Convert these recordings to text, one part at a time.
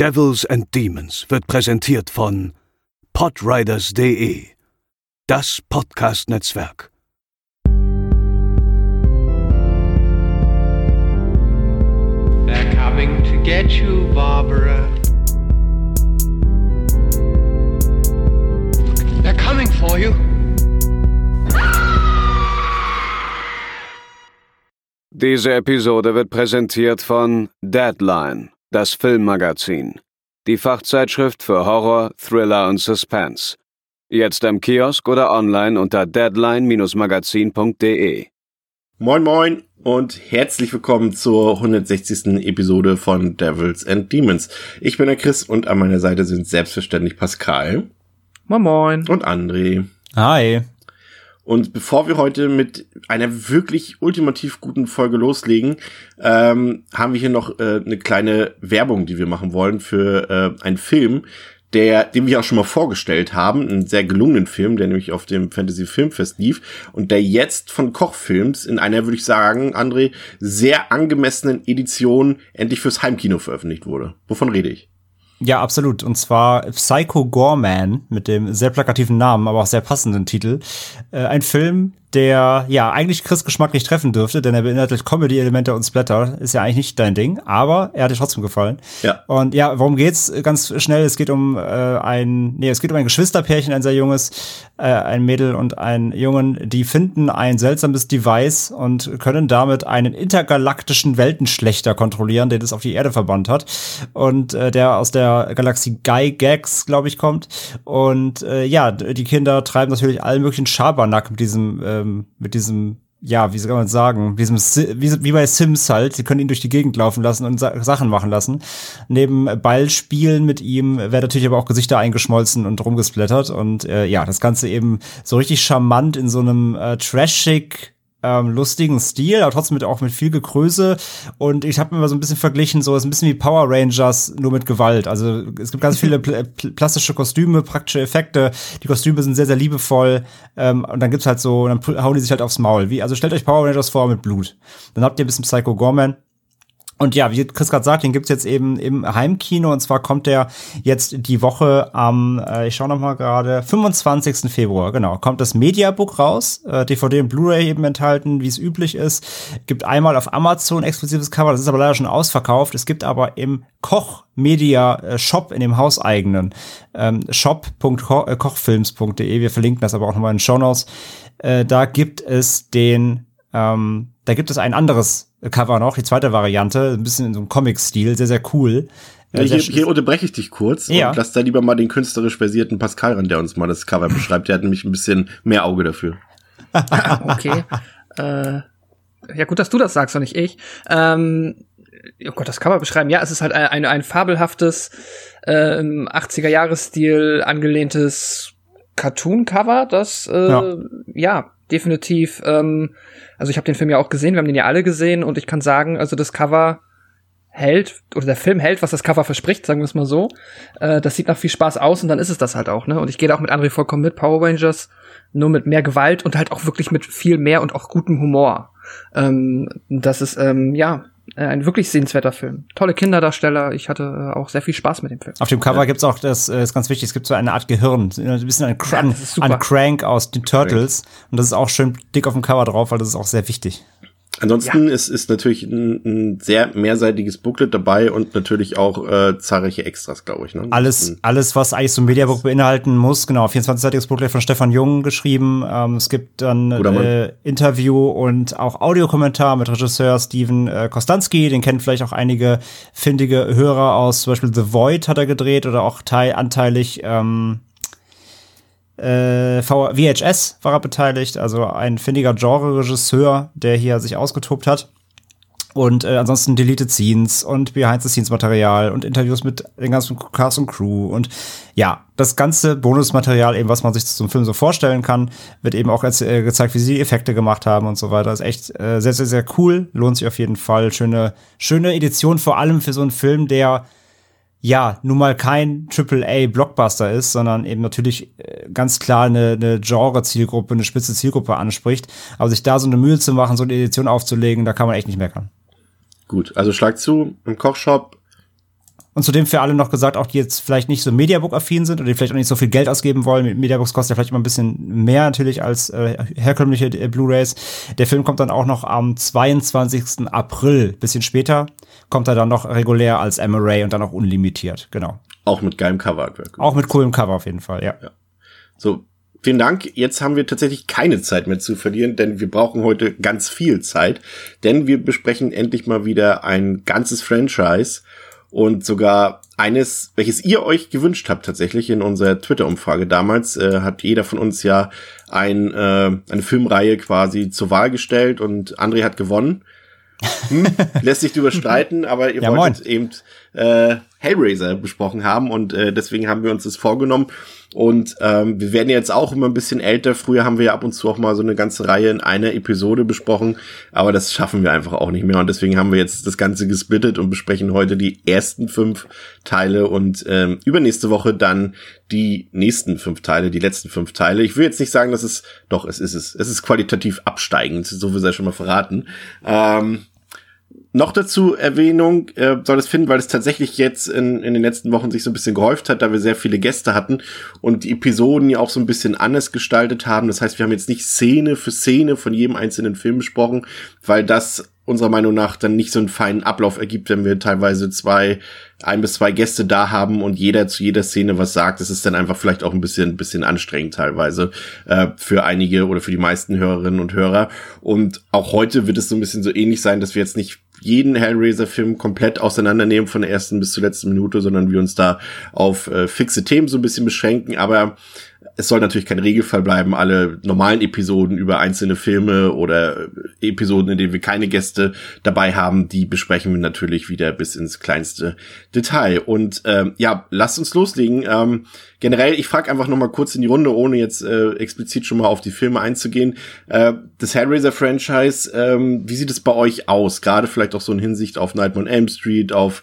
Devils and Demons wird präsentiert von podriders.de, das Podcast-Netzwerk. They're coming to get you, Barbara. They're coming for you. Diese Episode wird präsentiert von Deadline, das Filmmagazin, die Fachzeitschrift für Horror, Thriller und Suspense. Jetzt im Kiosk oder online unter deadline-magazin.de. Moin moin und herzlich willkommen zur 160. Episode von Devils and Demons. Ich bin der Chris und an meiner Seite sind selbstverständlich Pascal. Moin moin. Und André. Hi. Und bevor wir heute mit einer wirklich ultimativ guten Folge loslegen, ähm, haben wir hier noch äh, eine kleine Werbung, die wir machen wollen für äh, einen Film, der, den wir auch schon mal vorgestellt haben, einen sehr gelungenen Film, der nämlich auf dem Fantasy Filmfest lief und der jetzt von Kochfilms in einer, würde ich sagen, André, sehr angemessenen Edition endlich fürs Heimkino veröffentlicht wurde. Wovon rede ich? Ja, absolut. Und zwar Psycho Gorman mit dem sehr plakativen Namen, aber auch sehr passenden Titel. Äh, ein Film, der ja eigentlich Chris Geschmack nicht treffen dürfte, denn er beinhaltet Comedy-Elemente und Splatter. Ist ja eigentlich nicht dein Ding, aber er hat dir trotzdem gefallen. Ja. Und ja, worum geht's? Ganz schnell, es geht um äh, ein, nee, es geht um ein Geschwisterpärchen, ein sehr junges, äh, ein Mädel und ein Jungen, die finden ein seltsames Device und können damit einen intergalaktischen Weltenschlechter kontrollieren, den es auf die Erde verbannt hat. Und äh, der aus der Galaxie Gygax, glaube ich, kommt. Und äh, ja, die Kinder treiben natürlich allen möglichen Schabernack mit diesem äh, ähm, mit diesem ja, wie soll man sagen, diesem, wie, wie bei Sims halt, sie können ihn durch die Gegend laufen lassen und Sa Sachen machen lassen. Neben Ballspielen mit ihm werden natürlich aber auch Gesichter eingeschmolzen und rumgesplättert und äh, ja, das Ganze eben so richtig charmant in so einem äh, trashig ähm, lustigen Stil, aber trotzdem mit, auch mit viel Gekröse. Und ich habe mir mal so ein bisschen verglichen, so ist ein bisschen wie Power Rangers, nur mit Gewalt. Also es gibt ganz viele pl plastische Kostüme, praktische Effekte. Die Kostüme sind sehr, sehr liebevoll. Ähm, und dann gibt's halt so, dann hauen die sich halt aufs Maul. Wie, also stellt euch Power Rangers vor mit Blut. Dann habt ihr ein bisschen Psycho Gorman. Und ja, wie Chris gerade sagt, den gibt's jetzt eben im Heimkino und zwar kommt der jetzt die Woche am, äh, ich schaue noch mal gerade, 25. Februar, genau, kommt das Mediabook raus, äh, DVD und Blu-ray eben enthalten, wie es üblich ist. Gibt einmal auf Amazon exklusives Cover, das ist aber leider schon ausverkauft. Es gibt aber im Koch Media äh, Shop in dem hauseigenen ähm, shop.kochfilms.de, wir verlinken das aber auch nochmal in den Show Notes. Äh, da gibt es den ähm, da gibt es ein anderes Cover noch, die zweite Variante, ein bisschen in so einem Comic-Stil, sehr, sehr cool. Ja, hier, hier unterbreche ich dich kurz ja. und lass da lieber mal den künstlerisch versierten Pascal ran, der uns mal das Cover beschreibt. Der hat nämlich ein bisschen mehr Auge dafür. okay. äh, ja, gut, dass du das sagst und nicht ich. Ähm, oh Gott, das Cover beschreiben. Ja, es ist halt ein, ein, ein fabelhaftes, äh, 80er-Jahres-Stil angelehntes Cartoon-Cover, das, äh, ja. ja, definitiv ähm, also ich habe den Film ja auch gesehen, wir haben den ja alle gesehen und ich kann sagen, also das Cover hält, oder der Film hält, was das Cover verspricht, sagen wir es mal so. Äh, das sieht nach viel Spaß aus und dann ist es das halt auch, ne? Und ich gehe da auch mit André vollkommen mit, Power Rangers, nur mit mehr Gewalt und halt auch wirklich mit viel mehr und auch gutem Humor. Ähm, das ist, ähm, ja, äh, ein wirklich sehenswerter Film. Tolle Kinderdarsteller. Ich hatte äh, auch sehr viel Spaß mit dem Film. Auf dem Cover ja. gibt's auch, das äh, ist ganz wichtig, es gibt so eine Art Gehirn, ein bisschen ein, Cran ja, ein Crank aus den Turtles. Und das ist auch schön dick auf dem Cover drauf, weil das ist auch sehr wichtig. Ansonsten ja. ist, ist natürlich ein, ein sehr mehrseitiges Booklet dabei und natürlich auch äh, zahlreiche Extras, glaube ich. Ne? Alles, alles, was eigentlich so ein Mediabook beinhalten muss, genau, 24-seitiges Booklet von Stefan Jung geschrieben. Ähm, es gibt dann äh, Interview und auch Audiokommentar mit Regisseur Steven äh, Kostanski, den kennen vielleicht auch einige findige Hörer aus, zum Beispiel The Void hat er gedreht oder auch teil, anteilig ähm, äh, VHS war er beteiligt, also ein findiger Genre-Regisseur, der hier sich ausgetobt hat. Und äh, ansonsten Deleted Scenes und Behind-the-Scenes-Material und Interviews mit den ganzen Cast und Crew und ja, das ganze Bonusmaterial eben, was man sich zum Film so vorstellen kann, wird eben auch äh, gezeigt, wie sie die Effekte gemacht haben und so weiter. Ist echt äh, sehr, sehr, sehr cool. Lohnt sich auf jeden Fall. Schöne, schöne Edition, vor allem für so einen Film, der ja, nun mal kein AAA-Blockbuster ist, sondern eben natürlich äh, ganz klar eine, eine Genre-Zielgruppe, eine spitze Zielgruppe anspricht. Aber sich da so eine Mühe zu machen, so eine Edition aufzulegen, da kann man echt nicht meckern. Gut, also schlag zu im Kochshop Und zudem für alle noch gesagt, auch die jetzt vielleicht nicht so Mediabook-affin sind oder die vielleicht auch nicht so viel Geld ausgeben wollen. Mediabooks kostet ja vielleicht immer ein bisschen mehr natürlich als äh, herkömmliche äh, Blu-rays. Der Film kommt dann auch noch am 22. April, bisschen später, kommt er dann noch regulär als MRA und dann auch unlimitiert, genau. Auch mit geilem Cover. Auch mit coolem Cover auf jeden Fall, ja. ja. So, vielen Dank. Jetzt haben wir tatsächlich keine Zeit mehr zu verlieren, denn wir brauchen heute ganz viel Zeit, denn wir besprechen endlich mal wieder ein ganzes Franchise und sogar eines, welches ihr euch gewünscht habt tatsächlich in unserer Twitter-Umfrage damals, äh, hat jeder von uns ja ein, äh, eine Filmreihe quasi zur Wahl gestellt und André hat gewonnen. Hm, lässt sich drüber streiten, aber ihr ja, wolltet moin. eben äh, Hellraiser besprochen haben und äh, deswegen haben wir uns das vorgenommen. Und ähm, wir werden jetzt auch immer ein bisschen älter. Früher haben wir ja ab und zu auch mal so eine ganze Reihe in einer Episode besprochen, aber das schaffen wir einfach auch nicht mehr. Und deswegen haben wir jetzt das Ganze gesplittet und besprechen heute die ersten fünf Teile und ähm, übernächste Woche dann die nächsten fünf Teile, die letzten fünf Teile. Ich will jetzt nicht sagen, dass es, doch, es ist es. Es ist qualitativ absteigend, so viel sei schon mal verraten. Ähm, noch dazu Erwähnung äh, soll es finden, weil es tatsächlich jetzt in, in den letzten Wochen sich so ein bisschen gehäuft hat, da wir sehr viele Gäste hatten und die Episoden ja auch so ein bisschen anders gestaltet haben. Das heißt, wir haben jetzt nicht Szene für Szene von jedem einzelnen Film besprochen, weil das unserer Meinung nach dann nicht so einen feinen Ablauf ergibt, wenn wir teilweise zwei, ein bis zwei Gäste da haben und jeder zu jeder Szene was sagt. Das ist dann einfach vielleicht auch ein bisschen, bisschen anstrengend teilweise äh, für einige oder für die meisten Hörerinnen und Hörer. Und auch heute wird es so ein bisschen so ähnlich sein, dass wir jetzt nicht jeden Hellraiser-Film komplett auseinandernehmen von der ersten bis zur letzten Minute, sondern wir uns da auf äh, fixe Themen so ein bisschen beschränken. Aber es soll natürlich kein Regelfall bleiben, alle normalen Episoden über einzelne Filme oder Episoden, in denen wir keine Gäste dabei haben, die besprechen wir natürlich wieder bis ins kleinste Detail. Und ähm, ja, lasst uns loslegen. Ähm, generell, ich frage einfach noch mal kurz in die Runde, ohne jetzt äh, explizit schon mal auf die Filme einzugehen. Äh, das Hellraiser-Franchise, ähm, wie sieht es bei euch aus? Gerade vielleicht auch so in Hinsicht auf Nightmare on Elm Street, auf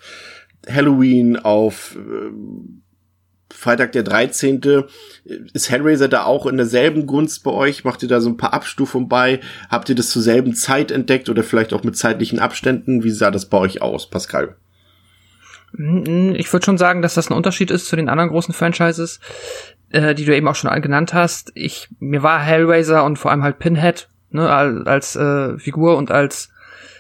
Halloween, auf äh, Freitag der 13. Ist Hellraiser da auch in derselben Gunst bei euch? Macht ihr da so ein paar Abstufungen bei? Habt ihr das zur selben Zeit entdeckt oder vielleicht auch mit zeitlichen Abständen? Wie sah das bei euch aus, Pascal? Mm, ich würde schon sagen, dass das ein Unterschied ist zu den anderen großen Franchises, äh, die du eben auch schon genannt hast. Ich, mir war Hellraiser und vor allem halt Pinhead ne, als äh, Figur und als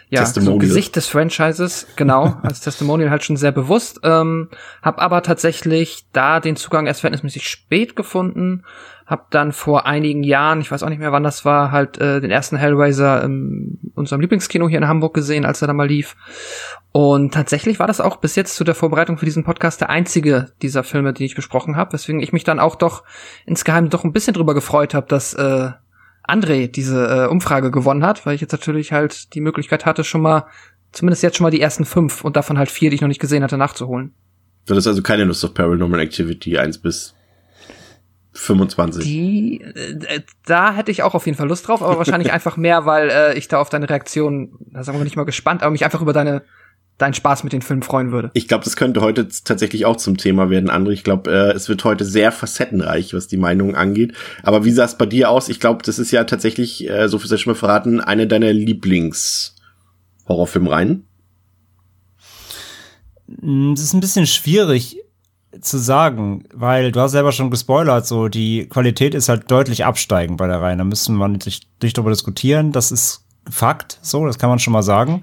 ja, so Gesicht des Franchises, genau, als Testimonial halt schon sehr bewusst. Ähm, hab aber tatsächlich da den Zugang erst verhältnismäßig spät gefunden. Hab dann vor einigen Jahren, ich weiß auch nicht mehr wann das war, halt äh, den ersten Hellraiser in unserem Lieblingskino hier in Hamburg gesehen, als er da mal lief. Und tatsächlich war das auch bis jetzt zu der Vorbereitung für diesen Podcast der einzige dieser Filme, die ich besprochen habe, weswegen ich mich dann auch doch insgeheim doch ein bisschen drüber gefreut habe, dass äh, André diese äh, Umfrage gewonnen hat, weil ich jetzt natürlich halt die Möglichkeit hatte, schon mal, zumindest jetzt schon mal die ersten fünf und davon halt vier, die ich noch nicht gesehen hatte, nachzuholen. Du hast also keine Lust auf Paranormal Activity 1 bis 25. Die, äh, da hätte ich auch auf jeden Fall Lust drauf, aber wahrscheinlich einfach mehr, weil äh, ich da auf deine Reaktion, da sagen wir nicht mal gespannt, aber mich einfach über deine deinen Spaß mit den Filmen freuen würde. Ich glaube, das könnte heute tatsächlich auch zum Thema werden, André. Ich glaube, äh, es wird heute sehr facettenreich, was die Meinungen angeht. Aber wie sah es bei dir aus? Ich glaube, das ist ja tatsächlich, äh, so viel sei schon mal verraten, eine deiner Lieblings-Horrorfilmreihen. Mm, das ist ein bisschen schwierig zu sagen, weil du hast selber schon gespoilert, so die Qualität ist halt deutlich absteigend bei der Reihe. Da müssen wir nicht, nicht darüber diskutieren. Das ist Fakt, so, das kann man schon mal sagen.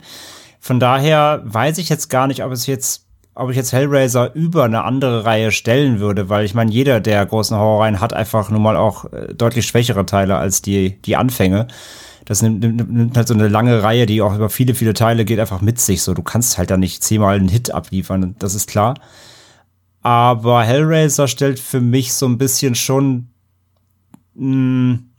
Von daher weiß ich jetzt gar nicht, ob es jetzt, ob ich jetzt Hellraiser über eine andere Reihe stellen würde, weil ich meine, jeder der großen Horrorreihen hat einfach nun mal auch äh, deutlich schwächere Teile als die, die Anfänge. Das nimmt, nimmt, nimmt halt so eine lange Reihe, die auch über viele, viele Teile geht, einfach mit sich. So, du kannst halt da nicht zehnmal einen Hit abliefern, das ist klar. Aber Hellraiser stellt für mich so ein bisschen schon mh, hm,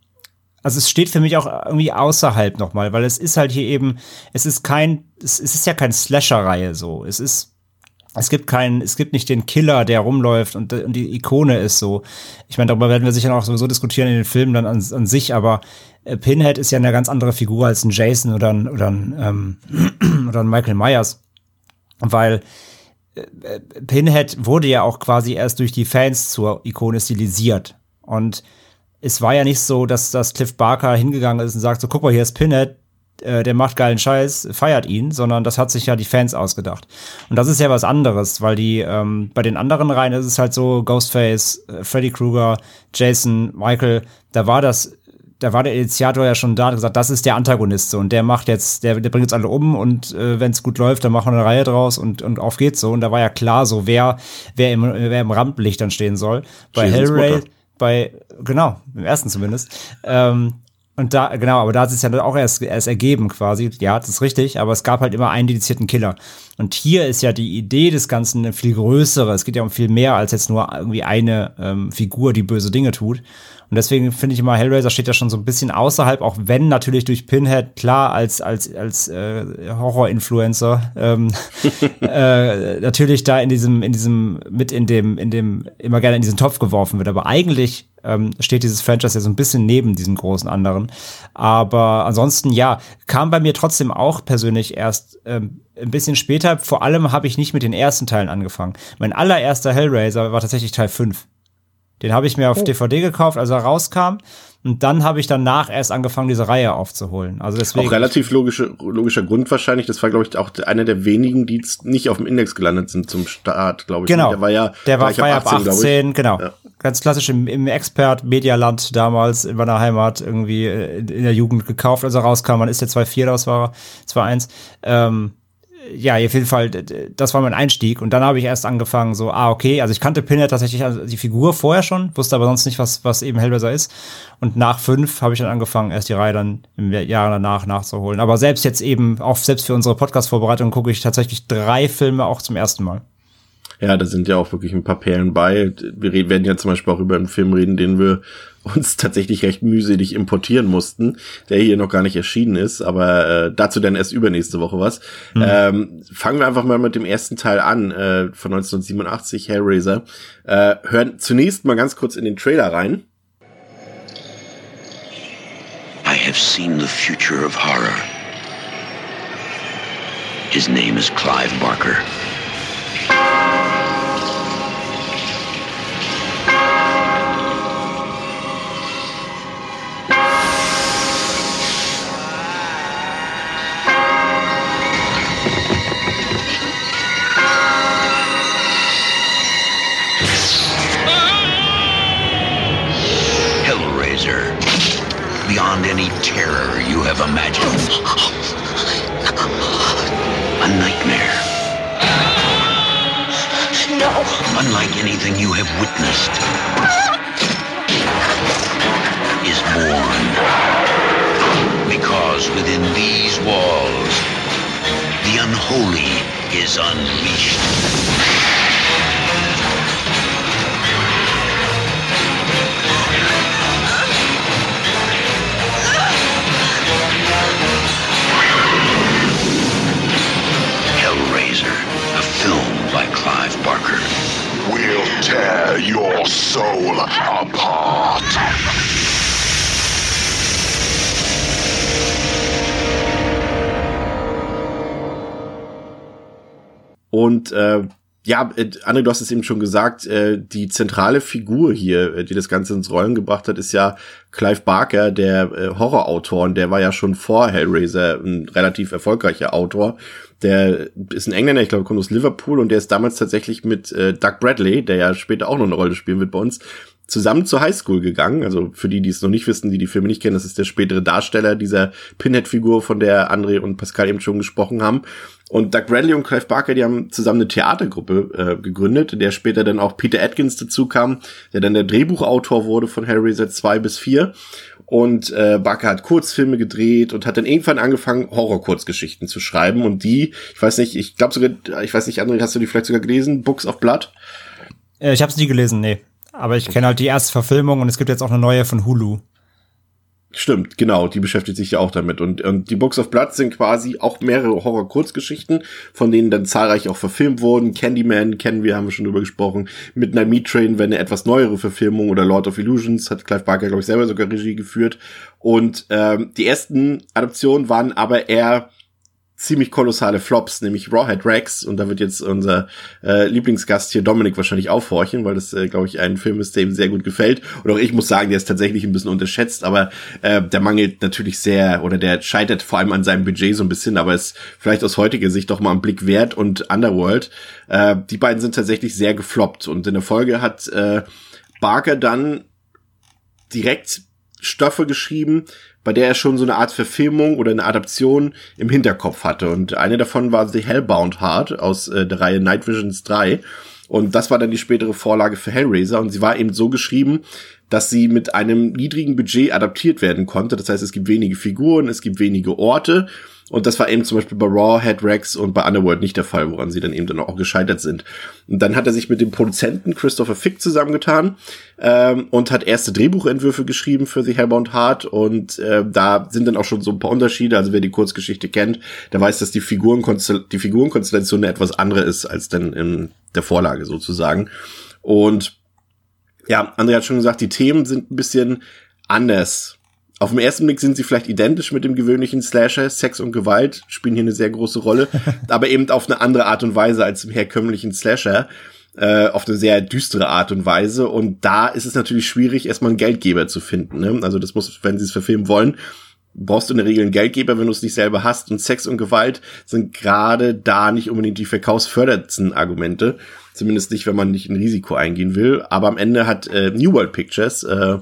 also es steht für mich auch irgendwie außerhalb nochmal, weil es ist halt hier eben, es ist kein, es, ist ja kein Slasher-Reihe so. Es ist, es gibt keinen, es gibt nicht den Killer, der rumläuft und, und die Ikone ist so. Ich meine, darüber werden wir sicher auch sowieso diskutieren in den Filmen dann an, an sich, aber äh, Pinhead ist ja eine ganz andere Figur als ein Jason oder ein, oder ein, ähm, oder ein Michael Myers. Weil äh, äh, Pinhead wurde ja auch quasi erst durch die Fans zur Ikone stilisiert. Und es war ja nicht so, dass das Cliff Barker hingegangen ist und sagt so, guck mal, hier ist Pinhead, äh, der macht geilen Scheiß, feiert ihn, sondern das hat sich ja die Fans ausgedacht. Und das ist ja was anderes, weil die ähm, bei den anderen Reihen ist es halt so Ghostface, äh, Freddy Krueger, Jason, Michael, da war das da war der Initiator ja schon da und gesagt, das ist der Antagonist so und der macht jetzt, der, der bringt jetzt alle um und äh, wenn es gut läuft, dann machen wir eine Reihe draus und, und auf geht's so. Und da war ja klar so, wer, wer im, wer im Rampenlicht dann stehen soll. Bei Hellray, bei, genau, im ersten zumindest. Ähm, und da, genau, aber da hat es ja auch erst, erst ergeben quasi. Ja, das ist richtig, aber es gab halt immer einen dedizierten Killer. Und hier ist ja die Idee des Ganzen eine viel größere. Es geht ja um viel mehr als jetzt nur irgendwie eine ähm, Figur, die böse Dinge tut. Und deswegen finde ich immer, Hellraiser steht ja schon so ein bisschen außerhalb, auch wenn natürlich durch Pinhead klar als als als äh, Horror-Influencer ähm, äh, natürlich da in diesem in diesem mit in dem in dem immer gerne in diesen Topf geworfen wird. Aber eigentlich ähm, steht dieses Franchise ja so ein bisschen neben diesen großen anderen. Aber ansonsten ja, kam bei mir trotzdem auch persönlich erst ähm, ein bisschen später. Vor allem habe ich nicht mit den ersten Teilen angefangen. Mein allererster Hellraiser war tatsächlich Teil 5. Den habe ich mir auf oh. DVD gekauft, als er rauskam. Und dann habe ich danach erst angefangen, diese Reihe aufzuholen. Also deswegen. Auch relativ logische, logischer Grund wahrscheinlich. Das war, glaube ich, auch einer der wenigen, die nicht auf dem Index gelandet sind zum Start, glaube ich. Genau. Der war ja, der war frei ab 18, 18 genau. Ja. Ganz klassisch im, im Expert-Medialand damals in meiner Heimat irgendwie äh, in der Jugend gekauft, als er rauskam. Man ist der 2.4 das war er, 2.1. Ähm, ja, auf jeden Fall, das war mein Einstieg. Und dann habe ich erst angefangen, so, ah, okay, also ich kannte Pinhead tatsächlich also die Figur vorher schon, wusste aber sonst nicht, was, was eben Hellraiser ist. Und nach fünf habe ich dann angefangen, erst die Reihe dann im Jahr danach nachzuholen. Aber selbst jetzt eben, auch selbst für unsere Podcast-Vorbereitung gucke ich tatsächlich drei Filme auch zum ersten Mal. Ja, da sind ja auch wirklich ein paar Perlen bei. Wir werden ja zum Beispiel auch über einen Film reden, den wir uns tatsächlich recht mühselig importieren mussten, der hier noch gar nicht erschienen ist, aber äh, dazu dann erst übernächste Woche was. Mhm. Ähm, fangen wir einfach mal mit dem ersten Teil an, äh, von 1987, Hellraiser. Äh, hören zunächst mal ganz kurz in den Trailer rein. I have seen the future of horror. His name is Clive Barker. Beyond any terror you have imagined. A nightmare. No. Unlike anything you have witnessed, is born. Because within these walls, the unholy is unleashed. By Clive Barker. We'll tear your soul apart. Und äh, ja, äh, André, du hast es eben schon gesagt, äh, die zentrale Figur hier, äh, die das Ganze ins Rollen gebracht hat, ist ja Clive Barker, der äh, Horrorautor. Und der war ja schon vor Hellraiser ein relativ erfolgreicher Autor. Der ist ein Engländer, ich glaube, kommt aus Liverpool und der ist damals tatsächlich mit äh, Doug Bradley, der ja später auch noch eine Rolle spielen wird bei uns, zusammen zur Highschool gegangen. Also für die, die es noch nicht wissen, die die Filme nicht kennen, das ist der spätere Darsteller dieser Pinhead-Figur, von der André und Pascal eben schon gesprochen haben. Und Doug Bradley und Clive Barker, die haben zusammen eine Theatergruppe äh, gegründet, der später dann auch Peter Atkins dazu kam, der dann der Drehbuchautor wurde von Hellraiser 2 bis 4. Und äh, Barker hat Kurzfilme gedreht und hat dann irgendwann angefangen, Horror-Kurzgeschichten zu schreiben. Und die, ich weiß nicht, ich glaube sogar, ich weiß nicht, André, hast du die vielleicht sogar gelesen? Books of Blood? Äh, ich habe es nie gelesen, nee. Aber ich kenne halt die erste Verfilmung und es gibt jetzt auch eine neue von Hulu. Stimmt, genau, die beschäftigt sich ja auch damit. Und, und die Books of Blood sind quasi auch mehrere Horror-Kurzgeschichten, von denen dann zahlreich auch verfilmt wurden. Candyman kennen wir, haben wir schon drüber gesprochen. Midnight Meat Train wäre eine etwas neuere Verfilmung oder Lord of Illusions, hat Clive Barker, glaube ich, selber sogar Regie geführt. Und ähm, die ersten Adoptionen waren aber eher ziemlich kolossale Flops, nämlich Rawhead Rex. Und da wird jetzt unser äh, Lieblingsgast hier Dominik wahrscheinlich aufhorchen, weil das, äh, glaube ich, ein Film ist, der ihm sehr gut gefällt. Und auch ich muss sagen, der ist tatsächlich ein bisschen unterschätzt, aber äh, der mangelt natürlich sehr oder der scheitert vor allem an seinem Budget so ein bisschen, aber ist vielleicht aus heutiger Sicht doch mal ein Blick wert und Underworld. Äh, die beiden sind tatsächlich sehr gefloppt. Und in der Folge hat äh, Barker dann direkt Stoffe geschrieben, bei der er schon so eine Art Verfilmung oder eine Adaption im Hinterkopf hatte. Und eine davon war The Hellbound Heart aus äh, der Reihe Night Visions 3. Und das war dann die spätere Vorlage für Hellraiser. Und sie war eben so geschrieben, dass sie mit einem niedrigen Budget adaptiert werden konnte. Das heißt, es gibt wenige Figuren, es gibt wenige Orte und das war eben zum Beispiel bei Raw, Head Rex und bei Underworld nicht der Fall, woran sie dann eben dann auch gescheitert sind. Und dann hat er sich mit dem Produzenten Christopher Fick zusammengetan ähm, und hat erste Drehbuchentwürfe geschrieben für The Hellbound Heart. Und äh, da sind dann auch schon so ein paar Unterschiede. Also wer die Kurzgeschichte kennt, der weiß, dass die, Figurenkonstel die Figurenkonstellation eine etwas andere ist als dann in der Vorlage sozusagen. Und ja, André hat schon gesagt, die Themen sind ein bisschen anders auf den ersten Blick sind sie vielleicht identisch mit dem gewöhnlichen Slasher. Sex und Gewalt spielen hier eine sehr große Rolle, aber eben auf eine andere Art und Weise als im herkömmlichen Slasher. Äh, auf eine sehr düstere Art und Weise. Und da ist es natürlich schwierig, erstmal einen Geldgeber zu finden. Ne? Also das muss, wenn sie es verfilmen wollen, brauchst du in der Regel einen Geldgeber, wenn du es nicht selber hast. Und Sex und Gewalt sind gerade da nicht unbedingt die verkaufsförderndsten Argumente. Zumindest nicht, wenn man nicht ein Risiko eingehen will. Aber am Ende hat äh, New World Pictures äh,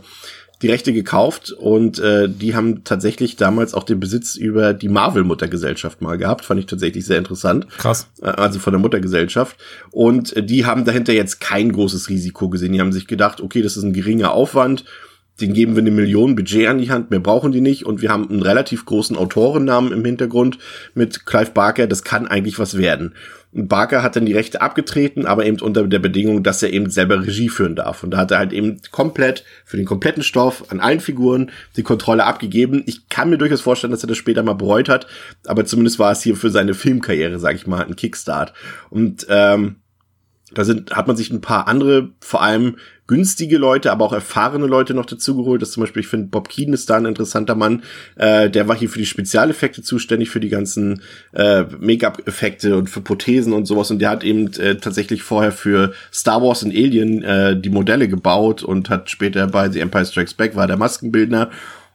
die Rechte gekauft und äh, die haben tatsächlich damals auch den Besitz über die Marvel-Muttergesellschaft mal gehabt. Fand ich tatsächlich sehr interessant. Krass. Äh, also von der Muttergesellschaft. Und äh, die haben dahinter jetzt kein großes Risiko gesehen. Die haben sich gedacht, okay, das ist ein geringer Aufwand. Den geben wir eine Million Budget an die Hand, mehr brauchen die nicht. Und wir haben einen relativ großen Autorennamen im Hintergrund mit Clive Barker. Das kann eigentlich was werden. Barker hat dann die Rechte abgetreten, aber eben unter der Bedingung, dass er eben selber Regie führen darf. Und da hat er halt eben komplett für den kompletten Stoff an allen Figuren die Kontrolle abgegeben. Ich kann mir durchaus vorstellen, dass er das später mal bereut hat, aber zumindest war es hier für seine Filmkarriere, sag ich mal, ein Kickstart. Und ähm, da sind, hat man sich ein paar andere, vor allem günstige Leute, aber auch erfahrene Leute noch dazu geholt. Das zum Beispiel, ich finde, Bob Keane ist da ein interessanter Mann. Äh, der war hier für die Spezialeffekte zuständig, für die ganzen äh, Make-up-Effekte und für Prothesen und sowas. Und der hat eben äh, tatsächlich vorher für Star Wars und Alien äh, die Modelle gebaut und hat später bei The Empire Strikes Back war der Maskenbildner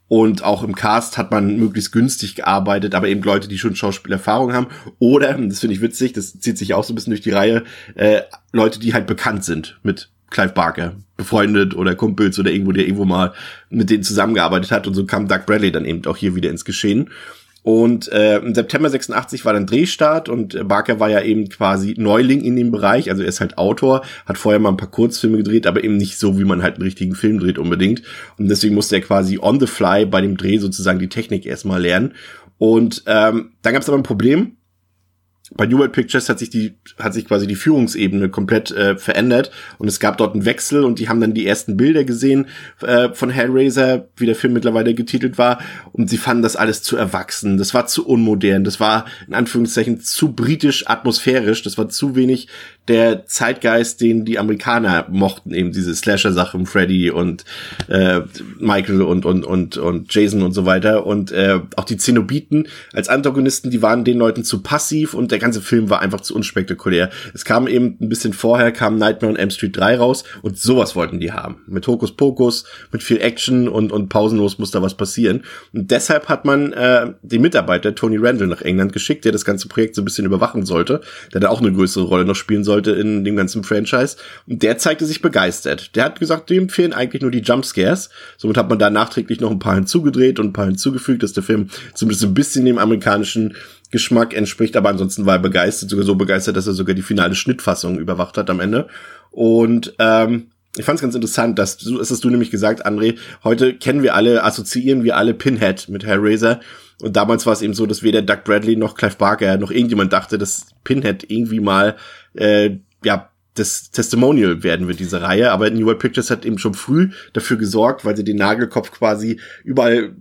und auch im Cast hat man möglichst günstig gearbeitet, aber eben Leute, die schon Schauspielerfahrung haben. Oder, das finde ich witzig, das zieht sich auch so ein bisschen durch die Reihe, äh, Leute, die halt bekannt sind mit Clive Barker, befreundet oder Kumpels oder irgendwo, der irgendwo mal mit denen zusammengearbeitet hat. Und so kam Doug Bradley dann eben auch hier wieder ins Geschehen. Und äh, im September 86 war dann Drehstart und Barker war ja eben quasi Neuling in dem Bereich. Also er ist halt Autor, hat vorher mal ein paar Kurzfilme gedreht, aber eben nicht so, wie man halt einen richtigen Film dreht unbedingt. Und deswegen musste er quasi on the fly bei dem Dreh sozusagen die Technik erstmal lernen. Und ähm, dann gab es aber ein Problem bei New World Pictures hat sich die hat sich quasi die Führungsebene komplett äh, verändert. Und es gab dort einen Wechsel und die haben dann die ersten Bilder gesehen äh, von Hellraiser, wie der Film mittlerweile getitelt war. Und sie fanden das alles zu erwachsen, das war zu unmodern, das war in Anführungszeichen zu britisch atmosphärisch, das war zu wenig der Zeitgeist, den die Amerikaner mochten, eben diese Slasher-Sachen, Freddy und äh, Michael und und und und Jason und so weiter. Und äh, auch die Zenobiten als Antagonisten, die waren den Leuten zu passiv und der ganze Film war einfach zu unspektakulär. Es kam eben ein bisschen vorher kam Nightmare on Elm Street 3 raus und sowas wollten die haben, mit Hokuspokus, mit viel Action und und pausenlos muss da was passieren. Und deshalb hat man äh, den Mitarbeiter Tony Randall nach England geschickt, der das ganze Projekt so ein bisschen überwachen sollte, der da auch eine größere Rolle noch spielen sollte sollte in dem ganzen Franchise. Und der zeigte sich begeistert. Der hat gesagt, dem fehlen eigentlich nur die Jumpscares. Somit hat man da nachträglich noch ein paar hinzugedreht und ein paar hinzugefügt, dass der Film zumindest ein bisschen dem amerikanischen Geschmack entspricht, aber ansonsten war er begeistert, sogar so begeistert, dass er sogar die finale Schnittfassung überwacht hat am Ende. Und ähm, ich fand es ganz interessant, dass du, das hast du nämlich gesagt, André, heute kennen wir alle, assoziieren wir alle Pinhead mit Hellraiser. Und damals war es eben so, dass weder Doug Bradley noch Clive Barker noch irgendjemand dachte, dass Pinhead irgendwie mal äh, ja das Testimonial werden wird, diese Reihe. Aber New World Pictures hat eben schon früh dafür gesorgt, weil sie den Nagelkopf quasi überall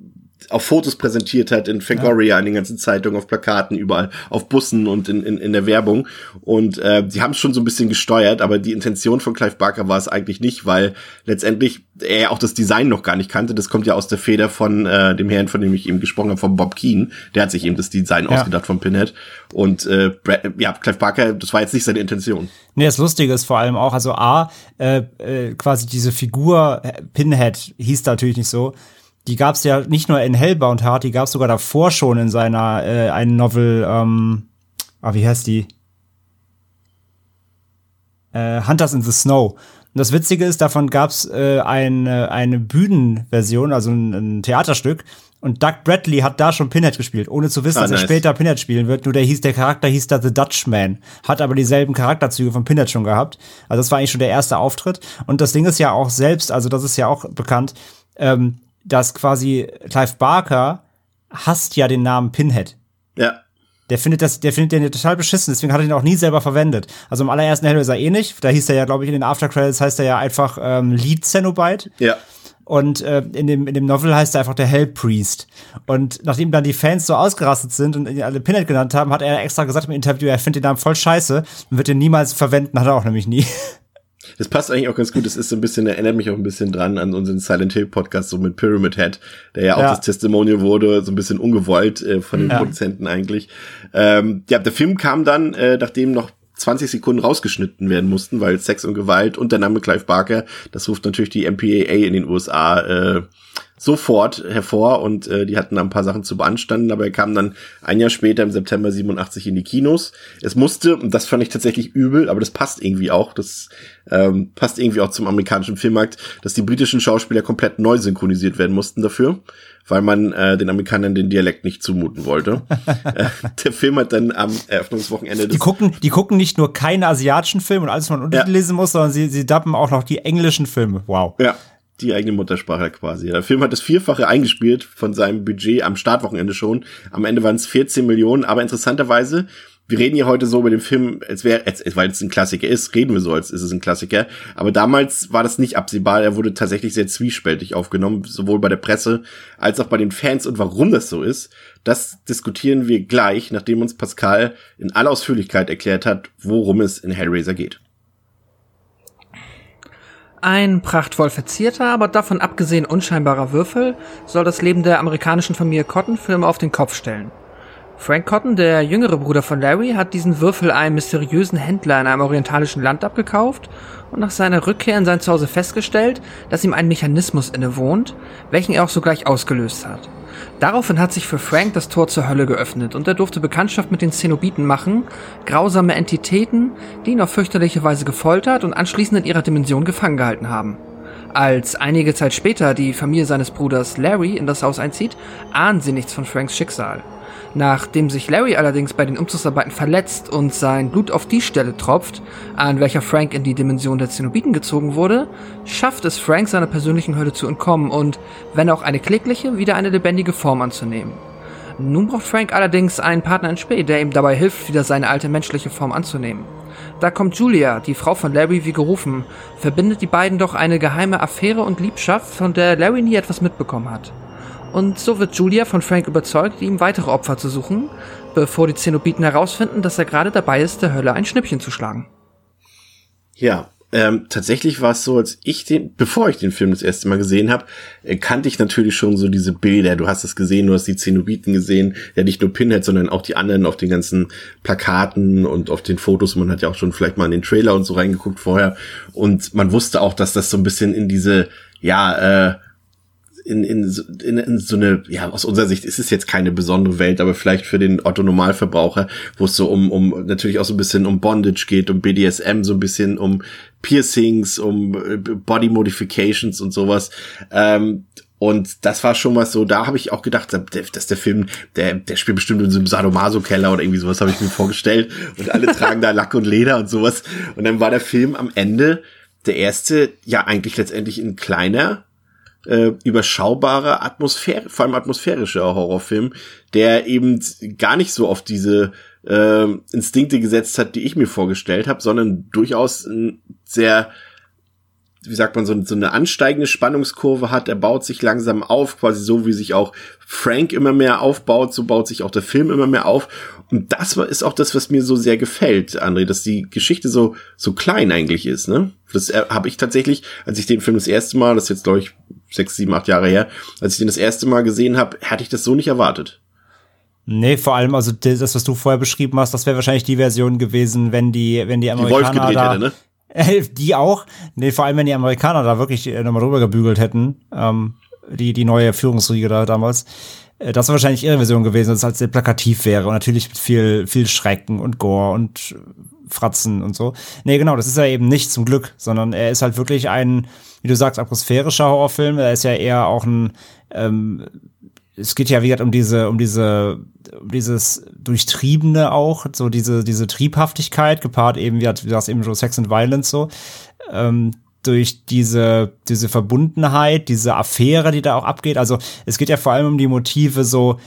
auf Fotos präsentiert hat, in Fangoria, ja. in den ganzen Zeitungen, auf Plakaten, überall, auf Bussen und in, in, in der Werbung. Und äh, sie haben es schon so ein bisschen gesteuert, aber die Intention von Clive Barker war es eigentlich nicht, weil letztendlich er auch das Design noch gar nicht kannte. Das kommt ja aus der Feder von äh, dem Herrn, von dem ich eben gesprochen habe, von Bob Keen. Der hat sich eben das Design ja. ausgedacht von Pinhead. Und äh, Brad, ja, Clive Barker, das war jetzt nicht seine Intention. Nee, das Lustige ist vor allem auch, also A, äh, äh, quasi diese Figur Pinhead hieß da natürlich nicht so die gab es ja nicht nur in Hellbound Heart, die gab es sogar davor schon in seiner äh, einen Novel, ähm, ah, wie heißt die? Äh, Hunters in the Snow. Und das Witzige ist, davon gab es äh, eine, eine Bühnenversion, also ein, ein, Theaterstück. Und Doug Bradley hat da schon Pinhead gespielt, ohne zu wissen, ah, dass nice. er später Pinhead spielen wird. Nur der hieß, der Charakter hieß da The Dutchman, hat aber dieselben Charakterzüge von Pinhead schon gehabt. Also das war eigentlich schon der erste Auftritt. Und das Ding ist ja auch selbst, also das ist ja auch bekannt, ähm, dass quasi Clive Barker hasst ja den Namen Pinhead. Ja. Der findet das, der findet den total beschissen, deswegen hat er ihn auch nie selber verwendet. Also im allerersten Hellraiser eh nicht. Da hieß er ja, glaube ich, in den Aftercredits heißt er ja einfach ähm, Lead Cenobite. Ja. Und äh, in, dem, in dem Novel heißt er einfach der Hell Priest. Und nachdem dann die Fans so ausgerastet sind und ihn alle Pinhead genannt haben, hat er extra gesagt im Interview, er findet den Namen voll scheiße und wird den niemals verwenden, hat er auch nämlich nie. Das passt eigentlich auch ganz gut. Das ist so ein bisschen, erinnert mich auch ein bisschen dran an unseren Silent Hill Podcast, so mit Pyramid Head, der ja auch ja. das Testimonial wurde, so ein bisschen ungewollt äh, von den ja. Produzenten eigentlich. Ähm, ja, der Film kam dann, äh, nachdem noch 20 Sekunden rausgeschnitten werden mussten, weil Sex und Gewalt und der Name Clive Barker, das ruft natürlich die MPAA in den USA äh, sofort hervor und äh, die hatten da ein paar Sachen zu beanstanden, aber er kam dann ein Jahr später im September 87 in die Kinos. Es musste, und das fand ich tatsächlich übel, aber das passt irgendwie auch, das ähm, passt irgendwie auch zum amerikanischen Filmmarkt, dass die britischen Schauspieler komplett neu synchronisiert werden mussten dafür, weil man äh, den Amerikanern den Dialekt nicht zumuten wollte. äh, der Film hat dann am Eröffnungswochenende die gucken, die gucken nicht nur keine asiatischen Filme und alles, was man Untertitel ja. muss, sondern sie, sie dappen auch noch die englischen Filme. Wow. Ja, die eigene Muttersprache quasi. Der Film hat das Vierfache eingespielt von seinem Budget am Startwochenende schon. Am Ende waren es 14 Millionen, aber interessanterweise, wir reden ja heute so über den Film, als wäre, als, weil es ein Klassiker ist, reden wir so, als ist es ein Klassiker. Aber damals war das nicht absehbar. Er wurde tatsächlich sehr zwiespältig aufgenommen, sowohl bei der Presse als auch bei den Fans. Und warum das so ist, das diskutieren wir gleich, nachdem uns Pascal in aller Ausführlichkeit erklärt hat, worum es in Hellraiser geht. Ein prachtvoll verzierter, aber davon abgesehen unscheinbarer Würfel soll das Leben der amerikanischen Familie Cotton Film auf den Kopf stellen. Frank Cotton, der jüngere Bruder von Larry, hat diesen Würfel einem mysteriösen Händler in einem orientalischen Land abgekauft und nach seiner Rückkehr in sein Zuhause festgestellt, dass ihm ein Mechanismus innewohnt, welchen er auch sogleich ausgelöst hat. Daraufhin hat sich für Frank das Tor zur Hölle geöffnet und er durfte Bekanntschaft mit den Zenobiten machen, grausame Entitäten, die ihn auf fürchterliche Weise gefoltert und anschließend in ihrer Dimension gefangen gehalten haben. Als einige Zeit später die Familie seines Bruders Larry in das Haus einzieht, ahnen sie nichts von Franks Schicksal. Nachdem sich Larry allerdings bei den Umzugsarbeiten verletzt und sein Blut auf die Stelle tropft, an welcher Frank in die Dimension der Zenobiten gezogen wurde, schafft es Frank seiner persönlichen Hölle zu entkommen und, wenn auch eine klägliche, wieder eine lebendige Form anzunehmen. Nun braucht Frank allerdings einen Partner in Spee, der ihm dabei hilft, wieder seine alte menschliche Form anzunehmen. Da kommt Julia, die Frau von Larry, wie gerufen, verbindet die beiden doch eine geheime Affäre und Liebschaft, von der Larry nie etwas mitbekommen hat. Und so wird Julia von Frank überzeugt, ihm weitere Opfer zu suchen, bevor die Zenobiten herausfinden, dass er gerade dabei ist, der Hölle ein Schnippchen zu schlagen. Ja, ähm, tatsächlich war es so, als ich den, bevor ich den Film das erste Mal gesehen habe, äh, kannte ich natürlich schon so diese Bilder. Du hast es gesehen, du hast die Zenobiten gesehen, ja nicht nur Pinhead, sondern auch die anderen auf den ganzen Plakaten und auf den Fotos. Man hat ja auch schon vielleicht mal in den Trailer und so reingeguckt vorher. Und man wusste auch, dass das so ein bisschen in diese, ja, äh, in, in, in, in so eine, ja, aus unserer Sicht ist es jetzt keine besondere Welt, aber vielleicht für den Otto Normalverbraucher, wo es so um, um natürlich auch so ein bisschen um Bondage geht, um BDSM, so ein bisschen um Piercings, um äh, Body Modifications und sowas. Ähm, und das war schon was so, da habe ich auch gedacht, dass der Film, der, der spielt bestimmt in so einem Sadomaso-Keller oder irgendwie sowas, habe ich mir vorgestellt. Und alle tragen da Lack und Leder und sowas. Und dann war der Film am Ende der erste, ja eigentlich letztendlich ein kleiner, äh, überschaubare Atmosphäre, vor allem atmosphärische Horrorfilm, der eben gar nicht so auf diese äh, Instinkte gesetzt hat, die ich mir vorgestellt habe, sondern durchaus ein sehr wie sagt man, so, so eine ansteigende Spannungskurve hat. Er baut sich langsam auf, quasi so wie sich auch Frank immer mehr aufbaut, so baut sich auch der Film immer mehr auf. Und das ist auch das, was mir so sehr gefällt, André, dass die Geschichte so, so klein eigentlich ist, ne? Das äh, habe ich tatsächlich, als ich den Film das erste Mal, das ist jetzt glaube ich sechs, sieben, acht Jahre her, als ich den das erste Mal gesehen habe, hatte ich das so nicht erwartet. Nee, vor allem, also das, was du vorher beschrieben hast, das wäre wahrscheinlich die Version gewesen, wenn die, wenn die Amerikaner die Wolf da, hätte, ne? die auch. Nee, vor allem, wenn die Amerikaner da wirklich äh, nochmal drüber gebügelt hätten, ähm, die, die neue Führungsriege da damals. Äh, das wäre wahrscheinlich ihre Version gewesen, dass es halt sehr plakativ wäre und natürlich mit viel, viel Schrecken und Gore und Fratzen und so. Nee, genau, das ist ja eben nicht zum Glück, sondern er ist halt wirklich ein, wie du sagst, atmosphärischer Horrorfilm. Er ist ja eher auch ein, ähm, es geht ja wieder um diese, um diese, um dieses Durchtriebene auch, so diese, diese Triebhaftigkeit, gepaart eben, wie wie das eben so Sex and Violence so, ähm, durch diese, diese Verbundenheit, diese Affäre, die da auch abgeht. Also es geht ja vor allem um die Motive so,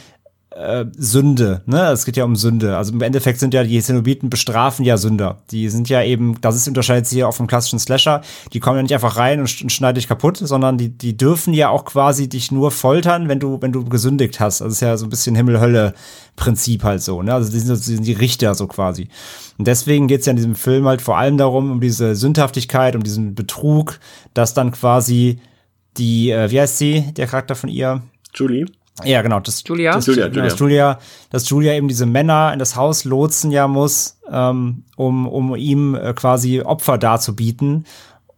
äh, Sünde, ne? Es geht ja um Sünde. Also im Endeffekt sind ja die Zenobiten bestrafen ja Sünder. Die sind ja eben, das ist unterscheidet sich hier auch vom klassischen Slasher. Die kommen ja nicht einfach rein und, und schneiden dich kaputt, sondern die, die dürfen ja auch quasi dich nur foltern, wenn du, wenn du gesündigt hast. Also ist ja so ein bisschen Himmel-Hölle-Prinzip halt so, ne? Also die sind, die sind die Richter so quasi. Und deswegen geht's ja in diesem Film halt vor allem darum, um diese Sündhaftigkeit, um diesen Betrug, dass dann quasi die, äh, wie heißt sie, der Charakter von ihr? Julie. Ja, genau. Das, Julia? Das, Julia, Julia. Julia. Dass Julia, dass Julia eben diese Männer in das Haus lotsen ja muss, ähm, um, um ihm äh, quasi Opfer darzubieten.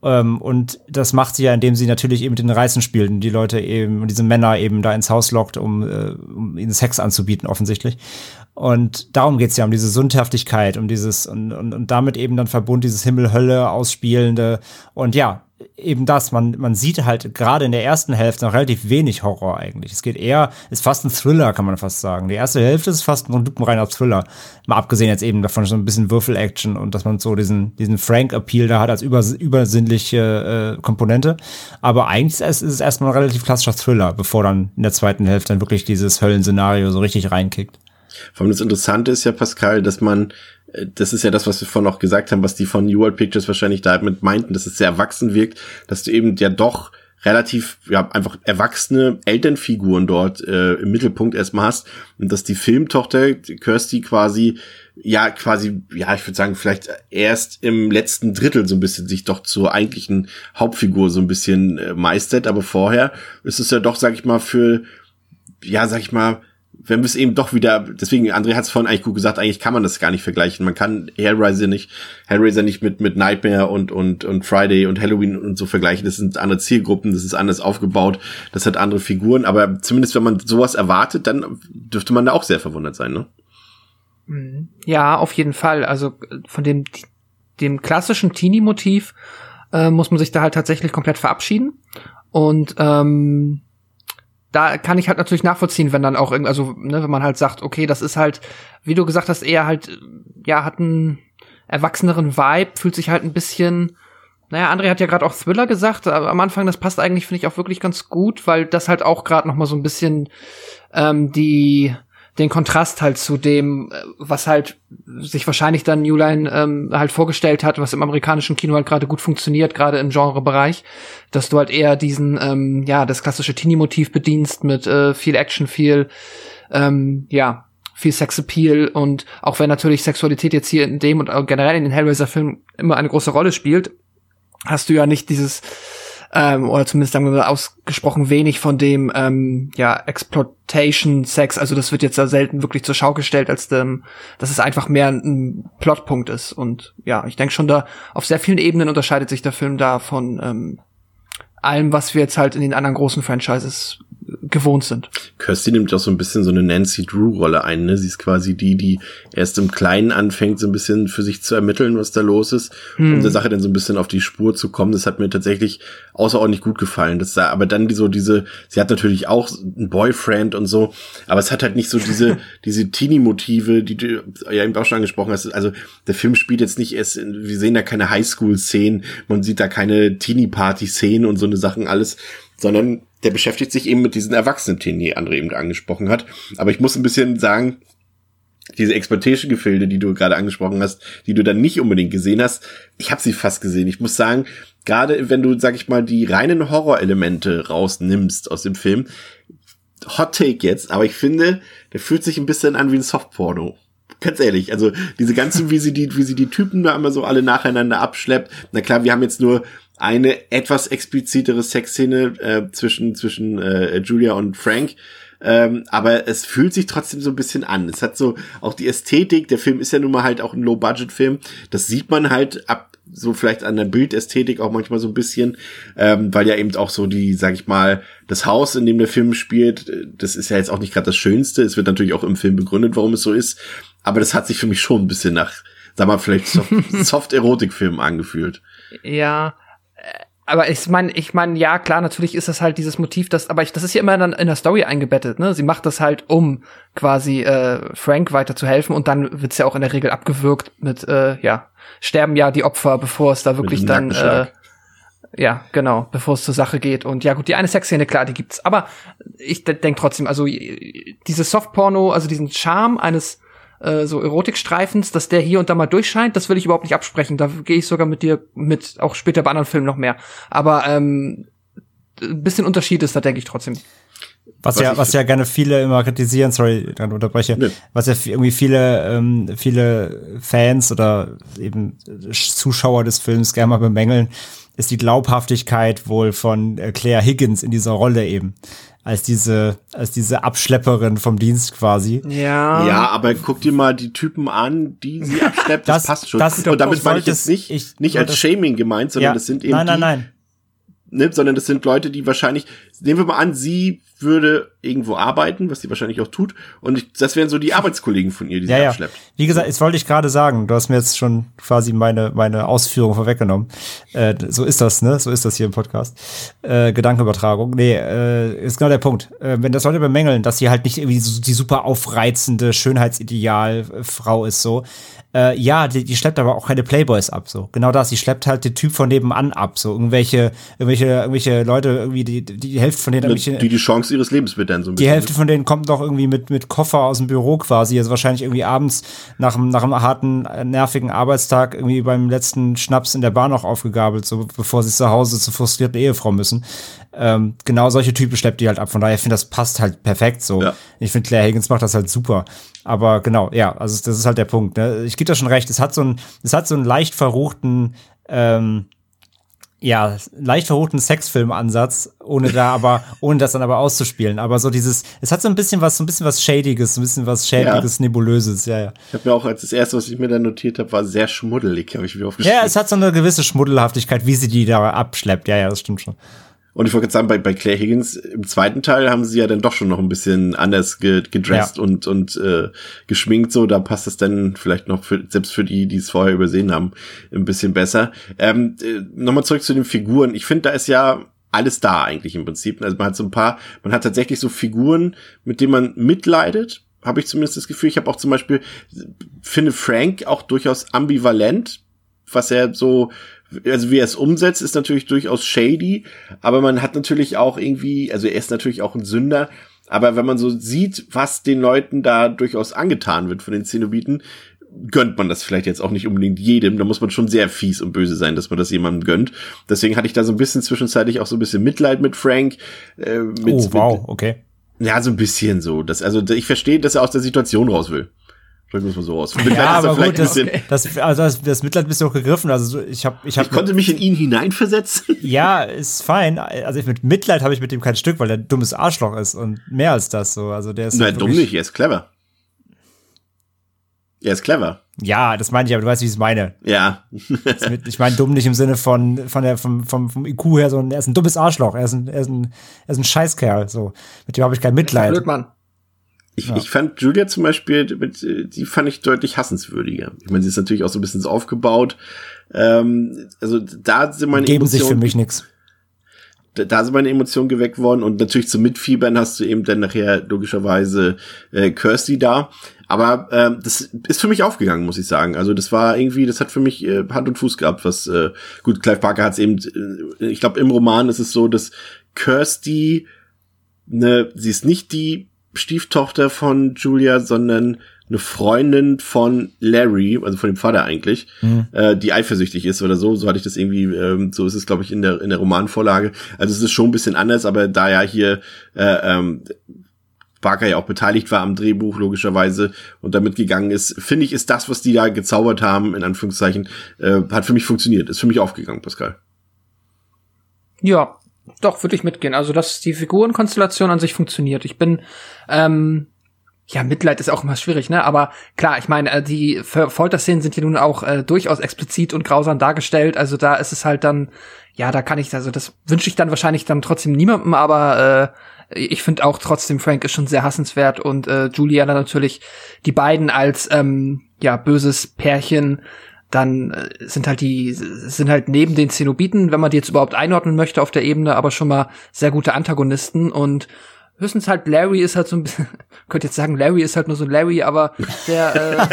Ähm, und das macht sie ja, indem sie natürlich eben mit den Reißen spielt und die Leute eben, diese Männer eben da ins Haus lockt, um, äh, um ihnen Sex anzubieten, offensichtlich. Und darum geht's ja, um diese Sündhaftigkeit, um dieses, und, und, und damit eben dann verbunden dieses Himmel-Hölle ausspielende. Und ja, eben das, man, man sieht halt gerade in der ersten Hälfte noch relativ wenig Horror eigentlich. Es geht eher, ist fast ein Thriller, kann man fast sagen. Die erste Hälfte ist fast ein reiner Thriller. Mal abgesehen jetzt eben davon so ein bisschen Würfel-Action und dass man so diesen, diesen Frank-Appeal da hat als übers übersinnliche äh, Komponente. Aber eigentlich ist es erstmal ein relativ klassischer Thriller, bevor dann in der zweiten Hälfte dann wirklich dieses Höllenszenario so richtig reinkickt. Vor allem das Interessante ist ja, Pascal, dass man das ist ja das, was wir vorhin auch gesagt haben, was die von New World Pictures wahrscheinlich damit meinten, dass es sehr erwachsen wirkt, dass du eben ja doch relativ ja einfach erwachsene Elternfiguren dort äh, im Mittelpunkt erstmal hast und dass die Filmtochter Kirsty quasi ja quasi ja ich würde sagen vielleicht erst im letzten Drittel so ein bisschen sich doch zur eigentlichen Hauptfigur so ein bisschen äh, meistert, aber vorher ist es ja doch sag ich mal für ja sag ich mal wenn wir es eben doch wieder, deswegen, André hat es vorhin eigentlich gut gesagt, eigentlich kann man das gar nicht vergleichen. Man kann Hellraiser nicht, Hellraiser nicht mit, mit Nightmare und, und, und Friday und Halloween und so vergleichen. Das sind andere Zielgruppen, das ist anders aufgebaut, das hat andere Figuren, aber zumindest wenn man sowas erwartet, dann dürfte man da auch sehr verwundert sein, ne? Mhm. Ja, auf jeden Fall. Also von dem, dem klassischen Teenie-Motiv äh, muss man sich da halt tatsächlich komplett verabschieden. Und ähm, da kann ich halt natürlich nachvollziehen, wenn dann auch irgendwie, also, ne, wenn man halt sagt, okay, das ist halt, wie du gesagt hast, eher halt, ja, hat einen erwachseneren Vibe, fühlt sich halt ein bisschen, naja, André hat ja gerade auch Thriller gesagt, aber am Anfang, das passt eigentlich, finde ich, auch wirklich ganz gut, weil das halt auch gerade noch mal so ein bisschen ähm, die den Kontrast halt zu dem, äh, was halt sich wahrscheinlich dann New Line ähm, halt vorgestellt hat, was im amerikanischen Kino halt gerade gut funktioniert, gerade im Genrebereich, dass du halt eher diesen, ähm, ja, das klassische Teenie-Motiv bedienst mit äh, viel Action, viel, ähm, ja, viel Sexappeal und auch wenn natürlich Sexualität jetzt hier in dem und generell in den Hellraiser-Filmen immer eine große Rolle spielt, hast du ja nicht dieses ähm, oder zumindest sagen wir mal ausgesprochen wenig von dem ähm, ja Exploitation Sex. Also das wird jetzt da selten wirklich zur Schau gestellt, als dem, dass es einfach mehr ein Plotpunkt ist. Und ja, ich denke schon da auf sehr vielen Ebenen unterscheidet sich der Film da von ähm, allem, was wir jetzt halt in den anderen großen Franchises gewohnt sind. Kirsty nimmt auch so ein bisschen so eine Nancy Drew-Rolle ein. Ne? Sie ist quasi die, die erst im Kleinen anfängt, so ein bisschen für sich zu ermitteln, was da los ist, hm. um der Sache dann so ein bisschen auf die Spur zu kommen. Das hat mir tatsächlich außerordentlich gut gefallen. Das da, aber dann die so diese, sie hat natürlich auch einen Boyfriend und so, aber es hat halt nicht so diese, diese Teenie-Motive, die du ja eben auch schon angesprochen hast. Also der Film spielt jetzt nicht erst, in, wir sehen da keine Highschool-Szenen, man sieht da keine Teenie-Party-Szenen und so eine Sachen alles, sondern der beschäftigt sich eben mit diesen Erwachsenen-Themen, die André eben angesprochen hat. Aber ich muss ein bisschen sagen, diese Exploitation-Gefilde, die du gerade angesprochen hast, die du dann nicht unbedingt gesehen hast, ich habe sie fast gesehen. Ich muss sagen, gerade wenn du, sag ich mal, die reinen Horrorelemente rausnimmst aus dem Film, Hot Take jetzt, aber ich finde, der fühlt sich ein bisschen an wie ein Softporno. Ganz ehrlich, also diese ganzen, wie sie die, wie sie die Typen da immer so alle nacheinander abschleppt. Na klar, wir haben jetzt nur eine etwas explizitere Sexszene äh, zwischen zwischen äh, Julia und Frank. Ähm, aber es fühlt sich trotzdem so ein bisschen an. Es hat so auch die Ästhetik. Der Film ist ja nun mal halt auch ein Low-Budget-Film. Das sieht man halt ab so vielleicht an der Bildästhetik auch manchmal so ein bisschen, ähm, weil ja eben auch so die, sag ich mal, das Haus, in dem der Film spielt, äh, das ist ja jetzt auch nicht gerade das Schönste. Es wird natürlich auch im Film begründet, warum es so ist. Aber das hat sich für mich schon ein bisschen nach, sag mal, vielleicht Soft-Erotik-Film angefühlt. Ja, aber ich meine, ich meine, ja, klar, natürlich ist das halt dieses Motiv, das, aber ich, das ist ja immer dann in der Story eingebettet, ne? Sie macht das halt, um quasi äh, Frank weiter zu helfen und dann wird's ja auch in der Regel abgewürgt mit, äh, ja, sterben ja die Opfer, bevor es da wirklich dann, äh, ja, genau, bevor es zur Sache geht. Und ja, gut, die eine Sexszene, klar, die gibt's. Aber ich denke trotzdem, also dieses Softporno, also diesen Charme eines äh, so Erotikstreifens, dass der hier und da mal durchscheint, das will ich überhaupt nicht absprechen. Da gehe ich sogar mit dir mit, auch später bei anderen Filmen noch mehr. Aber ähm, ein bisschen Unterschied ist da, denke ich trotzdem. Was, was ja, was ja gerne viele immer kritisieren, sorry, dann unterbreche, nee. was ja irgendwie viele, ähm, viele Fans oder eben Zuschauer des Films gerne mal bemängeln, ist die Glaubhaftigkeit wohl von äh, Claire Higgins in dieser Rolle eben als diese, als diese Abschlepperin vom Dienst quasi. Ja. Ja, aber guck dir mal die Typen an, die sie abschleppt, das, das passt schon. Das, und damit meine ich jetzt nicht, ich, nicht als Shaming gemeint, sondern ja, das sind eben nein, nein, die, nein ne, sondern das sind Leute, die wahrscheinlich, nehmen wir mal an, sie würde irgendwo arbeiten, was sie wahrscheinlich auch tut, und ich, das wären so die Arbeitskollegen von ihr, die ja, sie ja. abschleppt. Wie gesagt, das wollte ich gerade sagen, du hast mir jetzt schon quasi meine, meine Ausführung vorweggenommen. Äh, so ist das, ne? So ist das hier im Podcast. Äh, Gedankenübertragung. Nee, äh, ist genau der Punkt. Äh, wenn das Leute bemängeln, dass sie halt nicht irgendwie so die super aufreizende Schönheitsideal-Frau ist, so, äh, ja, die, die schleppt aber auch keine Playboys ab, so. Genau das, die schleppt halt den Typ von nebenan ab, so. Irgendwelche, irgendwelche, irgendwelche Leute, irgendwie, die, die Hälfte von denen, irgendwelche, Die die Chance ihres Lebens wird dann so ein Die Hälfte von denen kommt noch irgendwie mit, mit Koffer aus dem Büro quasi, also wahrscheinlich irgendwie abends nach, einem nach einem harten, nervigen Arbeitstag irgendwie beim letzten Schnaps in der Bahn noch aufgegabelt, so, bevor sie zu Hause zur frustrierten Ehefrau müssen. Ähm, genau solche Typen schleppt die halt ab. Von daher finde das passt halt perfekt so. Ja. Ich finde Claire Higgins macht das halt super. Aber genau, ja, also das ist halt der Punkt. Ne? Ich gebe da schon recht. Es hat so einen, es hat so einen leicht verruchten, ähm, ja, leicht verruchten Sexfilm-Ansatz, ohne da aber, ohne das dann aber auszuspielen. Aber so dieses, es hat so ein bisschen was, so ein bisschen was Shadiges, ein bisschen was Schädiges, ja. Nebulöses, ja, ja. Ich habe mir auch als das erste, was ich mir dann notiert habe, war sehr schmuddelig, habe ich mir aufgeschrieben. Ja, es hat so eine gewisse Schmuddelhaftigkeit, wie sie die da abschleppt. Ja, ja, das stimmt schon. Und ich wollte gerade sagen, bei, bei Claire Higgins im zweiten Teil haben sie ja dann doch schon noch ein bisschen anders gedresst ja. und, und äh, geschminkt, so, da passt es dann vielleicht noch für, selbst für die, die es vorher übersehen haben, ein bisschen besser. Ähm, äh, Nochmal zurück zu den Figuren. Ich finde, da ist ja alles da eigentlich im Prinzip. Also man hat so ein paar, man hat tatsächlich so Figuren, mit denen man mitleidet, habe ich zumindest das Gefühl. Ich habe auch zum Beispiel, finde Frank auch durchaus ambivalent, was er so also wie er es umsetzt, ist natürlich durchaus shady, aber man hat natürlich auch irgendwie, also er ist natürlich auch ein Sünder, aber wenn man so sieht, was den Leuten da durchaus angetan wird von den Zenobiten, gönnt man das vielleicht jetzt auch nicht unbedingt jedem. Da muss man schon sehr fies und böse sein, dass man das jemandem gönnt. Deswegen hatte ich da so ein bisschen zwischenzeitlich auch so ein bisschen Mitleid mit Frank. Äh, mit, oh, wow, okay. Ja, so ein bisschen so. Das, also ich verstehe, dass er aus der Situation raus will. Drücken wir es mal so aus. Mitleid ja, aber gut, das, das, also das, das Mitleid bist du auch gegriffen. Also ich habe, ich, hab ich konnte mich in ihn hineinversetzen. Ja, ist fein. Also mit Mitleid habe ich mit dem kein Stück, weil er ein dummes Arschloch ist und mehr als das so. Also der ist. Nein, dumm nicht. Er ist clever. Er ist clever. Ja, das meine ich, aber du weißt, wie ich es meine. Ja. ich meine dumm nicht im Sinne von, von der, vom, vom, vom IQ her, sondern er ist ein dummes Arschloch. Er ist ein, er ist ein, er ist ein Scheißkerl. So. Mit dem habe ich kein Mitleid. Blöd, Mann. Ich, ja. ich fand Julia zum Beispiel, mit, die fand ich deutlich hassenswürdiger. Ich meine, sie ist natürlich auch so ein bisschen so aufgebaut. Ähm, also da sind meine Geben Emotionen, sich für mich nix. Da, da sind meine Emotionen geweckt worden und natürlich zum Mitfiebern hast du eben dann nachher logischerweise äh, Kirsty da. Aber äh, das ist für mich aufgegangen, muss ich sagen. Also das war irgendwie, das hat für mich äh, Hand und Fuß gehabt. Was äh, gut, Clive Parker hat es eben. Äh, ich glaube, im Roman ist es so, dass Kirsty, ne, sie ist nicht die Stieftochter von Julia, sondern eine Freundin von Larry, also von dem Vater eigentlich, mhm. äh, die eifersüchtig ist oder so. So hatte ich das irgendwie, ähm, so ist es, glaube ich, in der, in der Romanvorlage. Also es ist schon ein bisschen anders, aber da ja hier äh, ähm, Barker ja auch beteiligt war am Drehbuch, logischerweise, und damit gegangen ist, finde ich, ist das, was die da gezaubert haben, in Anführungszeichen, äh, hat für mich funktioniert, ist für mich aufgegangen, Pascal. Ja, doch, würde ich mitgehen. Also, dass die Figurenkonstellation an sich funktioniert. Ich bin, ähm, ja, Mitleid ist auch immer schwierig, ne? Aber klar, ich meine, äh, die Folterszenen sind ja nun auch äh, durchaus explizit und grausam dargestellt. Also da ist es halt dann, ja, da kann ich, also das wünsche ich dann wahrscheinlich dann trotzdem niemandem, aber äh, ich finde auch trotzdem Frank ist schon sehr hassenswert und äh, Juliana natürlich die beiden als ähm, ja böses Pärchen dann äh, sind halt die sind halt neben den Zenobiten, wenn man die jetzt überhaupt einordnen möchte auf der Ebene, aber schon mal sehr gute Antagonisten und höchstens halt Larry ist halt so ein bisschen, könnte jetzt sagen, Larry ist halt nur so ein Larry, aber der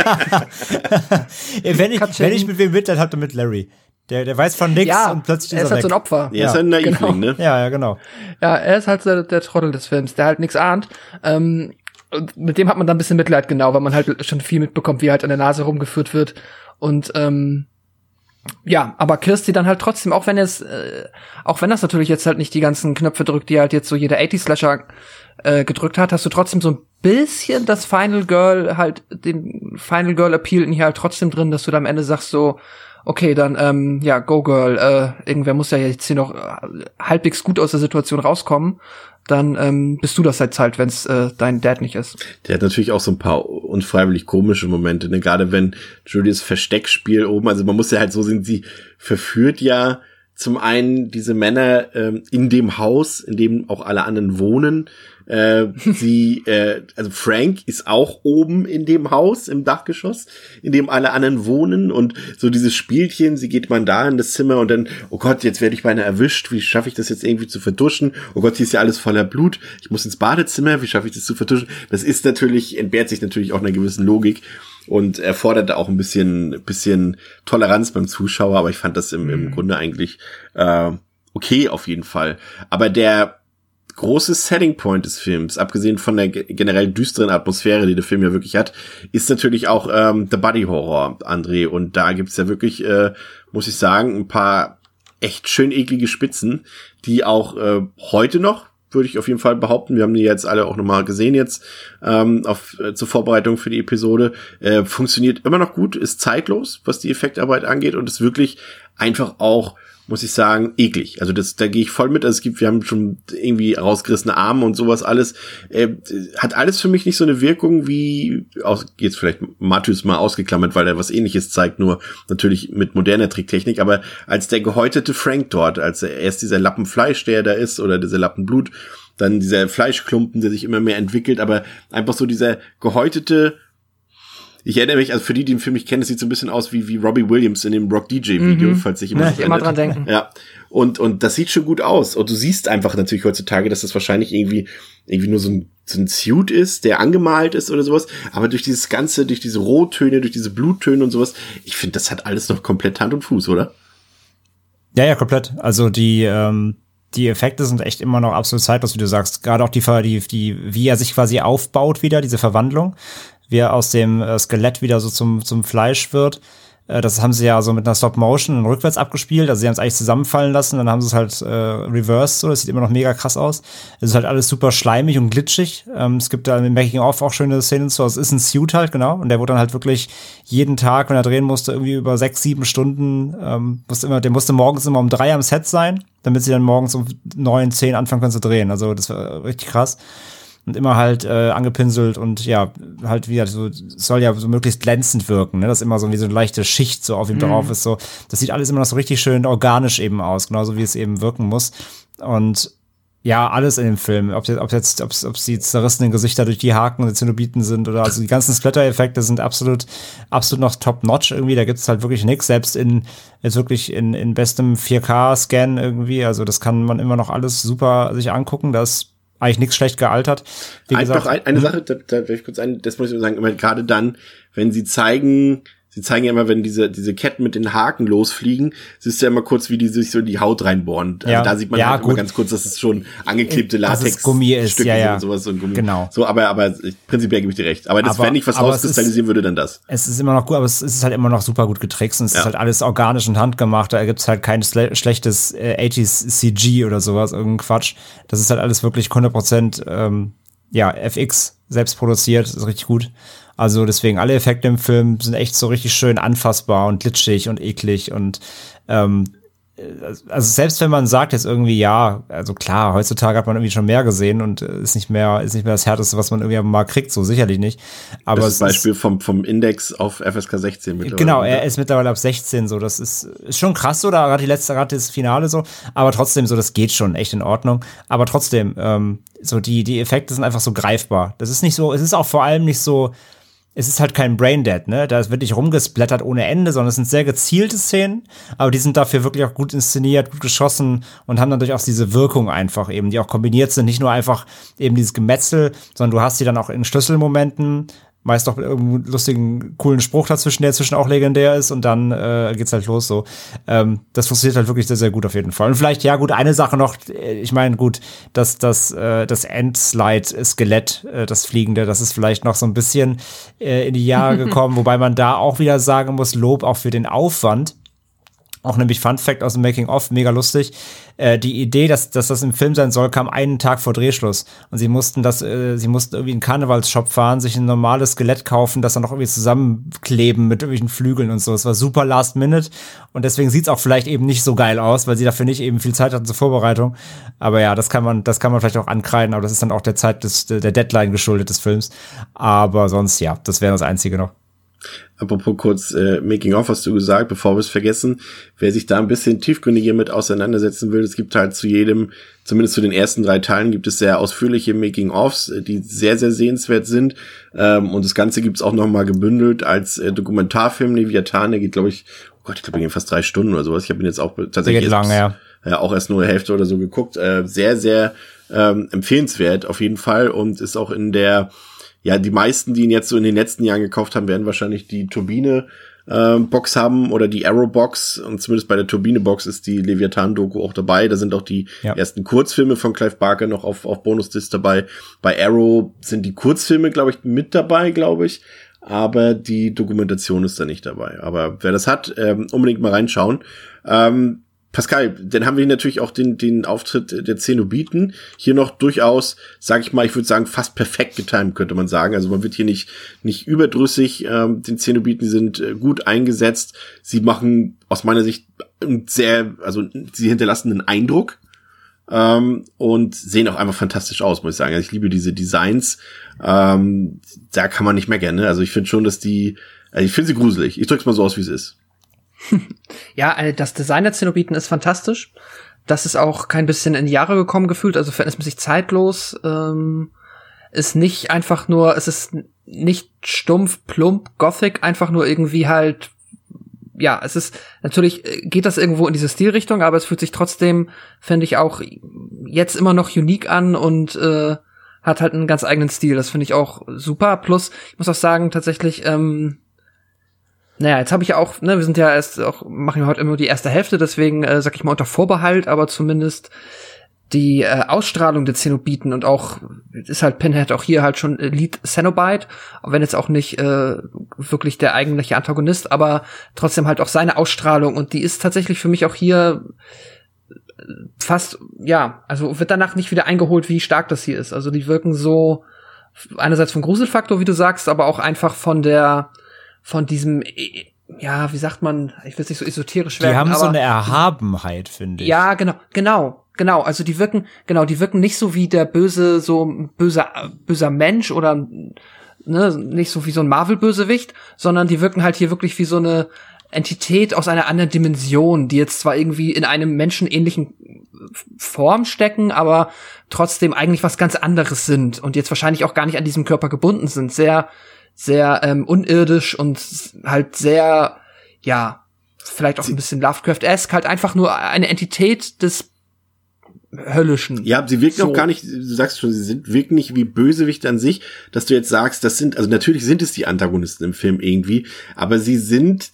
äh, wenn, ich, wenn ich mit wem Mitleid hatte, mit Larry. Der, der weiß von nichts ja, und plötzlich ist er ist halt weg. so ein Opfer. Er ist ein Naivling, genau. ne? Ja, ja, genau. Ja, er ist halt der, der Trottel des Films, der halt nichts ahnt. Ähm, mit dem hat man dann ein bisschen Mitleid, genau, weil man halt schon viel mitbekommt, wie er halt an der Nase rumgeführt wird. Und ähm, ja, aber Kirsty dann halt trotzdem, auch wenn es, äh, auch wenn das natürlich jetzt halt nicht die ganzen Knöpfe drückt, die halt jetzt so jeder 80-Slasher äh, gedrückt hat, hast du trotzdem so ein bisschen das Final Girl, halt den Final Girl Appeal in hier halt trotzdem drin, dass du da am Ende sagst so, okay, dann, ähm, ja, go girl, äh, irgendwer muss ja jetzt hier noch äh, halbwegs gut aus der Situation rauskommen dann ähm, bist du das jetzt halt, wenn es äh, dein Dad nicht ist. Der hat natürlich auch so ein paar unfreiwillig komische Momente, ne? Gerade wenn Julius Versteckspiel oben, also man muss ja halt so sehen, sie verführt ja zum einen diese Männer ähm, in dem Haus, in dem auch alle anderen wohnen, äh, sie, äh, also Frank ist auch oben in dem Haus im Dachgeschoss, in dem alle anderen wohnen und so dieses Spielchen, sie geht man da in das Zimmer und dann, oh Gott, jetzt werde ich beinahe erwischt, wie schaffe ich das jetzt irgendwie zu vertuschen? Oh Gott, hier ist ja alles voller Blut, ich muss ins Badezimmer, wie schaffe ich das zu vertuschen? Das ist natürlich, entbehrt sich natürlich auch einer gewissen Logik und erfordert auch ein bisschen, bisschen Toleranz beim Zuschauer, aber ich fand das im, im mhm. Grunde eigentlich äh, okay auf jeden Fall. Aber der große Setting Point des Films, abgesehen von der generell düsteren Atmosphäre, die der Film ja wirklich hat, ist natürlich auch ähm, The Body Horror, André. Und da gibt's ja wirklich, äh, muss ich sagen, ein paar echt schön eklige Spitzen, die auch äh, heute noch, würde ich auf jeden Fall behaupten, wir haben die jetzt alle auch nochmal gesehen jetzt ähm, auf, äh, zur Vorbereitung für die Episode, äh, funktioniert immer noch gut, ist zeitlos, was die Effektarbeit angeht und ist wirklich einfach auch muss ich sagen, eklig. Also das, da gehe ich voll mit. Also es gibt, wir haben schon irgendwie rausgerissene Arme und sowas alles. Äh, hat alles für mich nicht so eine Wirkung wie, aus, jetzt vielleicht Matthäus mal ausgeklammert, weil er was ähnliches zeigt, nur natürlich mit moderner Tricktechnik, aber als der gehäutete Frank dort, als er erst dieser Lappen Fleisch, der da ist, oder dieser Lappen Blut, dann dieser Fleischklumpen, der sich immer mehr entwickelt, aber einfach so dieser gehäutete ich erinnere mich, also für die, die den Film nicht kennen, es sieht so ein bisschen aus wie, wie Robbie Williams in dem Rock DJ Video, mhm. falls sich jemand ja, immer dran denken. Ja. Und, und das sieht schon gut aus. Und du siehst einfach natürlich heutzutage, dass das wahrscheinlich irgendwie, irgendwie nur so ein, so ein Suit ist, der angemalt ist oder sowas. Aber durch dieses Ganze, durch diese Rottöne, durch diese Bluttöne und sowas, ich finde, das hat alles noch komplett Hand und Fuß, oder? Ja, ja, komplett. Also die, ähm, die Effekte sind echt immer noch absolut zeitlos, wie du sagst. Gerade auch die, die, die, wie er sich quasi aufbaut wieder, diese Verwandlung wie er aus dem äh, Skelett wieder so zum, zum Fleisch wird. Äh, das haben sie ja so mit einer Stop-Motion rückwärts abgespielt. Also sie haben es eigentlich zusammenfallen lassen, dann haben sie es halt äh, reversed, so. Das sieht immer noch mega krass aus. Es ist halt alles super schleimig und glitschig. Ähm, es gibt da im Making-of auch schöne Szenen zu. Also es ist ein Suit halt, genau. Und der wurde dann halt wirklich jeden Tag, wenn er drehen musste, irgendwie über sechs, sieben Stunden, ähm, musste immer, der musste morgens immer um drei am Set sein, damit sie dann morgens um neun, zehn anfangen können zu drehen. Also das war richtig krass und immer halt äh, angepinselt und ja, halt wieder so, soll ja so möglichst glänzend wirken, ne? Dass immer so wie so eine leichte Schicht so auf ihm mhm. drauf ist. So, das sieht alles immer noch so richtig schön organisch eben aus, genauso wie es eben wirken muss. Und ja, alles in dem Film. Ob jetzt, ob jetzt, ob es die zerrissenen Gesichter durch die Haken und die Zenobiten sind oder also die ganzen Splatter-Effekte sind absolut, absolut noch top-notch irgendwie. Da gibt es halt wirklich nichts, selbst in, jetzt wirklich in, in bestem 4K-Scan irgendwie. Also das kann man immer noch alles super sich angucken. Das eigentlich nichts schlecht gealtert. Wie gesagt, ein, eine hm? Sache, da, da will ich kurz ein, das muss ich sagen, immer gerade dann, wenn sie zeigen, Sie zeigen ja immer, wenn diese, diese Ketten mit den Haken losfliegen, siehst du ja immer kurz, wie die sich so in die Haut reinbohren. Also Ja. da sieht man Ja, halt gut. immer ganz kurz, dass es schon angeklebte Dass es Latex Gummi ist, Stücke ja, sind ja. und sowas, so ein Gummi. Genau. So, aber, aber prinzipiell gebe ich dir recht. Aber das, Aber- wenn ich was es rauskristallisieren würde, dann das. Es ist immer noch gut, aber es ist halt immer noch super gut getrickst und es Ja. ist halt alles organisch und handgemacht. Da gibt's halt kein schle schlechtes äh, 80s CG oder sowas, irgendein Quatsch. Das ist halt alles wirklich 100% ähm, ja, FX selbst produziert, ist richtig gut. Also deswegen, alle Effekte im Film sind echt so richtig schön anfassbar und glitschig und eklig und ähm, also selbst wenn man sagt jetzt irgendwie, ja, also klar, heutzutage hat man irgendwie schon mehr gesehen und äh, ist nicht mehr, ist nicht mehr das Härteste, was man irgendwie mal kriegt, so sicherlich nicht. Aber Das ist Beispiel vom, vom Index auf FSK 16 mittlerweile. Genau, er ist mittlerweile ab 16 so. Das ist, ist schon krass, so, da gerade die letzte, gerade das Finale so. Aber trotzdem, so, das geht schon echt in Ordnung. Aber trotzdem, ähm, so die, die Effekte sind einfach so greifbar. Das ist nicht so, es ist auch vor allem nicht so, es ist halt kein Braindead, ne? Da wird nicht rumgesplattert ohne Ende, sondern es sind sehr gezielte Szenen, aber die sind dafür wirklich auch gut inszeniert, gut geschossen und haben dann durchaus diese Wirkung einfach eben, die auch kombiniert sind. Nicht nur einfach eben dieses Gemetzel, sondern du hast die dann auch in Schlüsselmomenten, meist auch mit irgendeinem lustigen, coolen Spruch dazwischen, der inzwischen auch legendär ist und dann äh, geht's halt los so. Ähm, das funktioniert halt wirklich sehr, sehr gut auf jeden Fall. Und vielleicht, ja gut, eine Sache noch, äh, ich meine, gut, dass das, äh, das Endslide-Skelett, äh, das Fliegende, das ist vielleicht noch so ein bisschen äh, in die Jahre gekommen, wobei man da auch wieder sagen muss, Lob auch für den Aufwand. Auch nämlich Fun Fact aus dem Making of, mega lustig. Äh, die Idee, dass, dass das im Film sein soll, kam einen Tag vor Drehschluss. Und sie mussten das, äh, sie mussten irgendwie in einen Karnevalsshop fahren, sich ein normales Skelett kaufen, das dann noch irgendwie zusammenkleben mit irgendwelchen Flügeln und so. Es war super last minute. Und deswegen sieht's auch vielleicht eben nicht so geil aus, weil sie dafür nicht eben viel Zeit hatten zur Vorbereitung. Aber ja, das kann man, das kann man vielleicht auch ankreiden, aber das ist dann auch der Zeit des, der Deadline geschuldet des Films. Aber sonst, ja, das wäre das Einzige noch. Apropos kurz äh, Making of, hast du gesagt, bevor wir es vergessen, wer sich da ein bisschen tiefgründiger mit auseinandersetzen will, es gibt halt zu jedem, zumindest zu den ersten drei Teilen, gibt es sehr ausführliche Making ofs, äh, die sehr, sehr sehenswert sind. Ähm, und das Ganze gibt's auch nochmal gebündelt als äh, Dokumentarfilm. Leviathan, der geht, glaube ich, oh Gott, ich glaube, gehen fast drei Stunden oder sowas. Ich habe ihn jetzt auch tatsächlich erst- lang, ja. ja, auch erst nur die Hälfte oder so geguckt. Äh, sehr, sehr ähm, empfehlenswert auf jeden Fall und ist auch in der, ja, die meisten, die ihn jetzt so in den letzten Jahren gekauft haben, werden wahrscheinlich die Turbine ähm, Box haben oder die Arrow Box und zumindest bei der Turbine Box ist die Leviathan Doku auch dabei. Da sind auch die Ja. ersten Kurzfilme von Clive Barker noch auf, auf Bonusdisc dabei. Bei Arrow sind die Kurzfilme, glaube ich, mit dabei, glaube ich. Aber die Dokumentation ist da nicht dabei. Aber wer das hat, ähm, unbedingt mal reinschauen. Ähm, Pascal, dann haben wir natürlich auch den, den Auftritt der Zenobiten. Hier noch durchaus, sage ich mal, ich würde sagen, fast perfekt getimt, könnte man sagen. Also man wird hier nicht, nicht überdrüssig. Ähm, den Zenobiten sind äh, gut eingesetzt. Sie machen aus meiner Sicht sehr, also sie hinterlassen einen Eindruck. Ähm, und sehen auch einfach fantastisch aus, muss ich sagen. Also ich liebe diese Designs. Ähm, da kann man nicht meckern, ne? Also ich finde schon, dass die, also ich finde sie gruselig. Ich drück's mal so aus, wie es ist. Ja, äh, das Design der Zenobiten ist fantastisch. Das ist auch kein bisschen in die Jahre gekommen gefühlt, also verhältnismäßig zeitlos. Ähm, ist nicht einfach nur, es ist nicht stumpf, plump, gothic, einfach nur irgendwie halt, ja, es ist, natürlich geht das irgendwo in diese Stilrichtung, aber es fühlt sich trotzdem, finde ich, auch jetzt immer noch unique an und äh, hat halt einen ganz eigenen Stil. Das finde ich auch super. Plus, ich muss auch sagen, tatsächlich, ähm, naja, jetzt habe ich ja auch, ne, wir sind ja erst auch, machen wir heute immer die erste Hälfte, deswegen äh, sag ich mal unter Vorbehalt, aber zumindest die äh, Ausstrahlung der Zenobiten und auch ist halt Pinhead auch hier halt schon äh, Lead Cenobite, wenn jetzt auch nicht äh, wirklich der eigentliche Antagonist, aber trotzdem halt auch seine Ausstrahlung und die ist tatsächlich für mich auch hier äh, fast, ja, also wird danach nicht wieder eingeholt, wie stark das hier ist. Also die wirken so einerseits vom Gruselfaktor, wie du sagst, aber auch einfach von der von diesem, ja, wie sagt man, ich will es nicht so esoterisch Die werden, haben aber so eine Erhabenheit, finde ich. ja, genau, genau, genau. Also die wirken, genau, die wirken nicht so wie der böse, so böser, böser Mensch oder ne, nicht so wie so ein Marvel-Bösewicht, sondern die wirken halt hier wirklich wie so eine Entität aus einer anderen Dimension, die jetzt zwar irgendwie in einem menschenähnlichen Form stecken, aber trotzdem eigentlich was ganz anderes sind und jetzt wahrscheinlich auch gar nicht an diesem Körper gebunden sind. Sehr, sehr ähm, unirdisch und halt sehr, ja, vielleicht auch ein bisschen Lovecraft-esque, halt einfach nur eine Entität des höllischen. Ja, sie wirken So. auch gar nicht, du sagst schon, sie sind, wirken nicht wie Bösewichte an sich, dass du jetzt sagst, das sind, also natürlich sind es die Antagonisten im Film irgendwie, aber sie sind,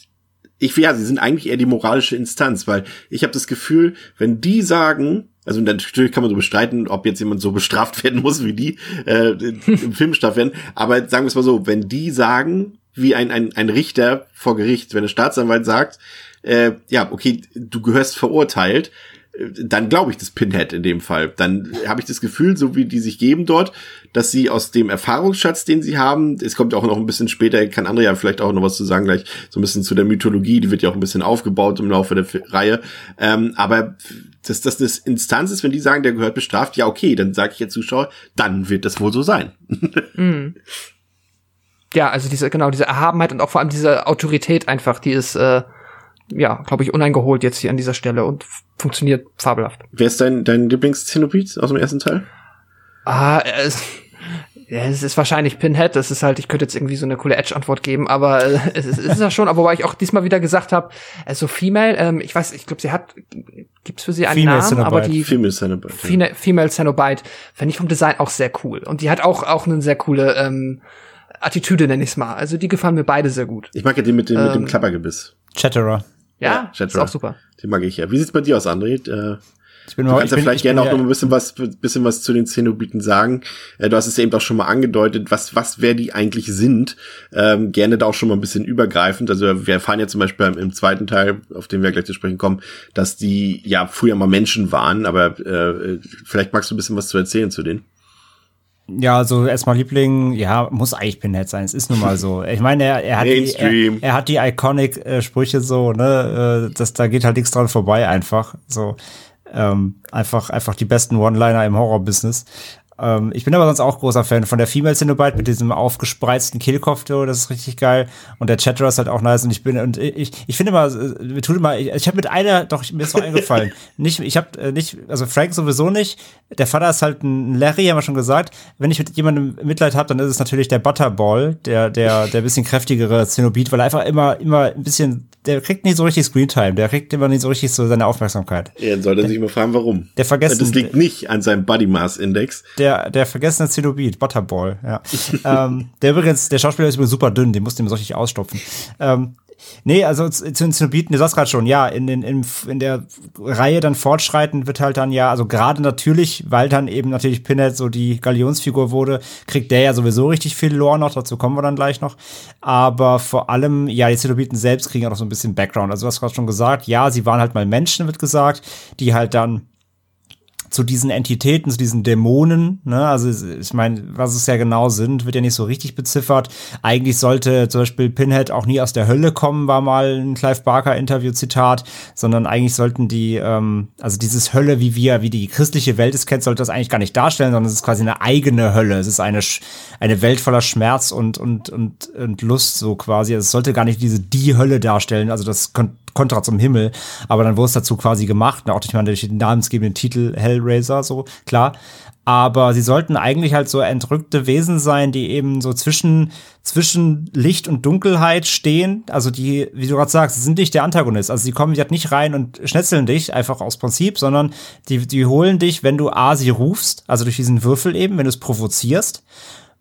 ich, ja, sie sind eigentlich eher die moralische Instanz, weil ich habe das Gefühl, wenn die sagen, also natürlich kann man so bestreiten, ob jetzt jemand so bestraft werden muss, wie die äh, im Film bestraft werden, aber sagen wir es mal so, wenn die sagen, wie ein, ein, ein Richter vor Gericht, wenn ein Staatsanwalt sagt, äh, ja, okay, du gehörst verurteilt, äh, dann glaube ich das Pinhead in dem Fall. Dann habe ich das Gefühl, so wie die sich geben dort, dass sie aus dem Erfahrungsschatz, den sie haben, es kommt ja auch noch ein bisschen später, kann Andrea vielleicht auch noch was zu sagen, gleich so ein bisschen zu der Mythologie, die wird ja auch ein bisschen aufgebaut im Laufe der Reihe. Ähm, aber dass das das Instanz ist, wenn die sagen, der gehört bestraft, ja okay, dann sage ich jetzt Zuschauer, dann wird das wohl so sein. Ja, also diese, genau, diese Erhabenheit und auch vor allem diese Autorität einfach, die ist, äh, ja, glaube ich, uneingeholt jetzt hier an dieser Stelle und funktioniert fabelhaft. Wer ist dein, dein Lieblings-Zenobit aus dem ersten Teil? Ah, es, ja, es ist wahrscheinlich Pinhead. Das ist halt, ich könnte jetzt irgendwie so eine coole Edge-Antwort geben, aber äh, es ist, es ist ja schon, aber wobei ich auch diesmal wieder gesagt habe, äh, so Female, ähm, ich weiß, ich glaube, sie hat, gibt's für sie einen Female Namen, aber Cenobite. die Female Cenobite. Female, Female Cenobite fände ich vom Design auch sehr cool. Und die hat auch, auch eine sehr coole ähm, Attitüde, nenn ich's mal. Also die gefallen mir beide sehr gut. Ich mag ja den mit dem, mit dem Ähm, Klappergebiss. Chatterer. Ja, Ja, ist Chatterer. auch super. Den mag ich ja. Wie sieht's bei dir aus, André? Äh, Ich bin Du mal- kannst ja vielleicht ich gerne auch noch ein bisschen was, bisschen was zu den Zenobiten sagen. Äh, Du hast es ja eben auch schon mal angedeutet, was, was, wer die eigentlich sind. Ähm, gerne da auch schon mal ein bisschen übergreifend. Also wir erfahren ja zum Beispiel im zweiten Teil, auf den wir gleich zu sprechen kommen, dass die ja früher mal Menschen waren, aber äh, vielleicht magst du ein bisschen was zu erzählen zu denen. Ja, also erstmal Liebling, ja, muss eigentlich Pinhead sein. Es ist nun mal so. Ich meine, er, er hat die, er, er hat die iconic äh, Sprüche so, ne, äh, das, da geht halt nichts dran vorbei einfach. So, ähm, einfach, einfach die besten One-Liner im Horror-Business. Ähm, ich bin aber sonst auch großer Fan von der Female Cenobite mit diesem aufgespreizten Kehlkopf, das ist richtig geil. Und der Chatterer ist halt auch nice. Und ich bin, und ich, ich finde äh, mir tut immer, ich, ich habe mit einer, doch, mir ist so eingefallen. nicht, ich habe äh, nicht, also Frank sowieso nicht. Der Vater ist halt ein Larry, haben wir schon gesagt. Wenn ich mit jemandem Mitleid habe, dann ist es natürlich der Butterball, der, der, der bisschen kräftigere Cenobit, weil er einfach immer, immer ein bisschen, der kriegt nicht so richtig Screentime, der kriegt immer nicht so richtig so seine Aufmerksamkeit. Er sollte sich mal fragen, warum. Der vergessen- Das liegt nicht an seinem Body Mass Index. Der, der vergessene Zenobit, Butterball, ja. ähm, der übrigens, der Schauspieler ist übrigens super dünn, den musste ihm so richtig ausstopfen. Ähm, nee, also zu den Zenobiten, du sagst gerade schon, ja, in, den, in, in der Reihe dann fortschreitend wird halt dann ja, also gerade natürlich, weil dann eben natürlich Pinhead so die Galionsfigur wurde, kriegt der ja sowieso richtig viel Lore noch, dazu kommen wir dann gleich noch. Aber vor allem, ja, die Zenobiten selbst kriegen auch noch so ein bisschen Background. Also du hast gerade schon gesagt, ja, sie waren halt mal Menschen, wird gesagt, die halt dann zu diesen Entitäten, zu diesen Dämonen, ne, also ich meine, was es ja genau sind, wird ja nicht so richtig beziffert. Eigentlich sollte zum Beispiel Pinhead auch nie aus der Hölle kommen, war mal ein Clive Barker Interview-Zitat, sondern eigentlich sollten die, ähm, also dieses Hölle, wie wir, wie die christliche Welt es kennt, sollte das eigentlich gar nicht darstellen, sondern es ist quasi eine eigene Hölle. Es ist eine, eine Welt voller Schmerz und, und, und, und Lust, so quasi. Also es sollte gar nicht diese die Hölle darstellen, also das kon Kontra zum Himmel, aber dann wurde es dazu quasi gemacht, auch durch den namensgebenden Titel Hellraiser, so, klar. Aber sie sollten eigentlich halt so entrückte Wesen sein, die eben so zwischen, zwischen Licht und Dunkelheit stehen. Also die, wie du gerade sagst, sind nicht der Antagonist. Also sie kommen halt nicht rein und schnetzeln dich einfach aus Prinzip, sondern die, die holen dich, wenn du A, sie rufst, also durch diesen Würfel eben, wenn du es provozierst,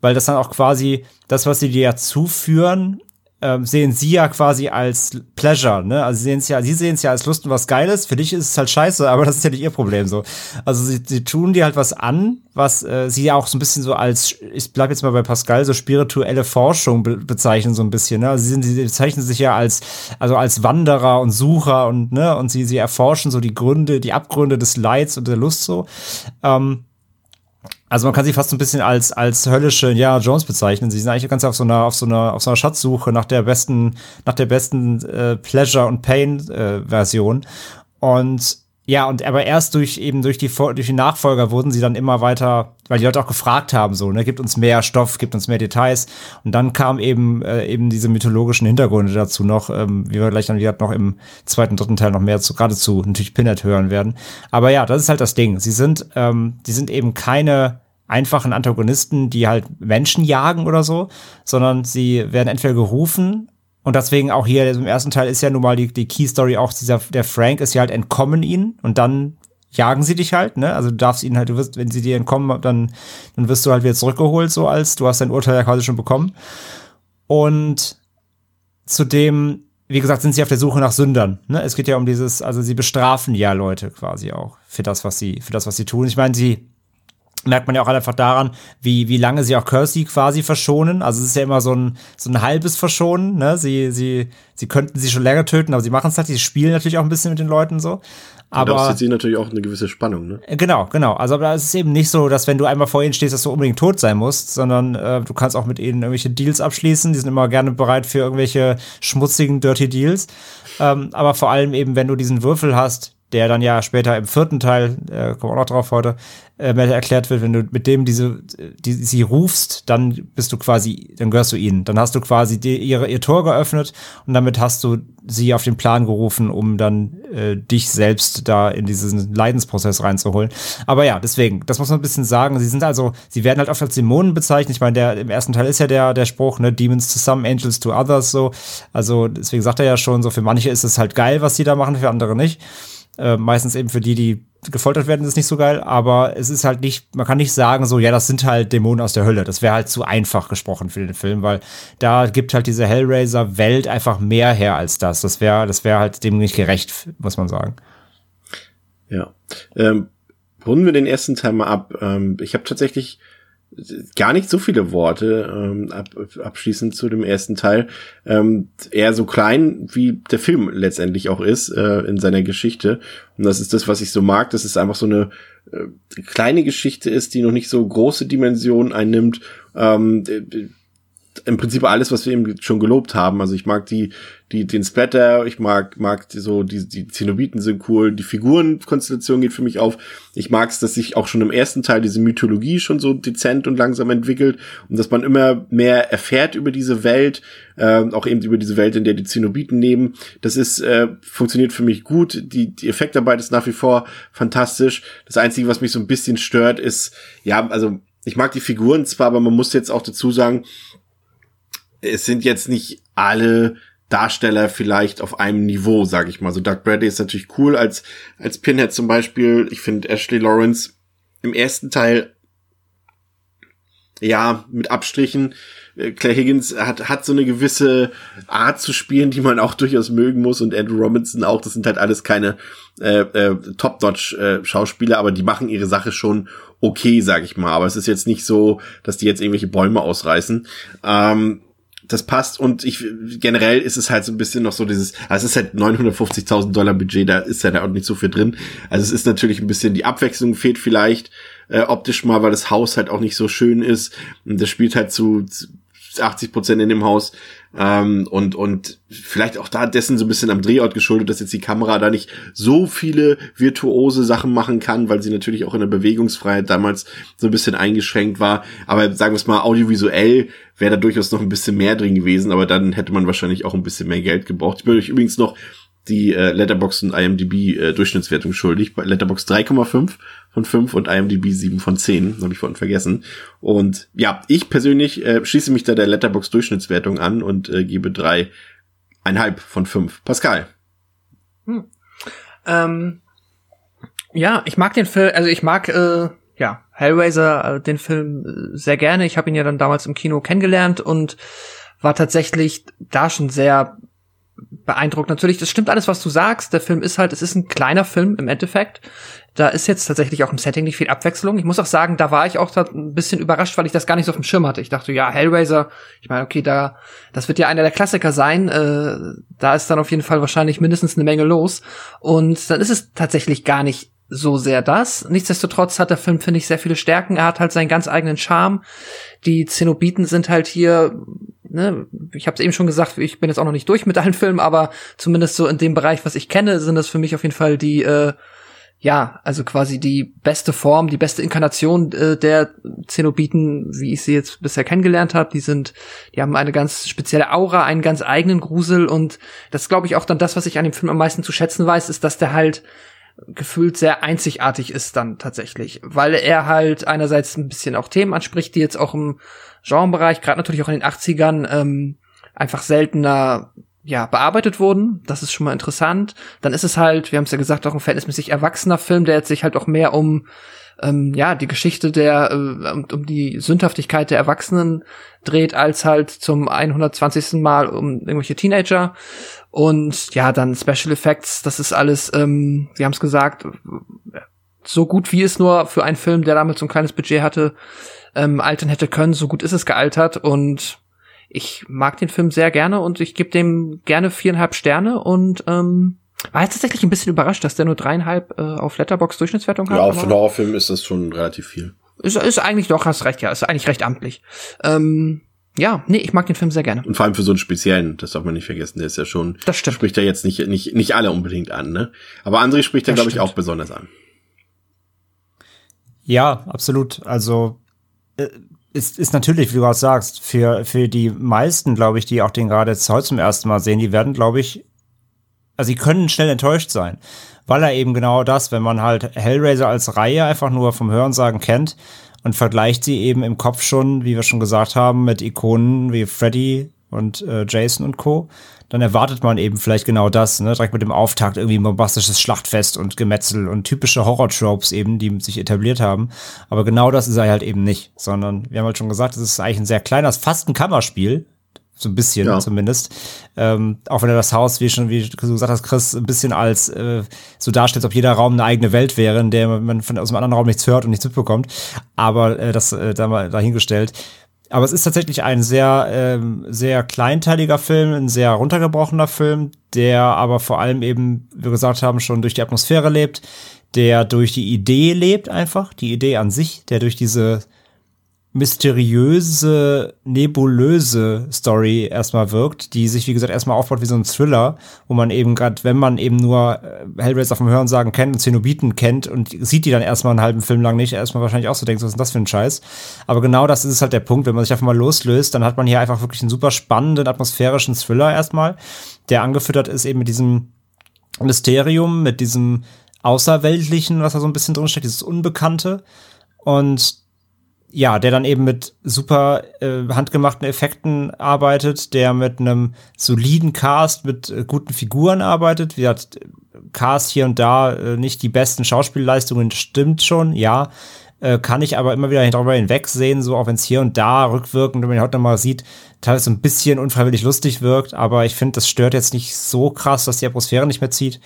weil das dann auch quasi das, was sie dir ja zuführen, ähm, sehen sie ja quasi als Pleasure, ne? Also sie sehen es ja, sie sehen es ja als Lust und was Geiles. Für dich ist es halt scheiße, aber das ist ja nicht ihr Problem so. Also sie, sie tun dir halt was an, was äh, sie ja auch so ein bisschen so als, ich bleib jetzt mal bei Pascal, so spirituelle Forschung be bezeichnen so ein bisschen, ne? Also sie, sind, sie bezeichnen sich ja als, also als Wanderer und Sucher und ne, und sie, sie erforschen so die Gründe, die Abgründe des Leids und der Lust so. Ähm, also man kann sie fast so ein bisschen als als höllische Indiana Jones bezeichnen. Sie sind eigentlich ganz auf so einer auf so einer auf so einer Schatzsuche nach der besten nach der besten äh, Pleasure und Pain äh, Version. Und ja, und aber erst durch eben durch die durch die Nachfolger wurden sie dann immer weiter, weil die Leute auch gefragt haben so, ne, gibt uns mehr Stoff, gibt uns mehr Details und dann kam eben äh, eben diese mythologischen Hintergründe dazu noch, ähm, wie wir gleich dann wieder noch im zweiten dritten Teil noch mehr zu geradezu natürlich Pinhead hören werden. Aber ja, das ist halt das Ding. Sie sind ähm, die sind eben keine einfachen Antagonisten, die halt Menschen jagen oder so, sondern sie werden entweder gerufen und deswegen auch hier im ersten Teil ist ja nun mal die, die Key Story auch dieser, der Frank ist ja halt entkommen ihnen und dann jagen sie dich halt, ne? Also du darfst ihnen halt, du wirst, wenn sie dir entkommen, dann, dann wirst du halt wieder zurückgeholt, so als du hast dein Urteil ja quasi schon bekommen. Und zudem, wie gesagt, sind sie auf der Suche nach Sündern. Ne? Es geht ja um dieses, also sie bestrafen ja Leute quasi auch für das, was sie, für das, was sie tun. Ich meine, sie merkt man ja auch einfach daran, wie, wie lange sie auch Kersey quasi verschonen. Also es ist ja immer so ein, so ein halbes Verschonen. Ne? Sie, sie, sie könnten sie schon länger töten, aber sie machen es halt. Sie spielen natürlich auch ein bisschen mit den Leuten so. Aber Daraus zieht sie natürlich auch eine gewisse Spannung, ne? Genau, genau. Also aber es ist eben nicht so, dass wenn du einmal vor ihnen stehst, dass du unbedingt tot sein musst, sondern äh, du kannst auch mit ihnen irgendwelche Deals abschließen. Die sind immer gerne bereit für irgendwelche schmutzigen, dirty Deals. Ähm, aber vor allem eben, wenn du diesen Würfel hast, der dann ja später im vierten Teil, äh, kommen wir auch noch drauf heute, äh, erklärt wird, wenn du mit dem diese, die, sie rufst, dann bist du quasi, dann gehörst du ihnen. Dann hast du quasi die, ihre, ihr Tor geöffnet und damit hast du sie auf den Plan gerufen, um dann äh, dich selbst da in diesen Leidensprozess reinzuholen. Aber ja, deswegen, das muss man ein bisschen sagen. Sie sind also, sie werden halt oft als Dämonen bezeichnet. Ich meine, der im ersten Teil ist ja der, der Spruch, ne, Demons to some, Angels to others, so. Also deswegen sagt er ja schon, so für manche ist es halt geil, was sie da machen, für andere nicht. Äh, meistens eben für die, die gefoltert werden, ist nicht so geil, aber es ist halt nicht, man kann nicht sagen, so, ja, das sind halt Dämonen aus der Hölle. Das wäre halt zu einfach gesprochen für den Film, weil da gibt halt diese Hellraiser-Welt einfach mehr her als das. Das wäre, das wäre halt dem nicht gerecht, muss man sagen. Ja. Ähm, runden wir den ersten Teil mal ab. Ähm, ich habe tatsächlich gar nicht so viele Worte ähm, ab, abschließend zu dem ersten Teil. Ähm, eher so klein, wie der Film letztendlich auch ist äh, in seiner Geschichte. Und das ist das, was ich so mag, dass es einfach so eine äh, kleine Geschichte ist, die noch nicht so große Dimensionen einnimmt. Ähm, im Prinzip alles, was wir eben schon gelobt haben. Also ich mag die, die, den Splatter, ich mag, mag so, die, die Zenobiten sind cool, die Figurenkonstellation geht für mich auf. Ich mag es, dass sich auch schon im ersten Teil diese Mythologie schon so dezent und langsam entwickelt und dass man immer mehr erfährt über diese Welt, äh, auch eben über diese Welt, in der die Zenobiten leben. Das ist, äh, funktioniert für mich gut. Die, die Effektarbeit ist nach wie vor fantastisch. Das Einzige, was mich so ein bisschen stört, ist, ja, also ich mag die Figuren zwar, aber man muss jetzt auch dazu sagen, es sind jetzt nicht alle Darsteller vielleicht auf einem Niveau, sag ich mal. So Doug Bradley ist natürlich cool als, als Pinhead zum Beispiel. Ich finde Ashley Lawrence im ersten Teil ja, mit Abstrichen. Äh, Claire Higgins hat, hat so eine gewisse Art zu spielen, die man auch durchaus mögen muss und Andrew Robinson auch. Das sind halt alles keine äh, äh, Top-Notch-Schauspieler, äh, aber die machen ihre Sache schon okay, sag ich mal. Aber es ist jetzt nicht so, dass die jetzt irgendwelche Bäume ausreißen. Ähm, das passt und ich generell ist es halt so ein bisschen noch so dieses, also es ist halt 950.000 Dollar Budget, da ist ja da auch nicht so viel drin. Also es ist natürlich ein bisschen die Abwechslung fehlt vielleicht äh, optisch mal, weil das Haus halt auch nicht so schön ist und das spielt halt zu 80 Prozent in dem Haus. Ähm, und, und vielleicht auch da dessen so ein bisschen am Drehort geschuldet, dass jetzt die Kamera da nicht so viele virtuose Sachen machen kann, weil sie natürlich auch in der Bewegungsfreiheit damals so ein bisschen eingeschränkt war. Aber sagen wir es mal, audiovisuell wäre da durchaus noch ein bisschen mehr drin gewesen, aber dann hätte man wahrscheinlich auch ein bisschen mehr Geld gebraucht. Ich bin euch übrigens noch die äh, Letterbox und IMDb äh, Durchschnittswertung schuldig. Bei Letterbox 3,5 von 5 und IMDb 7 von 10, habe ich vorhin vergessen. Und ja, ich persönlich äh, schließe mich da der Letterbox Durchschnittswertung an und äh, gebe dreieinhalb von 5. Pascal. Hm. Ähm, ja, ich mag den Film, also ich mag äh, ja Hellraiser, äh, den Film äh, sehr gerne. Ich habe ihn ja dann damals im Kino kennengelernt und war tatsächlich da schon sehr beeindruckt. Natürlich, das stimmt alles, was du sagst. Der Film ist halt, es ist ein kleiner Film im Endeffekt. Da ist jetzt tatsächlich auch im Setting nicht viel Abwechslung. Ich muss auch sagen, da war ich auch ein bisschen überrascht, weil ich das gar nicht so auf dem Schirm hatte. Ich dachte, ja, Hellraiser, ich meine, okay, da, das wird ja einer der Klassiker sein. Äh, da ist dann auf jeden Fall wahrscheinlich mindestens eine Menge los. Und dann ist es tatsächlich gar nicht so sehr das. Nichtsdestotrotz hat der Film, finde ich, sehr viele Stärken. Er hat halt seinen ganz eigenen Charme. Die Zenobiten sind halt hier ne, ich habe es eben schon gesagt, ich bin jetzt auch noch nicht durch mit allen Filmen, aber zumindest so in dem Bereich, was ich kenne, sind das für mich auf jeden Fall die, äh, ja, also quasi die beste Form, die beste Inkarnation äh, der Zenobiten, wie ich sie jetzt bisher kennengelernt habe. Die sind, die haben eine ganz spezielle Aura, einen ganz eigenen Grusel und das glaube ich auch dann das, was ich an dem Film am meisten zu schätzen weiß, ist, dass der halt gefühlt sehr einzigartig ist dann tatsächlich, weil er halt einerseits ein bisschen auch Themen anspricht, die jetzt auch im Genrebereich, gerade natürlich auch in den 80ern, ähm, einfach seltener ja, bearbeitet wurden. Das ist schon mal interessant. Dann ist es halt, wir haben es ja gesagt, auch ein verhältnismäßig erwachsener Film, der jetzt sich halt auch mehr um ähm, ja die Geschichte der äh, um, um die Sündhaftigkeit der Erwachsenen dreht, als halt zum 120. Mal um irgendwelche Teenager. Und ja, dann Special Effects, das ist alles, ähm, wir haben es gesagt, so gut wie es nur für einen Film, der damit so ein kleines Budget hatte, ähm, altern hätte können, so gut ist es gealtert und ich mag den Film sehr gerne und ich gebe dem gerne viereinhalb Sterne und ähm, war jetzt tatsächlich ein bisschen überrascht, dass der nur dreieinhalb äh, auf Letterbox Durchschnittswertung hat. Ja, für einen Horrorfilm ist das schon relativ viel. Ist, ist eigentlich doch, hast recht, ja, ist eigentlich recht amtlich. Ähm, ja, nee, ich mag den Film sehr gerne. Und vor allem für so einen speziellen, das darf man nicht vergessen, der ist ja schon, das stimmt. spricht ja jetzt nicht, nicht, nicht alle unbedingt an, ne? Aber André spricht ja, glaube ich, auch besonders an. Ja, absolut. Also, ist, ist natürlich, wie du gerade sagst, für, für die meisten, glaube ich, die auch den gerade jetzt heute zum ersten Mal sehen, die werden, glaube ich, also sie können schnell enttäuscht sein, weil er eben genau das, wenn man halt Hellraiser als Reihe einfach nur vom Hörensagen kennt und vergleicht sie eben im Kopf schon, wie wir schon gesagt haben, mit Ikonen wie Freddy und äh, Jason und Co., dann erwartet man eben vielleicht genau das, ne? direkt mit dem Auftakt irgendwie ein bombastisches Schlachtfest und Gemetzel und typische Horror-Tropes eben, die sich etabliert haben. Aber genau das ist er halt eben nicht, sondern wir haben halt schon gesagt, es ist eigentlich ein sehr kleines, fast ein Kammerspiel, so ein bisschen ja. zumindest. Ähm, auch wenn er das Haus, wie schon, wie du gesagt hast, Chris, ein bisschen als äh, so darstellt, als ob jeder Raum eine eigene Welt wäre, in der man von aus dem anderen Raum nichts hört und nichts mitbekommt. Aber äh, das äh, da mal dahingestellt. Aber es ist tatsächlich ein sehr, ähm, sehr kleinteiliger Film, ein sehr runtergebrochener Film, der aber vor allem eben, wie wir gesagt haben, schon durch die Atmosphäre lebt, der durch die Idee lebt einfach, die Idee an sich, der durch diese mysteriöse, nebulöse Story erstmal wirkt, die sich, wie gesagt, erstmal aufbaut wie so ein Thriller, wo man eben gerade, wenn man eben nur äh, Hellraiser vom Hörensagen kennt und Zenobiten kennt und sieht die dann erstmal einen halben Film lang nicht, erstmal wahrscheinlich auch so denkt, was ist denn das für ein Scheiß? Aber genau das ist halt der Punkt, wenn man sich einfach mal loslöst, dann hat man hier einfach wirklich einen super spannenden, atmosphärischen Thriller erstmal, der angefüttert ist eben mit diesem Mysterium, mit diesem Außerweltlichen, was da so ein bisschen drinsteckt, dieses Unbekannte und ja, der dann eben mit super äh, handgemachten Effekten arbeitet, der mit einem soliden Cast, mit äh, guten Figuren arbeitet. Wie hat Cast hier und da äh, nicht die besten Schauspielleistungen, stimmt schon, ja. Äh, kann ich aber immer wieder darüber hinwegsehen, so auch wenn es hier und da rückwirkend, wenn man heute mal sieht, teilweise ein bisschen unfreiwillig lustig wirkt, aber ich finde, das stört jetzt nicht so krass, dass die Atmosphäre nicht mehr zieht.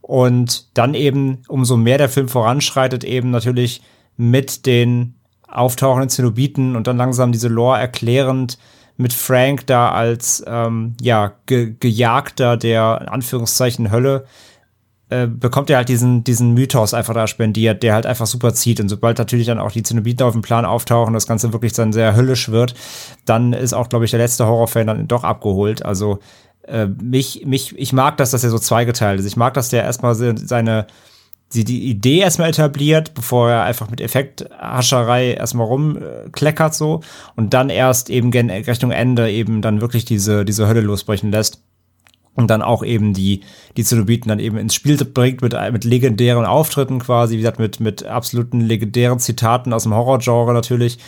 Und dann eben, umso mehr der Film voranschreitet, eben natürlich mit den auftauchenden Zenobiten und dann langsam diese Lore erklärend mit Frank da als ähm, ja ge Gejagter der in Anführungszeichen Hölle äh, bekommt er halt diesen diesen Mythos einfach da spendiert, der halt einfach super zieht und sobald natürlich dann auch die Zenobiten auf dem Plan auftauchen, das Ganze wirklich dann sehr höllisch wird, dann ist auch glaube ich der letzte Horrorfan dann doch abgeholt. Also äh, mich mich ich mag das, dass er so zweigeteilt ist. Ich mag, dass der erstmal seine sie die Idee erstmal etabliert, bevor er einfach mit Effekthascherei erstmal rumkleckert so und dann erst eben gen Richtung Ende eben dann wirklich diese, diese Hölle losbrechen lässt und dann auch eben die, die Zenobiten dann eben ins Spiel bringt mit, mit legendären Auftritten quasi, wie gesagt, mit, mit absoluten legendären Zitaten aus dem Horrorgenre natürlich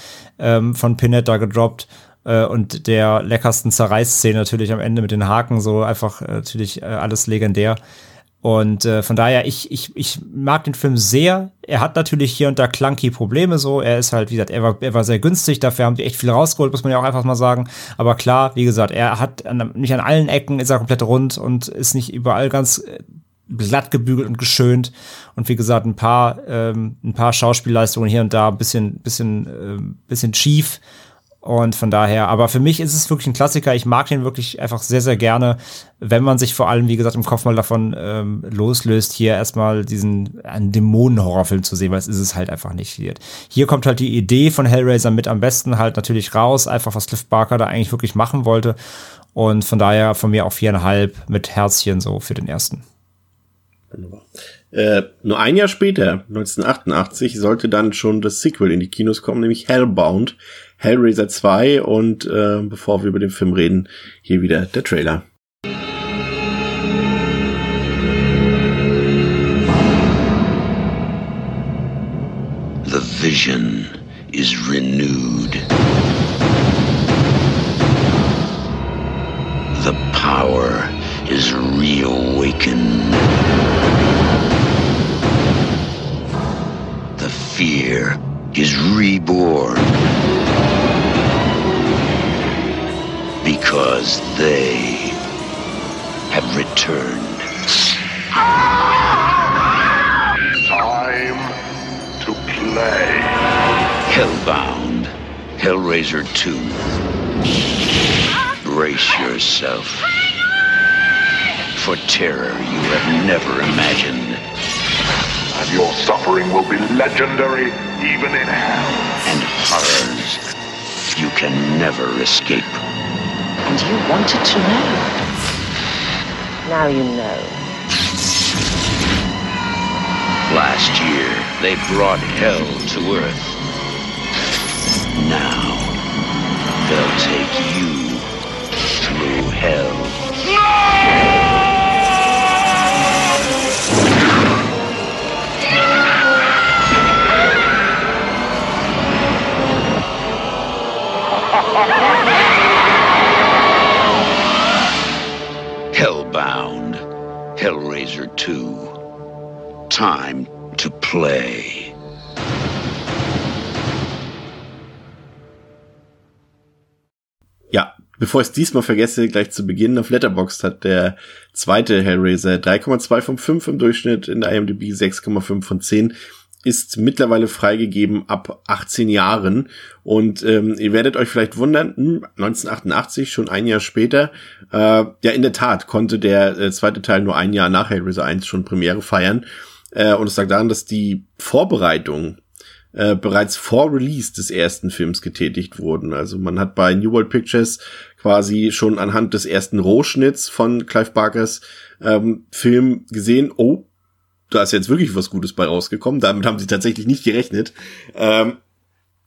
ähm, von Pinhead da gedroppt äh, und der leckersten Zerreißszene natürlich am Ende mit den Haken, so einfach äh, natürlich äh, alles legendär. Und äh, von daher, ich, ich, ich mag den Film sehr. Er hat natürlich hier und da clunky Probleme so. Er ist halt, wie gesagt, er war, er war sehr günstig. Dafür haben die echt viel rausgeholt, muss man ja auch einfach mal sagen. Aber klar, wie gesagt, er hat an, nicht an allen Ecken ist er komplett rund und ist nicht überall ganz äh, glatt gebügelt und geschönt. Und wie gesagt, ein paar, ähm, ein paar Schauspielleistungen hier und da ein bisschen, bisschen, äh, bisschen schief. Und von daher, aber für mich ist es wirklich ein Klassiker. Ich mag den wirklich einfach sehr, sehr gerne, wenn man sich vor allem, wie gesagt, im Kopf mal davon ähm, loslöst, hier erstmal diesen einen Dämonen-Horrorfilm zu sehen, weil es ist es halt einfach nicht. Hier. hier kommt halt die Idee von Hellraiser mit am besten halt natürlich raus, einfach was Cliff Barker da eigentlich wirklich machen wollte. Und von daher von mir auch viereinhalb mit Herzchen so für den ersten. Wunderbar. Äh, nur ein Jahr später, 1988, sollte dann schon das Sequel in die Kinos kommen, nämlich Hellbound, Hellraiser 2 und äh, bevor wir über den Film reden, hier wieder der Trailer. The vision is renewed. The power is reawakened. Fear is reborn. Because they have returned. Time to play. Hellbound. Hellraiser 2. Brace yourself for terror you have never imagined. And your suffering will be legendary even in hell. and horrors you can never escape. And you wanted to know. Now you know. Last year, they brought hell to Earth. Now, they'll take you through hell. Hellbound, Hellraiser 2. Time to play. Ja, bevor ich es diesmal vergesse, gleich zu Beginn auf Letterboxd hat der zweite Hellraiser 3,2 von 5 im Durchschnitt, in der IMDb 6,5 von 10 ist mittlerweile freigegeben ab 18 Jahren. Und ähm, ihr werdet euch vielleicht wundern, hm, 1988, schon ein Jahr später, äh, ja in der Tat konnte der äh, zweite Teil nur ein Jahr nach Hellraiser 1 schon Premiere feiern. Äh, und es lag daran, dass die Vorbereitung äh, bereits vor Release des ersten Films getätigt wurden. Also man hat bei New World Pictures quasi schon anhand des ersten Rohschnitts von Clive Barkers ähm, Film gesehen, oh, da ist jetzt wirklich was Gutes bei rausgekommen. Damit haben sie tatsächlich nicht gerechnet. Ähm,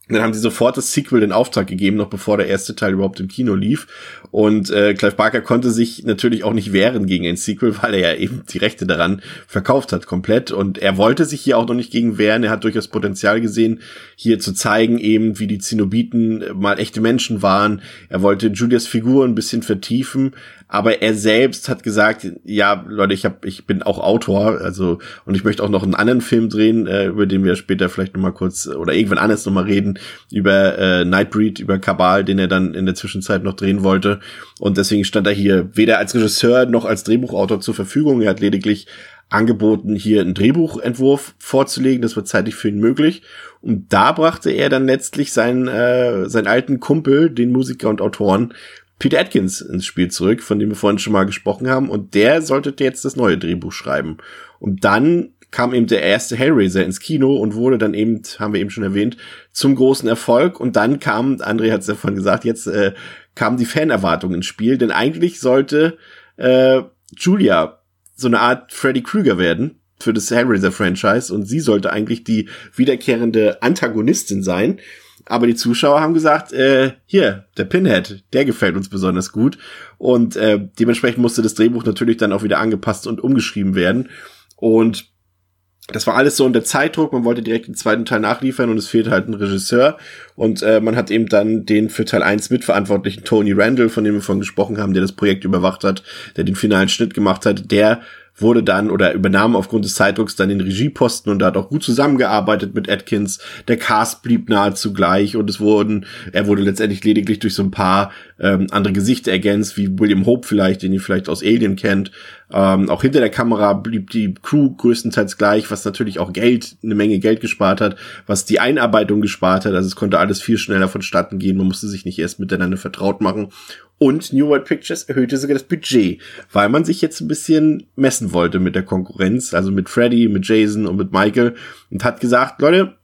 dann haben sie sofort das Sequel in Auftrag gegeben, noch bevor der erste Teil überhaupt im Kino lief. Und äh, Clive Barker konnte sich natürlich auch nicht wehren gegen ein Sequel, weil er ja eben die Rechte daran verkauft hat komplett. Und er wollte sich hier auch noch nicht gegen wehren. Er hat durchaus Potenzial gesehen, hier zu zeigen, eben wie die Zenobiten mal echte Menschen waren. Er wollte Julias Figur ein bisschen vertiefen, aber er selbst hat gesagt, ja, Leute, ich hab, ich bin auch Autor, also und ich möchte auch noch einen anderen Film drehen, äh, über den wir später vielleicht noch mal kurz oder irgendwann anders noch mal reden über äh, Nightbreed, über Kabal, den er dann in der Zwischenzeit noch drehen wollte und deswegen stand er hier weder als Regisseur noch als Drehbuchautor zur Verfügung. Er hat lediglich angeboten, hier einen Drehbuchentwurf vorzulegen. Das wird zeitlich für ihn möglich. Und da brachte er dann letztlich seinen, äh, seinen alten Kumpel, den Musiker und Autoren Peter Atkins ins Spiel zurück, von dem wir vorhin schon mal gesprochen haben. Und der sollte jetzt das neue Drehbuch schreiben. Und dann kam eben der erste Hellraiser ins Kino und wurde dann eben, haben wir eben schon erwähnt, zum großen Erfolg. Und dann kam, André hat es ja vorhin gesagt, jetzt äh, kam die Fanerwartung ins Spiel. Denn eigentlich sollte äh, Julia so eine Art Freddy Krueger werden für das Hellraiser-Franchise. Und sie sollte eigentlich die wiederkehrende Antagonistin sein. Aber die Zuschauer haben gesagt, äh, hier, der Pinhead, der gefällt uns besonders gut. Und äh, dementsprechend musste das Drehbuch natürlich dann auch wieder angepasst und umgeschrieben werden. Und das war alles so unter Zeitdruck. Man wollte direkt den zweiten Teil nachliefern und es fehlte halt ein Regisseur. Und äh, man hat eben dann den für Teil 1 mitverantwortlichen Tony Randall, von dem wir vorhin gesprochen haben, der das Projekt überwacht hat, der den finalen Schnitt gemacht hat, der wurde dann oder übernahm aufgrund des Zeitdrucks dann den Regieposten und hat auch gut zusammengearbeitet mit Atkins. Der Cast blieb nahezu gleich und es wurden, er wurde letztendlich lediglich durch so ein paar ähm, andere Gesichter ergänzt, wie William Hope vielleicht, den ihr vielleicht aus Alien kennt. Ähm, auch hinter der Kamera blieb die Crew größtenteils gleich, was natürlich auch Geld, eine Menge Geld gespart hat, was die Einarbeitung gespart hat. Also es konnte alles viel schneller vonstatten gehen. Man musste sich nicht erst miteinander vertraut machen. Und New World Pictures erhöhte sogar das Budget, weil man sich jetzt ein bisschen messen wollte mit der Konkurrenz, also mit Freddy, mit Jason und mit Michael und hat gesagt, Leute,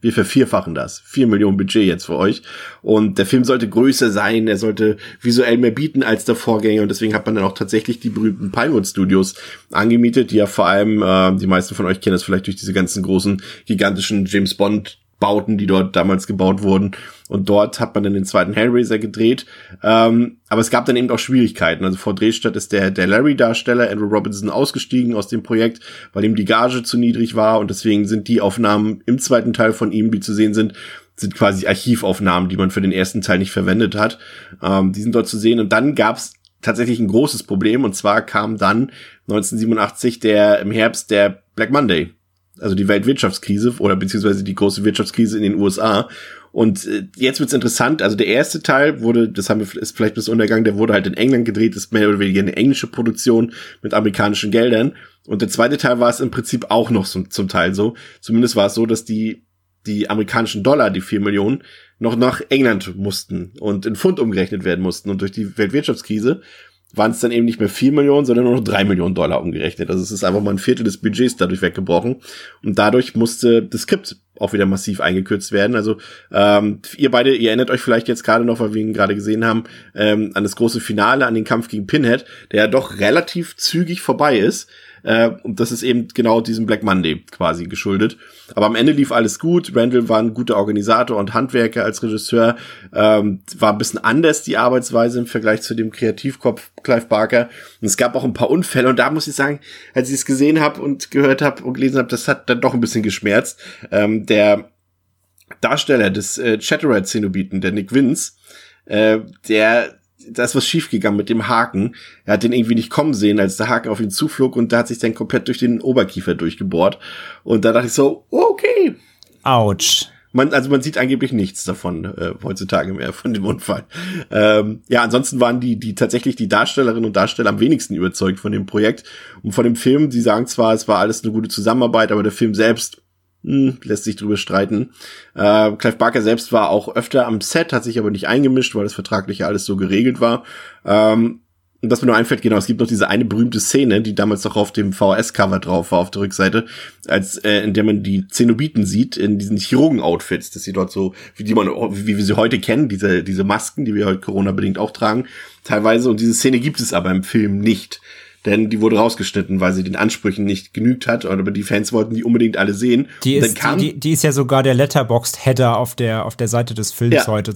wir vervierfachen das. Vier Millionen Budget jetzt für euch. Und der Film sollte größer sein, er sollte visuell mehr bieten als der Vorgänger. Und deswegen hat man dann auch tatsächlich die berühmten Pinewood Studios angemietet, die ja vor allem, äh, die meisten von euch kennen das vielleicht durch diese ganzen großen, gigantischen James Bond Bauten, die dort damals gebaut wurden. Und dort hat man dann den zweiten Hellraiser gedreht. Ähm, aber es gab dann eben auch Schwierigkeiten. Also vor Drehstadt ist der, der Larry-Darsteller Andrew Robinson ausgestiegen aus dem Projekt, weil ihm die Gage zu niedrig war. Und deswegen sind die Aufnahmen im zweiten Teil von ihm, die zu sehen sind, sind quasi Archivaufnahmen, die man für den ersten Teil nicht verwendet hat. Ähm, die sind dort zu sehen. Und dann gab's tatsächlich ein großes Problem. Und zwar kam dann 1987 der im Herbst der Black Monday, also die Weltwirtschaftskrise oder beziehungsweise die große Wirtschaftskrise in den USA. Und äh, jetzt wird's interessant. Also der erste Teil wurde, das haben wir ist vielleicht bis Untergang, der wurde halt in England gedreht, ist mehr oder weniger eine englische Produktion mit amerikanischen Geldern. Und der zweite Teil war es im Prinzip auch noch zum, zum Teil so. Zumindest war es so, dass die die amerikanischen Dollar, die vier Millionen, noch nach England mussten und in Pfund umgerechnet werden mussten. Und durch die Weltwirtschaftskrise waren es dann eben nicht mehr vier Millionen, sondern nur noch drei Millionen Dollar umgerechnet. Also es ist einfach mal ein Viertel des Budgets dadurch weggebrochen. Und dadurch musste das Skript auch wieder massiv eingekürzt werden. Also ähm, ihr beide, ihr erinnert euch vielleicht jetzt gerade noch, weil wir ihn gerade gesehen haben, ähm, an das große Finale, an den Kampf gegen Pinhead, der ja doch relativ zügig vorbei ist. Äh, und das ist eben genau diesem Black Monday quasi geschuldet. Aber am Ende lief alles gut. Randall war ein guter Organisator und Handwerker als Regisseur. Ähm, war ein bisschen anders die Arbeitsweise im Vergleich zu dem Kreativkopf Clive Barker. Und es gab auch ein paar Unfälle. Und da muss ich sagen, als ich es gesehen habe und gehört habe und gelesen habe, das hat dann doch ein bisschen geschmerzt. Ähm, der Darsteller des äh, Chatterer-Zenobiten, der Nick Vince, äh, der da ist was schiefgegangen mit dem Haken. Er hat den irgendwie nicht kommen sehen, als der Haken auf ihn zuflog und da hat sich dann komplett durch den Oberkiefer durchgebohrt. Und da dachte ich so, okay. Autsch. Man, also man sieht angeblich nichts davon äh, heutzutage mehr von dem Unfall. Ähm, ja, ansonsten waren die, die tatsächlich die Darstellerinnen und Darsteller am wenigsten überzeugt von dem Projekt und von dem Film. Sie sagen zwar, es war alles eine gute Zusammenarbeit, aber der Film selbst hm, lässt sich drüber streiten. Äh, Clive Barker selbst war auch öfter am Set, hat sich aber nicht eingemischt, weil das vertraglich ja alles so geregelt war. Ähm, und was mir nur einfällt, genau, es gibt noch diese eine berühmte Szene, die damals noch auf dem VHS-Cover drauf war, auf der Rückseite, als äh, in der man die Zenobiten sieht, in diesen Chirurgen-Outfits, dass sie dort so, wie die man, wie wir sie heute kennen, diese, diese Masken, die wir heute Corona-bedingt auch tragen, teilweise. Und diese Szene gibt es aber im Film nicht denn die wurde rausgeschnitten, weil sie den Ansprüchen nicht genügt hat, aber die Fans wollten die unbedingt alle sehen. Die ist, die, die, die, ist ja sogar der Letterboxd-Header auf der, auf der Seite des Films ja. heute.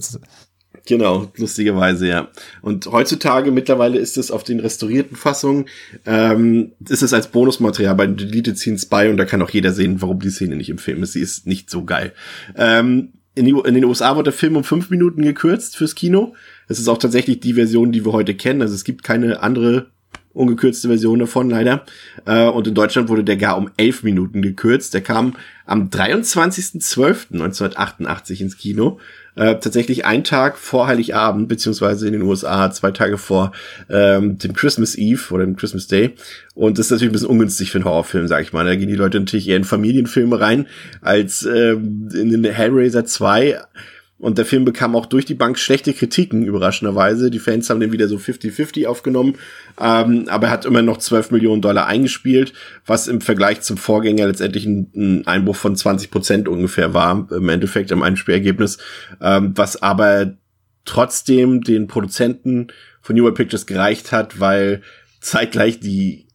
Genau, lustigerweise, ja. Und heutzutage, mittlerweile ist es auf den restaurierten Fassungen, ähm, ist es als Bonusmaterial bei den Deleted Scenes bei und da kann auch jeder sehen, warum die Szene nicht im Film ist. Sie ist nicht so geil. Ähm, in, die, in den USA wird der Film um fünf Minuten gekürzt fürs Kino. Es ist auch tatsächlich die Version, die wir heute kennen. Also es gibt keine andere ungekürzte Version davon leider. Äh, und in Deutschland wurde der gar um elf Minuten gekürzt. Der kam am 23.12.1988 ins Kino. Äh, tatsächlich ein Tag vor Heiligabend, beziehungsweise in den USA zwei Tage vor ähm, dem Christmas Eve oder dem Christmas Day. Und das ist natürlich ein bisschen ungünstig für einen Horrorfilm, sag ich mal. Da gehen die Leute natürlich eher in Familienfilme rein, als ähm, in den Hellraiser 2 und der Film bekam auch durch die Bank schlechte Kritiken, überraschenderweise. Die Fans haben den wieder so 50-50 aufgenommen. Ähm, aber er hat immer noch 12 Millionen Dollar eingespielt, was im Vergleich zum Vorgänger letztendlich ein, ein Einbruch von 20 Prozent ungefähr war, im Endeffekt am Einspielergebnis. Ähm, was aber trotzdem den Produzenten von New World Pictures gereicht hat, weil zeitgleich die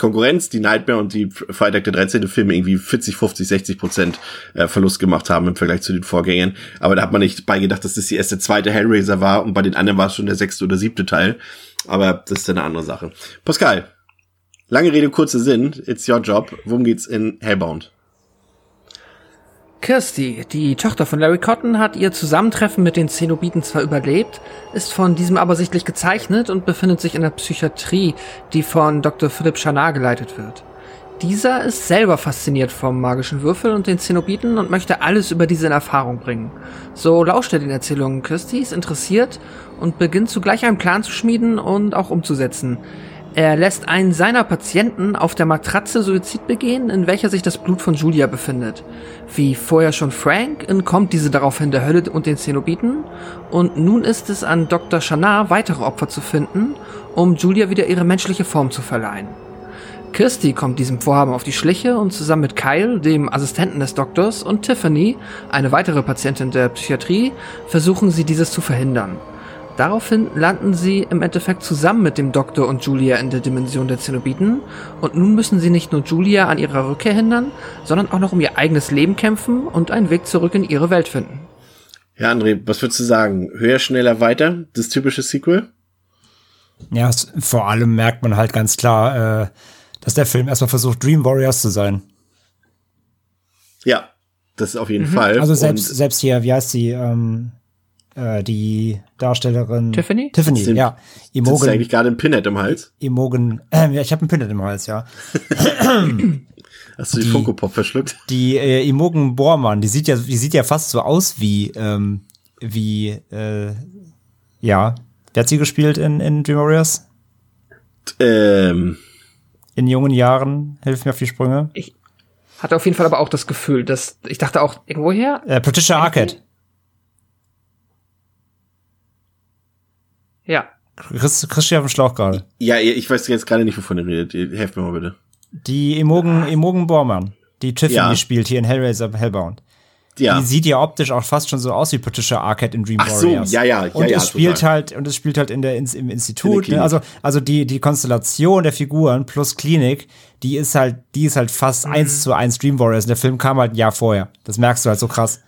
Konkurrenz, die Nightmare und die Freitag der 13. Filme irgendwie 40, 50, 60 Prozent äh, Verlust gemacht haben im Vergleich zu den Vorgängern. Aber da hat man nicht beigedacht, dass das die erste, zweite Hellraiser war und bei den anderen war es schon der sechste oder siebte Teil. Aber das ist eine andere Sache. Pascal, lange Rede, kurzer Sinn. It's your job. Worum geht's in Hellbound? Kirsty, die Tochter von Larry Cotton, hat ihr Zusammentreffen mit den Zenobiten zwar überlebt, ist von diesem aber sichtlich gezeichnet und befindet sich in der Psychiatrie, die von Dr. Philip Chanard geleitet wird. Dieser ist selber fasziniert vom magischen Würfel und den Zenobiten und möchte alles über diese in Erfahrung bringen. So lauscht er den Erzählungen Kirstys, interessiert und beginnt zugleich einen Plan zu schmieden und auch umzusetzen. Er lässt einen seiner Patienten auf der Matratze Suizid begehen, in welcher sich das Blut von Julia befindet. Wie vorher schon Frank, entkommt diese daraufhin der Hölle und den Zenobiten und nun ist es an Dr. Chanard weitere Opfer zu finden, um Julia wieder ihre menschliche Form zu verleihen. Kirsty kommt diesem Vorhaben auf die Schliche und zusammen mit Kyle, dem Assistenten des Doktors, und Tiffany, eine weitere Patientin der Psychiatrie, versuchen sie dieses zu verhindern. Daraufhin landen sie im Endeffekt zusammen mit dem Doktor und Julia in der Dimension der Zenobiten und nun müssen sie nicht nur Julia an ihrer Rückkehr hindern, sondern auch noch um ihr eigenes Leben kämpfen und einen Weg zurück in ihre Welt finden. Ja, André, was würdest du sagen? Höher, schneller, weiter? Das typische Sequel? Ja, vor allem merkt man halt ganz klar, äh, dass der Film erstmal versucht, Dream Warriors zu sein. Ja, das auf jeden mhm. Fall. Also selbst, selbst hier, wie heißt sie? Ähm, äh, die Darstellerin Tiffany? Tiffany, Sind- ja. Sitzt du Imogen, eigentlich gerade ein Pinhead im Hals? Imogen, äh, ja, ich habe ein Pinnet im Hals, ja. Hast du die, Die- Funko Pop verschluckt? Die äh, Imogen Bormann, die sieht ja, die sieht ja fast so aus wie, ähm, wie, äh, ja. Wer hat sie gespielt in, in Dream Warriors? Ähm, In jungen Jahren? Hilf mir auf die Sprünge. Ich hatte auf jeden Fall aber auch das Gefühl, dass ich dachte auch irgendwoher. Äh, Patricia Arquette. Ja. Chris, Chris auf dem Schlauch gerade. ja, ich weiß jetzt gerade nicht, wovon ihr redet. Helft mir mal bitte. Die Imogen, Imogen Bormann, die Tiffany Ja. spielt hier in Hellraiser Hellbound. Ja. Die sieht ja optisch auch fast schon so aus wie Patricia Arquette in Dream Ach so, Warriors. ja, ja, ja, und ja, es spielt total. halt und es spielt halt in der ins, im Institut. Klinik. Ne? Also also die die Konstellation der Figuren plus Klinik, die ist halt die ist halt fast Mhm. eins zu eins Dream Warriors. Und der Film kam halt ein Jahr vorher. Das merkst du halt so krass.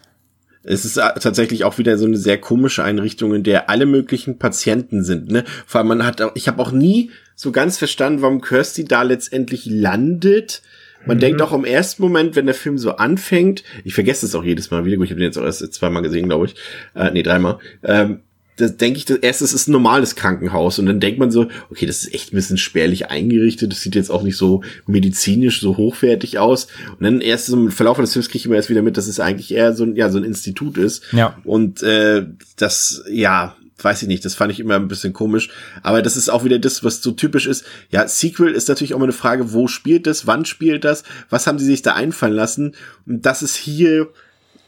Es ist äh, tatsächlich auch wieder so eine sehr komische Einrichtung, in der alle möglichen Patienten sind. Ne? Vor allem man hat, auch, ich habe auch nie so ganz verstanden, warum Kirsty da letztendlich landet. Man denkt auch im ersten Moment, wenn der Film so anfängt, ich vergesse es auch jedes Mal wieder, gut, ich habe den jetzt auch erst zweimal gesehen, glaube ich, äh, nee, dreimal. Ähm, das denke ich, das erste ist ein normales Krankenhaus. Und dann denkt man so, okay, das ist echt ein bisschen spärlich eingerichtet, das sieht jetzt auch nicht so medizinisch so hochwertig aus. Und dann erst so im Verlauf des Films kriege ich immer erst wieder mit, dass es eigentlich eher so ein ja so ein Institut ist. Ja. und äh, das ja weiß ich nicht, das fand ich immer ein bisschen komisch, aber das ist auch wieder das, was so typisch ist. Ja, Sequel ist natürlich auch immer eine Frage, wo spielt das, wann spielt das, was haben sie sich da einfallen lassen? Und das ist hier,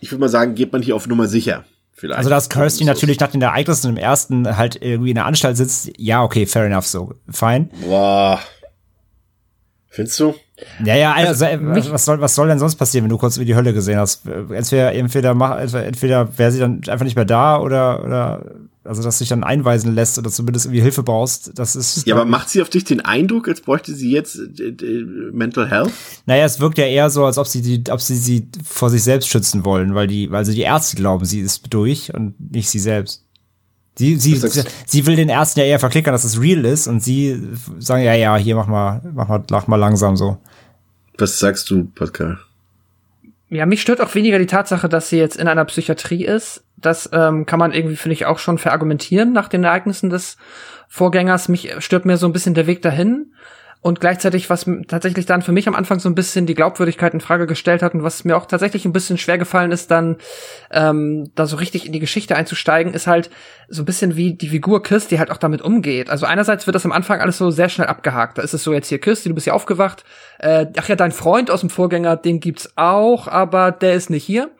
ich würde mal sagen, geht man hier auf Nummer sicher. Vielleicht. Also dass Kirsty natürlich nach den Ereignissen im ersten halt irgendwie in der Anstalt sitzt, ja okay, fair enough, so fein. Boah. Findest du? Ja, ja, also, äh, was soll, was soll denn sonst passieren, wenn du kurz wie die Hölle gesehen hast? Entweder, entweder, mach, entweder wäre sie dann einfach nicht mehr da oder, oder, also, dass sich dann einweisen lässt oder zumindest irgendwie Hilfe brauchst, das ist. Ja, aber macht sie auf dich den Eindruck, als bräuchte sie jetzt äh, Mental Health? Naja, es wirkt ja eher so, als ob sie die, ob sie sie vor sich selbst schützen wollen, weil die, weil sie die Ärzte glauben, sie ist durch und nicht sie selbst. Sie, sie, sie, sie will den Ärzten ja eher verklickern, dass es real ist und sie sagen, ja, ja, hier mach mal, mach mal, mach mal langsam so. Was sagst du, Pascal? Ja, mich stört auch weniger die Tatsache, dass sie jetzt in einer Psychiatrie ist. Das ähm, kann man irgendwie, finde ich, auch schon verargumentieren nach den Ereignissen des Vorgängers. Mich stört mir so ein bisschen der Weg dahin. Und gleichzeitig, was tatsächlich dann für mich am Anfang so ein bisschen die Glaubwürdigkeit in Frage gestellt hat und was mir auch tatsächlich ein bisschen schwer gefallen ist, dann ähm, da so richtig in die Geschichte einzusteigen, ist halt so ein bisschen wie die Figur Kirsty halt auch damit umgeht. Also einerseits wird das am Anfang alles so sehr schnell abgehakt. Da ist es so jetzt hier, Kirsty, du bist hier aufgewacht. Äh, ach ja, dein Freund aus dem Vorgänger, den gibt's auch, aber der ist nicht hier.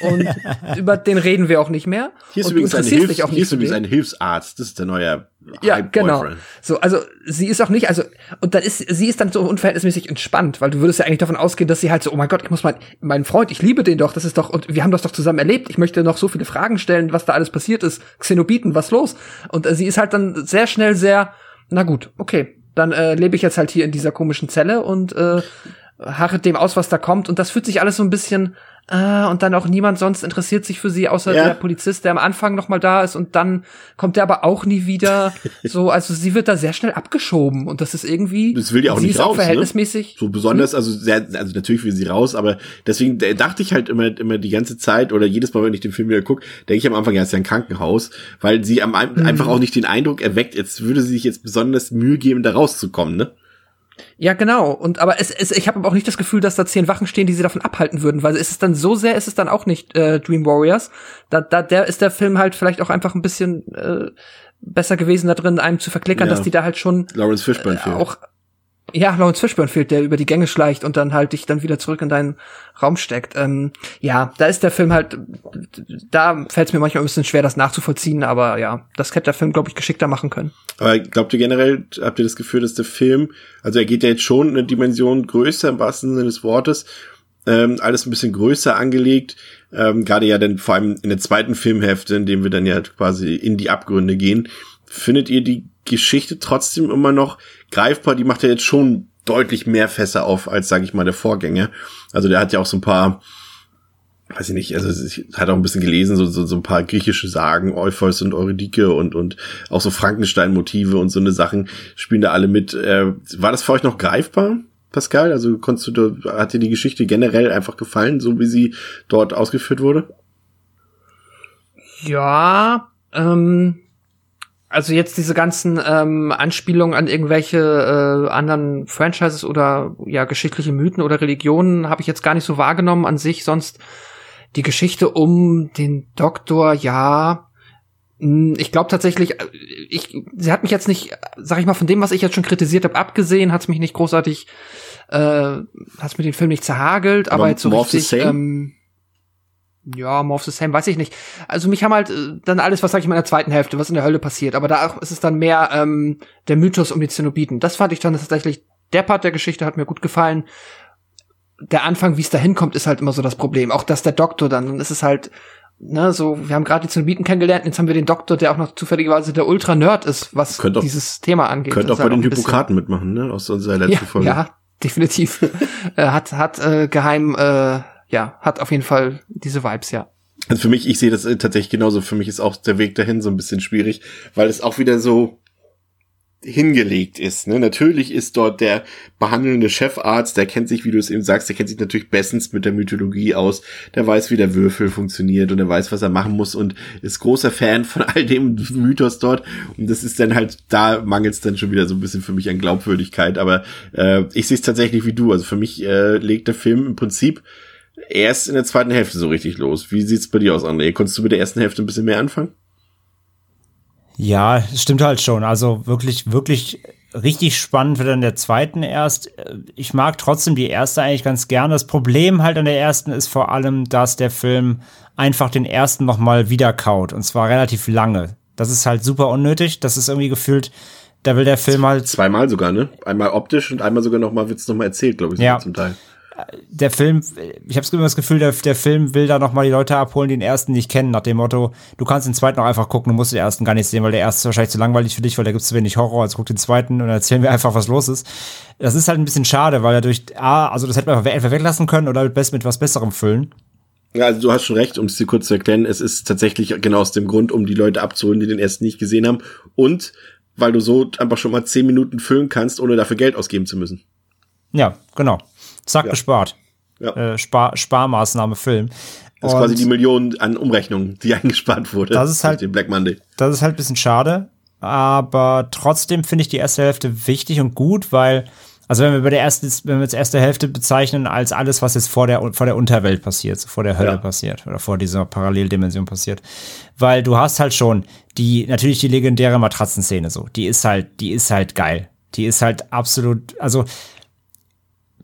Und über den reden wir auch nicht mehr. Hier ist und übrigens, du ein, interessierst Hilfs dich auch hier ist übrigens ein Hilfsarzt. Das ist der neue Ja, genau. So, also sie ist auch nicht, also und dann ist sie ist dann so unverhältnismäßig entspannt, weil du würdest ja eigentlich davon ausgehen, dass sie halt so, oh mein Gott, ich muss mal meinen Freund, ich liebe den doch, das ist doch und wir haben das doch zusammen erlebt. Ich möchte noch so viele Fragen stellen, was da alles passiert ist. Xenobiten, was los? Und äh, sie ist halt dann sehr schnell sehr, na gut, okay, dann äh, lebe ich jetzt halt hier in dieser komischen Zelle und äh, harre dem aus, was da kommt und das fühlt sich alles so ein bisschen äh, und dann auch niemand sonst interessiert sich für sie, außer Ja. der Polizist, der am Anfang noch mal da ist und dann kommt er aber auch nie wieder. so, also sie wird da sehr schnell abgeschoben und das ist irgendwie. Das will ja auch nicht ist auch raus, ne? verhältnismäßig. So besonders, also sehr, also natürlich will sie raus, aber deswegen dachte ich halt immer, immer die ganze Zeit oder jedes Mal, wenn ich den Film wieder gucke, denke ich am Anfang, ja, ist ja ein Krankenhaus, weil sie am, Mhm. einfach auch nicht den Eindruck erweckt, jetzt würde sie sich jetzt besonders Mühe geben, da rauszukommen, ne? Ja, genau. Und aber es, es ich habe aber auch nicht das Gefühl, dass da zehn Wachen stehen, die sie davon abhalten würden, weil es ist dann so sehr, ist es dann auch nicht äh, Dream Warriors. Da, da der ist der Film halt vielleicht auch einfach ein bisschen äh, besser gewesen da drin, einem zu verklickern, Ja. dass die da halt schon Lawrence Fishburne äh, fehlt. Ja, Lawrence Fishburne fehlt, der über die Gänge schleicht und dann halt dich dann wieder zurück in deinen Raum steckt. Ähm, ja, da ist der Film halt, da fällt es mir manchmal ein bisschen schwer, das nachzuvollziehen, aber ja, das hätte der Film, glaube ich, geschickter machen können. Aber glaubt ihr generell, habt ihr das Gefühl, dass der Film, also er geht ja jetzt schon eine Dimension größer im wahrsten Sinne des Wortes, ähm, alles ein bisschen größer angelegt, ähm, gerade ja dann vor allem in der zweiten Filmhälfte, in dem wir dann ja quasi in die Abgründe gehen. Findet ihr die Geschichte trotzdem immer noch greifbar? Die macht ja jetzt schon deutlich mehr Fässer auf als, sage ich mal, der Vorgänger. Also der hat ja auch so ein paar, weiß ich nicht, also ich hatte auch ein bisschen gelesen, so, so, so ein paar griechische Sagen, Orpheus und Eurydike und, und auch so Frankenstein-Motive und so eine Sachen spielen da alle mit. Äh, war das für euch noch greifbar, Pascal? Also konntest du, hat dir die Geschichte generell einfach gefallen, so wie sie dort ausgeführt wurde? Ja, ähm, also jetzt diese ganzen ähm, Anspielungen an irgendwelche äh, anderen Franchises oder ja geschichtliche Mythen oder Religionen habe ich jetzt gar nicht so wahrgenommen an sich. Sonst die Geschichte um den Doktor, ja, mh, ich glaube tatsächlich, äh, ich, sie hat mich jetzt nicht, sag ich mal, von dem, was ich jetzt schon kritisiert habe, abgesehen, hat es mich nicht großartig, äh, hat mir den Film nicht zerhagelt, aber, Aber jetzt so richtig, ähm, ja, more of the same, weiß ich nicht. Also mich haben halt äh, dann alles, was sag ich mal in der zweiten Hälfte, was in der Hölle passiert, aber da ist es dann mehr ähm, der Mythos um die Zenobiten. Das fand ich dann tatsächlich, der Part der Geschichte hat mir gut gefallen. Der Anfang, wie es da hinkommt, ist halt immer so das Problem. Auch dass der Doktor dann, dann ist es halt, ne, so, wir haben gerade die Zenobiten kennengelernt, jetzt haben wir den Doktor, der auch noch zufälligerweise der Ultra-Nerd ist, was auch- dieses Thema angeht. Könnte auch bei halt den Hippokraten mitmachen, ne? Aus unserer letzten ja, Folge. Ja, definitiv. äh, hat hat äh, geheim, äh, ja, hat auf jeden Fall diese Vibes, ja. Also für mich, ich sehe das äh, tatsächlich genauso. Für mich ist auch der Weg dahin so ein bisschen schwierig, weil es auch wieder so hingelegt ist. Ne? Natürlich ist dort der behandelnde Chefarzt, der kennt sich, wie du es eben sagst, der kennt sich natürlich bestens mit der Mythologie aus, der weiß, wie der Würfel funktioniert und der weiß, was er machen muss und ist großer Fan von all dem Mythos dort. Und das ist dann halt, da mangelt es dann schon wieder so ein bisschen für mich an Glaubwürdigkeit. Aber äh, ich sehe es tatsächlich wie du. Also für mich äh, legt der Film im Prinzip erst in der zweiten Hälfte so richtig los. Wie sieht's bei dir aus, André? Konntest du mit der ersten Hälfte ein bisschen mehr anfangen? Ja, stimmt halt schon. Also wirklich, wirklich richtig spannend wird in der zweiten erst. Ich mag trotzdem die erste eigentlich ganz gerne. Das Problem halt an der ersten ist vor allem, dass der Film einfach den ersten nochmal wiederkaut. Und zwar relativ lange. Das ist halt super unnötig. Das ist irgendwie gefühlt, da will der Film halt Zweimal sogar, ne? Einmal optisch und einmal sogar nochmal, wird's nochmal erzählt, glaube ich, Ja. zum Teil. Der Film, ich habe immer das Gefühl, der, der Film will da noch mal die Leute abholen, die den ersten nicht kennen, nach dem Motto, du kannst den zweiten auch einfach gucken, du musst den ersten gar nicht sehen, weil der erste ist wahrscheinlich zu langweilig für dich, weil da gibt's zu wenig Horror, also guck den zweiten und erzählen wir einfach, was los ist. Das ist halt ein bisschen schade, weil er durch, ah, also das hätte man einfach entweder weglassen können oder mit, mit was Besserem füllen. Ja, also du hast schon recht, um es dir kurz zu erklären, es ist tatsächlich genau aus dem Grund, um die Leute abzuholen, die den ersten nicht gesehen haben und weil du so einfach schon mal zehn Minuten füllen kannst, ohne dafür Geld ausgeben zu müssen. Ja, genau. Zack, Ja. gespart. Ja. Äh, Spar Sparmaßnahme Film. Das ist Und- quasi die Million an Umrechnungen, die eingespart wurde. Das ist halt- den Black Monday. Das ist halt ein bisschen schade, aber trotzdem finde ich die erste Hälfte wichtig und gut, weil, also wenn wir bei der ersten, wenn wir jetzt erste Hälfte bezeichnen als alles, was jetzt vor der, vor der Unterwelt passiert, vor der Hölle Ja. passiert oder vor dieser Paralleldimension passiert. Weil du hast halt schon die, natürlich die legendäre Matratzenszene so, die ist halt, die ist halt geil. Die ist halt absolut, also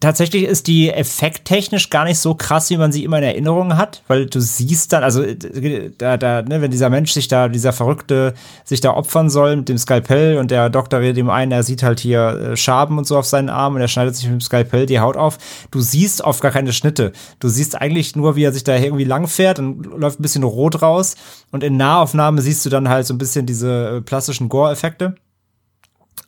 Tatsächlich ist die effekttechnisch gar nicht so krass, wie man sie immer in Erinnerung hat, weil du siehst dann, also äh, da, da, ne, wenn dieser Mensch sich da, dieser Verrückte sich da opfern soll mit dem Skalpell und der Doktor redet ihm ein, er sieht halt hier äh, Schaben und so auf seinen Arm und er schneidet sich mit dem Skalpell die Haut auf. Du siehst oft gar keine Schnitte. Du siehst eigentlich nur, wie er sich da irgendwie langfährt und läuft ein bisschen rot raus und in Nahaufnahme siehst du dann halt so ein bisschen diese äh, plastischen Gore-Effekte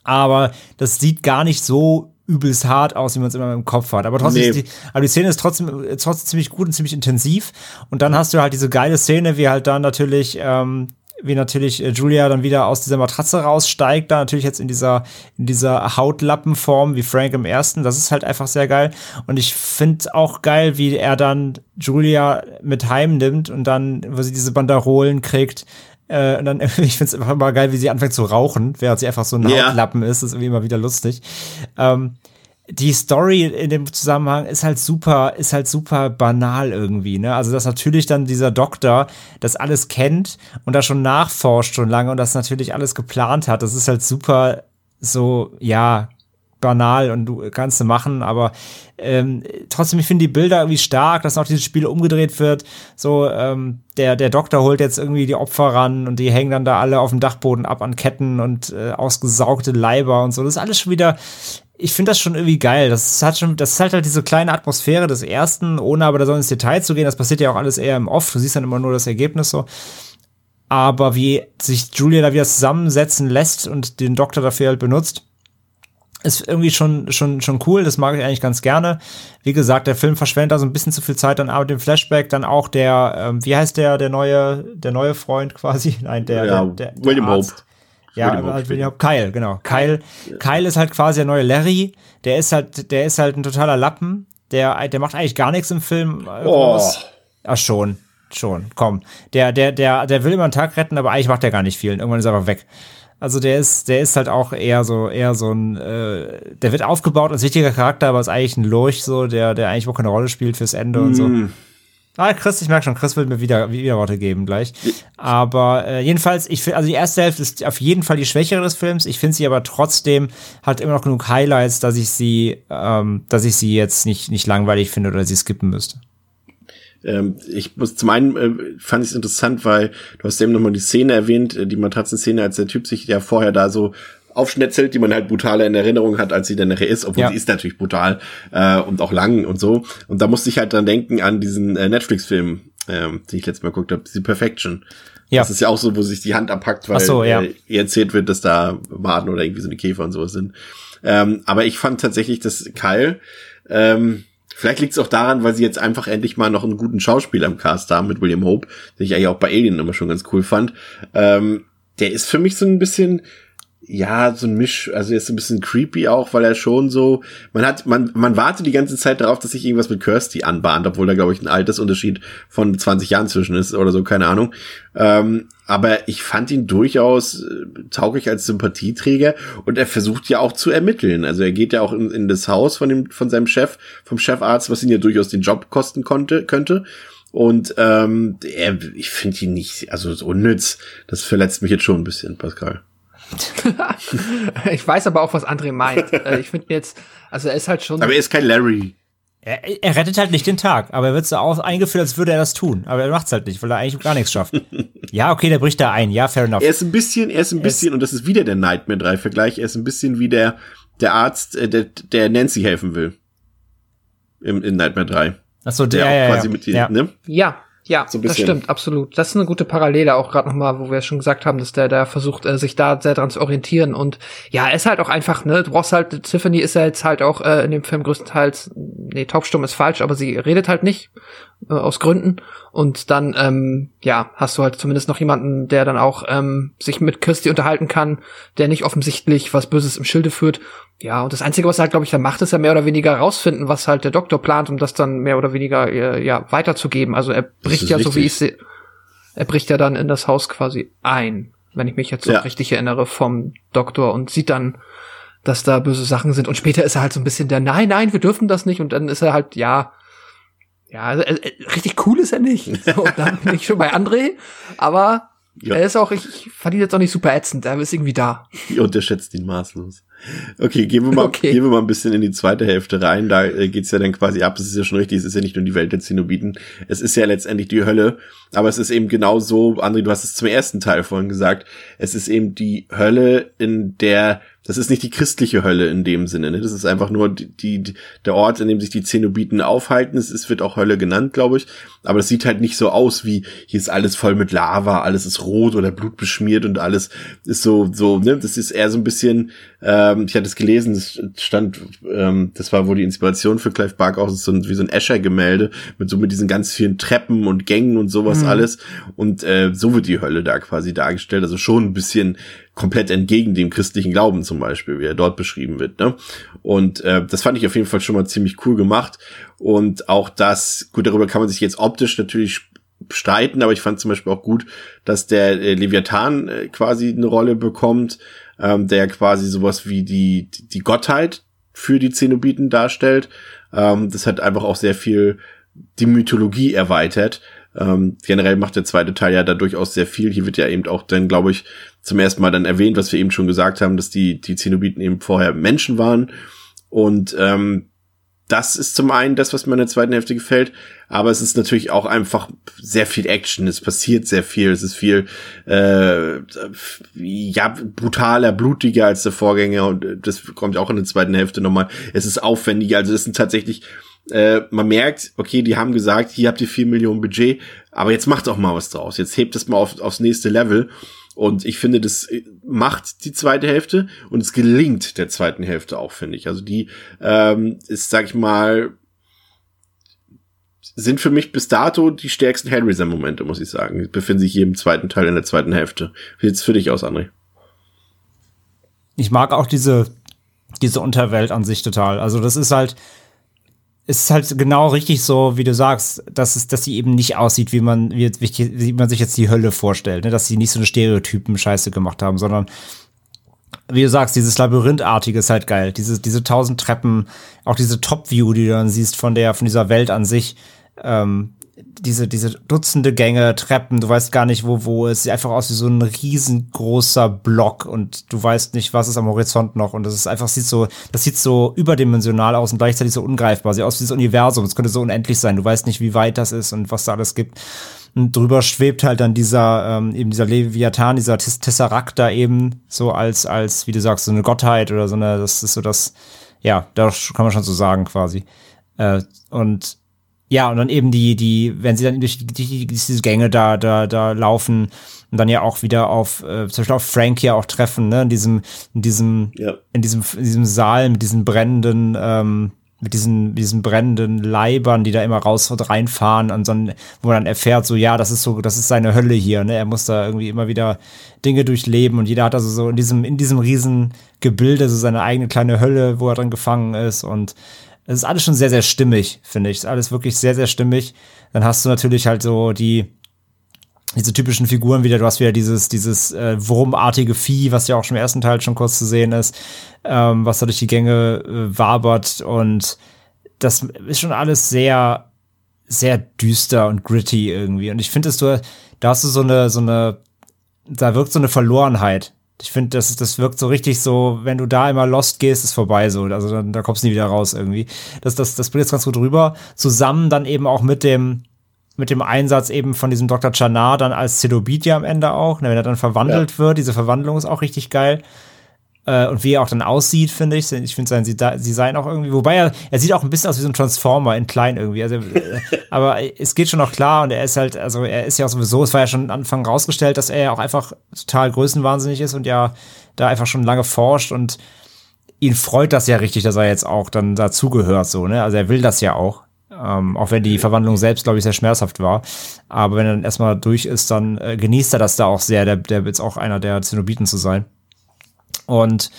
aber das sieht gar nicht so übelst hart aus, wie man es immer im Kopf hat. Aber trotzdem, Nee. die, aber die Szene ist trotzdem, äh, trotzdem ziemlich gut und ziemlich intensiv. Und dann hast du halt diese geile Szene, wie halt dann natürlich, ähm, wie natürlich äh, Julia dann wieder aus dieser Matratze raussteigt, da natürlich jetzt in dieser, in dieser Hautlappenform wie Frank im ersten. Das ist halt einfach sehr geil. Und ich finde auch geil, wie er dann Julia mit heimnimmt und dann, wo sie diese Banderolen kriegt, äh, und dann, ich finde es einfach immer geil, wie sie anfängt zu rauchen, während sie einfach so ein Ja. Hautlappen ist. Das ist irgendwie immer wieder lustig. Ähm, die Story in dem Zusammenhang ist halt super, ist halt super banal irgendwie, ne? Also, dass natürlich dann dieser Doktor das alles kennt und da schon nachforscht schon lange und das natürlich alles geplant hat. Das ist halt super so, ja, banal und du kannst du machen, aber ähm, trotzdem, ich finde die Bilder irgendwie stark, dass auch dieses Spiel umgedreht wird. So, ähm, der, der Doktor holt jetzt irgendwie die Opfer ran und die hängen dann da alle auf dem Dachboden ab an Ketten und äh, ausgesaugte Leiber und so. Das ist alles schon wieder, ich finde das schon irgendwie geil. Das hat schon, das ist halt, halt diese kleine Atmosphäre des ersten, ohne aber da so ins Detail zu gehen. Das passiert ja auch alles eher im Off. Du siehst dann immer nur das Ergebnis so. Aber wie sich Julia da wieder zusammensetzen lässt und den Doktor dafür halt benutzt, ist irgendwie schon, schon, schon cool. Das mag ich eigentlich ganz gerne. Wie gesagt, der Film verschwendet da so ein bisschen zu viel Zeit dann aber dem Flashback. Dann auch der, ähm, wie heißt der, der neue, der neue Freund quasi? Nein, der, Ja, der, der, William der Arzt. Hope. Ja, William Hope William Hope. Kyle, genau. Kyle, Kyle ist halt quasi der neue Larry. Der ist halt, der ist halt ein totaler Lappen. Der, der macht eigentlich gar nichts im Film. äh, Oh. Ach schon. schon, komm. Der, der, der, der will immer einen Tag retten, aber eigentlich macht er gar nicht viel. Und irgendwann ist er einfach weg. Also der ist, der ist halt auch eher so, eher so ein, äh, der wird aufgebaut als wichtiger Charakter, aber ist eigentlich ein Lurch, so, der, der eigentlich auch keine Rolle spielt fürs Ende mm. und so. Ah, Chris, ich merke schon, Chris will mir wieder, wieder Worte geben gleich. Aber äh, jedenfalls, ich finde, also die erste Hälfte ist auf jeden Fall die schwächere des Films. Ich finde sie aber trotzdem hat immer noch genug Highlights, dass ich sie, ähm, dass ich sie jetzt nicht, nicht langweilig finde oder sie skippen müsste. Ähm, ich muss zum einen äh, fand ich es interessant, weil du hast eben nochmal die Szene erwähnt, äh, die Matratzenszene, als der Typ sich ja vorher da so aufschnetzelt, die man halt brutaler in Erinnerung hat, als sie dann nachher ist, obwohl ja. sie ist natürlich brutal äh, und auch lang und so. Und da musste ich halt dran denken an diesen äh, Netflix-Film, äh, den ich letztes Mal geguckt habe, The Perfection. Ja. Das ist ja auch so, wo sich die Hand abpackt, weil so, ja. äh, ihr erzählt wird, dass da Maden oder irgendwie so eine Käfer und sowas sind. Ähm, aber ich fand tatsächlich das Kyle, ähm, Vielleicht liegt es auch daran, weil sie jetzt einfach endlich mal noch einen guten Schauspieler im Cast haben mit William Hope, den ich eigentlich auch bei Alien immer schon ganz cool fand. Ähm, der ist für mich so ein bisschen ja, so ein Misch, also er ist ein bisschen creepy auch, weil er schon so, man hat, man, man wartet die ganze Zeit darauf, dass sich irgendwas mit Kirsty anbahnt, obwohl da, glaube ich, ein Altersunterschied von 20 Jahren zwischen ist oder so, keine Ahnung. Ähm, aber ich fand ihn durchaus äh, tauglich als Sympathieträger und er versucht ja auch zu ermitteln. Also er geht ja auch in, in das Haus von dem, von seinem Chef, vom Chefarzt, was ihn ja durchaus den Job kosten konnte, könnte. Und ähm, er, ich finde ihn nicht, also so unnütz. Das verletzt mich jetzt schon ein bisschen, Pascal. ich weiß aber auch, was André meint. Äh, ich finde jetzt, also er ist halt schon. Aber er ist kein Larry. Er, er rettet halt nicht den Tag, aber er wird so auch eingeführt, als würde er das tun. Aber er macht's halt nicht, weil er eigentlich gar nichts schafft. ja, okay, der bricht da ein. Ja, fair enough. Er ist ein bisschen, er ist ein bisschen, ist, und das ist wieder der Nightmare 3 Vergleich, er ist ein bisschen wie der, der Arzt, äh, der, der Nancy helfen will. Im, in Nightmare 3. Ach so, der, der auch quasi ja. mit dir, ne? Ja, ja, so das stimmt, absolut. Das ist eine gute Parallele, auch gerade nochmal, wo wir schon gesagt haben, dass der da versucht, äh, sich da sehr dran zu orientieren. Und ja, er ist halt auch einfach, ne, du brauchst halt, Tiffany ist ja jetzt halt auch äh, in dem Film größtenteils, nee, taubstumm ist falsch, aber sie redet halt nicht, äh, aus Gründen. Und dann, ähm, ja, hast du halt zumindest noch jemanden, der dann auch ähm, sich mit Kirsty unterhalten kann, der nicht offensichtlich was Böses im Schilde führt. Ja, und das Einzige, was er halt, glaube ich, dann macht, ist ja mehr oder weniger rausfinden, was halt der Doktor plant, um das dann mehr oder weniger äh, ja weiterzugeben. Also er bricht ja, so wie ich sehe, er bricht ja dann in das Haus quasi ein, wenn ich mich jetzt so ja. richtig erinnere, vom Doktor und sieht dann, dass da böse Sachen sind. Und später ist er halt so ein bisschen der, nein, nein, wir dürfen das nicht. Und dann ist er halt, ja, ja, also, äh, richtig cool ist er nicht. So, und dann bin ich schon bei André, aber ja. er ist auch, ich, ich fand ihn jetzt auch nicht super ätzend, er ist irgendwie da. Ich unterschätzt ihn maßlos. Okay, gehen wir mal, okay. gehen wir mal ein bisschen in die zweite Hälfte rein. Da äh, geht's ja dann quasi ab. Es ist ja schon richtig. Es ist ja nicht nur die Welt der Zenobiten. Es ist ja letztendlich die Hölle. Aber es ist eben genau so, André, du hast es zum ersten Teil vorhin gesagt. Es ist eben die Hölle, in der das ist nicht die christliche Hölle in dem Sinne. Ne? Das ist einfach nur die, die, der Ort, in dem sich die Zenobiten aufhalten. Es ist, wird auch Hölle genannt, glaube ich. Aber es sieht halt nicht so aus wie, hier ist alles voll mit Lava, alles ist rot oder blutbeschmiert und alles ist so, so, ne? Das ist eher so ein bisschen, ähm, ich hatte es gelesen, es stand, ähm, das war wohl die Inspiration für Clive Barker auch so ein, wie so ein Escher-Gemälde mit so mit diesen ganz vielen Treppen und Gängen und sowas mhm. alles. Und äh, so wird die Hölle da quasi dargestellt. Also schon ein bisschen komplett entgegen dem christlichen Glauben zum Beispiel, wie er dort beschrieben wird. Ne? Und äh, das fand ich auf jeden Fall schon mal ziemlich cool gemacht. Und auch das, gut, darüber kann man sich jetzt optisch natürlich streiten, aber ich fand zum Beispiel auch gut, dass der äh, Leviathan äh, quasi eine Rolle bekommt, ähm, der quasi sowas wie die, die Gottheit für die Zenobiten darstellt. Ähm, das hat einfach auch sehr viel die Mythologie erweitert. Ähm, generell macht der zweite Teil ja da durchaus sehr viel. Hier wird ja eben auch dann, glaube ich, zum ersten Mal dann erwähnt, was wir eben schon gesagt haben, dass die, die Zenobiten eben vorher Menschen waren. Und ähm, das ist zum einen das, was mir in der zweiten Hälfte gefällt, aber es ist natürlich auch einfach sehr viel Action. Es passiert sehr viel. Es ist viel äh, ja brutaler, blutiger als der Vorgänger und das kommt auch in der zweiten Hälfte nochmal. Es ist aufwendiger. Also es sind tatsächlich äh, man merkt, okay, die haben gesagt, hier habt ihr vier Millionen Budget, aber jetzt macht auch mal was draus. Jetzt hebt es mal auf, aufs nächste Level. Und ich finde, das äh, macht die zweite Hälfte und es gelingt der zweiten Hälfte auch, finde ich. Also die ähm, ist, sag ich mal, sind für mich bis dato die stärksten Hellraiser-Momente, muss ich sagen. Die befinden sich hier im zweiten Teil in der zweiten Hälfte. Wie sieht's für dich aus, André? Ich mag auch diese, diese Unterwelt an sich total. Also das ist halt, ist halt genau richtig so, wie du sagst, dass es, dass sie eben nicht aussieht, wie man, wie, wie man sich jetzt die Hölle vorstellt, ne? dass sie nicht so eine Stereotypen-Scheiße gemacht haben, sondern wie du sagst, dieses Labyrinthartige ist halt geil. Diese, diese tausend Treppen, auch diese Top-View, die du dann siehst von der, von dieser Welt an sich. Ähm, diese, diese Dutzende Gänge, Treppen, du weißt gar nicht, wo, wo es sieht einfach aus wie so ein riesengroßer Block und du weißt nicht, was ist am Horizont noch und das ist einfach, sieht so, das sieht so überdimensional aus und gleichzeitig so ungreifbar, sieht aus wie das Universum, es könnte so unendlich sein, du weißt nicht, wie weit das ist und was da alles gibt. Und drüber schwebt halt dann dieser, ähm, eben dieser Leviathan, dieser Tesseract da eben, so als, als, wie du sagst, so eine Gottheit oder so eine, das ist so das, ja, da kann man schon so sagen quasi. Äh, und ja, und dann eben die, die, wenn sie dann durch die, die, diese Gänge da, da, da laufen und dann ja auch wieder auf, äh, zum Beispiel auf Frank hier auch treffen, ne, in diesem, in diesem, ja. in diesem, in diesem Saal mit diesen brennenden, ähm, mit diesen, diesen brennenden Leibern, die da immer raus und reinfahren und so, wo man dann erfährt, so, ja, das ist so, das ist seine Hölle hier, ne, er muss da irgendwie immer wieder Dinge durchleben und jeder hat also so in diesem, in diesem riesen Gebilde so seine eigene kleine Hölle, wo er dran gefangen ist und es ist alles schon sehr, sehr stimmig, finde ich. Es ist alles wirklich sehr, sehr stimmig. Dann hast du natürlich halt so die, diese typischen Figuren wieder, du hast wieder dieses, dieses äh, wurmartige Vieh, was ja auch schon im ersten Teil schon kurz zu sehen ist, ähm, was da durch die Gänge äh, wabert und das ist schon alles sehr, sehr düster und gritty irgendwie. Und ich finde, da hast du so eine, so eine, da wirkt so eine Verlorenheit ich finde, das, das wirkt so richtig so, wenn du da immer lost gehst, ist vorbei so. Also dann, da kommst du nie wieder raus irgendwie. Das, das, das bringt jetzt ganz gut rüber. Zusammen dann eben auch mit dem, mit dem Einsatz eben von diesem Dr. Chanar dann als Zenobit ja am Ende auch, ne, wenn er dann verwandelt ja. wird. Diese Verwandlung ist auch richtig geil. Äh, und wie er auch dann aussieht, finde ich. Ich finde sein Design auch irgendwie, wobei er, er sieht auch ein bisschen aus wie so ein Transformer in klein irgendwie. Also, äh, aber es geht schon noch klar und er ist halt, also er ist ja auch sowieso, es war ja schon am Anfang rausgestellt, dass er ja auch einfach total größenwahnsinnig ist und ja da einfach schon lange forscht und ihn freut das ja richtig, dass er jetzt auch dann dazugehört, so, ne? Also er will das ja auch. Ähm, auch wenn die Verwandlung selbst, glaube ich, sehr schmerzhaft war. Aber wenn er dann erstmal durch ist, dann äh, genießt er das da auch sehr. Der, der wird auch einer der Zenobiten zu sein. Und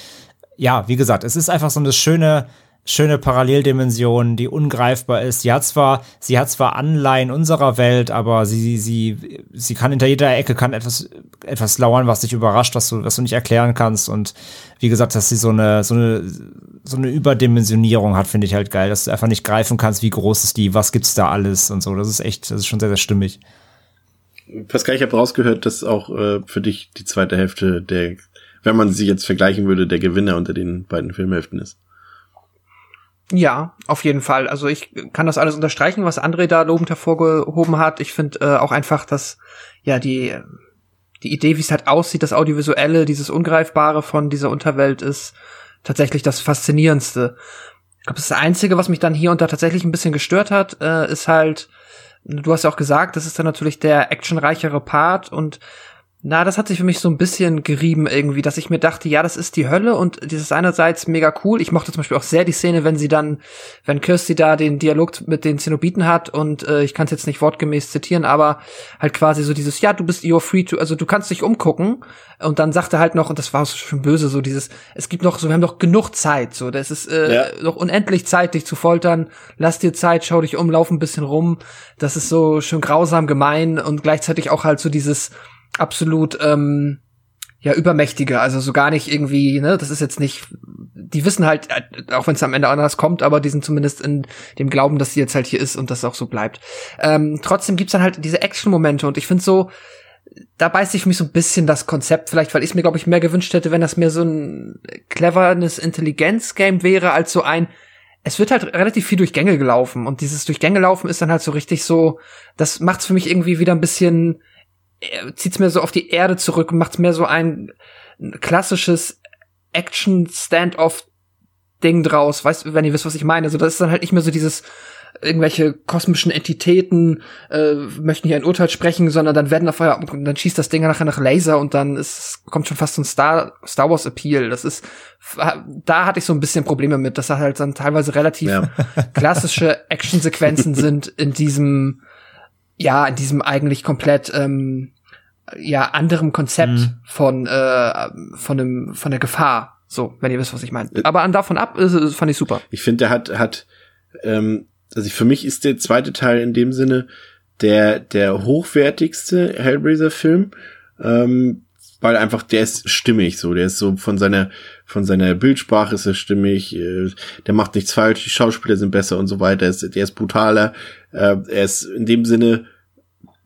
ja, wie gesagt, es ist einfach so eine schöne, schöne Paralleldimension, die ungreifbar ist. Sie hat zwar, sie hat zwar Anleihen unserer Welt, aber sie, sie, sie kann hinter jeder Ecke kann etwas, etwas lauern, was dich überrascht, was du, was du nicht erklären kannst. Und wie gesagt, dass sie so eine, so eine, so eine Überdimensionierung hat, finde ich halt geil, dass du einfach nicht greifen kannst, wie groß ist die, was gibt's da alles und so. Das ist echt, das ist schon sehr, sehr stimmig. Pascal, ich habe rausgehört, dass auch äh, für dich die zweite Hälfte der wenn man sie jetzt vergleichen würde, der Gewinner unter den beiden Filmhälften ist. Ja, auf jeden Fall. Also ich kann das alles unterstreichen, was André da lobend hervorgehoben hat. Ich finde äh, auch einfach, dass ja die die Idee, wie es halt aussieht, das Audiovisuelle, dieses Ungreifbare von dieser Unterwelt ist tatsächlich das Faszinierendste. Ich glaube, das Einzige, was mich dann hier und da tatsächlich ein bisschen gestört hat, äh, ist halt, du hast ja auch gesagt, das ist dann natürlich der actionreichere Part und na, das hat sich für mich so ein bisschen gerieben irgendwie, dass ich mir dachte, ja, das ist die Hölle und dieses einerseits mega cool. Ich mochte zum Beispiel auch sehr die Szene, wenn sie dann, wenn Kirsty da den Dialog mit den Zenobiten hat und äh, ich kann es jetzt nicht wortgemäß zitieren, aber halt quasi so dieses, ja, du bist you're free to, also du kannst dich umgucken und dann sagt er halt noch, und das war schon böse, so dieses, es gibt noch so, wir haben noch genug Zeit, so, das ist äh, ja. noch unendlich Zeit, dich zu foltern, lass dir Zeit, schau dich um, lauf ein bisschen rum. Das ist so schön grausam gemein und gleichzeitig auch halt so dieses, absolut ähm, ja übermächtige, also so gar nicht irgendwie, ne, das ist jetzt nicht, die wissen halt, äh, auch wenn es am Ende anders kommt, aber die sind zumindest in dem Glauben, dass sie jetzt halt hier ist und das auch so bleibt. Ähm, trotzdem gibt's dann halt diese Action-Momente und ich finde so, da beißt sich mich so ein bisschen das Konzept, vielleicht, weil ich mir, glaube ich, mehr gewünscht hätte, wenn das mehr so ein cleverness Intelligenz-Game wäre, als so ein, es wird halt relativ viel durch Gänge gelaufen und dieses durch Gänge laufen ist dann halt so richtig so, das macht's für mich irgendwie wieder ein bisschen, zieht's mir so auf die Erde zurück und macht's mehr so ein klassisches Action-Standoff-Ding draus. Weißt du, wenn ihr wisst, was ich meine? Also das ist dann halt nicht mehr so dieses irgendwelche kosmischen Entitäten äh, möchten hier ein Urteil sprechen, sondern dann werden auf dann schießt das Ding nachher nach Laser und dann ist, kommt schon fast so ein Star, Star Wars Appeal. Das ist, da hatte ich so ein bisschen Probleme mit, dass da halt dann teilweise relativ ja. klassische Actionsequenzen sind in diesem ja, in diesem eigentlich komplett ähm, ja anderem Konzept mhm. von äh, von dem von der Gefahr. So, wenn ihr wisst, was ich meine. Äh, Aber an davon ab ist, ist, fand ich super. Ich finde, der hat hat ähm, also für mich ist der zweite Teil in dem Sinne der, der hochwertigste Hellraiser-Film, ähm, weil einfach der ist stimmig so, der ist so von seiner, von seiner Bildsprache ist er stimmig, äh, der macht nichts falsch, die Schauspieler sind besser und so weiter, ist, der ist brutaler, äh, er ist in dem Sinne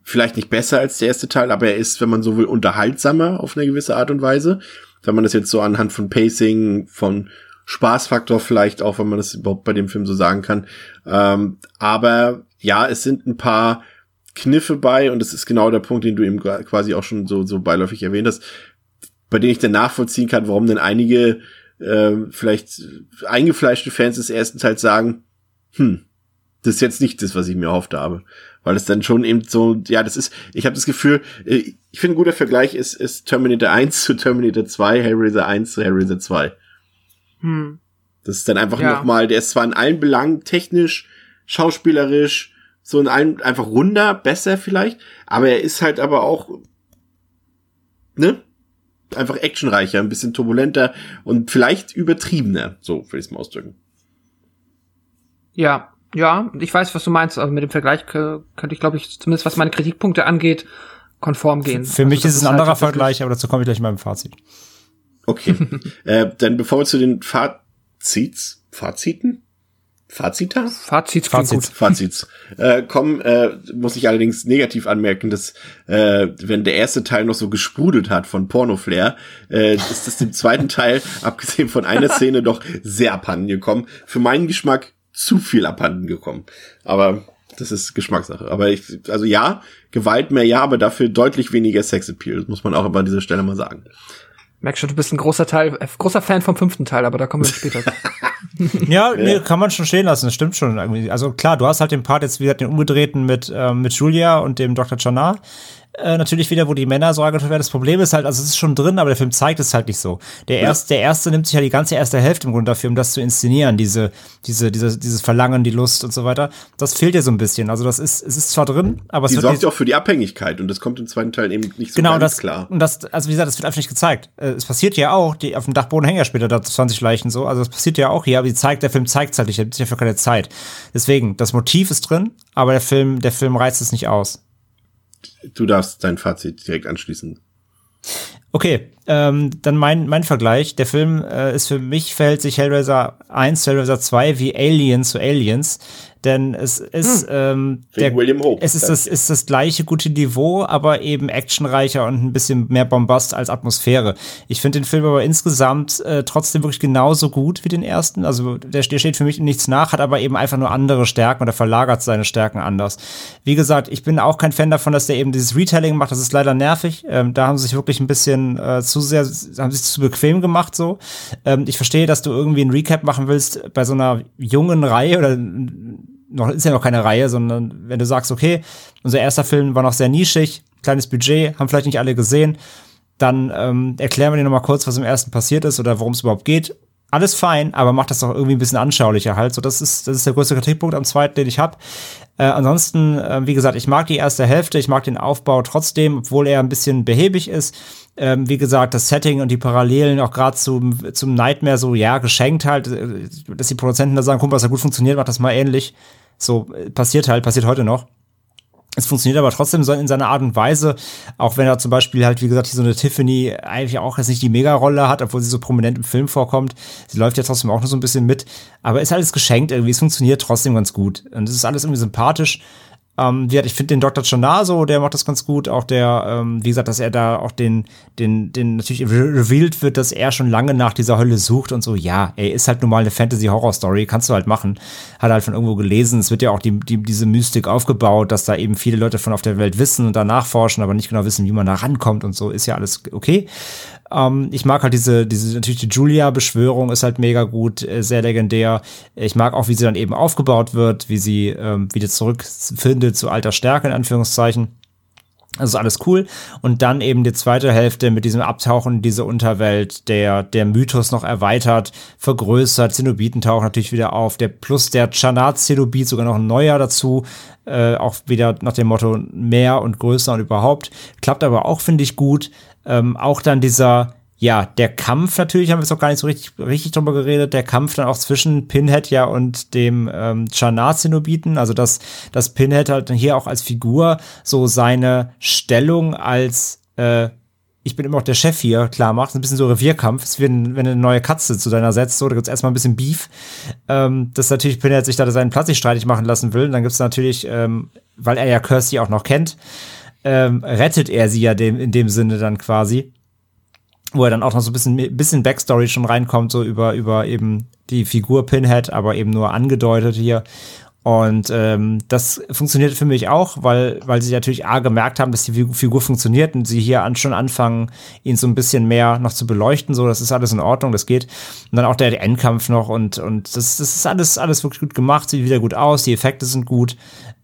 vielleicht nicht besser als der erste Teil, aber er ist, wenn man so will, unterhaltsamer auf eine gewisse Art und Weise. Wenn man das jetzt so anhand von Pacing, von Spaßfaktor vielleicht auch, wenn man das überhaupt bei dem Film so sagen kann. Ähm, aber ja, es sind ein paar Kniffe bei und das ist genau der Punkt, den du eben quasi auch schon so, so beiläufig erwähnt hast, bei denen ich dann nachvollziehen kann, warum denn einige äh, vielleicht eingefleischte Fans des ersten Teils sagen, hm, das ist jetzt nicht das, was ich mir erhofft habe. Weil es dann schon eben so, ja, das ist, ich habe das Gefühl, äh, ich finde ein guter Vergleich ist, ist Terminator 1 zu Terminator 2, Hellraiser 1 zu Hellraiser 2. Hm. Das ist dann einfach Ja. nochmal, der ist zwar in allen Belangen technisch, schauspielerisch, so in allen einfach runder, besser vielleicht, aber er ist halt aber auch, ne? Einfach actionreicher, ein bisschen turbulenter und vielleicht übertriebener, so will ich es mal ausdrücken. Ja, ja, ich weiß, was du meinst. Also mit dem Vergleich kö- könnte ich, glaube ich, zumindest was meine Kritikpunkte angeht, konform gehen. Für mich Also ist es ein halt anderer Vergleich, aber dazu komme ich gleich in meinem Fazit. Okay. äh, dann bevor wir zu den Fazits, Faziten? Fazita? Fazit Fazit. gut. Fazits. Äh, kommen, äh, muss ich allerdings negativ anmerken, dass äh, wenn der erste Teil noch so gesprudelt hat von Pornoflair, äh, ist das dem zweiten Teil, abgesehen von einer Szene, doch sehr abhanden gekommen. Für meinen Geschmack zu viel abhanden gekommen. Aber das ist Geschmackssache. Aber ich, also ja, Gewalt mehr ja, aber dafür deutlich weniger Sexappeal. Das muss man auch aber an dieser Stelle mal sagen. Merkst schon, du bist ein großer Teil, äh, großer Fan vom fünften Teil, aber da kommen wir später. Ja, nee, kann man schon stehen lassen, das stimmt schon. Also klar, du hast halt den Part jetzt wieder den umgedrehten mit, ähm, mit Julia und dem Dr. Chanar. Äh, natürlich wieder, wo die Männer so angetötet werden. Das Problem ist halt, also es ist schon drin, aber der Film zeigt es halt nicht so. Der, erste, der erste nimmt sich ja die ganze erste Hälfte im Grunde dafür, um das zu inszenieren, diese, diese, diese, dieses Verlangen, die Lust und so weiter. Das fehlt ja so ein bisschen. Also das ist, es ist zwar drin, aber es Die wird sorgt ja auch für die Abhängigkeit und das kommt im zweiten Teil eben nicht so Genau, ganz das, klar. Und das, also wie gesagt, das wird einfach nicht gezeigt. Äh, Es passiert ja auch, die auf dem Dachboden hängen ja später da 20 Leichen so. Also das passiert ja auch hier, aber die zeigt, der Film zeigt es halt nicht, er hat dafür keine Zeit. Deswegen, das Motiv ist drin, aber der Film, der Film reizt es nicht aus. Du darfst dein Fazit direkt anschließen. Okay, ähm, dann mein, mein Vergleich. Der Film äh, ist für mich, verhält sich Hellraiser 1 zu Hellraiser 2 wie Alien zu Aliens. Denn es ist, ähm, der, William Hope. es ist das, ist das gleiche gute Niveau, aber eben actionreicher und ein bisschen mehr Bombast als Atmosphäre. Ich finde den Film aber insgesamt äh, trotzdem wirklich genauso gut wie den ersten. Also der, der steht für mich nichts nach, hat aber eben einfach nur andere Stärken oder verlagert seine Stärken anders. Wie gesagt, ich bin auch kein Fan davon, dass der eben dieses Retelling macht. Das ist leider nervig. Ähm, da haben sie sich wirklich ein bisschen äh, zu sehr, haben sich zu bequem gemacht so. Ähm, ich verstehe, dass du irgendwie ein Recap machen willst bei so einer jungen Reihe oder noch ist ja noch keine Reihe, sondern wenn du sagst, okay, unser erster Film war noch sehr nischig, kleines Budget, haben vielleicht nicht alle gesehen, dann ähm, erklären wir dir noch mal kurz, was im ersten passiert ist oder worum es überhaupt geht. Alles fein, aber macht das doch irgendwie ein bisschen anschaulicher halt. So, das ist, das ist der größte Kritikpunkt am zweiten, den ich habe. Äh, ansonsten, äh, wie gesagt, ich mag die erste Hälfte, ich mag den Aufbau trotzdem, obwohl er ein bisschen behäbig ist. Ähm, wie gesagt, das Setting und die Parallelen auch gerade zum, zum Nightmare so, ja, geschenkt halt, äh, dass die Produzenten da sagen, guck mal, was da gut funktioniert, macht das mal ähnlich. So, äh, passiert halt, passiert heute noch. Es funktioniert aber trotzdem so in seiner Art und Weise, auch wenn er zum Beispiel halt, wie gesagt, hier so eine Tiffany eigentlich auch jetzt nicht die Mega-Rolle hat, obwohl sie so prominent im Film vorkommt. Sie läuft ja trotzdem auch nur so ein bisschen mit. Aber ist alles geschenkt irgendwie. Es funktioniert trotzdem ganz gut. Und es ist alles irgendwie sympathisch. Ähm, ich finde den Dr. Chonar so, der macht das ganz gut. Auch der, ähm, wie gesagt, dass er da auch den, den, den natürlich re revealed wird, dass er schon lange nach dieser Hölle sucht und so. Ja, er ist halt nun mal eine Fantasy-Horror-Story, kannst du halt machen. Hat er halt von irgendwo gelesen. Es wird ja auch die, die, diese Mystik aufgebaut, dass da eben viele Leute von auf der Welt wissen und danach forschen, aber nicht genau wissen, wie man da rankommt und so. Ist ja alles okay. Ähm, ich mag halt diese, diese, natürlich die Julia-Beschwörung ist halt mega gut, äh, sehr legendär. Ich mag auch, wie sie dann eben aufgebaut wird, wie sie ähm, wieder zurückfindet zu alter Stärke, in Anführungszeichen. Das ist alles cool. Und dann eben die zweite Hälfte mit diesem Abtauchen in diese Unterwelt, der, der Mythos noch erweitert, vergrößert, Zenobiten tauchen natürlich wieder auf, der plus der Chanat-Zenobit, sogar noch ein neuer dazu, äh, auch wieder nach dem Motto mehr und größer und überhaupt. Klappt aber auch, finde ich, gut. Ähm, auch dann dieser, ja, der Kampf natürlich, haben wir es auch gar nicht so richtig, richtig drüber geredet, der Kampf dann auch zwischen Pinhead ja und dem ähm, Chanat-Zenobiten, also dass, dass Pinhead halt hier auch als Figur so seine Stellung als äh, ich bin immer noch der Chef hier, klar macht. Ein bisschen so Revierkampf. Es ist wie wenn, wenn eine neue Katze zu deiner setzt, so, da gibt's erstmal ein bisschen Beef. Ähm, dass natürlich Pinhead sich da seinen Platz nicht streitig machen lassen will. Und dann gibt's natürlich, ähm, weil er ja Kirsty auch noch kennt, ähm, rettet er sie ja dem, in dem Sinne dann quasi. Wo er dann auch noch so ein bisschen, bisschen Backstory schon reinkommt, so über, über eben die Figur Pinhead, aber eben nur angedeutet hier. Und ähm, das funktioniert für mich auch, weil, weil sie natürlich A gemerkt haben, dass die Figur funktioniert und sie hier an, schon anfangen, ihn so ein bisschen mehr noch zu beleuchten. So, das ist alles in Ordnung, das geht. Und dann auch der Endkampf noch und, und das, das ist alles, alles wirklich gut gemacht, sieht wieder gut aus, die Effekte sind gut.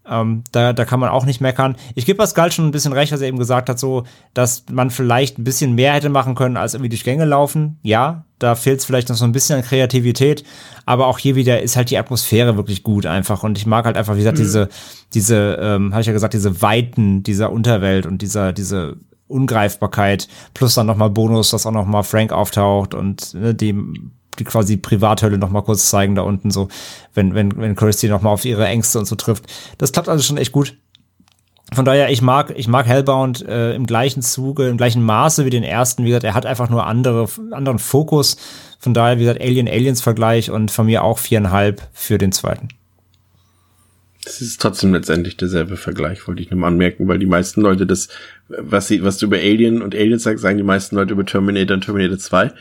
Ähm, da, da kann man auch nicht meckern. Ich gebe Pascal schon ein bisschen recht, was er eben gesagt hat, so, dass man vielleicht ein bisschen mehr hätte machen können, als irgendwie durch Gänge laufen. Ja, da fehlt es vielleicht noch so ein bisschen an Kreativität, aber auch hier wieder ist halt die Atmosphäre wirklich gut einfach. Und ich mag halt einfach, wie gesagt, mhm. diese, diese, ähm, habe ich ja gesagt, diese Weiten dieser Unterwelt und dieser, diese Ungreifbarkeit, plus dann nochmal Bonus, dass auch nochmal Frank auftaucht und ne, die die quasi Privathölle noch mal kurz zeigen da unten so, wenn wenn wenn Kirsty noch mal auf ihre Ängste und so trifft. Das klappt also schon echt gut. Von daher, ich mag, ich mag Hellbound äh, im gleichen Zuge, im gleichen Maße wie den ersten. Wie gesagt, er hat einfach nur andere, anderen Fokus. Von daher, wie gesagt, Alien-Aliens-Vergleich und von mir auch viereinhalb für den zweiten. Es ist trotzdem letztendlich derselbe Vergleich, wollte ich nur mal anmerken, weil die meisten Leute das, was sie, was du über Alien und Aliens sagst, sagen die meisten Leute über Terminator und Terminator 2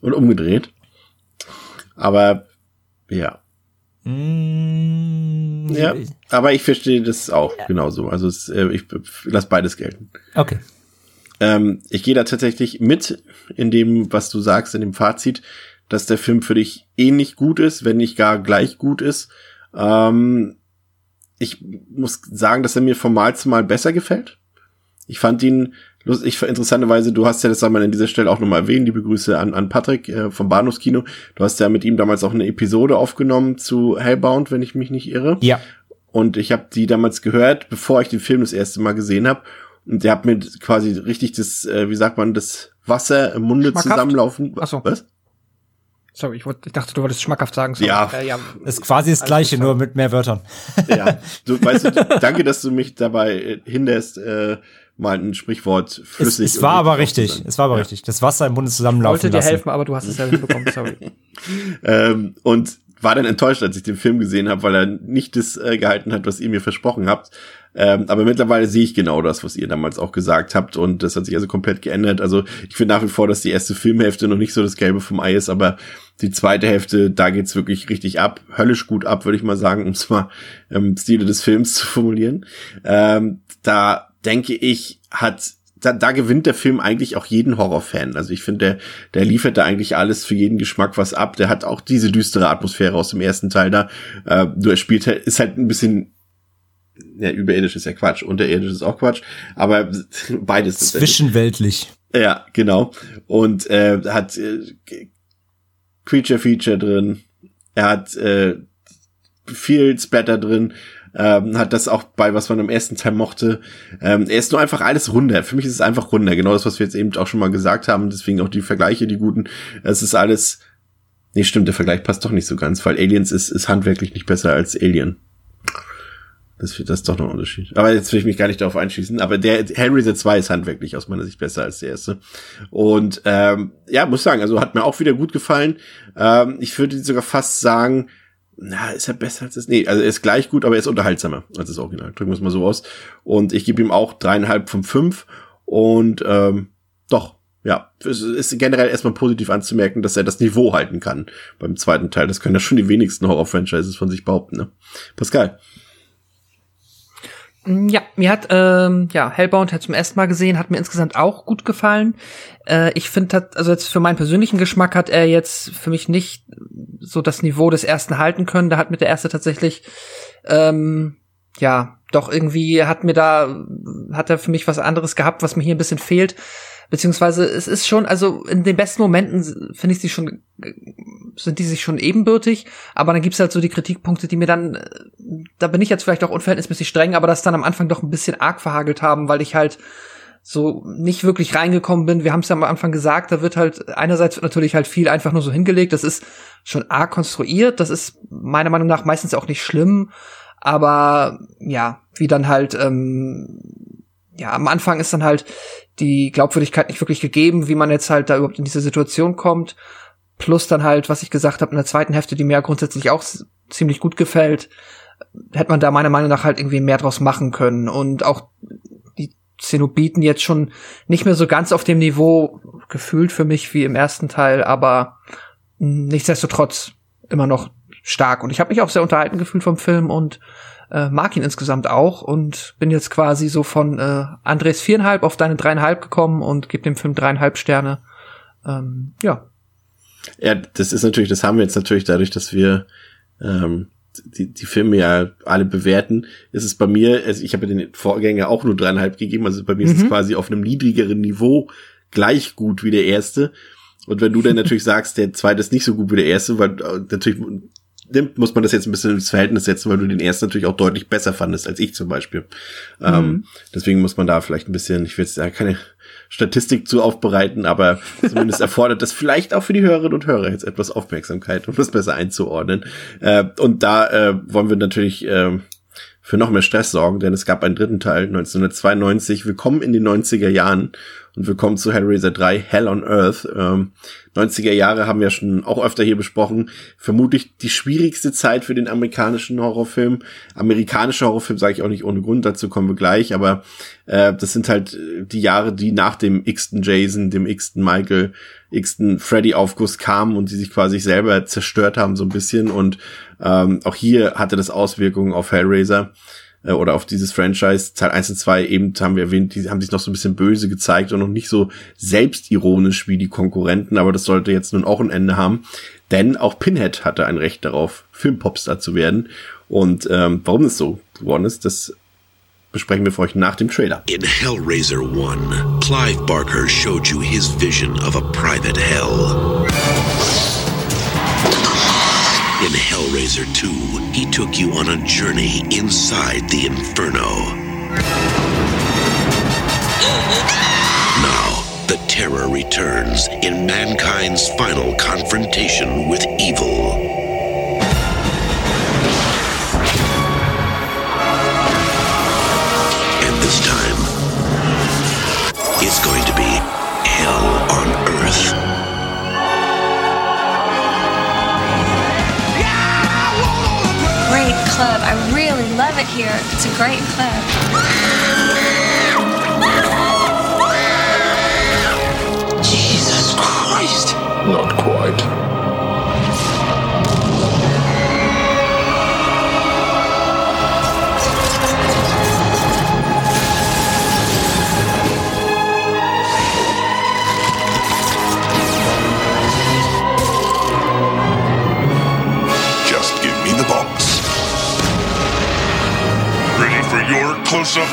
und umgedreht. Aber ja. Mm, ja, aber ich verstehe das auch ja. genauso. Also es, äh, ich lasse beides gelten. Okay. Ähm, ich gehe da tatsächlich mit in dem, was du sagst, in dem Fazit, dass der Film für dich ähnlich gut ist, wenn nicht gar gleich gut ist. Ähm, ich muss sagen, dass er mir von Mal zu Mal besser gefällt. Ich fand ihn ich interessanterweise, du hast ja das einmal an dieser Stelle auch nochmal erwähnt, die Begrüße an, an Patrick äh, vom Bahnhofskino. Du hast ja mit ihm damals auch eine Episode aufgenommen zu Hellbound, wenn ich mich nicht irre. Ja. Und ich habe die damals gehört, bevor ich den Film das erste Mal gesehen habe. Und der hat mir quasi richtig das, äh, wie sagt man, das Wasser im Munde zusammenlaufen. Ach so. Was? Sorry, ich, wollte, ich dachte, du wolltest schmackhaft sagen. Sorry. Ja. Äh, ja. Ist quasi das Gleiche, nur mit mehr Wörtern. Ja. Du weißt, du, danke, dass du mich dabei äh, hinderst, äh, mal ein Sprichwort flüssig. Es, es war aber richtig. Es war aber ja. richtig. Das Wasser im Munde zusammenlaufen Ich wollte dir helfen, aber du hast es ja hinbekommen. Sorry. ähm, und war dann enttäuscht, als ich den Film gesehen habe, weil er nicht das äh, gehalten hat, was ihr mir versprochen habt. Ähm, aber mittlerweile sehe ich genau das, was ihr damals auch gesagt habt. Und das hat sich also komplett geändert. Also ich finde nach wie vor, dass die erste Filmhälfte noch nicht so das Gelbe vom Ei ist, aber die zweite Hälfte, da geht's wirklich richtig ab. Höllisch gut ab, würde ich mal sagen, um es mal im Stile des Films zu formulieren. Ähm, da denke ich, hat da, da gewinnt der Film eigentlich auch jeden Horrorfan. Also ich finde, der, der liefert da eigentlich alles für jeden Geschmack was ab. Der hat auch diese düstere Atmosphäre aus dem ersten Teil da. Äh, du er spielt halt, ist halt ein bisschen ja, überirdisch ist ja Quatsch, unterirdisch ist auch Quatsch, aber beides. Zwischenweltlich. Ja, genau. Und äh, hat äh, Creature Feature drin. Er hat äh, viel Splatter drin ähm, hat das auch bei, was man im ersten Teil mochte. Ähm, er ist nur einfach alles runder. Für mich ist es einfach runder. Genau das, was wir jetzt eben auch schon mal gesagt haben. Deswegen auch die Vergleiche, die guten. Es ist alles. Nee, stimmt, der Vergleich passt doch nicht so ganz, weil Aliens ist, ist handwerklich nicht besser als Alien. Das, das ist doch noch ein Unterschied. Aber jetzt will ich mich gar nicht darauf einschließen. Aber der Hellraiser 2 ist handwerklich aus meiner Sicht besser als der erste. Und ähm, ja, muss sagen, also hat mir auch wieder gut gefallen. Ähm, ich würde sogar fast sagen, na, ist er besser als das? Nee, also er ist gleich gut, aber er ist unterhaltsamer als das Original. Drücken wir es mal so aus. Und ich gebe ihm auch dreieinhalb von fünf. Und ähm, doch, ja, es ist generell erstmal positiv anzumerken, dass er das Niveau halten kann beim zweiten Teil. Das können ja schon die wenigsten Horror-Franchises von sich behaupten. Ne? Pascal. Mm, ja, mir hat ähm, ja Hellbound hat zum ersten Mal gesehen, hat mir insgesamt auch gut gefallen. Äh, ich finde, also jetzt für meinen persönlichen Geschmack hat er jetzt für mich nicht so das Niveau des ersten halten können. Da hat mir der erste tatsächlich ähm, ja doch irgendwie hat mir da hat er für mich was anderes gehabt, was mir hier ein bisschen fehlt. Beziehungsweise es ist schon, also in den besten Momenten finde ich sie schon, sind die sich schon ebenbürtig, aber dann gibt's halt so die Kritikpunkte, die mir dann, da bin ich jetzt vielleicht auch unverhältnismäßig streng, aber das dann am Anfang doch ein bisschen arg verhagelt haben, weil ich halt so nicht wirklich reingekommen bin. Wir haben es ja am Anfang gesagt, da wird halt einerseits wird natürlich halt viel einfach nur so hingelegt. Das ist schon arg konstruiert. Das ist meiner Meinung nach meistens auch nicht schlimm. Aber ja, wie dann halt, ähm, ja, am Anfang ist dann halt die Glaubwürdigkeit nicht wirklich gegeben, wie man jetzt halt da überhaupt in diese Situation kommt. Plus dann halt, was ich gesagt habe, in der zweiten Hälfte, die mir grundsätzlich auch ziemlich gut gefällt, hätte man da meiner Meinung nach halt irgendwie mehr draus machen können. Und auch Zenobiten jetzt schon nicht mehr so ganz auf dem Niveau gefühlt für mich wie im ersten Teil, aber nichtsdestotrotz immer noch stark. Und ich habe mich auch sehr unterhalten gefühlt vom Film und äh, mag ihn insgesamt auch und bin jetzt quasi so von äh, Andres viereinhalb auf deine dreieinhalb gekommen und gebe dem Film dreieinhalb Sterne. Ähm, ja. Ja, das ist natürlich, das haben wir jetzt natürlich dadurch, dass wir ähm, die, die Filme ja alle bewerten, ist es bei mir, also ich habe den Vorgänger auch nur dreieinhalb gegeben, also bei mir mhm. ist es mhm. quasi auf einem niedrigeren Niveau gleich gut wie der erste. Und wenn du dann natürlich sagst, der zweite ist nicht so gut wie der erste, weil äh, natürlich nimmt, muss man das jetzt ein bisschen ins Verhältnis setzen, weil du den ersten natürlich auch deutlich besser fandest als ich zum Beispiel. Ähm, mhm. Ähm, deswegen muss man da vielleicht ein bisschen, ich will jetzt da keine Statistik zu aufbereiten, aber zumindest erfordert das vielleicht auch für die Hörerinnen und Hörer jetzt etwas Aufmerksamkeit, um das besser einzuordnen. Äh, und da äh, wollen wir natürlich äh, für noch mehr Stress sorgen, denn es gab einen dritten Teil 1992. Willkommen in den 90er Jahren und willkommen zu Hellraiser 3 Hell on Earth. Ähm, 90er Jahre haben wir schon auch öfter hier besprochen. Vermutlich die schwierigste Zeit für den amerikanischen Horrorfilm. Amerikanischer Horrorfilm sage ich auch nicht ohne Grund, dazu kommen wir gleich, aber äh, das sind halt die Jahre, die nach dem x-ten Jason, dem x-ten Michael, x-ten Freddy Aufguss kamen und die sich quasi selber zerstört haben so ein bisschen und ähm, auch hier hatte das Auswirkungen auf Hellraiser äh, oder auf dieses Franchise. Teil 1 und 2 eben haben wir erwähnt, die haben sich noch so ein bisschen böse gezeigt und noch nicht so selbstironisch wie die Konkurrenten, aber das sollte jetzt nun auch ein Ende haben. Denn auch Pinhead hatte ein Recht darauf, Filmpopstar zu werden. Und ähm, warum es so geworden ist, das besprechen wir für euch nach dem Trailer. In Hellraiser 1, Clive Barker showed you his vision of a private hell. In Hellraiser 2, he took you on a journey inside the Inferno. Now, the terror returns in mankind's final confrontation with evil. It here. It's a great club. Jesus Christ. Not quite. Close-up.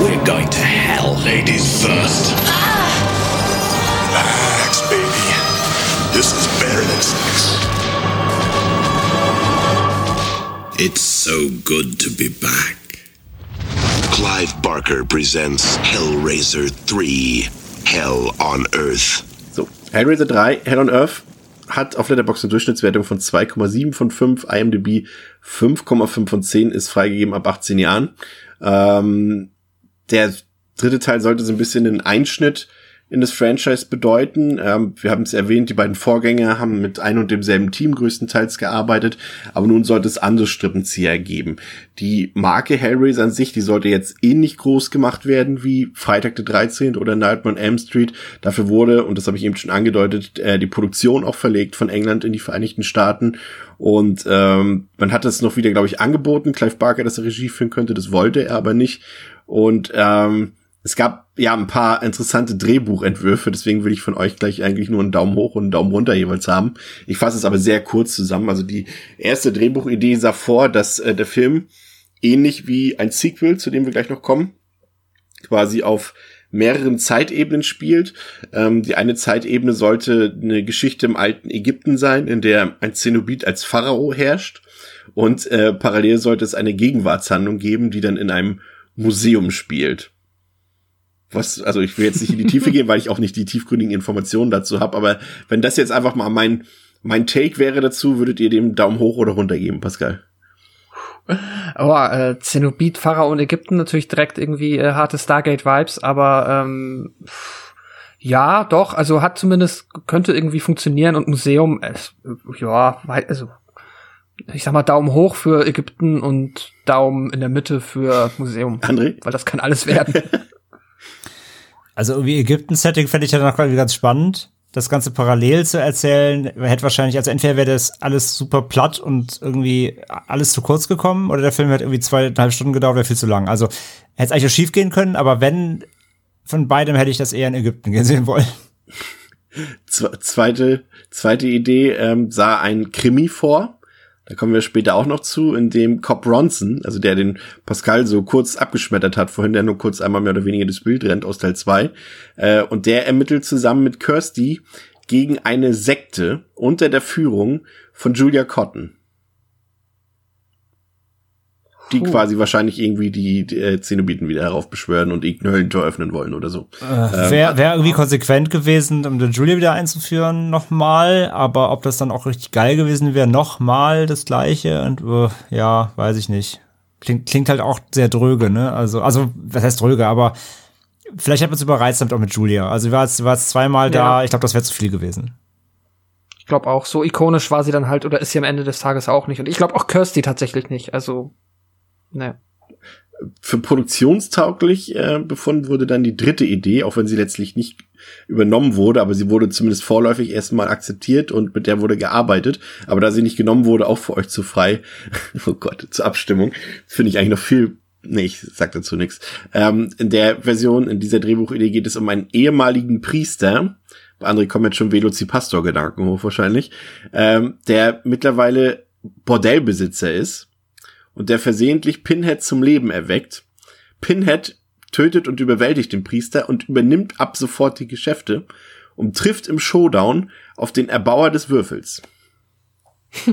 We're going to hell. Ladies first. It's so good to be back. Clive Barker presents Hellraiser 3 Hell on Earth. So, Hellraiser 3 Hell on Earth hat auf Letterboxd eine Durchschnittswertung von 2,7 von 5, IMDb 5,5 von 10 ist freigegeben ab 18 Jahren. Ähm, der dritte Teil sollte so ein bisschen einen Einschnitt in das Franchise bedeuten. Ähm, wir haben es erwähnt, die beiden Vorgänger haben mit ein und demselben Team größtenteils gearbeitet, aber nun sollte es andere Strippenzieher geben. Die Marke Hellraiser an sich, die sollte jetzt ähnlich groß gemacht werden wie Freitag der 13. oder Nightmare on Elm Street. Dafür wurde, und das habe ich eben schon angedeutet, äh, die Produktion auch verlegt von England in die Vereinigten Staaten. Und ähm, man hat es noch wieder, glaube ich, angeboten, Clive Barker, dass er Regie führen könnte. Das wollte er aber nicht. Und ähm, es gab ja ein paar interessante Drehbuchentwürfe, deswegen will ich von euch gleich eigentlich nur einen Daumen hoch und einen Daumen runter jeweils haben. Ich fasse es aber sehr kurz zusammen. Also die erste Drehbuchidee sah vor, dass äh, der Film ähnlich wie ein Sequel, zu dem wir gleich noch kommen, quasi auf mehreren Zeitebenen spielt. Ähm, die eine Zeitebene sollte eine Geschichte im alten Ägypten sein, in der ein Zenobit als Pharao herrscht. Und äh, parallel sollte es eine Gegenwartshandlung geben, die dann in einem Museum spielt. Was, also ich will jetzt nicht in die Tiefe gehen, weil ich auch nicht die tiefgründigen Informationen dazu habe, aber wenn das jetzt einfach mal mein, mein Take wäre dazu, würdet ihr dem Daumen hoch oder runter geben, Pascal? Oh, äh, Zenobit, Pharao und Ägypten natürlich direkt irgendwie äh, harte Stargate-Vibes, aber ähm, ja, doch, also hat zumindest, könnte irgendwie funktionieren und Museum, äh, ja, also ich sag mal Daumen hoch für Ägypten und Daumen in der Mitte für Museum. André? Weil das kann alles werden. Also irgendwie Ägypten-Setting fände ich ja noch ganz spannend das Ganze parallel zu erzählen, hätte wahrscheinlich, also entweder wäre das alles super platt und irgendwie alles zu kurz gekommen, oder der Film hätte irgendwie zweieinhalb Stunden gedauert, wäre viel zu lang. Also hätte es eigentlich auch schief gehen können, aber wenn von beidem hätte ich das eher in Ägypten gesehen wollen. Zweite, zweite Idee ähm, sah ein Krimi vor, da kommen wir später auch noch zu, in dem Cobb Bronson, also der den Pascal so kurz abgeschmettert hat, vorhin der nur kurz einmal mehr oder weniger das Bild rennt aus Teil 2, äh, und der ermittelt zusammen mit Kirsty gegen eine Sekte unter der Führung von Julia Cotton die Puh. quasi wahrscheinlich irgendwie die, die äh, Zenobiten wieder heraufbeschwören und irgendein Höllentor öffnen wollen oder so. Äh, Wäre ähm, wär irgendwie konsequent gewesen, um den Julia wieder einzuführen, nochmal, aber ob das dann auch richtig geil gewesen wäre, nochmal das gleiche und uh, ja, weiß ich nicht. Klingt, klingt halt auch sehr dröge, ne? Also, also, was heißt dröge, aber vielleicht hat man es überreizt damit auch mit Julia. Also, sie war jetzt, war jetzt zweimal ja. da, ich glaube, das wäre zu viel gewesen. Ich glaube auch, so ikonisch war sie dann halt, oder ist sie am Ende des Tages auch nicht. Und ich glaube auch Kirsty tatsächlich nicht. Also, Nee. Für produktionstauglich äh, befunden wurde dann die dritte Idee, auch wenn sie letztlich nicht übernommen wurde, aber sie wurde zumindest vorläufig erstmal akzeptiert und mit der wurde gearbeitet. Aber da sie nicht genommen wurde, auch für euch zu frei, oh Gott, zur Abstimmung, finde ich eigentlich noch viel Nee, ich sag dazu nichts. Ähm, in der Version, in dieser Drehbuchidee geht es um einen ehemaligen Priester. Bei André kommen jetzt schon Velocipastor-Gedanken hoch wahrscheinlich. Ähm, der mittlerweile Bordellbesitzer ist und der versehentlich Pinhead zum Leben erweckt. Pinhead tötet und überwältigt den Priester und übernimmt ab sofort die Geschäfte und trifft im Showdown auf den Erbauer des Würfels.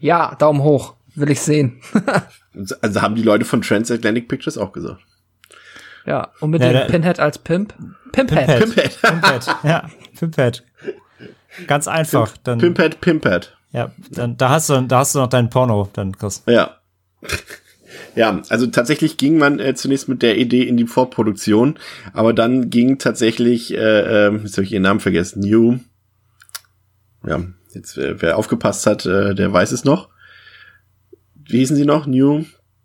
ja, Daumen hoch. Will ich sehen. also haben die Leute von Transatlantic Pictures auch gesagt. Ja, und mit ja, dem Pinhead als Pimp. Pimphead. Pimphead. Pimphead. ja, Pimphead. Ganz einfach. Dann, Pimphead, Pimphead. Ja, dann da hast du, da hast du noch dein Porno, dann Chris. Ja. Ja, also tatsächlich ging man äh, zunächst mit der Idee in die Vorproduktion, aber dann ging tatsächlich, äh, äh, jetzt habe ich ihren Namen vergessen, New. Ja, jetzt wer, wer aufgepasst hat, äh, der weiß es noch. Wie hießen sie noch? New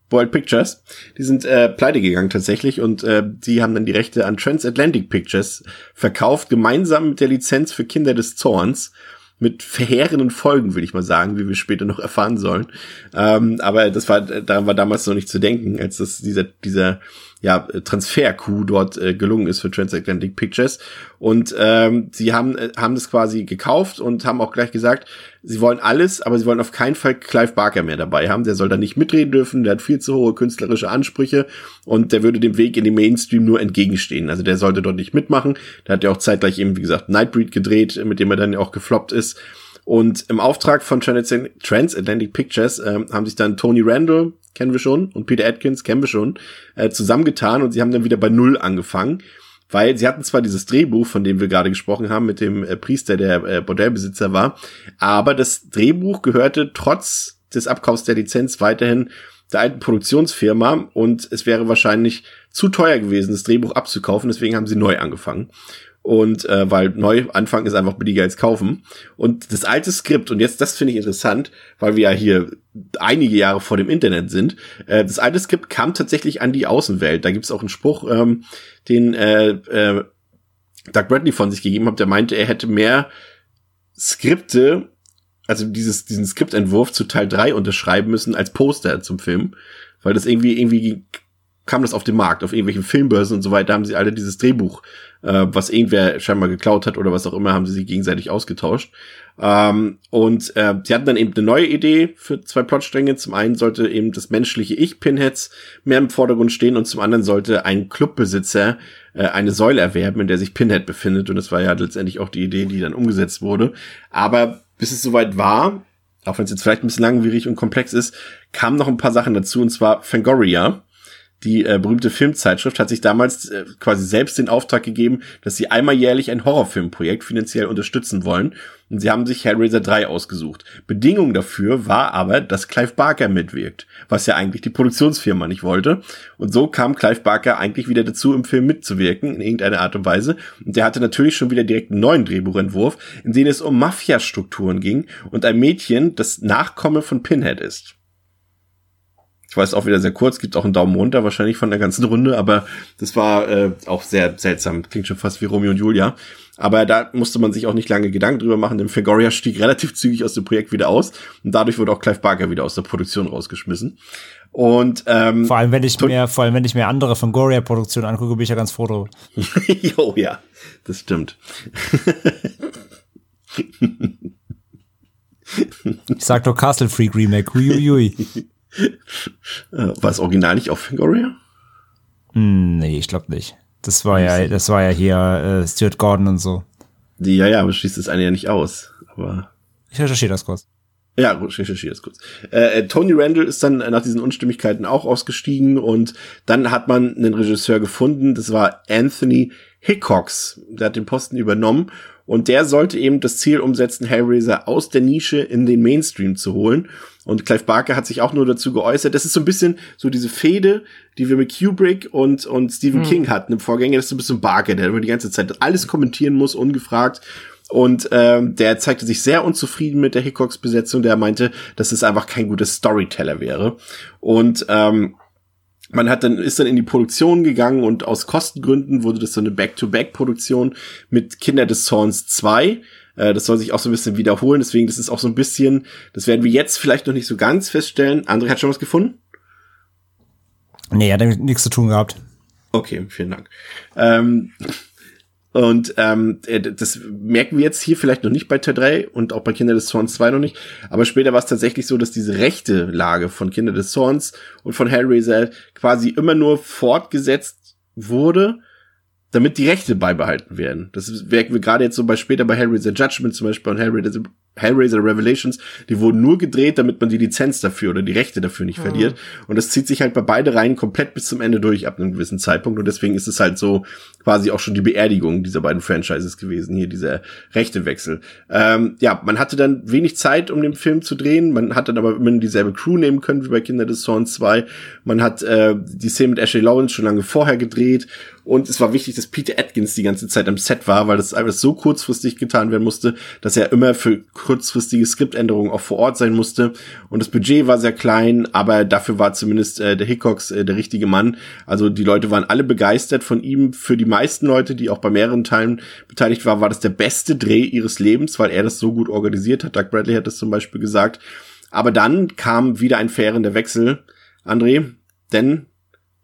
World Pictures. Die sind äh, pleite gegangen tatsächlich und äh, die haben dann die Rechte an Transatlantic Pictures verkauft, gemeinsam mit der Lizenz für Kinder des Zorns mit verheerenden Folgen, will ich mal sagen, wie wir später noch erfahren sollen. Ähm, aber das war, daran war damals noch nicht zu denken, als das dieser, dieser ja, Transfer-Coup dort äh, gelungen ist für Transatlantic Pictures. Und ähm, sie haben, äh, haben das quasi gekauft und haben auch gleich gesagt, sie wollen alles, aber sie wollen auf keinen Fall Clive Barker mehr dabei haben. Der soll da nicht mitreden dürfen, der hat viel zu hohe künstlerische Ansprüche und der würde dem Weg in den Mainstream nur entgegenstehen. Also der sollte dort nicht mitmachen. Der hat ja auch zeitgleich eben, wie gesagt, Nightbreed gedreht, mit dem er dann auch gefloppt ist. Und im Auftrag von Transatlantic Pictures äh, haben sich dann Tony Randall, kennen wir schon, und Peter Atkins, kennen wir schon, äh, zusammengetan und sie haben dann wieder bei Null angefangen. Weil sie hatten zwar dieses Drehbuch, von dem wir gerade gesprochen haben, mit dem äh, Priester, der äh, Bordellbesitzer war, aber das Drehbuch gehörte trotz des Abkaufs der Lizenz weiterhin der alten Produktionsfirma und es wäre wahrscheinlich zu teuer gewesen, das Drehbuch abzukaufen, deswegen haben sie neu angefangen und äh, weil neu anfangen ist einfach billiger als kaufen. Und das alte Skript, und jetzt das finde ich interessant, weil wir ja hier einige Jahre vor dem Internet sind, äh, das alte Skript kam tatsächlich an die Außenwelt. Da gibt es auch einen Spruch, ähm, den äh, äh, Doug Bradley von sich gegeben hat, der meinte, er hätte mehr Skripte, also dieses, diesen Skriptentwurf zu Teil 3 unterschreiben müssen als Poster zum Film, weil das irgendwie, irgendwie kam das auf den Markt, auf irgendwelchen Filmbörsen und so weiter, haben sie alle dieses Drehbuch, äh, was irgendwer scheinbar geklaut hat oder was auch immer, haben sie sich gegenseitig ausgetauscht. Ähm, und äh, sie hatten dann eben eine neue Idee für zwei Plotstränge. Zum einen sollte eben das menschliche Ich Pinheads mehr im Vordergrund stehen und zum anderen sollte ein Clubbesitzer äh, eine Säule erwerben, in der sich Pinhead befindet. Und das war ja letztendlich auch die Idee, die dann umgesetzt wurde. Aber bis es soweit war, auch wenn es jetzt vielleicht ein bisschen langwierig und komplex ist, kamen noch ein paar Sachen dazu, und zwar Fangoria die äh, berühmte Filmzeitschrift hat sich damals äh, quasi selbst den Auftrag gegeben, dass sie einmal jährlich ein Horrorfilmprojekt finanziell unterstützen wollen. Und sie haben sich Hellraiser 3 ausgesucht. Bedingung dafür war aber, dass Clive Barker mitwirkt, was ja eigentlich die Produktionsfirma nicht wollte. Und so kam Clive Barker eigentlich wieder dazu, im Film mitzuwirken, in irgendeiner Art und Weise. Und der hatte natürlich schon wieder direkt einen neuen Drehbuchentwurf, in dem es um Mafia-Strukturen ging und ein Mädchen, das Nachkomme von Pinhead ist. Ich weiß auch wieder sehr kurz, gibt auch einen Daumen runter wahrscheinlich von der ganzen Runde, aber das war äh, auch sehr seltsam. Klingt schon fast wie Romeo und Julia. Aber da musste man sich auch nicht lange Gedanken drüber machen, denn Fangoria stieg relativ zügig aus dem Projekt wieder aus und dadurch wurde auch Clive Barker wieder aus der Produktion rausgeschmissen. Und ähm, vor allem wenn ich mir vor allem wenn ich mir andere Fangoria Produktionen angucke, bin ich ja ganz froh drüber. jo, ja, das stimmt. ich sag doch Castle Freak Remake. Huiuiui. Äh, war das Original nicht auf Fangoria? Hm, nee, ich glaube nicht. Das war ja, das war ja hier äh, Stuart Gordon und so. Die, ja, ja, aber schließt das eine ja nicht aus. Aber ich recherchiere das kurz. Ja, ich recherchiere das kurz. Äh, äh, Tony Randall ist dann nach diesen Unstimmigkeiten auch ausgestiegen und dann hat man einen Regisseur gefunden. Das war Anthony Hickox. Der hat den Posten übernommen und der sollte eben das Ziel umsetzen, Hellraiser aus der Nische in den Mainstream zu holen. Und Clive Barker hat sich auch nur dazu geäußert. Das ist so ein bisschen so diese Fehde, die wir mit Kubrick und, und Stephen hm. King hatten im Vorgänger. Das ist so ein bisschen Barker, der immer die ganze Zeit alles kommentieren muss, ungefragt. Und ähm, der zeigte sich sehr unzufrieden mit der Hickox-Besetzung. Der meinte, dass es einfach kein guter Storyteller wäre. Und ähm, man hat dann, ist dann in die Produktion gegangen und aus Kostengründen wurde das so eine Back-to-Back-Produktion mit Kinder des Zorns 2. Äh, das soll sich auch so ein bisschen wiederholen, deswegen, das ist auch so ein bisschen, das werden wir jetzt vielleicht noch nicht so ganz feststellen. André hat schon was gefunden? Nee, hat nichts zu tun gehabt. Okay, vielen Dank. Ähm, und ähm, äh, das merken wir jetzt hier vielleicht noch nicht bei Teil 3 und auch bei Kinder des Zorns 2 noch nicht. Aber später war es tatsächlich so, dass diese rechte Lage von Kinder des Zorns und von Hellraiser quasi immer nur fortgesetzt wurde damit die Rechte beibehalten werden. Das merken wir gerade jetzt so bei später bei Hellraiser Judgment zum Beispiel und Hellraiser, Hellraiser Revelations, die wurden nur gedreht, damit man die Lizenz dafür oder die Rechte dafür nicht mhm. verliert. Und das zieht sich halt bei beide Reihen komplett bis zum Ende durch ab einem gewissen Zeitpunkt. Und deswegen ist es halt so quasi auch schon die Beerdigung dieser beiden Franchises gewesen, hier dieser Rechtewechsel. Ähm, ja, man hatte dann wenig Zeit, um den Film zu drehen. Man hat dann aber immer dieselbe Crew nehmen können wie bei Kinder des Zorns 2. Man hat äh, die Szene mit Ashley Lawrence schon lange vorher gedreht und es war wichtig, dass Peter Atkins die ganze Zeit am Set war, weil das alles so kurzfristig getan werden musste, dass er immer für kurzfristige Skriptänderungen auch vor Ort sein musste. Und das Budget war sehr klein, aber dafür war zumindest äh, der Hickox äh, der richtige Mann. Also die Leute waren alle begeistert von ihm. Für die meisten Leute, die auch bei mehreren Teilen beteiligt waren, war das der beste Dreh ihres Lebens, weil er das so gut organisiert hat. Doug Bradley hat das zum Beispiel gesagt. Aber dann kam wieder ein fairender Wechsel, André, denn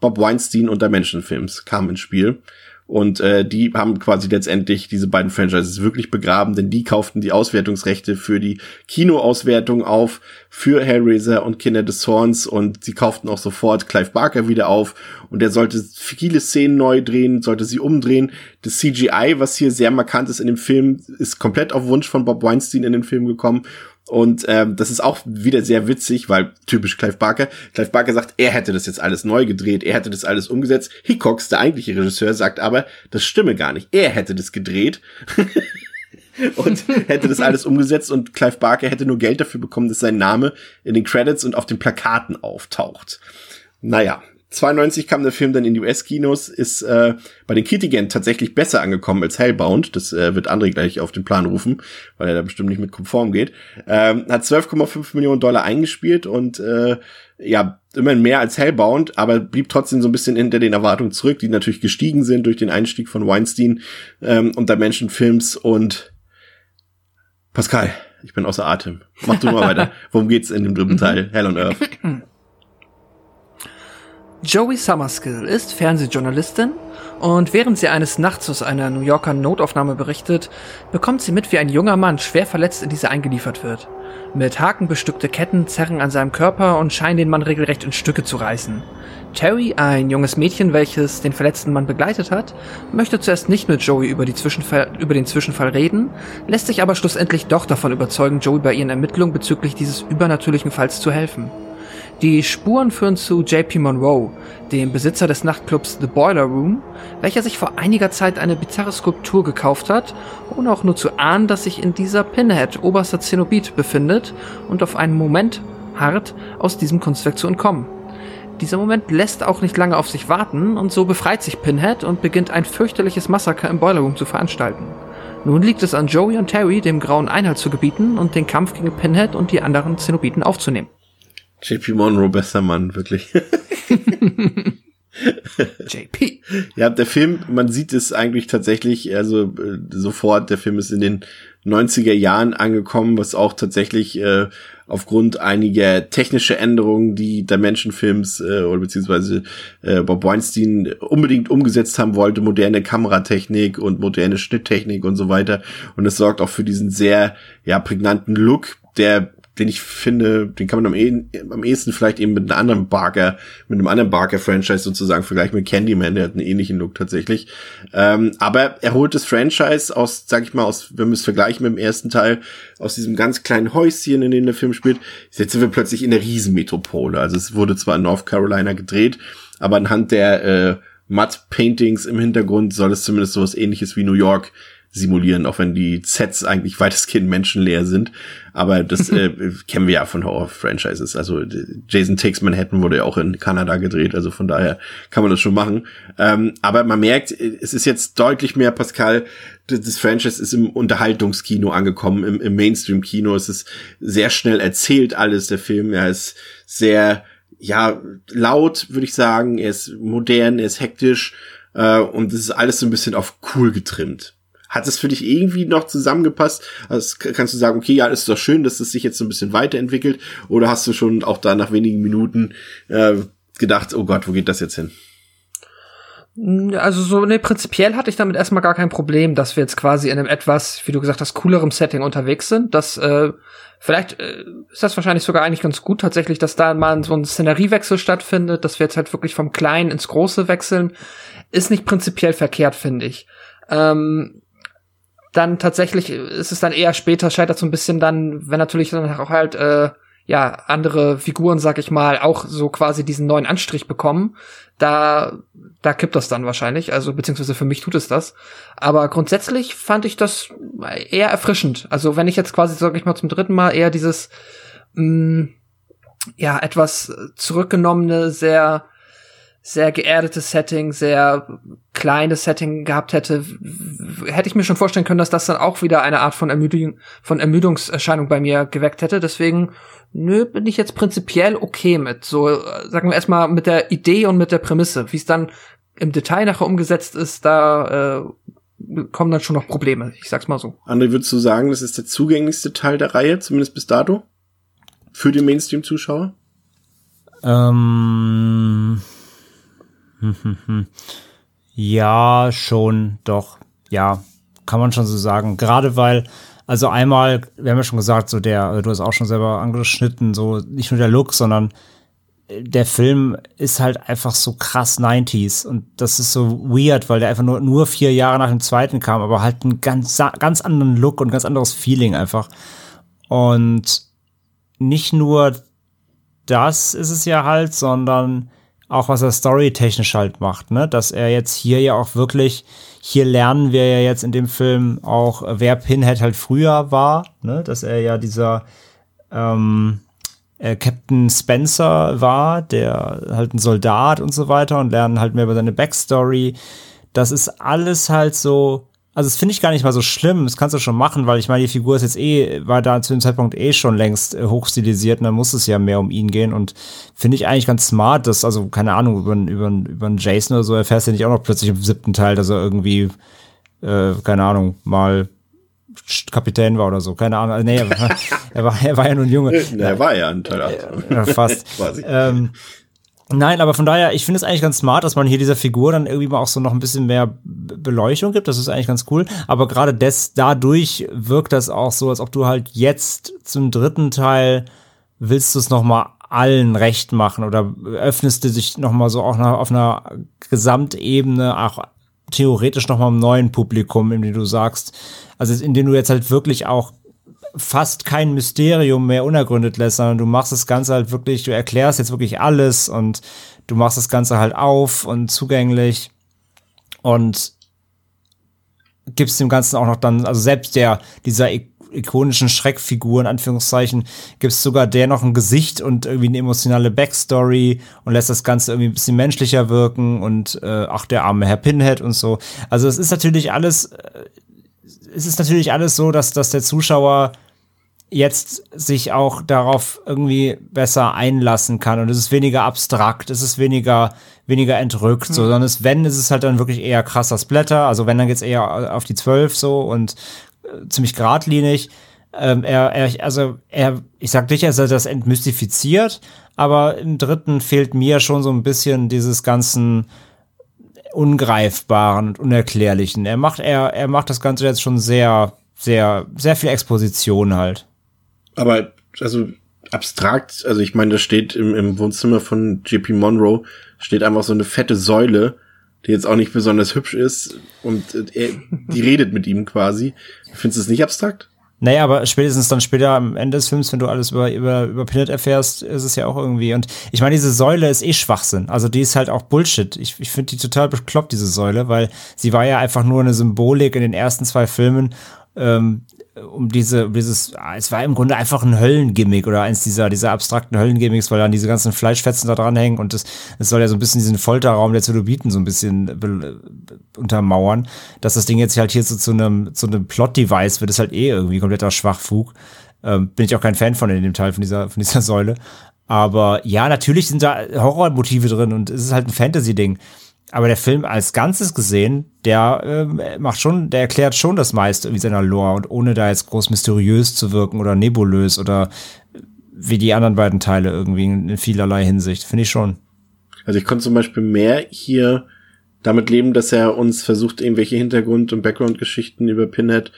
Bob Weinstein und Dimension Films kamen ins Spiel. Und äh, die haben quasi letztendlich diese beiden Franchises wirklich begraben, denn die kauften die Auswertungsrechte für die Kinoauswertung auf, für Hellraiser und Kinder des Zorns und sie kauften auch sofort Clive Barker wieder auf und er sollte viele Szenen neu drehen, sollte sie umdrehen. Das CGI, was hier sehr markant ist in dem Film, ist komplett auf Wunsch von Bob Weinstein in den Film gekommen und ähm, das ist auch wieder sehr witzig, weil typisch Clive Barker. Clive Barker sagt, er hätte das jetzt alles neu gedreht, er hätte das alles umgesetzt. Hickox, der eigentliche Regisseur, sagt aber, das stimme gar nicht. Er hätte das gedreht. und hätte das alles umgesetzt und Clive Barker hätte nur Geld dafür bekommen, dass sein Name in den Credits und auf den Plakaten auftaucht. Naja, 92 kam der Film dann in die US-Kinos, ist äh, bei den Kritikern tatsächlich besser angekommen als Hellbound. Das äh, wird André gleich auf den Plan rufen, weil er da bestimmt nicht mit konform geht. Ähm, hat 12,5 Millionen Dollar eingespielt und äh, ja, immerhin mehr als Hellbound, aber blieb trotzdem so ein bisschen hinter den Erwartungen zurück, die natürlich gestiegen sind durch den Einstieg von Weinstein ähm, und der Menschenfilms und Pascal, ich bin außer Atem. Mach du mal weiter. Worum geht's in dem dritten Teil? Hell on Earth. Joey Summerskill ist Fernsehjournalistin und während sie eines Nachts aus einer New Yorker Notaufnahme berichtet, bekommt sie mit, wie ein junger Mann schwer verletzt in diese eingeliefert wird. Mit Haken bestückte Ketten zerren an seinem Körper und scheinen den Mann regelrecht in Stücke zu reißen. Terry, ein junges Mädchen, welches den verletzten Mann begleitet hat, möchte zuerst nicht mit Joey über, über den Zwischenfall reden, lässt sich aber schlussendlich doch davon überzeugen, Joey bei ihren Ermittlungen bezüglich dieses übernatürlichen Falls zu helfen. Die Spuren führen zu JP Monroe, dem Besitzer des Nachtclubs The Boiler Room, welcher sich vor einiger Zeit eine bizarre Skulptur gekauft hat, ohne auch nur zu ahnen, dass sich in dieser Pinhead oberster Zenobit befindet und auf einen Moment hart aus diesem Kunstwerk zu entkommen. Dieser Moment lässt auch nicht lange auf sich warten und so befreit sich Pinhead und beginnt ein fürchterliches Massaker im Boiler Room zu veranstalten. Nun liegt es an Joey und Terry, dem Grauen Einhalt zu gebieten und den Kampf gegen Pinhead und die anderen Zenobiten aufzunehmen. JP Monroe, bester Mann, wirklich. JP. Ja, der Film, man sieht es eigentlich tatsächlich, also äh, sofort, der Film ist in den 90er Jahren angekommen, was auch tatsächlich äh, aufgrund einiger technischer Änderungen, die Dimension-Films äh, oder beziehungsweise äh, Bob Weinstein unbedingt umgesetzt haben wollte, moderne Kameratechnik und moderne Schnitttechnik und so weiter. Und es sorgt auch für diesen sehr ja prägnanten Look, der den ich finde, den kann man am, eh, am ehesten vielleicht eben mit einem anderen Barker, mit einem anderen Barker-Franchise sozusagen vergleichen mit Candyman, der hat einen ähnlichen Look tatsächlich. Ähm, aber er holt das Franchise aus, sag ich mal, aus, wenn wir es vergleichen mit dem ersten Teil, aus diesem ganz kleinen Häuschen, in dem der Film spielt, jetzt sind wir plötzlich in der Riesenmetropole. Also es wurde zwar in North Carolina gedreht, aber anhand der äh, Matt-Paintings im Hintergrund soll es zumindest sowas ähnliches wie New York simulieren, auch wenn die Sets eigentlich weitestgehend menschenleer sind. Aber das äh, kennen wir ja von Horror-Franchises. Also Jason Takes Manhattan wurde ja auch in Kanada gedreht, also von daher kann man das schon machen. Ähm, aber man merkt, es ist jetzt deutlich mehr, Pascal, das Franchise ist im Unterhaltungskino angekommen, im, im Mainstream-Kino. Es ist sehr schnell erzählt alles, der Film. Er ist sehr, ja, laut, würde ich sagen. Er ist modern, er ist hektisch. Uh, und es ist alles so ein bisschen auf cool getrimmt. Hat es für dich irgendwie noch zusammengepasst? Also kannst du sagen, okay, ja, ist doch schön, dass es sich jetzt so ein bisschen weiterentwickelt? Oder hast du schon auch da nach wenigen Minuten äh, gedacht, oh Gott, wo geht das jetzt hin? Also so, ne, prinzipiell hatte ich damit erstmal gar kein Problem, dass wir jetzt quasi in einem etwas, wie du gesagt hast, coolerem Setting unterwegs sind. Das, äh, vielleicht äh, ist das wahrscheinlich sogar eigentlich ganz gut tatsächlich, dass da mal so ein Szeneriewechsel stattfindet, dass wir jetzt halt wirklich vom Kleinen ins Große wechseln. Ist nicht prinzipiell verkehrt, finde ich. Ähm, dann tatsächlich ist es dann eher später, scheitert so ein bisschen dann, wenn natürlich dann auch halt, äh, ja, andere Figuren, sag ich mal, auch so quasi diesen neuen Anstrich bekommen, da, da kippt das dann wahrscheinlich, also beziehungsweise für mich tut es das. Aber grundsätzlich fand ich das eher erfrischend. Also wenn ich jetzt quasi, sag ich mal, zum dritten Mal eher dieses, mh, mm, ja, etwas zurückgenommene, sehr, sehr geerdetes Setting, sehr kleines Setting gehabt hätte, hätte ich mir schon vorstellen können, dass das dann auch wieder eine Art von, Ermüdung, von Ermüdungserscheinung bei mir geweckt hätte. Deswegen, nö, bin ich jetzt prinzipiell okay mit. So, sagen wir erstmal mit der Idee und mit der Prämisse. Wie es dann im Detail nachher umgesetzt ist, da äh, kommen dann schon noch Probleme. Ich sag's mal so. André, würdest du sagen, das ist der zugänglichste Teil der Reihe, zumindest bis dato? Für den Mainstream-Zuschauer? Ähm ja, schon, doch. Ja, kann man schon so sagen. Gerade weil, also einmal, wir haben ja schon gesagt, so der, du hast auch schon selber angeschnitten, so nicht nur der Look, sondern äh, der Film ist halt einfach so krass 90s und das ist so weird, weil der einfach nur, nur vier Jahre nach dem zweiten kam, aber halt einen ganz, ganz anderen Look und ganz anderes Feeling einfach. Und nicht nur das ist es ja halt, sondern auch was er storytechnisch halt macht, ne? Dass er jetzt hier ja auch wirklich, hier lernen wir ja jetzt in dem Film auch, wer Pinhead halt früher war, ne? Dass er ja dieser ähm, äh, Captain Spencer war, der halt ein Soldat und so weiter und lernen halt mehr über seine Backstory. Das ist alles halt so, also das finde ich gar nicht mal so schlimm. Das kannst du schon machen, weil ich meine, die Figur ist jetzt eh, war da zu dem Zeitpunkt eh schon längst äh, hochstilisiert und dann muss es ja mehr um ihn gehen. Und finde ich eigentlich ganz smart, dass, also, keine Ahnung, über, über, über einen Jason oder so erfährst du ja nicht auch noch plötzlich im siebten Teil, dass er irgendwie, äh, keine Ahnung, mal Kapitän war oder so, keine Ahnung. Also, nee, er war, er war, er war ja nur ein Junge. er war ja ein Teil 8. Ja, fast. ähm, Nein, aber von daher, ich finde es eigentlich ganz smart, dass man hier dieser Figur dann irgendwie mal auch so noch ein bisschen mehr Be- Beleuchtung gibt. Das ist eigentlich ganz cool. Aber gerade des, dadurch wirkt das auch so, als ob du halt jetzt zum dritten Teil willst du es noch mal allen recht machen oder öffnest du dich noch mal so auch auf einer Gesamtebene auch theoretisch noch mal einem neuen Publikum, indem du sagst, also indem du jetzt halt wirklich auch fast kein Mysterium mehr unergründet lässt, sondern du machst das Ganze halt wirklich, du erklärst jetzt wirklich alles und du machst das Ganze halt auf und zugänglich und gibst dem Ganzen auch noch dann, also selbst der, dieser ik- ikonischen Schreckfigur, in Anführungszeichen, gibst sogar der noch ein Gesicht und irgendwie eine emotionale Backstory und lässt das Ganze irgendwie ein bisschen menschlicher wirken und äh, ach, der arme Herr Pinhead und so. Also es ist natürlich alles, äh, es ist natürlich alles so, dass, dass der Zuschauer jetzt sich auch darauf irgendwie besser einlassen kann und es ist weniger abstrakt, es ist weniger weniger entrückt, so, sondern es, wenn, ist es halt dann wirklich eher krasser Splatter, also wenn, dann geht's eher auf die zwölf so und äh, ziemlich geradlinig. Ähm, er, er, also er, ich sag nicht, er das entmystifiziert, aber im dritten fehlt mir schon so ein bisschen dieses ganzen Ungreifbaren und Unerklärlichen. Er macht, er, er macht das Ganze jetzt schon sehr, sehr, sehr viel Exposition halt. Aber, also, abstrakt, also ich meine, da steht im, im Wohnzimmer von JP Monroe, steht einfach so eine fette Säule, die jetzt auch nicht besonders hübsch ist und äh, er, die redet mit ihm quasi. Findest du es nicht abstrakt? Naja, aber spätestens dann später am Ende des Films, wenn du alles über, über, über Pinhead erfährst, ist es ja auch irgendwie. Und ich meine, diese Säule ist eh Schwachsinn. Also die ist halt auch Bullshit. Ich, ich finde die total bekloppt, diese Säule, weil sie war ja einfach nur eine Symbolik in den ersten zwei Filmen, ähm, um diese, dieses, ah, es war im Grunde einfach ein Höllengimmick oder eins dieser, dieser abstrakten Höllengimmicks, weil dann diese ganzen Fleischfetzen da dranhängen und das, das soll ja so ein bisschen diesen Folterraum der Zelobiten so ein bisschen be, be, untermauern, dass das Ding jetzt halt hier so zu einem, zu einem Plot-Device wird, ist halt eh irgendwie kompletter Schwachfug. Ähm, bin ich auch kein Fan von in dem Teil von dieser, von dieser Säule. Aber ja, natürlich sind da Horrormotive drin und es ist halt ein Fantasy-Ding. Aber der Film als Ganzes gesehen, der ähm, macht schon, der erklärt schon das meiste irgendwie seiner Lore und ohne da jetzt groß mysteriös zu wirken oder nebulös oder wie die anderen beiden Teile irgendwie in, in vielerlei Hinsicht. Finde ich schon. Also ich konnte zum Beispiel mehr hier damit leben, dass er uns versucht, irgendwelche Hintergrund- und Background-Geschichten über Pinhead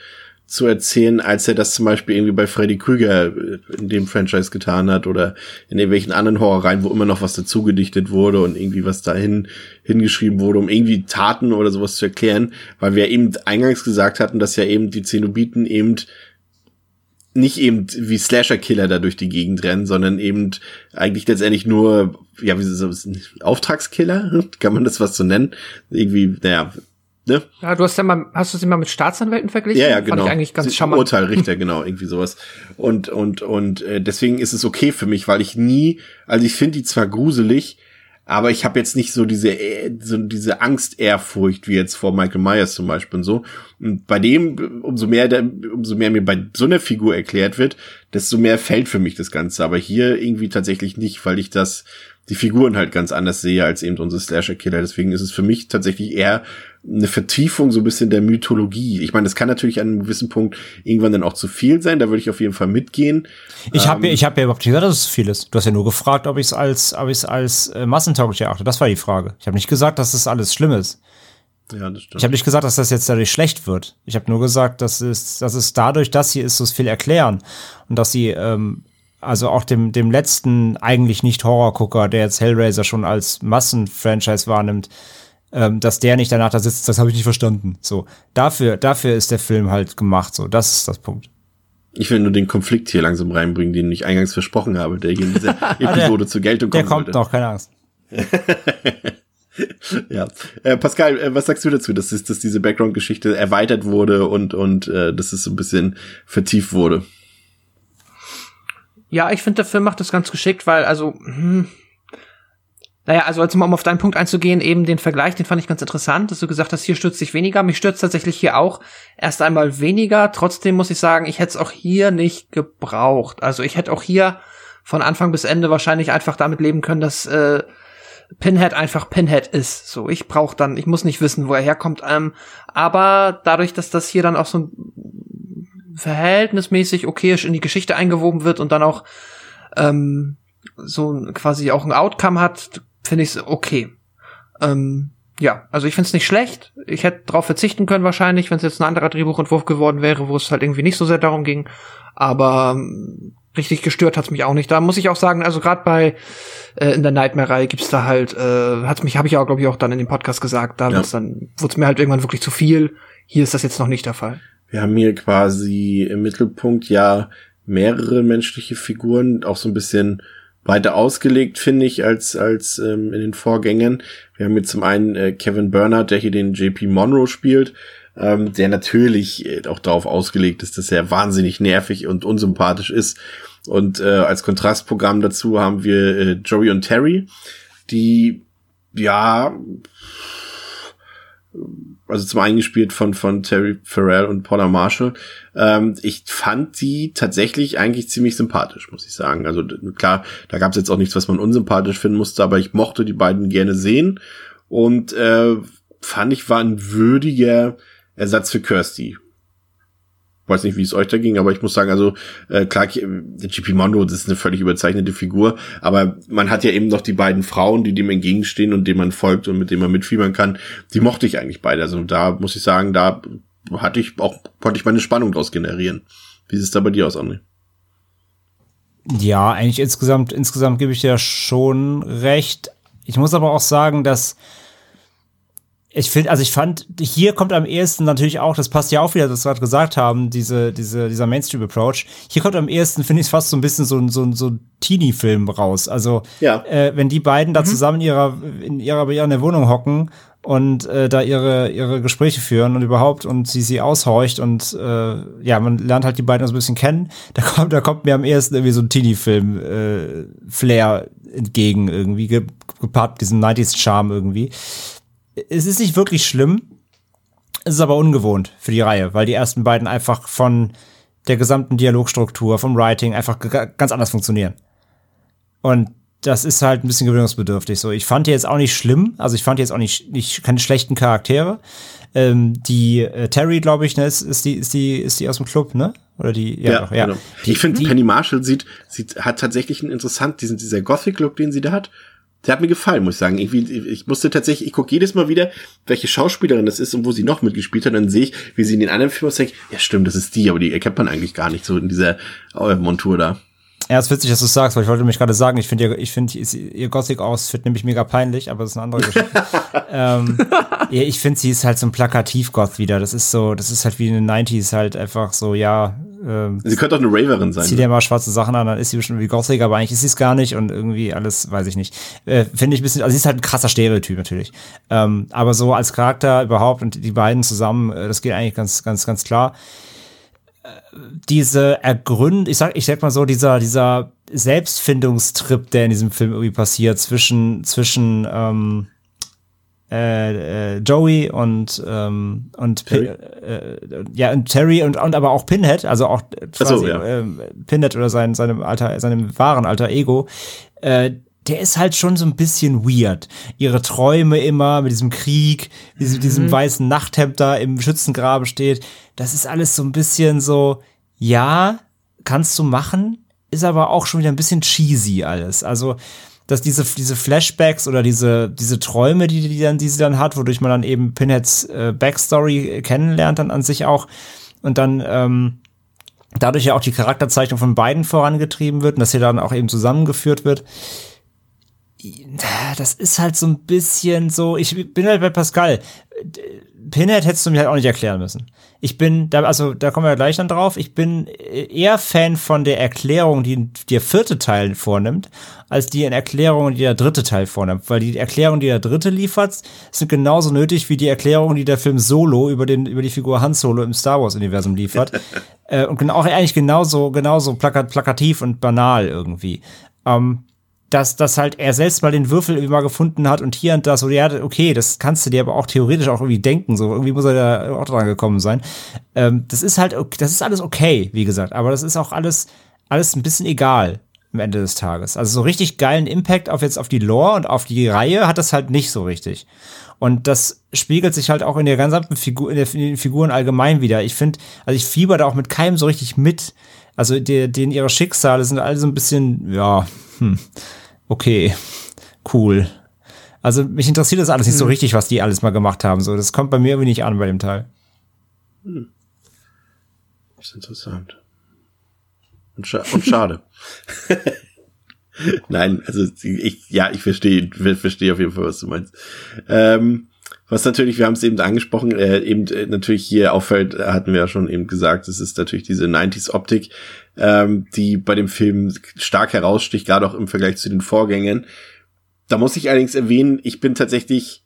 zu erzählen, als er das zum Beispiel irgendwie bei Freddy Krüger in dem Franchise getan hat oder in irgendwelchen anderen Horrorreihen, wo immer noch was dazugedichtet wurde und irgendwie was dahin hingeschrieben wurde, um irgendwie Taten oder sowas zu erklären, weil wir eben eingangs gesagt hatten, dass ja eben die Zenobiten eben nicht eben wie Slasher-Killer da durch die Gegend rennen, sondern eben eigentlich letztendlich nur, ja, wie so, Auftragskiller, kann man das was so nennen? Irgendwie, naja, ne? Ja, du hast ja mal, hast du sie mal mit Staatsanwälten verglichen? Ja, ja, Fand genau. ich eigentlich ganz charmant. Urteilrichter, genau, irgendwie sowas. Und, und, und äh, deswegen ist es okay für mich, weil ich nie, also ich finde die zwar gruselig, aber ich habe jetzt nicht so diese, äh, so diese Angst, Ehrfurcht wie jetzt vor Michael Myers zum Beispiel und so. Und bei dem, umso mehr, umso mehr mir bei so einer Figur erklärt wird, desto mehr fällt für mich das Ganze. Aber hier irgendwie tatsächlich nicht, weil ich das, die Figuren halt ganz anders sehe als eben unsere Slasher-Killer. Deswegen ist es für mich tatsächlich eher eine Vertiefung so ein bisschen der Mythologie. Ich meine, das kann natürlich an einem gewissen Punkt irgendwann dann auch zu viel sein. Da würde ich auf jeden Fall mitgehen. Ich habe Ähm, ja, ich hab ja überhaupt nicht gesagt, dass es viel ist. Du hast ja nur gefragt, ob ich es als, ob ich es als äh, massentauglich erachte. Das war die Frage. Ich habe nicht gesagt, dass das alles schlimm ist. Ja, das stimmt. Ich habe nicht gesagt, dass das jetzt dadurch schlecht wird. Ich habe nur gesagt, dass es, dass es dadurch, dass sie es so viel erklären und dass sie ähm, also auch dem, dem letzten eigentlich nicht Horrorgucker, der jetzt Hellraiser schon als Massenfranchise wahrnimmt, ähm, dass der nicht danach da sitzt, das habe ich nicht verstanden. So, dafür, dafür ist der Film halt gemacht. So, das ist das Punkt. Ich will nur den Konflikt hier langsam reinbringen, den ich eingangs versprochen habe, der hier in dieser Episode zur Geltung Der kommen kommt sollte. noch, keine Angst. Ja. Äh, Pascal, äh, was sagst du dazu, dass, dass diese Background-Geschichte erweitert wurde und, und äh, dass es so ein bisschen vertieft wurde? Ja, ich finde, der Film macht das ganz geschickt, weil, also, hm, naja, also mal um auf deinen Punkt einzugehen, eben den Vergleich, den fand ich ganz interessant, dass du gesagt hast, hier stürzt sich weniger. Mich stürzt tatsächlich hier auch erst einmal weniger. Trotzdem muss ich sagen, ich hätte es auch hier nicht gebraucht. Also ich hätte auch hier von Anfang bis Ende wahrscheinlich einfach damit leben können, dass äh, Pinhead einfach Pinhead ist. So, ich brauche dann, ich muss nicht wissen, wo er herkommt. Ähm, aber dadurch, dass das hier dann auch so verhältnismäßig okayisch in die Geschichte eingewoben wird und dann auch ähm, so quasi auch ein Outcome hat, finde ich es okay. Ähm, ja, also ich finde es nicht schlecht. Ich hätte darauf verzichten können wahrscheinlich, wenn es jetzt ein anderer Drehbuchentwurf geworden wäre, wo es halt irgendwie nicht so sehr darum ging. Aber ähm, richtig gestört hat's mich auch nicht. Da muss ich auch sagen, also gerade bei äh, in der Nightmare-Reihe gibt's da halt, äh, hat's mich, habe ich auch glaube ich auch dann in dem Podcast gesagt, da ja. dann wurde mir halt irgendwann wirklich zu viel. Hier ist das jetzt noch nicht der Fall. Wir haben hier quasi im Mittelpunkt ja mehrere menschliche Figuren, auch so ein bisschen weiter ausgelegt, finde ich, als, als ähm, in den Vorgängern. Wir haben hier zum einen äh, Kevin Bernard, der hier den JP Monroe spielt, ähm, der natürlich äh, auch darauf ausgelegt ist, dass er wahnsinnig nervig und unsympathisch ist. Und äh, als Kontrastprogramm dazu haben wir äh, Joey und Terry, die ja also zum einen gespielt von, von Terry Farrell und Paula Marshall. Ähm, ich fand sie tatsächlich eigentlich ziemlich sympathisch, muss ich sagen. Also klar, da gab es jetzt auch nichts, was man unsympathisch finden musste, aber ich mochte die beiden gerne sehen und äh, fand ich war ein würdiger Ersatz für Kirsty weiß nicht, wie es euch da ging, aber ich muss sagen, also äh, klar, GP Mondo, das ist eine völlig überzeichnete Figur, aber man hat ja eben noch die beiden Frauen, die dem entgegenstehen und dem man folgt und mit dem man mitfiebern kann. Die mochte ich eigentlich beide. Also da muss ich sagen, da hatte ich auch, konnte ich meine Spannung draus generieren. Wie sieht es da bei dir aus, André? Ja, eigentlich insgesamt, insgesamt gebe ich dir schon recht. Ich muss aber auch sagen, dass ich finde, also ich fand, hier kommt am ehesten natürlich auch, das passt ja auch wieder, was wir gerade gesagt haben, diese, diese, dieser Mainstream-Approach. Hier kommt am ehesten, finde ich, fast so ein bisschen so, so, so ein Teenie-Film raus. Also, ja. äh, wenn die beiden da mhm. zusammen in ihrer, in ihrer, in der Wohnung hocken und äh, da ihre, ihre Gespräche führen und überhaupt und sie sie aushorcht und äh, ja, man lernt halt die beiden so ein bisschen kennen. Da kommt, da kommt mir am ehesten irgendwie so ein Teenie-Film-Flair äh, entgegen, irgendwie, gepaart mit diesem 90s-Charme irgendwie es ist nicht wirklich schlimm. Es ist aber ungewohnt für die Reihe, weil die ersten beiden einfach von der gesamten Dialogstruktur, vom Writing einfach ganz anders funktionieren. Und das ist halt ein bisschen gewöhnungsbedürftig. So, ich fand die jetzt auch nicht schlimm. Also ich fand die jetzt auch nicht, nicht keine schlechten Charaktere. Ähm, die äh, Terry, glaube ich, ne, ist, ist die, ist die, ist die aus dem Club, ne? Oder die, ja, ja, doch, ja. Genau. Die, ich finde, Penny Marshall sieht, sieht, hat tatsächlich einen interessant, diesen, dieser Gothic-Look, den sie da hat der hat mir gefallen, muss ich sagen. Ich, ich musste tatsächlich, ich gucke jedes Mal wieder, welche Schauspielerin das ist und wo sie noch mitgespielt hat. dann sehe ich, wie sie in den anderen Filmen denkt, ja stimmt, das ist die, aber die erkennt man eigentlich gar nicht so in dieser äh, Montur da. Ja, ist witzig, dass du sagst, weil ich wollte mich gerade sagen, ich finde ihr, ich finde ihr Gothic-Outfit nämlich mega peinlich, aber das ist eine andere Geschichte. ähm, ja, ich finde, sie ist halt so ein Plakativ-Goth wieder. Das ist so, das ist halt wie in den 90s halt einfach so, ja. Ähm, sie könnte auch eine Raverin sein. Zieh dir mal schwarze Sachen an, dann ist sie bestimmt wie Gothic, aber eigentlich ist sie es gar nicht und irgendwie alles, weiß ich nicht. Äh, finde ich ein bisschen, also sie ist halt ein krasser Stereotyp natürlich. Ähm, aber so als Charakter überhaupt und die beiden zusammen, äh, das geht eigentlich ganz, ganz, ganz klar diese Ergründ, ich sag, ich sag mal so, dieser, dieser Selbstfindungstrip, der in diesem Film irgendwie passiert, zwischen, zwischen ähm, äh, äh, Joey und ähm, und Terry? Äh, ja und Terry und, und aber auch Pinhead, also auch quasi so, ja. äh, Pinhead oder sein seinem alter seinem wahren alter Ego, äh, der ist halt schon so ein bisschen weird. Ihre Träume immer mit diesem Krieg, wie sie mit diesem mhm. weißen Nachthemd da im Schützengraben steht, das ist alles so ein bisschen so, ja, kannst du machen, ist aber auch schon wieder ein bisschen cheesy alles. Also, dass diese, diese Flashbacks oder diese, diese Träume, die, die, dann, die sie dann hat, wodurch man dann eben Pinheads äh, Backstory kennenlernt dann an sich auch und dann ähm, dadurch ja auch die Charakterzeichnung von beiden vorangetrieben wird und dass hier dann auch eben zusammengeführt wird das ist halt so ein bisschen so, ich bin halt bei Pascal. Pinhead hättest du mir halt auch nicht erklären müssen. Ich bin, da, also da kommen wir gleich dann drauf, ich bin eher Fan von der Erklärung, die der vierte Teil vornimmt, als die Erklärung, die der dritte Teil vornimmt. Weil die Erklärung, die der dritte liefert, sind genauso nötig wie die Erklärung, die der Film Solo über, den, über die Figur Han Solo im Star Wars-Universum liefert. äh, und auch eigentlich genauso, genauso plakat, plakativ und banal irgendwie. Ähm, dass, dass halt er selbst mal den Würfel irgendwie mal gefunden hat und hier und da so, ja, okay, das kannst du dir aber auch theoretisch auch irgendwie denken, so irgendwie muss er da auch dran gekommen sein. Ähm, das ist halt, das ist alles okay, wie gesagt, aber das ist auch alles, alles ein bisschen egal am Ende des Tages. Also so richtig geilen Impact auf jetzt auf die Lore und auf die Reihe hat das halt nicht so richtig. Und das spiegelt sich halt auch in der gesamten Figur, in, der, in den Figuren allgemein wieder. Ich finde, also ich fieber da auch mit keinem so richtig mit. Also die, denen ihre Schicksale sind alle so ein bisschen, ja, hm, okay, cool. Also mich interessiert das alles nicht so richtig, was die alles mal gemacht haben. So, das kommt bei mir irgendwie nicht an bei dem Teil. Hm. Das ist interessant. Und, scha und schade. Nein, also ich, ja, ich verstehe, ich verstehe auf jeden Fall, was du meinst. Ähm, was natürlich, wir haben es eben angesprochen, äh, eben äh, natürlich hier auffällt, äh, hatten wir ja schon eben gesagt, es ist natürlich diese 90s-Optik, ähm, die bei dem Film stark heraussticht, gerade auch im Vergleich zu den Vorgängern. Da muss ich allerdings erwähnen, ich bin tatsächlich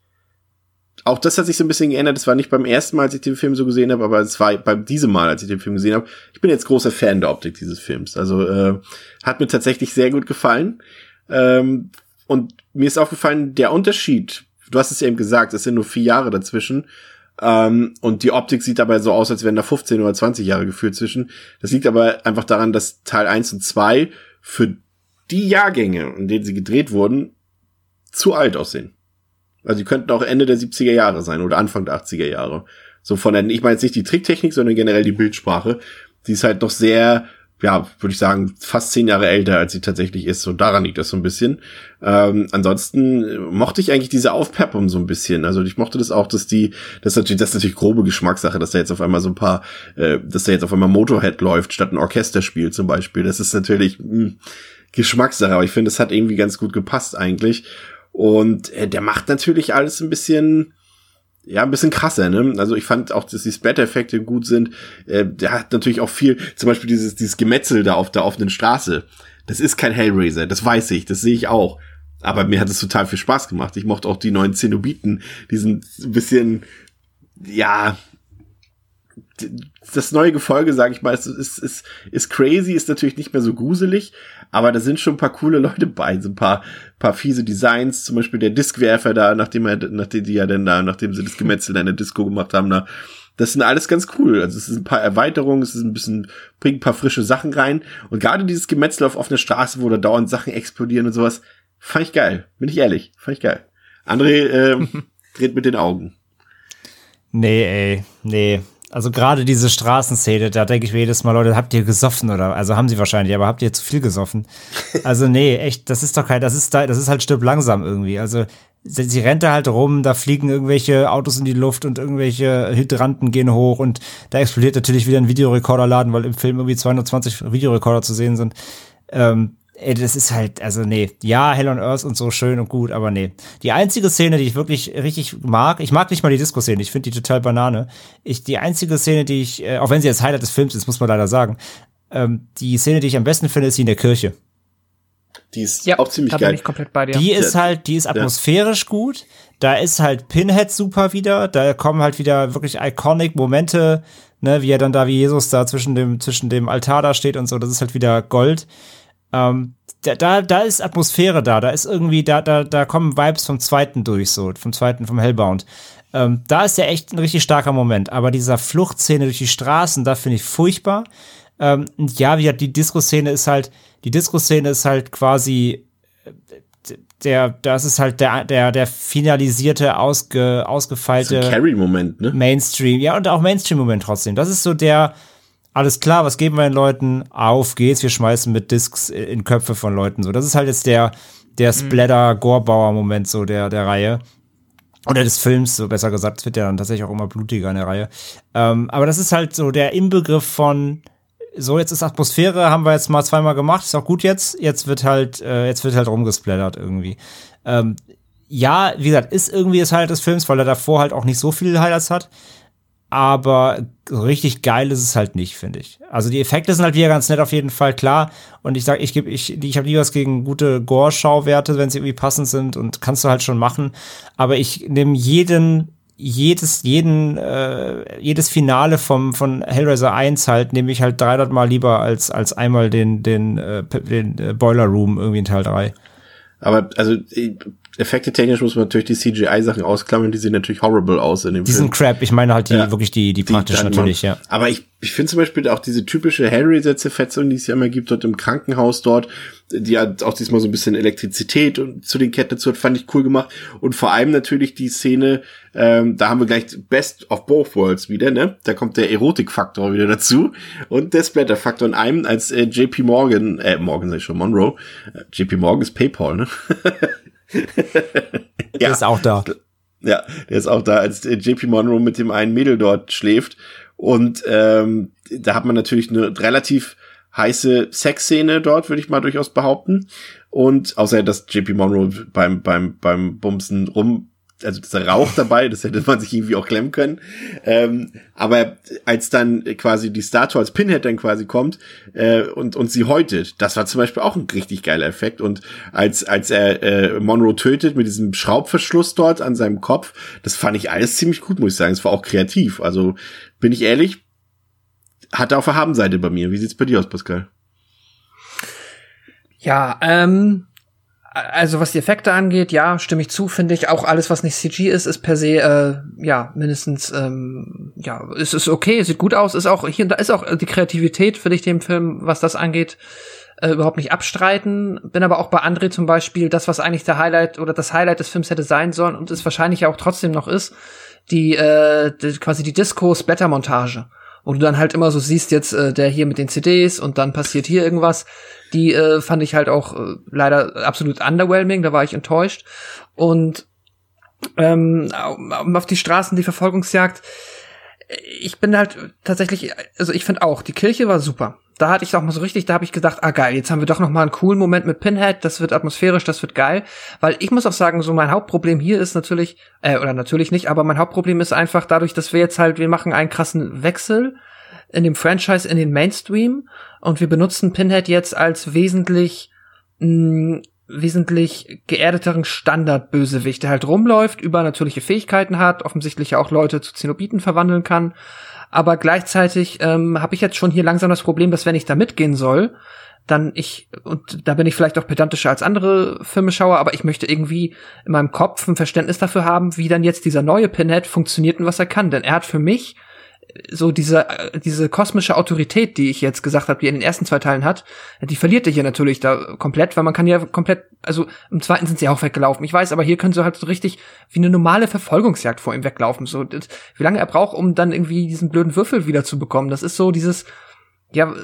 auch das hat sich so ein bisschen geändert. Das war nicht beim ersten Mal, als ich den Film so gesehen habe, aber es war beim diesem Mal, als ich den Film gesehen habe. Ich bin jetzt großer Fan der Optik dieses Films. Also äh, hat mir tatsächlich sehr gut gefallen. Ähm, und mir ist aufgefallen, der Unterschied, du hast es ja eben gesagt, es sind nur vier Jahre dazwischen. Ähm, und die Optik sieht dabei so aus, als wären da 15 oder 20 Jahre gefühlt zwischen. Das liegt aber einfach daran, dass Teil 1 und 2 für die Jahrgänge, in denen sie gedreht wurden, zu alt aussehen. Also die könnten auch Ende der 70er Jahre sein oder Anfang der 80er Jahre. So von der, ich meine jetzt nicht die Tricktechnik, sondern generell die Bildsprache. Die ist halt noch sehr, ja, würde ich sagen, fast zehn Jahre älter, als sie tatsächlich ist. Und daran liegt das so ein bisschen. Ähm, ansonsten mochte ich eigentlich diese Aufpeppung so ein bisschen. Also ich mochte das auch, dass die, das ist natürlich, das ist natürlich grobe Geschmackssache, dass da jetzt auf einmal so ein paar, äh, dass da jetzt auf einmal Motorhead läuft, statt ein Orchesterspiel zum Beispiel. Das ist natürlich mh, hm, Geschmackssache, aber ich finde, es hat irgendwie ganz gut gepasst eigentlich. Und äh, der macht natürlich alles ein bisschen, ja, ein bisschen krasser, ne? Also ich fand auch, dass die Splatter-Effekte gut sind. Äh, der hat natürlich auch viel, zum Beispiel dieses, dieses Gemetzel da auf der offenen Straße. Das ist kein Hellraiser, das weiß ich, das sehe ich auch. Aber mir hat es total viel Spaß gemacht. Ich mochte auch die neuen Zenobiten, die sind ein bisschen, ja, das neue Gefolge, sage ich mal, ist, ist, ist, ist crazy, ist natürlich nicht mehr so gruselig, aber da sind schon ein paar coole Leute bei, so ein paar, paar fiese Designs, zum Beispiel der Diskwerfer da, nachdem er, nachdem die ja dann da, nachdem sie das Gemetzel in der Disco gemacht haben, da, das sind alles ganz cool. Also es sind ein paar Erweiterungen, es ist ein bisschen, bringt ein paar frische Sachen rein. Und gerade dieses Gemetzel auf offener Straße, wo da dauernd Sachen explodieren und sowas, fand ich geil. Bin ich ehrlich, fand ich geil. André äh, dreht mit den Augen. Nee, ey, nee. Also gerade diese Straßenszene, da denke ich mir jedes Mal, Leute, habt ihr gesoffen oder? Also haben sie wahrscheinlich, aber habt ihr zu viel gesoffen? Also nee, echt, das ist doch kein, das ist da, das ist halt stirb langsam irgendwie. Also sie, sie rennt da halt rum, da fliegen irgendwelche Autos in die Luft und irgendwelche Hydranten gehen hoch und da explodiert natürlich wieder ein Videorekorderladen, weil im Film irgendwie 220 Videorekorder zu sehen sind. Ähm, ey, das ist halt, also nee, ja, Hell on Earth und so schön und gut, aber nee. Die einzige Szene, die ich wirklich richtig mag, ich mag nicht mal die Disco-Szene, ich finde die total Banane. Ich, die einzige Szene, die ich, äh, auch wenn sie das Highlight des Films ist, muss man leider sagen, ähm, die Szene, die ich am besten finde, ist die in der Kirche. Die ist ja, auch ziemlich da geil. Bin ich komplett bei dir. Die ist halt, die ist atmosphärisch ja. gut. Da ist halt Pinhead super wieder. Da kommen halt wieder wirklich iconic Momente, ne, wie er dann da wie Jesus da zwischen dem, zwischen dem Altar da steht und so. Das ist halt wieder Gold. Ähm, da, da, da ist Atmosphäre da, da ist irgendwie, da, da, da kommen Vibes vom zweiten durch, so, vom zweiten, vom Hellbound. Ähm, da ist ja echt ein richtig starker Moment, aber dieser Fluchtszene durch die Straßen, da finde ich furchtbar. Ähm, ja, wie die Disco-Szene ist halt, die Disco-Szene ist halt quasi äh, der, das ist halt der, der, der finalisierte, ausge, ausgefeilte Carry-Moment, ne? Mainstream, ja, und auch Mainstream-Moment trotzdem. Das ist so der, alles klar, was geben wir den Leuten? Auf geht's, wir schmeißen mit Discs in Köpfe von Leuten. So, das ist halt jetzt der, der mhm. Splatter-Gorbauer-Moment so der, der Reihe. Oder des Films, so besser gesagt. Es wird ja dann tatsächlich auch immer blutiger in der Reihe. Ähm, aber das ist halt so der Inbegriff von, so jetzt ist Atmosphäre, haben wir jetzt mal zweimal gemacht, ist auch gut jetzt. Jetzt wird halt, äh, jetzt wird halt rumgesplattert irgendwie. Ähm, ja, wie gesagt, ist irgendwie das Highlight des Films, weil er davor halt auch nicht so viele Highlights hat aber richtig geil ist es halt nicht, finde ich. Also die Effekte sind halt wieder ganz nett auf jeden Fall, klar. Und ich sag, ich gebe, ich, ich habe lieber was gegen gute Gore-Schauwerte, wenn sie irgendwie passend sind und kannst du halt schon machen. Aber ich nehme jeden, jedes, jeden, äh, jedes Finale vom, von Hellraiser 1 halt, nehme ich halt 300 Mal lieber als, als einmal den, den, äh, den äh, Boiler Room irgendwie in Teil 3. Aber also Effekte technisch muss man natürlich die CGI-Sachen ausklammern, die sehen natürlich horrible aus in dem Diesen Film. Crap, ich meine halt die ja, wirklich die, die praktisch natürlich, ja. Aber ich, ich finde zum Beispiel auch diese typische Hellraiser-Zerfetzung, die es ja immer gibt dort im Krankenhaus dort, die hat auch diesmal so ein bisschen Elektrizität und zu den Ketten dazu hat, fand ich cool gemacht. Und vor allem natürlich die Szene, ähm, da haben wir gleich Best of Both Worlds wieder, ne? Da kommt der Erotik-Faktor wieder dazu und der Splatter-Faktor in einem, als äh, JP Morgan, äh, Morgan sag ich schon, Monroe, äh, JP Morgan ist PayPal, ne? Der ist auch da. Ja, der ist auch da, als äh, JP Monroe mit dem einen Mädel dort schläft. Und ähm, da hat man natürlich eine relativ heiße Sexszene dort, würde ich mal durchaus behaupten. Und außer dass JP Monroe beim, beim, beim Bumsen rum also dieser Rauch dabei, das hätte man sich irgendwie auch klemmen können. Ähm, aber als dann quasi die Statue als Pinhead dann quasi kommt äh, und, und sie häutet, das war zum Beispiel auch ein richtig geiler Effekt. Und als, als er äh, Monroe tötet mit diesem Schraubverschluss dort an seinem Kopf, das fand ich alles ziemlich gut, muss ich sagen. Es war auch kreativ. Also bin ich ehrlich, hatte auf der Habenseite bei mir. Wie sieht's bei dir aus, Pascal? Ja, ähm, also was die Effekte angeht, ja, stimme ich zu, finde ich. Auch alles, was nicht CG ist, ist per se, äh, ja, mindestens, ähm, ja, es ist okay, sieht gut aus, ist auch, hier da ist auch die Kreativität, würde ich dem Film, was das angeht, äh, überhaupt nicht abstreiten. Bin aber auch bei André zum Beispiel, das, was eigentlich der Highlight oder das Highlight des Films hätte sein sollen und es wahrscheinlich auch trotzdem noch ist, die, äh, die quasi die Disco-Splatter-Montage wo du dann halt immer so siehst, jetzt äh, der hier mit den CDs und dann passiert hier irgendwas. Die äh, fand ich halt auch äh, leider absolut underwhelming, da war ich enttäuscht. Und ähm, auf die Straßen, die Verfolgungsjagd, ich bin halt tatsächlich, also ich finde auch, die Kirche war super. Da hatte ich auch mal so richtig, da habe ich gedacht, ah geil, jetzt haben wir doch noch mal einen coolen Moment mit Pinhead, das wird atmosphärisch, das wird geil, weil ich muss auch sagen, so mein Hauptproblem hier ist natürlich äh, oder natürlich nicht, aber mein Hauptproblem ist einfach dadurch, dass wir jetzt halt wir machen einen krassen Wechsel in dem Franchise in den Mainstream und wir benutzen Pinhead jetzt als wesentlich mh, wesentlich geerdeteren Standardbösewicht, der halt rumläuft, über natürliche Fähigkeiten hat, offensichtlich auch Leute zu Zenobiten verwandeln kann. Aber gleichzeitig ähm, habe ich jetzt schon hier langsam das Problem, dass wenn ich da mitgehen soll, dann ich, und da bin ich vielleicht auch pedantischer als andere Filmeschauer, aber ich möchte irgendwie in meinem Kopf ein Verständnis dafür haben, wie dann jetzt dieser neue Pinhead funktioniert und was er kann. Denn er hat für mich so diese, diese kosmische Autorität, die ich jetzt gesagt habe, die er in den ersten zwei Teilen hat, die verliert er hier natürlich da komplett, weil man kann ja komplett, also im zweiten sind sie auch weggelaufen. Ich weiß, aber hier können sie halt so richtig wie eine normale Verfolgungsjagd vor ihm weglaufen. So, wie lange er braucht, um dann irgendwie diesen blöden Würfel wieder zu bekommen. Das ist so dieses, ja,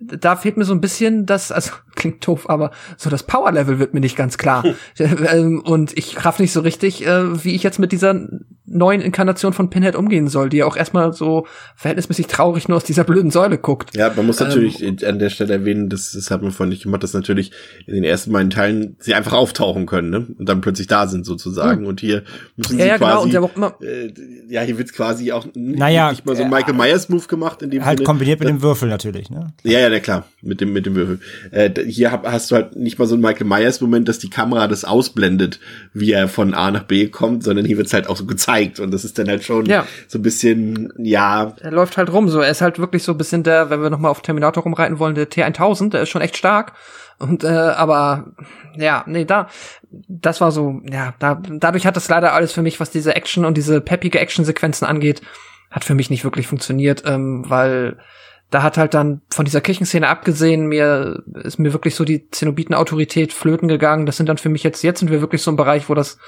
da fehlt mir so ein bisschen das, also klingt doof, aber so das Power-Level wird mir nicht ganz klar. Ähm, und ich raff nicht so richtig, äh, wie ich jetzt mit dieser neuen Inkarnation von Pinhead umgehen soll, die ja auch erstmal so verhältnismäßig traurig nur aus dieser blöden Säule guckt. Ja, man muss natürlich ähm, an der Stelle erwähnen, das, das hat man vorhin nicht gemacht, dass natürlich in den ersten beiden Teilen sie einfach auftauchen können, ne? Und dann plötzlich da sind sozusagen. Mhm. Und hier müssen ja, sie ja, quasi, genau. und äh, ja, hier wird's quasi auch naja, nicht mal so ein Michael Myers Move gemacht in dem Halt Sinne. kombiniert mit dem Würfel natürlich, ne? Ja, ja, ja, klar, mit dem mit dem Würfel. Äh, hier hab, hast du halt nicht mal so ein Michael Myers Moment, dass die Kamera das ausblendet, wie er von A nach B kommt, sondern hier wird's halt auch so gezeigt und das ist dann halt schon Ja. so ein bisschen, ja, er läuft halt rum, so er ist halt wirklich so ein bisschen der, wenn wir noch mal auf Terminator rumreiten wollen, der T1000, der ist schon echt stark. Und äh, aber ja, nee, da das war so, ja, da dadurch hat das leider alles für mich, was diese Action und diese peppige Actionsequenzen angeht, hat für mich nicht wirklich funktioniert, ähm, weil da hat halt dann von dieser Kirchenszene abgesehen, mir ist mir wirklich so die Zenobiten-Autorität flöten gegangen. Das sind dann für mich jetzt, jetzt sind wir wirklich so im Bereich, wo das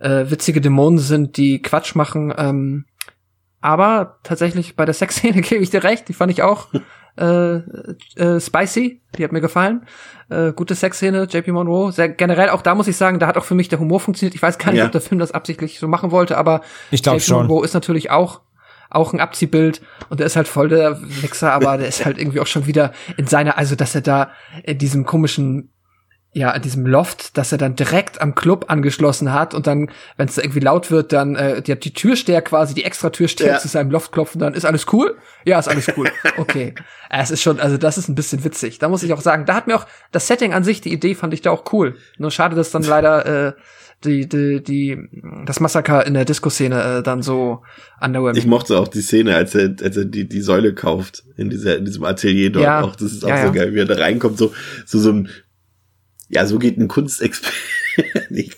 äh, witzige Dämonen sind, die Quatsch machen. Ähm, aber tatsächlich bei der Sexszene gebe ich dir recht, die fand ich auch äh, äh, spicy, die hat mir gefallen. Äh, gute Sexszene, JP Monroe. Sehr, generell auch da muss ich sagen, da hat auch für mich der Humor funktioniert. Ich weiß gar nicht, Ja. ob der Film das absichtlich so machen wollte, aber Ich JP schon. Monroe ist natürlich auch auch ein Abziehbild und der ist halt voll der Wichser, aber der ist halt irgendwie auch schon wieder in seiner, also dass er da in diesem komischen ja, in diesem Loft, dass er dann direkt am Club angeschlossen hat und dann, wenn es da irgendwie laut wird, dann äh, die, die Türsteher quasi, die extra Türsteher Ja. zu seinem Loft klopfen, dann ist alles cool? Ja, ist alles cool. Okay. Es ist schon, also das ist ein bisschen witzig. Da muss ich auch sagen, da hat mir auch das Setting an sich, die Idee fand ich da auch cool. Nur schade, dass dann leider äh, die, die, die, das Massaker in der Disco-Szene äh, dann so underwhelming. Ich mochte auch die Szene, als er, als er die, die Säule kauft in dieser, in diesem Atelier dort Ja. auch. Das ist auch Ja, so geil, wie er da reinkommt, so, so, so ein, ja, so geht ein Kunstexperte. ich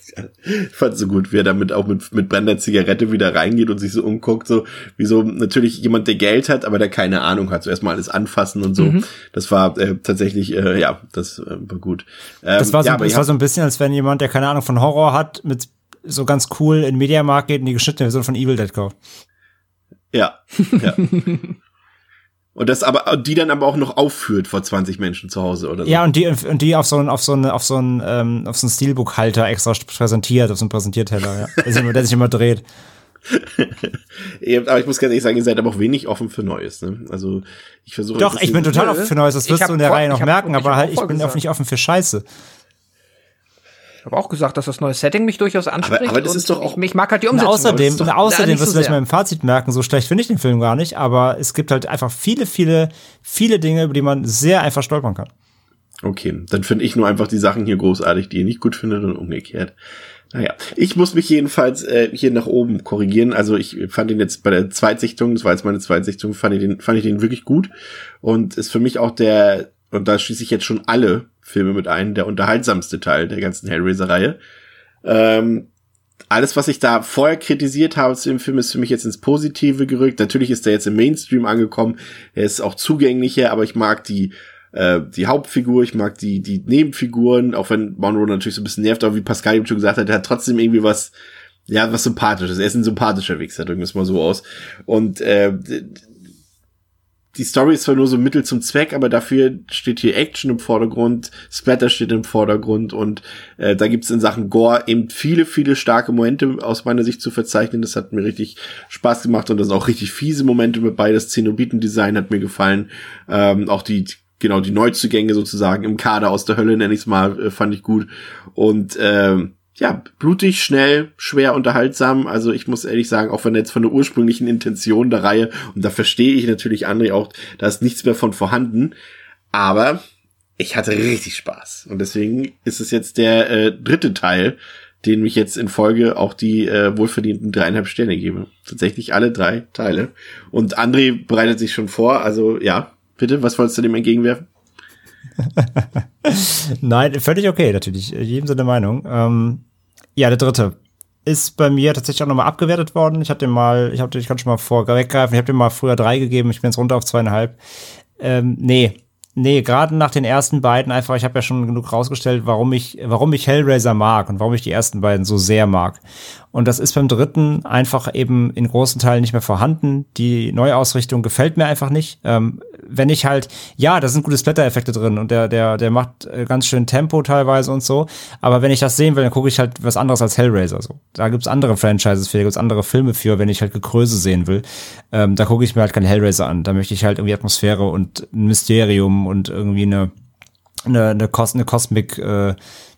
fand so gut, wie er damit auch mit, mit brennender Zigarette wieder reingeht und sich so umguckt, so, wie so natürlich jemand, der Geld hat, aber der keine Ahnung hat, so erstmal alles anfassen und so. Mhm. Das war äh, tatsächlich, äh, ja, das äh, war gut. Ähm, Das war so, ja, das war so ein bisschen, als wenn jemand, der keine Ahnung von Horror hat, mit so ganz cool in Mediamarkt geht und die geschnittene Version von Evil Dead kauft. Ja, ja. Und das aber, die dann aber auch noch aufführt vor 20 Menschen zu Hause oder so. Ja, und die, und die auf so einen, auf so einen, auf so einen, ähm, auf so einen Steelbook-Halter extra präsentiert, auf so einen Präsentierteller, ja. Der sich immer, der sich immer dreht. aber ich muss ganz ehrlich sagen, ihr seid aber auch wenig offen für Neues, ne? Also, ich versuche. Doch, ich bin total offen für Neues, das wirst du in der vor- Reihe noch merken, aber halt, ich bin auch nicht offen für Scheiße. Ich habe auch gesagt, dass das neue Setting mich durchaus anspricht. aber das und ist doch auch- ich, ich mag halt die Und Umsetzung. außerdem, das und außerdem Ja, nicht wirst du sehr. mal im Fazit merken, so schlecht finde ich den Film gar nicht, aber es gibt halt einfach viele, viele, viele Dinge, über die man sehr einfach stolpern kann. Okay, dann finde ich nur einfach die Sachen hier großartig, die ihr nicht gut findet und umgekehrt. Naja, ich muss mich jedenfalls äh, hier nach oben korrigieren. Also ich fand ihn jetzt bei der Zweitsichtung, das war jetzt meine Zweitsichtung, fand ich den, fand ich den wirklich gut und ist für mich auch der, und da schließe ich jetzt schon alle Filme mit ein, der unterhaltsamste Teil der ganzen Hellraiser-Reihe. Ähm, alles, was ich da vorher kritisiert habe zu dem Film, ist für mich jetzt ins Positive gerückt. Natürlich ist er jetzt im Mainstream angekommen. Er ist auch zugänglicher, aber ich mag die, äh, die Hauptfigur, ich mag die, die Nebenfiguren, auch wenn Monroe natürlich so ein bisschen nervt, aber wie Pascal eben schon gesagt hat, er hat trotzdem irgendwie was, ja, was Sympathisches. Er ist ein sympathischer Wichser, drücken wir es mal so aus. Und äh, die Story ist zwar nur so Mittel zum Zweck, aber dafür steht hier Action im Vordergrund, Splatter steht im Vordergrund und äh, da gibt's in Sachen Gore eben viele, viele starke Momente aus meiner Sicht zu verzeichnen. Das hat mir richtig Spaß gemacht und da sind auch richtig fiese Momente mit bei. Das Zenobiten-Design hat mir gefallen. Ähm, auch die, genau, die Neuzugänge sozusagen im Kader aus der Hölle, nenne ich mal, äh, fand ich gut. Und ähm, ja, blutig, schnell, schwer unterhaltsam. Also ich muss ehrlich sagen, auch wenn jetzt von der ursprünglichen Intention der Reihe, und da verstehe ich natürlich André auch, da ist nichts mehr von vorhanden, aber ich hatte richtig Spaß. Und deswegen ist es jetzt der äh, dritte Teil, den ich jetzt in Folge auch die äh, wohlverdienten dreieinhalb Sterne gebe. Tatsächlich alle drei Teile. Und André bereitet sich schon vor. Also ja, bitte, was wolltest du dem entgegenwerfen? Nein, völlig okay, natürlich. Jedem seine Meinung. Ähm, ja, der dritte ist bei mir tatsächlich auch nochmal abgewertet worden. Ich hatte den mal, ich habe ich kann schon mal vor weggreifen, ich habe dem mal früher drei gegeben, ich bin jetzt runter auf zweieinhalb. Ähm, nee. Nee, gerade nach den ersten beiden einfach, ich habe ja schon genug rausgestellt, warum ich, warum ich Hellraiser mag und warum ich die ersten beiden so sehr mag. Und das ist beim dritten einfach eben in großen Teilen nicht mehr vorhanden. Die Neuausrichtung gefällt mir einfach nicht. Ähm, wenn ich halt, ja, da sind gute Splatter-Effekte drin und der, der, der macht äh, ganz schön Tempo teilweise und so. Aber wenn ich das sehen will, dann gucke ich halt was anderes als Hellraiser. So. Da gibt's andere Franchises für, da gibt's andere Filme für, wenn ich halt Gekröse sehen will. Ähm, da gucke ich mir halt keinen Hellraiser an. Da möchte ich halt irgendwie Atmosphäre und ein Mysterium und irgendwie eine, eine, eine, Kos eine Cosmic, äh,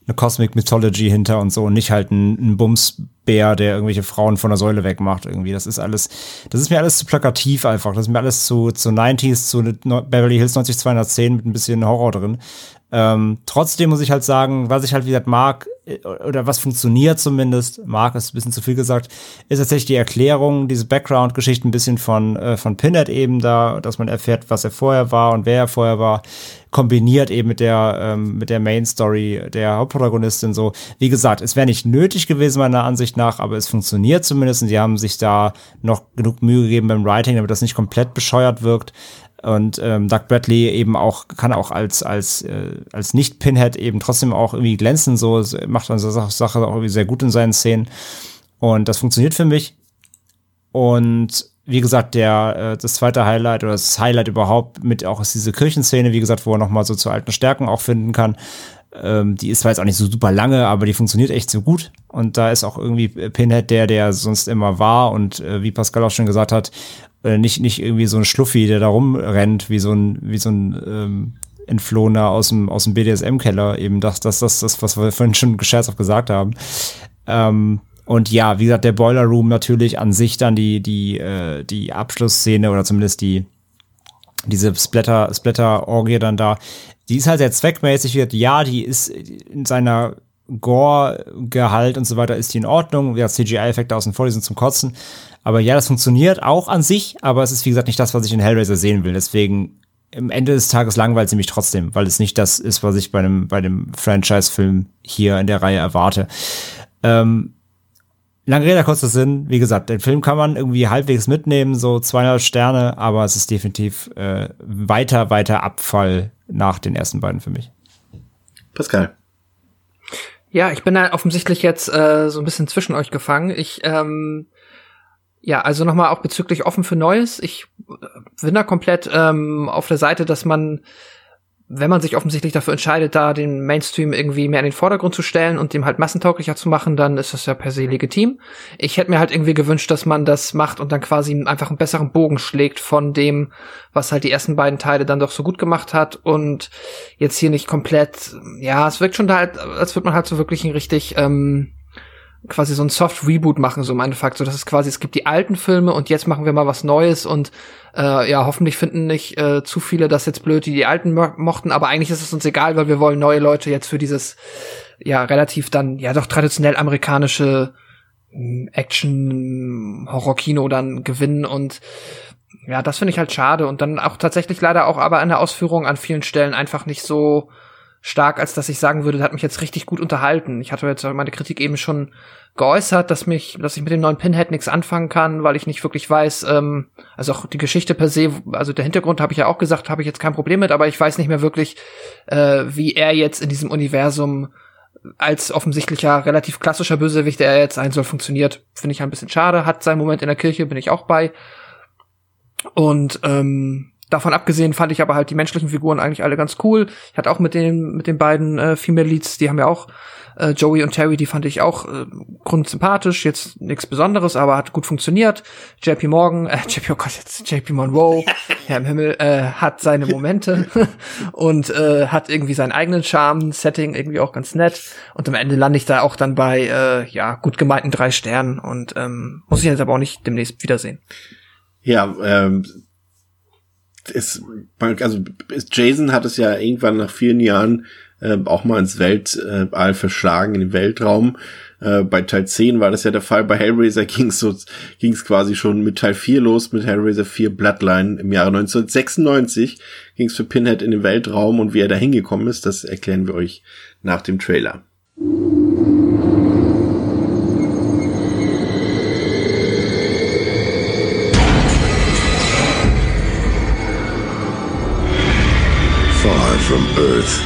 eine Cosmic Mythology hinter und so und nicht halt ein, ein Bumsbär, der irgendwelche Frauen von der Säule wegmacht irgendwie. Das ist alles, das ist mir alles zu plakativ einfach. Das ist mir alles zu, zu 90s, zu Beverly Hills 90210 mit ein bisschen Horror drin. Ähm, trotzdem muss ich halt sagen, was ich halt wieder mag, äh, oder was funktioniert zumindest, mag ist ein bisschen zu viel gesagt, ist tatsächlich die Erklärung, diese Background-Geschichte ein bisschen von, äh, von Pinhead eben da, dass man erfährt, was er vorher war und wer er vorher war, kombiniert eben mit der, ähm, mit der Main-Story der Hauptprotagonistin so. Wie gesagt, es wäre nicht nötig gewesen, meiner Ansicht nach, aber es funktioniert zumindest und sie haben sich da noch genug Mühe gegeben beim Writing, damit das nicht komplett bescheuert wirkt. Und ähm, Doug Bradley eben auch, kann auch als, als, äh, als Nicht-Pinhead eben trotzdem auch irgendwie glänzen, so, macht dann so Sache Sache auch irgendwie sehr gut in seinen Szenen. Und das funktioniert für mich. Und wie gesagt, der, äh, das zweite Highlight oder das Highlight überhaupt mit auch ist diese Kirchenszene, wie gesagt, wo er nochmal so zu alten Stärken auch finden kann. Ähm, die ist zwar jetzt auch nicht so super lange, aber die funktioniert echt so gut. Und da ist auch irgendwie Pinhead der, der sonst immer war und äh, wie Pascal auch schon gesagt hat, äh, nicht, nicht irgendwie so ein Schluffi, der da rumrennt, wie so ein, wie so ein ähm, Entflohener aus dem, aus dem BDSM-Keller, eben das, das, das, das, was wir vorhin schon gescherzhaft gesagt haben. Ähm, und ja, wie gesagt, der Boiler Room natürlich an sich dann die, die, äh, die Abschlussszene oder zumindest die, diese Splatter, Splatter-Orgie dann da, die ist halt sehr zweckmäßig. Ja, die ist in seiner Gore-Gehalt und so weiter ist die in Ordnung. Ja, CGI-Effekte außen vor, die sind zum Kotzen. Aber ja, das funktioniert auch an sich, aber es ist wie gesagt nicht das, was ich in Hellraiser sehen will. Deswegen am Ende des Tages langweilt sie mich trotzdem, weil es nicht das ist, was ich bei einem, bei dem Franchise-Film hier in der Reihe erwarte. Ähm, Lange Rede, kurzer Sinn. Wie gesagt, den Film kann man irgendwie halbwegs mitnehmen, so zweieinhalb Sterne, aber es ist definitiv äh, weiter, weiter Abfall nach den ersten beiden für mich. Pascal. Ja, ich bin da offensichtlich jetzt äh, so ein bisschen zwischen euch gefangen. Ich, ähm, Ja, also nochmal auch bezüglich offen für Neues. Ich äh, bin da komplett ähm, auf der Seite, dass man wenn man sich offensichtlich dafür entscheidet, da den Mainstream irgendwie mehr in den Vordergrund zu stellen und dem halt massentauglicher zu machen, dann ist das ja per se legitim. Ich hätte mir halt irgendwie gewünscht, dass man das macht und dann quasi einfach einen besseren Bogen schlägt von dem, was halt die ersten beiden Teile dann doch so gut gemacht hat und jetzt hier nicht komplett, ja, es wirkt schon da halt, als würde man halt so wirklich ein richtig, ähm, quasi so ein Soft Reboot machen, so im Endeffekt, so dass es quasi, es gibt die alten Filme und jetzt machen wir mal was Neues und äh, ja, hoffentlich finden nicht äh, zu viele das jetzt blöd, die die alten mo mochten, aber eigentlich ist es uns egal, weil wir wollen neue Leute jetzt für dieses ja relativ dann ja doch traditionell amerikanische hm, Action Horror Kino dann gewinnen und ja, das finde ich halt schade und dann auch tatsächlich leider auch aber in der Ausführung an vielen Stellen einfach nicht so stark, als dass ich sagen würde, das hat mich jetzt richtig gut unterhalten. Ich hatte jetzt meine Kritik eben schon geäußert, dass mich, dass ich mit dem neuen Pinhead nichts anfangen kann, weil ich nicht wirklich weiß, ähm, also auch die Geschichte per se, also der Hintergrund habe ich ja auch gesagt, habe ich jetzt kein Problem mit, aber ich weiß nicht mehr wirklich, äh, wie er jetzt in diesem Universum als offensichtlicher relativ klassischer Bösewicht, der er jetzt sein soll, funktioniert. Finde ich ein bisschen schade. Hat seinen Moment in der Kirche, bin ich auch bei. Und ähm, Davon abgesehen fand ich aber halt die menschlichen Figuren eigentlich alle ganz cool. Ich hatte auch mit den mit den beiden äh, Female Leads, die haben ja auch äh, Joey und Terry, die fand ich auch äh, grundsympathisch, jetzt nichts Besonderes, aber hat gut funktioniert. JP Morgan, äh, JP, oh Gott, jetzt JP Monroe, Herr im Himmel, äh, hat seine Momente und äh, hat irgendwie seinen eigenen Charme, Setting irgendwie auch ganz nett. Und am Ende lande ich da auch dann bei äh, ja gut gemeinten drei Sternen und ähm, muss ich jetzt aber auch nicht demnächst wiedersehen. Ja, ähm, es, also Jason hat es ja irgendwann nach vielen Jahren äh, auch mal ins Weltall verschlagen, in den Weltraum. Äh, bei Teil 10 war das ja der Fall. Bei Hellraiser ging es so, ging's quasi schon mit Teil 4 los, mit Hellraiser 4 Bloodline im Jahre 1996 ging es für Pinhead in den Weltraum und wie er da hingekommen ist, das erklären wir euch nach dem Trailer. From Earth,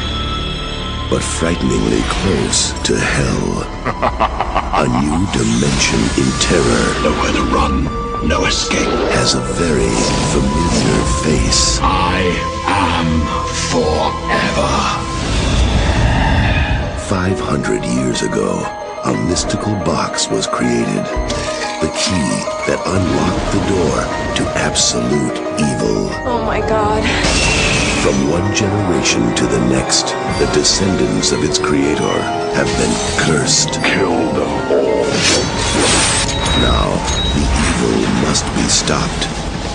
but frighteningly close to hell. a new dimension in terror. Nowhere to run, no escape. Has a very familiar face. I am forever. 500 years ago, a mystical box was created. The key that unlocked the door to absolute evil. Oh my god. From one generation to the next, the descendants of its creator have been cursed. Kill them all. Now, the evil must be stopped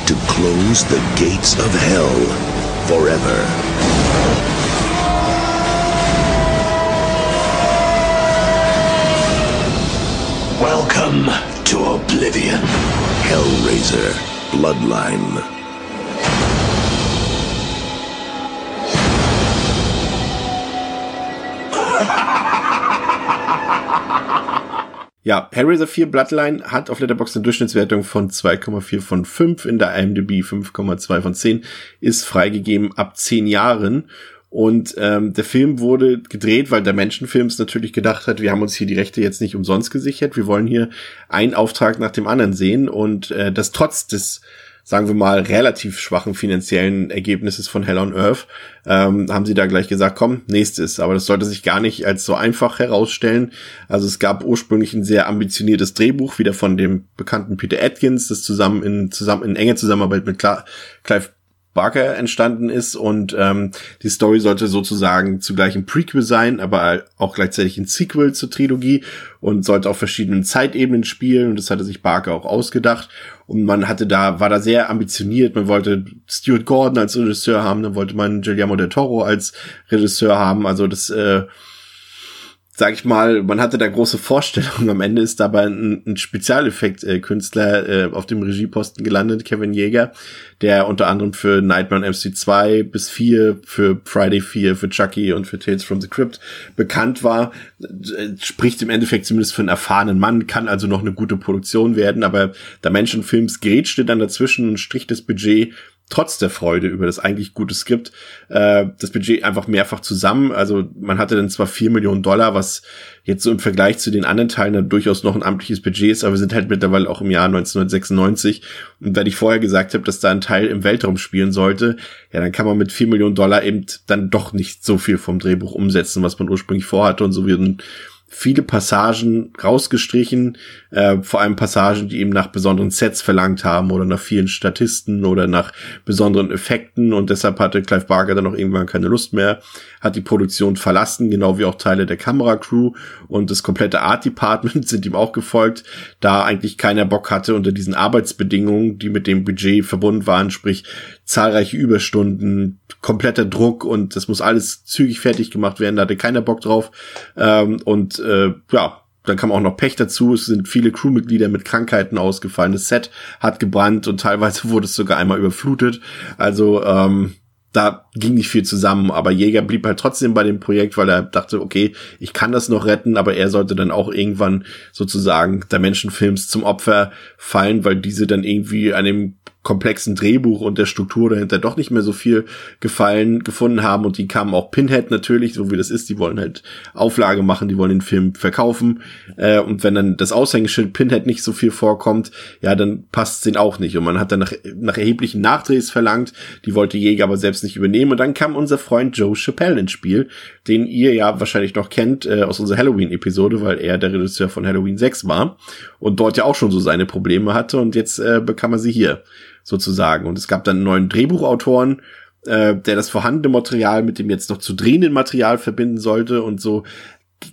to close the gates of hell forever. Welcome to Oblivion. Hellraiser Bloodline. Ja, Hellraiser 4 Bloodline hat auf Letterboxd eine Durchschnittswertung von 2,4 von 5, in der IMDb 5,2 von 10, ist freigegeben ab 10 Jahren. Und ähm, der Film wurde gedreht, weil der Menschenfilms natürlich gedacht hat, wir haben uns hier die Rechte jetzt nicht umsonst gesichert, wir wollen hier einen Auftrag nach dem anderen sehen und äh, das trotz des sagen wir mal, relativ schwachen finanziellen Ergebnisses von Hell on Earth, ähm, haben sie da gleich gesagt, komm, nächstes. Aber das sollte sich gar nicht als so einfach herausstellen. Also es gab ursprünglich ein sehr ambitioniertes Drehbuch, wieder von dem bekannten Peter Atkins, das zusammen in, zusammen in enge Zusammenarbeit mit Clive Barker entstanden ist und ähm, die Story sollte sozusagen zugleich ein Prequel sein, aber auch gleichzeitig ein Sequel zur Trilogie und sollte auf verschiedenen Zeitebenen spielen und das hatte sich Barker auch ausgedacht. Und man hatte da war da sehr ambitioniert, man wollte Stuart Gordon als Regisseur haben, dann wollte man Guillermo del Toro als Regisseur haben, also das äh, sag ich mal, man hatte da große Vorstellungen. Am Ende ist dabei ein, ein Spezialeffekt-Künstler äh, auf dem Regieposten gelandet, Kevin Jäger, der unter anderem für Nightmare on MC 2 bis 4, für Friday 4, für Chucky und für Tales from the Crypt bekannt war. Spricht im Endeffekt zumindest für einen erfahrenen Mann, kann also noch eine gute Produktion werden, aber der Menschenfilms grätschte dann dazwischen und strich das Budget trotz der Freude über das eigentlich gute Skript äh, das Budget einfach mehrfach zusammen. Also man hatte dann zwar vier Millionen Dollar, was jetzt so im Vergleich zu den anderen Teilen dann durchaus noch ein amtliches Budget ist, aber wir sind halt mittlerweile auch im Jahr 1996. Und wenn ich vorher gesagt habe, dass da ein Teil im Weltraum spielen sollte, ja, dann kann man mit vier Millionen Dollar eben dann doch nicht so viel vom Drehbuch umsetzen, was man ursprünglich vorhatte. Und so wie ein viele Passagen rausgestrichen, äh, vor allem Passagen, die eben nach besonderen Sets verlangt haben oder nach vielen Statisten oder nach besonderen Effekten. Und deshalb hatte Clive Barker dann auch irgendwann keine Lust mehr, hat die Produktion verlassen, genau wie auch Teile der Kameracrew. Und das komplette Art Department sind ihm auch gefolgt, da eigentlich keiner Bock hatte unter diesen Arbeitsbedingungen, die mit dem Budget verbunden waren, sprich zahlreiche Überstunden, kompletter Druck und das muss alles zügig fertig gemacht werden, da hatte keiner Bock drauf. Ähm, und äh, ja, dann kam auch noch Pech dazu. Es sind viele Crewmitglieder mit Krankheiten ausgefallen. Das Set hat gebrannt und teilweise wurde es sogar einmal überflutet. Also ähm, da ging nicht viel zusammen, aber Jäger blieb halt trotzdem bei dem Projekt, weil er dachte, okay, ich kann das noch retten, aber er sollte dann auch irgendwann sozusagen der Menschenfilms zum Opfer fallen, weil diese dann irgendwie an dem komplexen Drehbuch und der Struktur dahinter doch nicht mehr so viel Gefallen gefunden haben. Und die kamen auch Pinhead natürlich, so wie das ist, die wollen halt Auflage machen, die wollen den Film verkaufen. Äh, und wenn dann das Aushängeschild Pinhead nicht so viel vorkommt, ja, dann passt es den auch nicht. Und man hat dann nach, nach erheblichen Nachdrehs verlangt, die wollte Jäger aber selbst nicht übernehmen. Und dann kam unser Freund Joe Chappelle ins Spiel, den ihr ja wahrscheinlich noch kennt äh, aus unserer Halloween-Episode, weil er der Regisseur von Halloween 6 war und dort ja auch schon so seine Probleme hatte. Und jetzt äh, bekam er sie hier sozusagen. Und es gab dann einen neuen Drehbuchautoren, äh, der das vorhandene Material mit dem jetzt noch zu drehenden Material verbinden sollte und so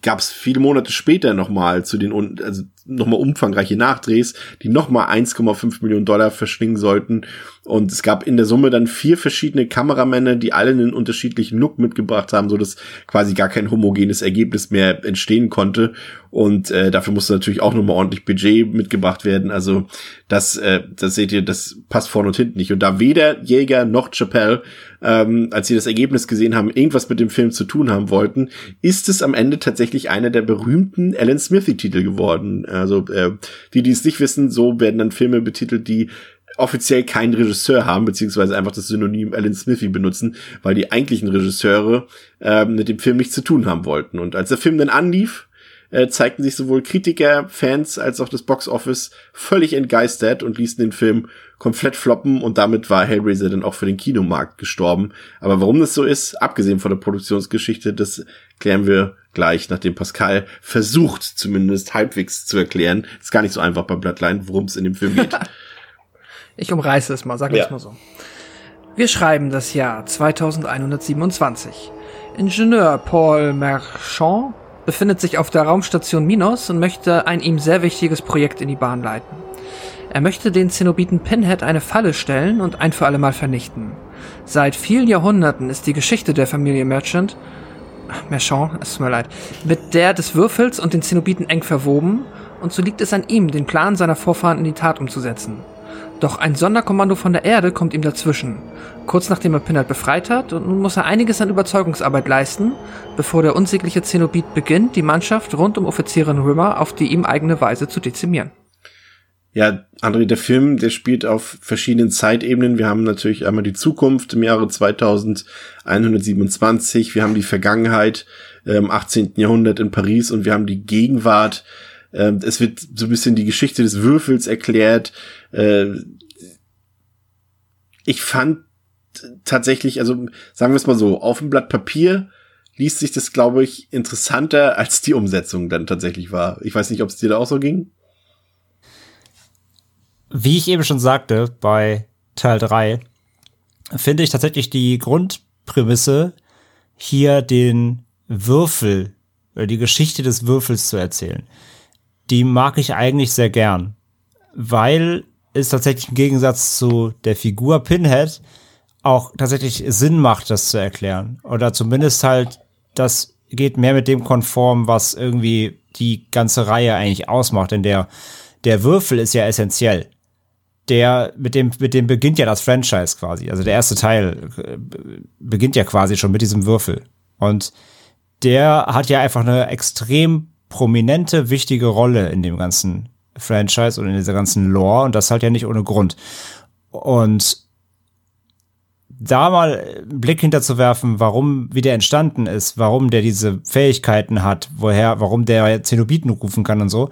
gab es viele Monate später nochmal zu den, also nochmal umfangreiche Nachdrehs, die nochmal 1,5 Millionen Dollar verschlingen sollten. Und es gab in der Summe dann vier verschiedene Kameramänner, die alle einen unterschiedlichen Look mitgebracht haben, so dass quasi gar kein homogenes Ergebnis mehr entstehen konnte. Und äh, dafür musste natürlich auch nochmal ordentlich Budget mitgebracht werden. Also das, äh, das seht ihr, das passt vorne und hinten nicht. Und da weder Jäger noch Chappelle, ähm, als sie das Ergebnis gesehen haben, irgendwas mit dem Film zu tun haben wollten, ist es am Ende tatsächlich einer der berühmten Alan Smithy-Titel geworden. Also äh, die, die es nicht wissen, so werden dann Filme betitelt, die offiziell keinen Regisseur haben, beziehungsweise einfach das Synonym Alan Smithy benutzen, weil die eigentlichen Regisseure äh, mit dem Film nichts zu tun haben wollten. Und als der Film dann anlief, äh, zeigten sich sowohl Kritiker, Fans als auch das Boxoffice völlig entgeistert und ließen den Film komplett floppen und damit war Hellraiser dann auch für den Kinomarkt gestorben. Aber warum das so ist, abgesehen von der Produktionsgeschichte, das klären wir gleich, nachdem Pascal versucht, zumindest halbwegs zu erklären. Ist gar nicht so einfach bei Bloodline, worum es in dem Film geht. ich umreiße es mal, sag ja. mal so. Wir schreiben das Jahr 2127. Ingenieur Paul Marchand befindet sich auf der Raumstation Minos und möchte ein ihm sehr wichtiges Projekt in die Bahn leiten. Er möchte den Zenobiten Pinhead eine Falle stellen und ein für alle Mal vernichten. Seit vielen Jahrhunderten ist die Geschichte der Familie Merchant Merchant, es tut mir leid, mit der des Würfels und den Zenobiten eng verwoben, und so liegt es an ihm, den Plan seiner Vorfahren in die Tat umzusetzen. Doch ein Sonderkommando von der Erde kommt ihm dazwischen. Kurz nachdem er Pinhead befreit hat, und nun muss er einiges an Überzeugungsarbeit leisten, bevor der unsägliche Zenobit beginnt, die Mannschaft rund um Offizierin Rimmer auf die ihm eigene Weise zu dezimieren. Ja, André, der Film, der spielt auf verschiedenen Zeitebenen. Wir haben natürlich einmal die Zukunft im Jahre 2127, wir haben die Vergangenheit im 18. Jahrhundert in Paris und wir haben die Gegenwart. Äh, es wird so ein bisschen die Geschichte des Würfels erklärt. Äh, ich fand tatsächlich, also sagen wir es mal so, auf dem Blatt Papier liest sich das, glaube ich, interessanter, als die Umsetzung dann tatsächlich war. Ich weiß nicht, ob es dir da auch so ging wie ich eben schon sagte, bei Teil 3, finde ich tatsächlich die Grundprämisse, hier den Würfel, oder die Geschichte des Würfels zu erzählen. Die mag ich eigentlich sehr gern, weil es tatsächlich im Gegensatz zu der Figur Pinhead auch tatsächlich Sinn macht, das zu erklären. Oder zumindest halt, das geht mehr mit dem konform, was irgendwie die ganze Reihe eigentlich ausmacht, denn der, der Würfel ist ja essentiell der, mit dem, mit dem beginnt ja das Franchise quasi. Also der erste Teil äh, beginnt ja quasi schon mit diesem Würfel. Und der hat ja einfach eine extrem prominente, wichtige Rolle in dem ganzen Franchise und in dieser ganzen Lore und das halt ja nicht ohne Grund. Und da mal einen Blick hinterzuwerfen, warum, wie der entstanden ist, warum der diese Fähigkeiten hat, woher, warum der Zenobiten rufen kann und so.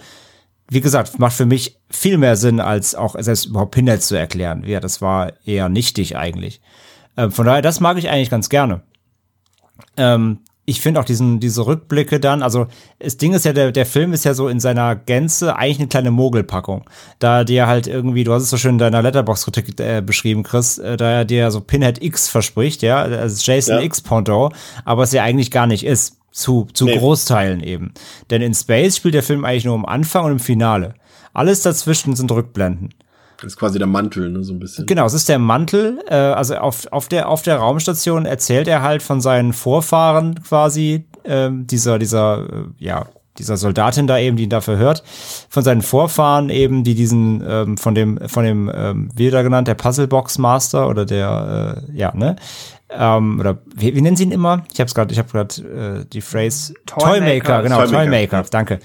Wie gesagt, macht für mich viel mehr Sinn, als auch selbst überhaupt Pinhead zu erklären. Ja, das war eher nichtig eigentlich. Ähm, von daher, das mag ich eigentlich ganz gerne. Ähm, ich finde auch diesen, diese Rückblicke dann, also das Ding ist ja, der, der Film ist ja so in seiner Gänze eigentlich eine kleine Mogelpackung. Da dir halt irgendwie, du hast es so schön in deiner Letterbox-Kritik äh, beschrieben, Chris, äh, da er dir so Pinhead X verspricht, ja, also Jason ja. X Ponto, aber es ja eigentlich gar nicht ist. Zu, zu nee. Großteilen eben. Denn in Space spielt der Film eigentlich nur am Anfang und im Finale. Alles dazwischen sind Rückblenden. Das ist quasi der Mantel, ne, so ein bisschen. Genau, es ist der Mantel. Äh, also auf, auf, der, auf der Raumstation erzählt er halt von seinen Vorfahren quasi, äh, dieser, dieser, äh, ja, dieser Soldatin da eben, die ihn dafür hört, von seinen Vorfahren eben, die diesen, ähm, von dem, von dem, ähm, wie da genannt, der Puzzlebox Master oder der, äh, ja, ne? Ähm, oder wie, wie nennen sie ihn immer? Ich habe gerade, ich habe gerade äh, die Phrase Toymaker, Toymaker genau, Toymaker, Toymaker danke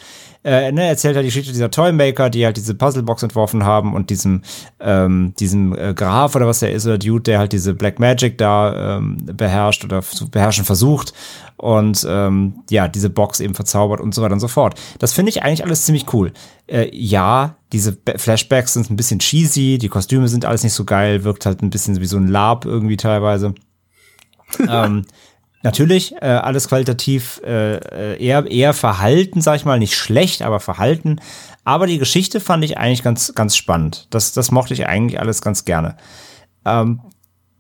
äh, ne, erzählt halt die Geschichte dieser Toymaker, die halt diese Puzzlebox entworfen haben und diesem, ähm, diesem äh, Graf oder was der ist, oder Dude, der halt diese Black Magic da ähm, beherrscht oder zu beherrschen versucht und ähm, ja, diese Box eben verzaubert und so weiter und so fort. Das finde ich eigentlich alles ziemlich cool. Äh, ja, diese Flashbacks sind ein bisschen cheesy, die Kostüme sind alles nicht so geil, wirkt halt ein bisschen wie so ein Lab irgendwie teilweise. ähm, Natürlich, äh, alles qualitativ äh, äh, eher, eher verhalten, sag ich mal, nicht schlecht, aber verhalten. Aber die Geschichte fand ich eigentlich ganz, ganz spannend. Das, das mochte ich eigentlich alles ganz gerne. Ähm,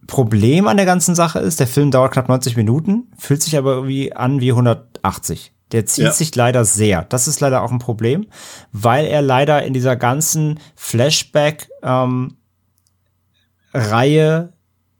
Problem an der ganzen Sache ist, der Film dauert knapp 90 Minuten, fühlt sich aber irgendwie an wie 180. Der zieht ja. sich leider sehr. Das ist leider auch ein Problem, weil er leider in dieser ganzen Flashback ähm, Reihe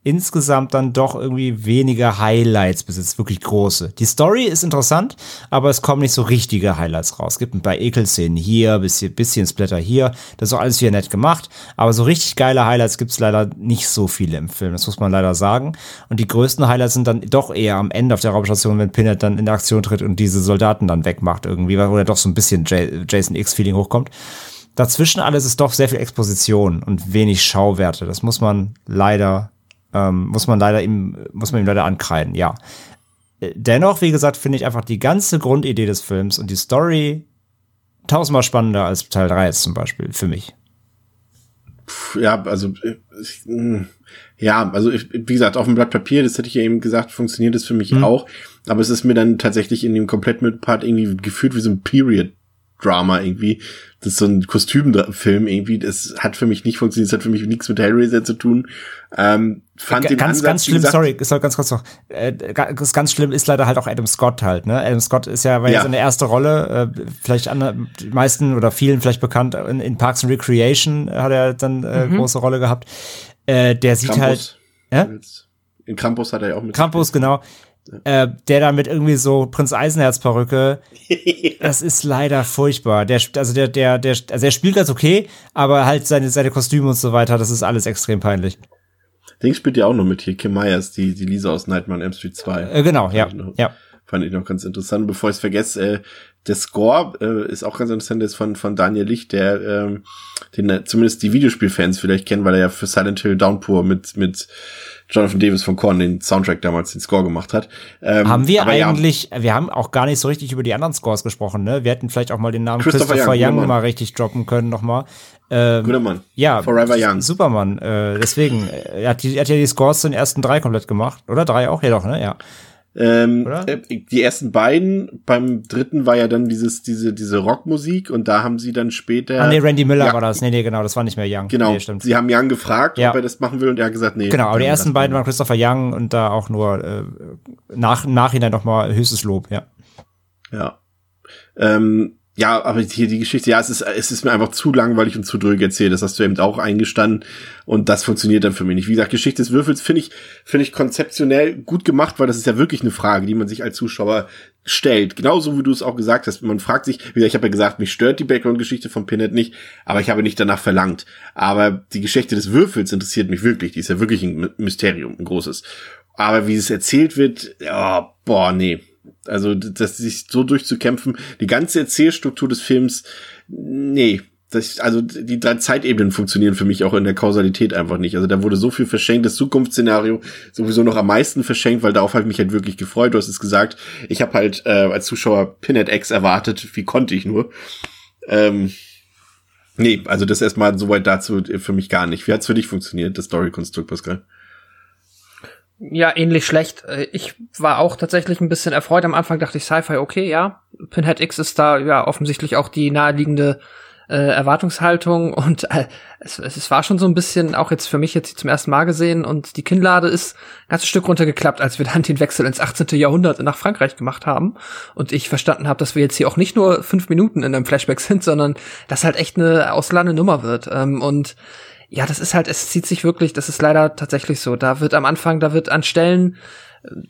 insgesamt dann doch irgendwie weniger Highlights besitzt, wirklich große. Die Story ist interessant, aber es kommen nicht so richtige Highlights raus. Es gibt ein paar Ekelszenen hier, bisschen, bisschen Splatter hier. Das ist auch alles wieder nett gemacht, aber so richtig geile Highlights gibt es leider nicht so viele im Film. Das muss man leider sagen. Und die größten Highlights sind dann doch eher am Ende auf der Raumstation, wenn Pinhead dann in Aktion tritt und diese Soldaten dann wegmacht irgendwie, wo er doch so ein bisschen Jason X-Feeling hochkommt. Dazwischen alles ist doch sehr viel Exposition und wenig Schauwerte. Das muss man leider ähm, muss man leider ihm, muss man ihm leider ankreiden, ja. Dennoch, wie gesagt, finde ich einfach die ganze Grundidee des Films und die Story tausendmal spannender als Teil 3 ist zum Beispiel, für mich. Ja, also, ich, hm, ja, also, ich, wie gesagt, auf dem Blatt Papier, das hätte ich ja eben gesagt, funktioniert das für mich mhm. auch. Aber es ist mir dann tatsächlich in dem kompletten Part irgendwie gefühlt wie so ein Period Drama irgendwie. Das ist so ein Kostümfilm irgendwie. Das hat für mich nicht funktioniert. Das hat für mich nichts mit Hellraiser zu tun. Ähm, fand G ganz, Ansatz, ganz schlimm, gesagt, sorry, ist ganz kurz noch. Äh, ganz, ganz schlimm ist leider halt auch Adam Scott halt, ne? Adam Scott ist ja, war ja, ja seine erste Rolle, äh, vielleicht an die meisten oder vielen vielleicht bekannt, in, in Parks and Recreation hat er dann äh, mhm. große Rolle gehabt. Äh, der sieht Krampus. halt. Ja? In Krampus hat er ja auch mit. Krampus, genau äh, der da mit irgendwie so Prinz Eisenherz Perücke, das ist leider furchtbar. Der, also der, der, der, also er spielt ganz okay, aber halt seine, seine Kostüme und so weiter, das ist alles extrem peinlich. Ding spielt ja auch noch mit hier, Kim Myers, die, die Lisa aus Nightmare on M Street 2. Äh, genau, ja, noch, ja. Fand ich noch ganz interessant. Bevor ich es vergesse, äh, der Score äh, ist auch ganz interessant, der ist von, von Daniel Licht, der ähm, den äh, zumindest die Videospielfans vielleicht kennen, weil er ja für Silent Hill Downpour mit, mit Jonathan Davis von Korn den Soundtrack damals den Score gemacht hat. Ähm, haben wir eigentlich, ja, wir haben auch gar nicht so richtig über die anderen Scores gesprochen, ne? Wir hätten vielleicht auch mal den Namen Christopher, Christopher Young, Young mal richtig droppen können nochmal. Ähm, Guter Mann. Ja, Forever Young. Supermann. Äh, deswegen, er hat, die, er hat ja die Scores zu den ersten drei komplett gemacht. Oder drei auch? Ja doch, ne? Ja. Ähm, äh, die ersten beiden, beim dritten war ja dann dieses, diese, diese Rockmusik und da haben sie dann später. Ah, nee, Randy Miller ja, war das. Nee, nee, genau, das war nicht mehr Young. Genau. Nee, stimmt. Sie haben Young gefragt, ja. ob er das machen will und er hat gesagt, nee. Genau, aber die ersten beiden waren Christopher Young und da auch nur äh, nach, Nachhinein nochmal höchstes Lob, ja. Ja. Ähm, ja, aber hier die Geschichte, ja, es ist, es ist mir einfach zu langweilig und zu dröge erzählt. Das hast du eben auch eingestanden. Und das funktioniert dann für mich nicht. Wie gesagt, Geschichte des Würfels finde ich, finde ich konzeptionell gut gemacht, weil das ist ja wirklich eine Frage, die man sich als Zuschauer stellt. Genauso wie du es auch gesagt hast. Man fragt sich, wie gesagt, ich habe ja gesagt, mich stört die Background-Geschichte von Pinhead nicht, aber ich habe nicht danach verlangt. Aber die Geschichte des Würfels interessiert mich wirklich. Die ist ja wirklich ein Mysterium, ein großes. Aber wie es erzählt wird, ja, boah, nee also, das sich so durchzukämpfen, die ganze Erzählstruktur des Films, nee, das, also die drei Zeitebenen funktionieren für mich auch in der Kausalität einfach nicht. Also da wurde so viel verschenkt, das Zukunftsszenario sowieso noch am meisten verschenkt, weil darauf habe ich mich halt wirklich gefreut. Du hast es gesagt, ich habe halt äh, als Zuschauer Pinhead X erwartet, wie konnte ich nur. Ähm, nee, also das erstmal soweit dazu für mich gar nicht. Wie hat's für dich funktioniert, das Story-Konstrukt, Pascal? Ja, ähnlich schlecht. Äh, Ich war auch tatsächlich ein bisschen erfreut. Am Anfang dachte ich Sci-Fi, okay, ja. Pinhead X ist da ja offensichtlich auch die naheliegende äh, Erwartungshaltung und äh, es, es war schon so ein bisschen, auch jetzt für mich jetzt zum ersten Mal gesehen und die Kinnlade ist ein ganzes Stück runtergeklappt, als wir dann den Wechsel ins 18. Jahrhundert nach Frankreich gemacht haben und ich verstanden habe, dass wir jetzt hier auch nicht nur fünf Minuten in einem Flashback sind, sondern dass halt echt eine ausladende Nummer wird ähm, und ja, das ist halt, es zieht sich wirklich, das ist leider tatsächlich so. Da wird am Anfang, da wird an Stellen,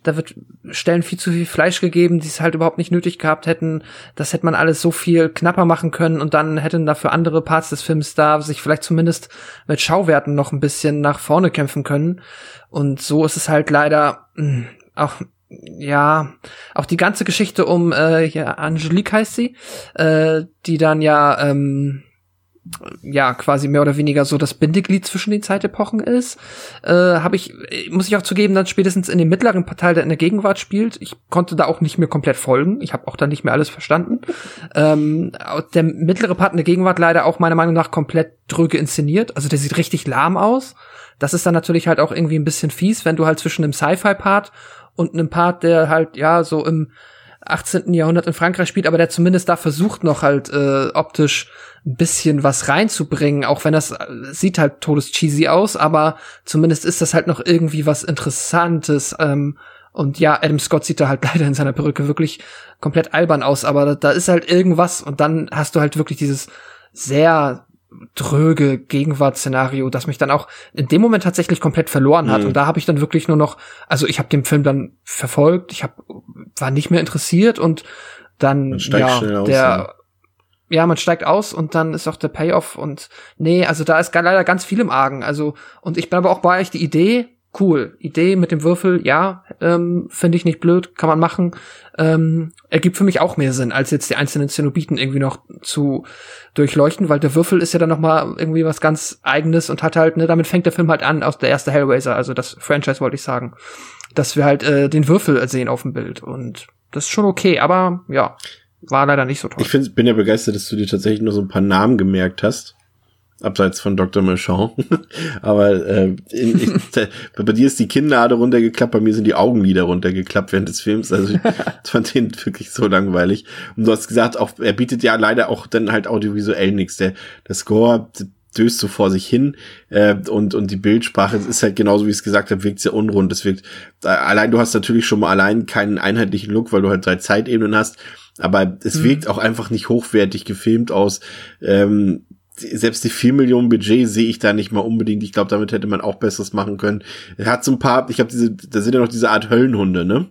da wird Stellen viel zu viel Fleisch gegeben, die es halt überhaupt nicht nötig gehabt hätten. Das hätte man alles so viel knapper machen können und dann hätten dafür andere Parts des Films da sich vielleicht zumindest mit Schauwerten noch ein bisschen nach vorne kämpfen können. Und so ist es halt leider mh, auch ja, auch die ganze Geschichte um äh, ja, Angelique heißt sie, äh, die dann ja ähm, ja quasi mehr oder weniger so das Bindeglied zwischen den Zeitepochen ist, äh, habe ich muss ich auch zugeben, dann spätestens in dem mittleren Teil, der in der Gegenwart spielt, ich konnte da auch nicht mehr komplett folgen. Ich habe auch dann nicht mehr alles verstanden. Ähm, der mittlere Part in der Gegenwart leider auch meiner Meinung nach komplett dröge inszeniert. Also der sieht richtig lahm aus. Das ist dann natürlich halt auch irgendwie ein bisschen fies, wenn du halt zwischen einem Sci-Fi-Part und einem Part, der halt ja so im 18. Jahrhundert in Frankreich spielt, aber der zumindest da versucht noch halt äh, optisch ein bisschen was reinzubringen, auch wenn das äh, sieht halt todes cheesy aus, aber zumindest ist das halt noch irgendwie was Interessantes. Ähm, und ja, Adam Scott sieht da halt leider in seiner Perücke wirklich komplett albern aus, aber da, da ist halt irgendwas und dann hast du halt wirklich dieses sehr dröge Gegenwartsszenario, das mich dann auch in dem Moment tatsächlich komplett verloren hat. Mhm. Und da habe ich dann wirklich nur noch, also ich habe den Film dann verfolgt, ich hab, war nicht mehr interessiert und dann ja aus, der ja. Ja, man steigt aus und dann ist auch der Payoff und nee, also da ist leider ganz viel im Argen. Also und ich bin aber auch bei euch die Idee cool, Idee mit dem Würfel, ja, ähm, finde ich nicht blöd, kann man machen. Ähm, ergibt für mich auch mehr Sinn, als jetzt die einzelnen Zenobiten irgendwie noch zu durchleuchten, weil der Würfel ist ja dann noch mal irgendwie was ganz Eigenes und hat halt, ne, damit fängt der Film halt an, aus der erste Hellraiser, also das Franchise wollte ich sagen, dass wir halt äh, den Würfel sehen auf dem Bild und das ist schon okay, aber ja, war leider nicht so toll. Ich find, bin ja begeistert, dass du dir tatsächlich nur so ein paar Namen gemerkt hast. Abseits von Dr. Merchant. Aber äh, in, ich, bei dir ist die Kinnlade runtergeklappt, bei mir sind die Augenlider runtergeklappt während des Films. Also ich fand den wirklich so langweilig. Und du hast gesagt, auch er bietet ja leider auch dann halt audiovisuell nichts. Der, der Score döst so vor sich hin äh, und und die Bildsprache ist halt genauso wie ich es gesagt habe wirkt sehr unrund es wirkt äh, allein du hast natürlich schon mal allein keinen einheitlichen Look weil du halt drei Zeitebenen hast aber es Mhm. wirkt auch einfach nicht hochwertig gefilmt aus ähm, selbst die 4 Millionen Budget sehe ich da nicht mal unbedingt. Ich glaube, damit hätte man auch Besseres machen können. Er hat so ein paar, ich habe diese, da sind ja noch diese Art Höllenhunde, ne?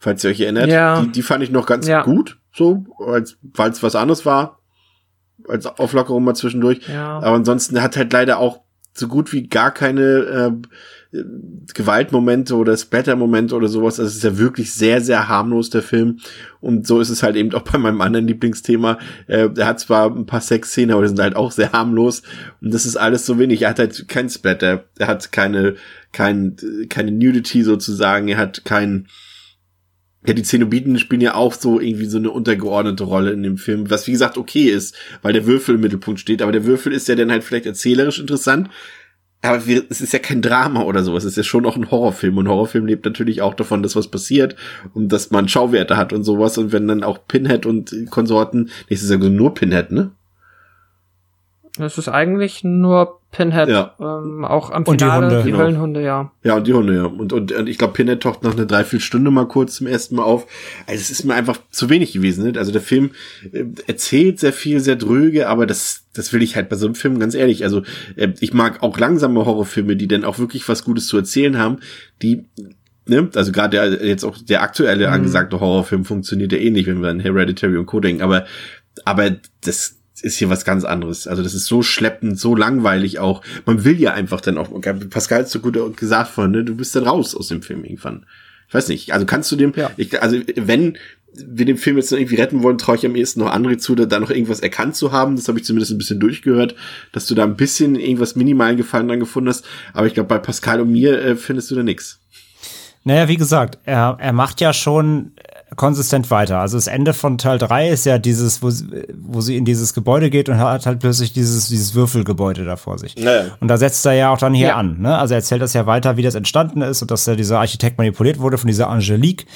Falls ihr euch erinnert. Ja. Die, die fand ich noch ganz Ja. gut, so, als, weil es was anderes war. Als Auflockerung mal zwischendurch. Ja. Aber ansonsten hat halt leider auch so gut wie gar keine äh, Gewaltmomente oder Splatter-Momente oder sowas. Also es ist ja wirklich sehr, sehr harmlos, der Film. Und so ist es halt eben auch bei meinem anderen Lieblingsthema. Äh, er hat zwar ein paar Sexszenen, aber die sind halt auch sehr harmlos. Und das ist alles so wenig. Er hat halt kein Splatter. Er hat keine, kein, keine Nudity sozusagen. Er hat kein, ja, die Zenobiten spielen ja auch so irgendwie so eine untergeordnete Rolle in dem Film, was wie gesagt okay ist, weil der Würfel im Mittelpunkt steht, aber der Würfel ist ja dann halt vielleicht erzählerisch interessant, aber wir, es ist ja kein Drama oder sowas, es ist ja schon auch ein Horrorfilm. Und Horrorfilm lebt natürlich auch davon, dass was passiert und dass man Schauwerte hat und sowas. Und wenn dann auch Pinhead und Konsorten, nee, es ist ja nur Pinhead, ne? Das ist eigentlich nur Pinhead, Ja. ähm, auch am Und die Finale, Hunde. die Genau. Höllenhunde, ja. Ja, und die Hunde, ja. Und, und, und ich glaube, Pinhead taucht nach einer Dreiviertelstunde mal kurz zum ersten Mal auf. Also es ist mir einfach zu wenig gewesen. Ne? Also der Film äh, erzählt sehr viel, sehr dröge, aber das, das will ich halt bei so einem Film ganz ehrlich. Also äh, ich mag auch langsame Horrorfilme, die dann auch wirklich was Gutes zu erzählen haben, die Ne? Also gerade der, jetzt auch der aktuelle angesagte Horrorfilm funktioniert ja eh nicht, wenn wir an Hereditary und Co. denken, aber, aber das ist hier was ganz anderes. Also das ist so schleppend, so langweilig auch. Man will ja einfach dann auch, Pascal hat so gut gesagt vorhin, ne? du bist dann raus aus dem Film irgendwann. Ich weiß nicht, also kannst du dem, Ja. ich, also wenn, wir den Film jetzt noch irgendwie retten wollen, traue ich am ehesten noch André zu, da, noch irgendwas erkannt zu haben. Das habe ich zumindest ein bisschen durchgehört, dass du da ein bisschen irgendwas minimalen Gefallen dran gefunden hast. Aber ich glaube, bei Pascal und mir äh, findest du da nix. Naja, wie gesagt, er, er macht ja schon konsistent weiter. Also das Ende von Teil 3 ist ja dieses, wo, wo sie in dieses Gebäude geht und hat halt plötzlich dieses, dieses Würfelgebäude da vor sich. Naja. Und da setzt er ja auch dann hier Ja. an. Ne? Also er erzählt das ja weiter, wie das entstanden ist und dass ja dieser Architekt manipuliert wurde von dieser Angelique.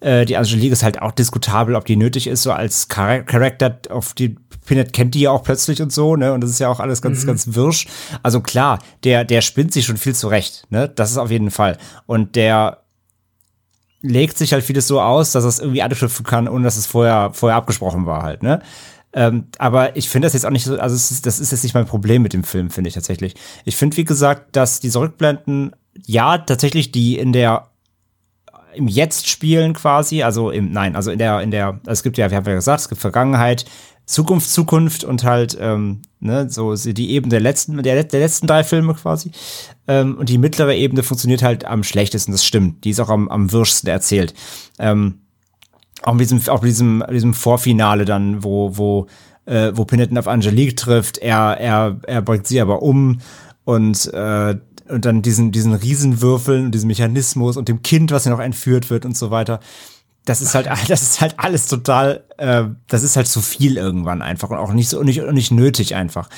Äh, die Angelique ist halt auch diskutabel, ob die nötig ist, so als Char Charakter, auf die Pinhead kennt die ja auch plötzlich und so, ne? Und das ist ja auch alles ganz, ganz wirsch. Also klar, der, der spinnt sich schon viel zurecht, ne? Das ist auf jeden Fall. Und der legt sich halt vieles so aus, dass es irgendwie anknüpfen kann, ohne dass es vorher, vorher abgesprochen war halt, ne? Ähm, aber ich finde das jetzt auch nicht so, also ist, das ist jetzt nicht mein Problem mit dem Film, finde ich tatsächlich. Ich finde, wie gesagt, dass diese Rückblenden, ja, tatsächlich die in der im Jetzt spielen quasi, also im, nein, also in der, in der, es gibt ja, wir haben ja gesagt, es gibt Vergangenheit, Zukunft, Zukunft und halt, ähm, ne, so die Ebene der letzten, der, der letzten drei Filme quasi. Ähm, und die mittlere Ebene funktioniert halt am schlechtesten, das stimmt. Die ist auch am, am wirschsten erzählt. Ähm, auch mit diesem, auch mit diesem, diesem Vorfinale dann, wo, wo, äh, wo Pinhead auf Angelique trifft, er, er, er bringt sie aber um und, äh, und dann diesen, diesen Riesenwürfeln und diesem Mechanismus und dem Kind, was ja noch entführt wird und so weiter. Das ist halt, das ist halt alles total, äh, das ist halt zu viel irgendwann einfach und auch nicht so, nicht, nicht nötig einfach.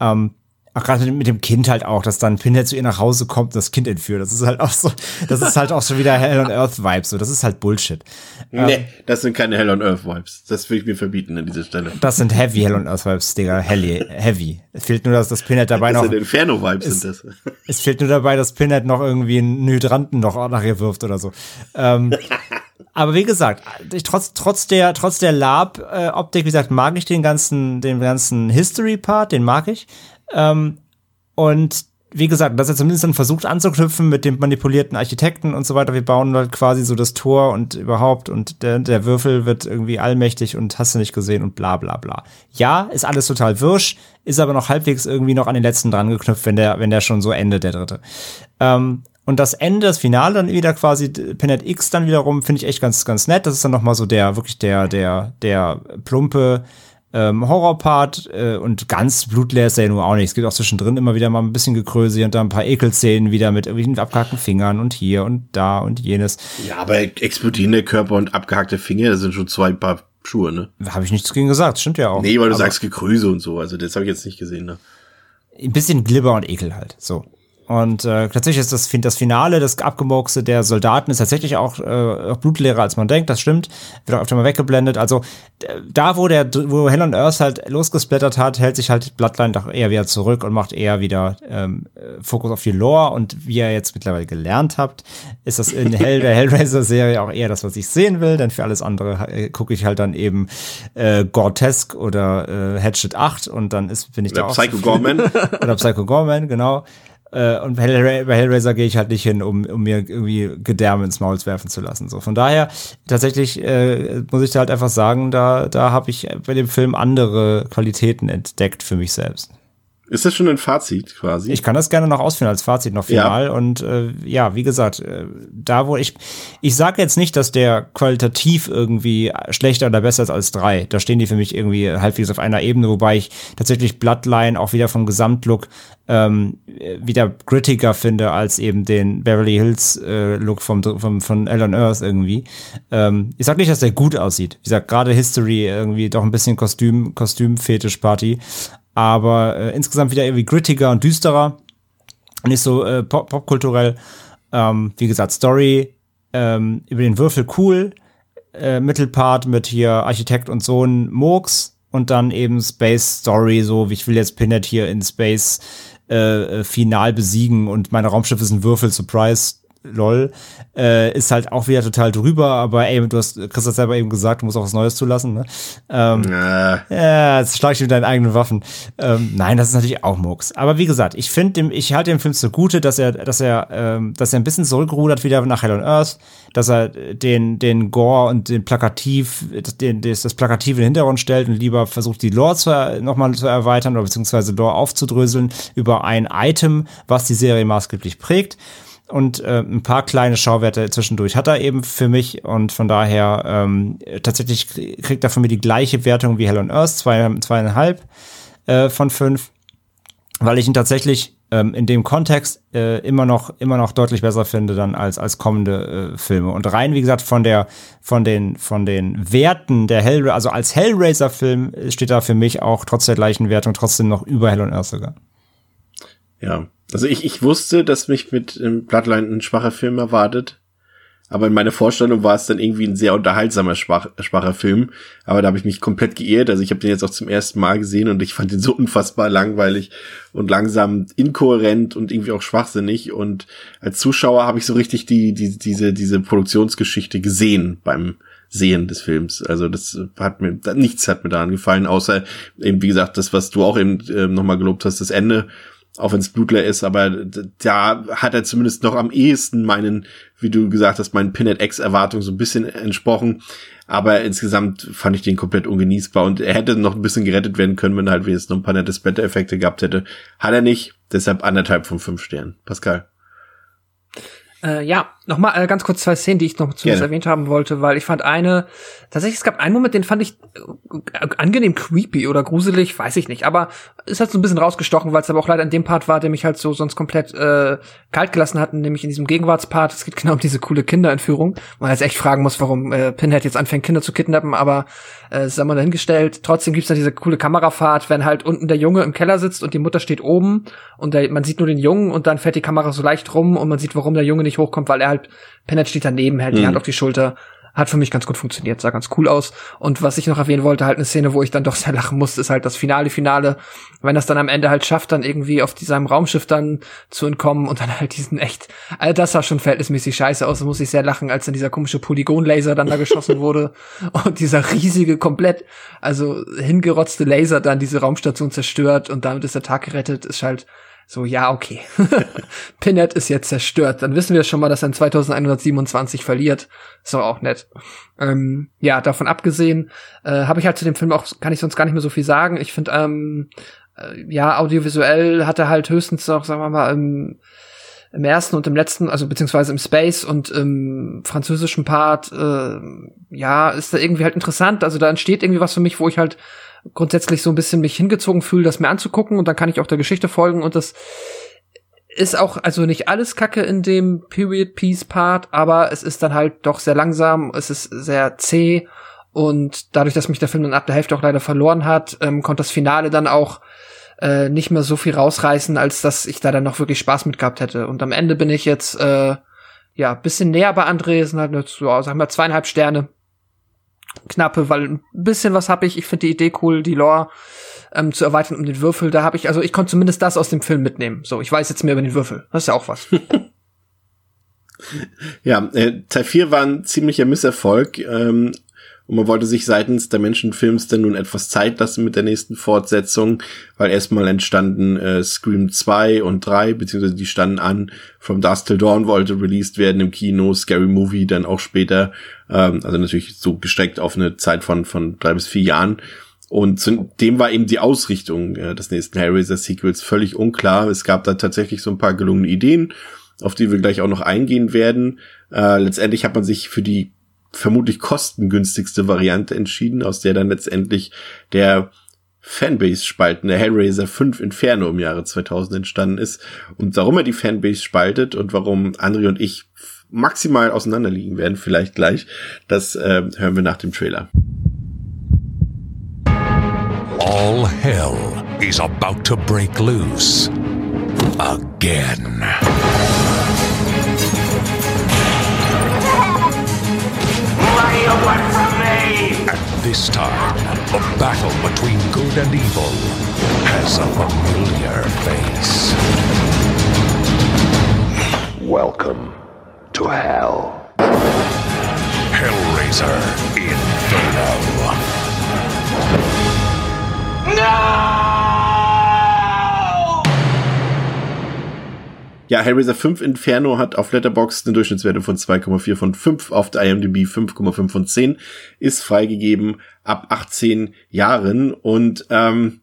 Ähm, auch gerade mit, dem Kind halt auch, dass dann Pinhead zu ihr nach Hause kommt und das Kind entführt. Das ist halt auch so, das ist halt auch schon wieder Hell on Earth Vibes. So, das ist halt Bullshit. nee, das sind keine Hell on Earth Vibes. Das will ich mir verbieten an dieser Stelle. Das sind heavy Hell on Earth Vibes, Digga. Heavy. heavy. Es fehlt nur, dass das Pinhead dabei Das noch, sind Inferno Vibes ist- sind das. es fehlt nur dabei, dass Pinhead noch irgendwie einen Hydranten noch nach ihr wirft oder so. Ähm, aber wie gesagt, ich, trotz, trotz der, trotz der Lab-Optik, wie gesagt, mag ich den ganzen, den ganzen History-Part, den mag ich. Ähm, und wie gesagt, dass er zumindest dann versucht anzuknüpfen mit dem manipulierten Architekten und so weiter. Wir bauen halt quasi so das Tor und überhaupt und der, der Würfel wird irgendwie allmächtig und hast du nicht gesehen und bla bla bla. Ja, ist alles total wirsch, ist aber noch halbwegs irgendwie noch an den letzten dran geknüpft, wenn der, wenn der schon so endet, der dritte. Ähm, und das Ende, das Finale dann wieder quasi, Pinhead X dann wiederum, finde ich echt ganz, ganz nett. Das ist dann noch mal so der, wirklich der, der, der plumpe, ähm, Horrorpart äh, und ganz blutleer ist er ja nur auch nicht. Es gibt auch zwischendrin immer wieder mal ein bisschen Gekröse und dann ein paar Ekelszenen wieder mit irgendwelchen abgehackten Fingern und hier und da und jenes. Ja, aber explodierende Körper und abgehackte Finger, das sind schon zwei Paar Schuhe, ne? Habe ich nichts gegen gesagt, stimmt ja auch. Nee, weil du Aber sagst Gekrüse und so, also das habe ich jetzt nicht gesehen, ne? Ein bisschen Glibber und Ekel halt, so. Und äh, tatsächlich ist das, das Finale, das Abgemurkse der Soldaten ist tatsächlich auch, äh, auch blutleerer, als man denkt, das stimmt. Wird auch öfter mal weggeblendet. Also da, wo der, wo Hell on Earth halt losgesplattert hat, hält sich halt Bloodline doch eher wieder zurück und macht eher wieder ähm, äh, Fokus auf die Lore. Und wie ihr jetzt mittlerweile gelernt habt, ist das in Hell, der Hellraiser-Serie auch eher das, was ich sehen will. Denn für alles andere äh, gucke ich halt dann eben äh, Gortesk oder äh, Hatchet 8 und dann ist, bin ich Oder da auch Psycho Gorman. oder Psycho Gorman, genau. Äh, und bei, Hellra bei Hellraiser gehe ich halt nicht hin, um, um mir irgendwie Gedärme ins Maul werfen zu lassen. So von daher tatsächlich äh, muss ich da halt einfach sagen, da da habe ich bei dem Film andere Qualitäten entdeckt für mich selbst. Ist das schon ein Fazit quasi? Ich kann das gerne noch ausführen als Fazit noch final. Und äh, ja, wie gesagt, äh, da wo ich, ich sage jetzt nicht, dass der qualitativ irgendwie schlechter oder besser ist als drei. Da stehen die für mich irgendwie halbwegs auf einer Ebene, wobei ich tatsächlich Bloodline auch wieder vom Gesamtlook ähm, wieder grittiger finde als eben den Beverly Hills äh, Look vom, vom von Alan Earth irgendwie. Ähm, ich sag nicht, dass der gut aussieht. Wie gesagt, gerade History irgendwie doch ein bisschen Kostüm Kostümfetisch Party, aber äh, insgesamt wieder irgendwie grittiger und düsterer, nicht so äh, pop popkulturell. Ähm, wie gesagt, Story ähm, über den Würfel cool, äh, Mittelpart mit hier Architekt und Sohn Murks und dann eben Space Story, so wie ich will jetzt Pinhead hier in Space äh, äh, final besiegen und meine Raumschiffe sind Würfel, Surprise, lol, äh, ist halt auch wieder total drüber, aber ey, du hast, Chris hat selber eben gesagt, du musst auch was Neues zulassen, ne? Ähm, äh. ja, jetzt schlag ich mit deinen eigenen Waffen. Ähm, nein, das ist natürlich auch Murks. Aber wie gesagt, ich finde dem, ich halte dem Film zugute, dass er, dass er, ähm, dass er ein bisschen zurückrudert wieder nach Hell on Earth, dass er den, den Gore und den Plakativ, den, das, das Plakative in den Hintergrund stellt und lieber versucht, die Lore zu, nochmal zu erweitern oder beziehungsweise Lore aufzudröseln über ein Item, was die Serie maßgeblich prägt. Und äh, ein paar kleine Schauwerte zwischendurch hat er eben für mich und von daher ähm, tatsächlich kriegt er von mir die gleiche Wertung wie Hell on Earth, zwei, zweieinhalb äh, von fünf, weil ich ihn tatsächlich ähm, in dem Kontext äh, immer noch immer noch deutlich besser finde dann als als kommende äh, Filme und rein wie gesagt von der von den von den Werten der Hellraiser also als Hellraiser Film steht da für mich auch trotz der gleichen Wertung trotzdem noch über Hell on Earth sogar. Ja, also ich ich wusste, dass mich mit ähm, Bloodline ein schwacher Film erwartet. Aber in meiner Vorstellung war es dann irgendwie ein sehr unterhaltsamer, schwach, schwacher Film. Aber da habe ich mich komplett geirrt. Also ich habe den jetzt auch zum ersten Mal gesehen und ich fand den so unfassbar langweilig und langsam inkohärent und irgendwie auch schwachsinnig. Und als Zuschauer habe ich so richtig die, die, diese, diese Produktionsgeschichte gesehen beim Sehen des Films. Also das hat mir, nichts hat mir daran gefallen, außer eben, wie gesagt, das, was du auch eben äh, nochmal gelobt hast, das Ende auch wenn es blutler ist, aber da hat er zumindest noch am ehesten meinen, wie du gesagt hast, meinen Pinhead X Erwartungen so ein bisschen entsprochen. Aber insgesamt fand ich den komplett ungenießbar und er hätte noch ein bisschen gerettet werden können, wenn er halt wenigstens noch ein paar nette Splatter-Effekte gehabt hätte. Hat er nicht, deshalb anderthalb von fünf Sternen. Pascal. Äh, ja, nochmal äh, ganz kurz zwei Szenen, die ich noch zumindest erwähnt haben wollte, weil ich fand eine, tatsächlich, es gab einen Moment, den fand ich äh, angenehm creepy oder gruselig, weiß ich nicht, aber ist halt so ein bisschen rausgestochen, weil es aber auch leider in dem Part war, der mich halt so sonst komplett äh, kalt gelassen hat, nämlich in diesem Gegenwartspart. Es geht genau um diese coole Kinderentführung, man jetzt echt fragen muss, warum äh, Pinhead jetzt anfängt, Kinder zu kidnappen, aber äh, ist mal dahingestellt. Trotzdem gibt's da diese coole Kamerafahrt, wenn halt unten der Junge im Keller sitzt und die Mutter steht oben und der, man sieht nur den Jungen und dann fährt die Kamera so leicht rum und man sieht, warum der Junge nicht hochkommt, weil er halt Pennet steht daneben, hält die Mhm. Hand auf die Schulter. Hat für mich ganz gut funktioniert, sah ganz cool aus. Und was ich noch erwähnen wollte, halt eine Szene, wo ich dann doch sehr lachen musste, ist halt das Finale, Finale. Wenn das dann am Ende halt schafft, dann irgendwie auf seinem Raumschiff dann zu entkommen und dann halt diesen echt, all das sah schon verhältnismäßig scheiße aus, da muss ich sehr lachen, als dann dieser komische Polygonlaser dann da geschossen wurde und dieser riesige, komplett, also hingerotzte Laser dann diese Raumstation zerstört und damit ist der Tag gerettet, ist halt so, ja, okay. Pinhead ist jetzt zerstört. Dann wissen wir schon mal, dass er in 2127 verliert. Ist doch auch nett. Ähm, ja, davon abgesehen, äh, habe ich halt zu dem Film auch, kann ich sonst gar nicht mehr so viel sagen. Ich finde, ähm, äh, ja, audiovisuell hat er halt höchstens noch, sagen wir mal, im, im ersten und im letzten, also beziehungsweise im Space und im französischen Part, äh, ja, ist da irgendwie halt interessant. Also da entsteht irgendwie was für mich, wo ich halt grundsätzlich so ein bisschen mich hingezogen fühle, das mir anzugucken und dann kann ich auch der Geschichte folgen und das ist auch also nicht alles Kacke in dem Period Piece Part, aber es ist dann halt doch sehr langsam, es ist sehr zäh und dadurch, dass mich der Film dann ab der Hälfte auch leider verloren hat, ähm, konnte das Finale dann auch äh, nicht mehr so viel rausreißen, als dass ich da dann noch wirklich Spaß mit gehabt hätte. Und am Ende bin ich jetzt äh, ja bisschen näher bei André, sind halt nur, so, sagen wir zweieinhalb Sterne knappe, weil ein bisschen was habe ich. Ich finde die Idee cool, die Lore ähm, zu erweitern um den Würfel. Da habe ich, also ich konnte zumindest das aus dem Film mitnehmen. So, ich weiß jetzt mehr über den Würfel. Das ist ja auch was. Ja, äh, Teil 4 war ein ziemlicher Misserfolg. Ähm, und man wollte sich seitens der Menschenfilms dann nun etwas Zeit lassen mit der nächsten Fortsetzung, weil erstmal entstanden äh, Scream 2 und 3, beziehungsweise die standen an. From Dusk Till Dawn wollte released werden im Kino, Scary Movie dann auch später. Ähm, also natürlich so gestreckt auf eine Zeit von, von drei bis vier Jahren. Und zu dem war eben die Ausrichtung äh, des nächsten Hellraiser Sequels völlig unklar. Es gab da tatsächlich so ein paar gelungene Ideen, auf die wir gleich auch noch eingehen werden. Äh, letztendlich hat man sich für die vermutlich kostengünstigste Variante entschieden, aus der dann letztendlich der Fanbase spalten, der Hellraiser 5 Inferno im Jahre 2000 entstanden ist. Und warum er die Fanbase spaltet und warum André und ich maximal auseinanderliegen werden, vielleicht gleich, das äh, hören wir nach dem Trailer. All hell is about to break loose again. Lay away from me! And this time, the battle between good and evil has a familiar face. Welcome to hell. Hellraiser Inferno. Ja, Hellraiser 5 Inferno hat auf Letterboxd eine Durchschnittswerte von 2,4 von 5, auf der IMDb 5,5 von 10, ist freigegeben ab 18 Jahren und ähm,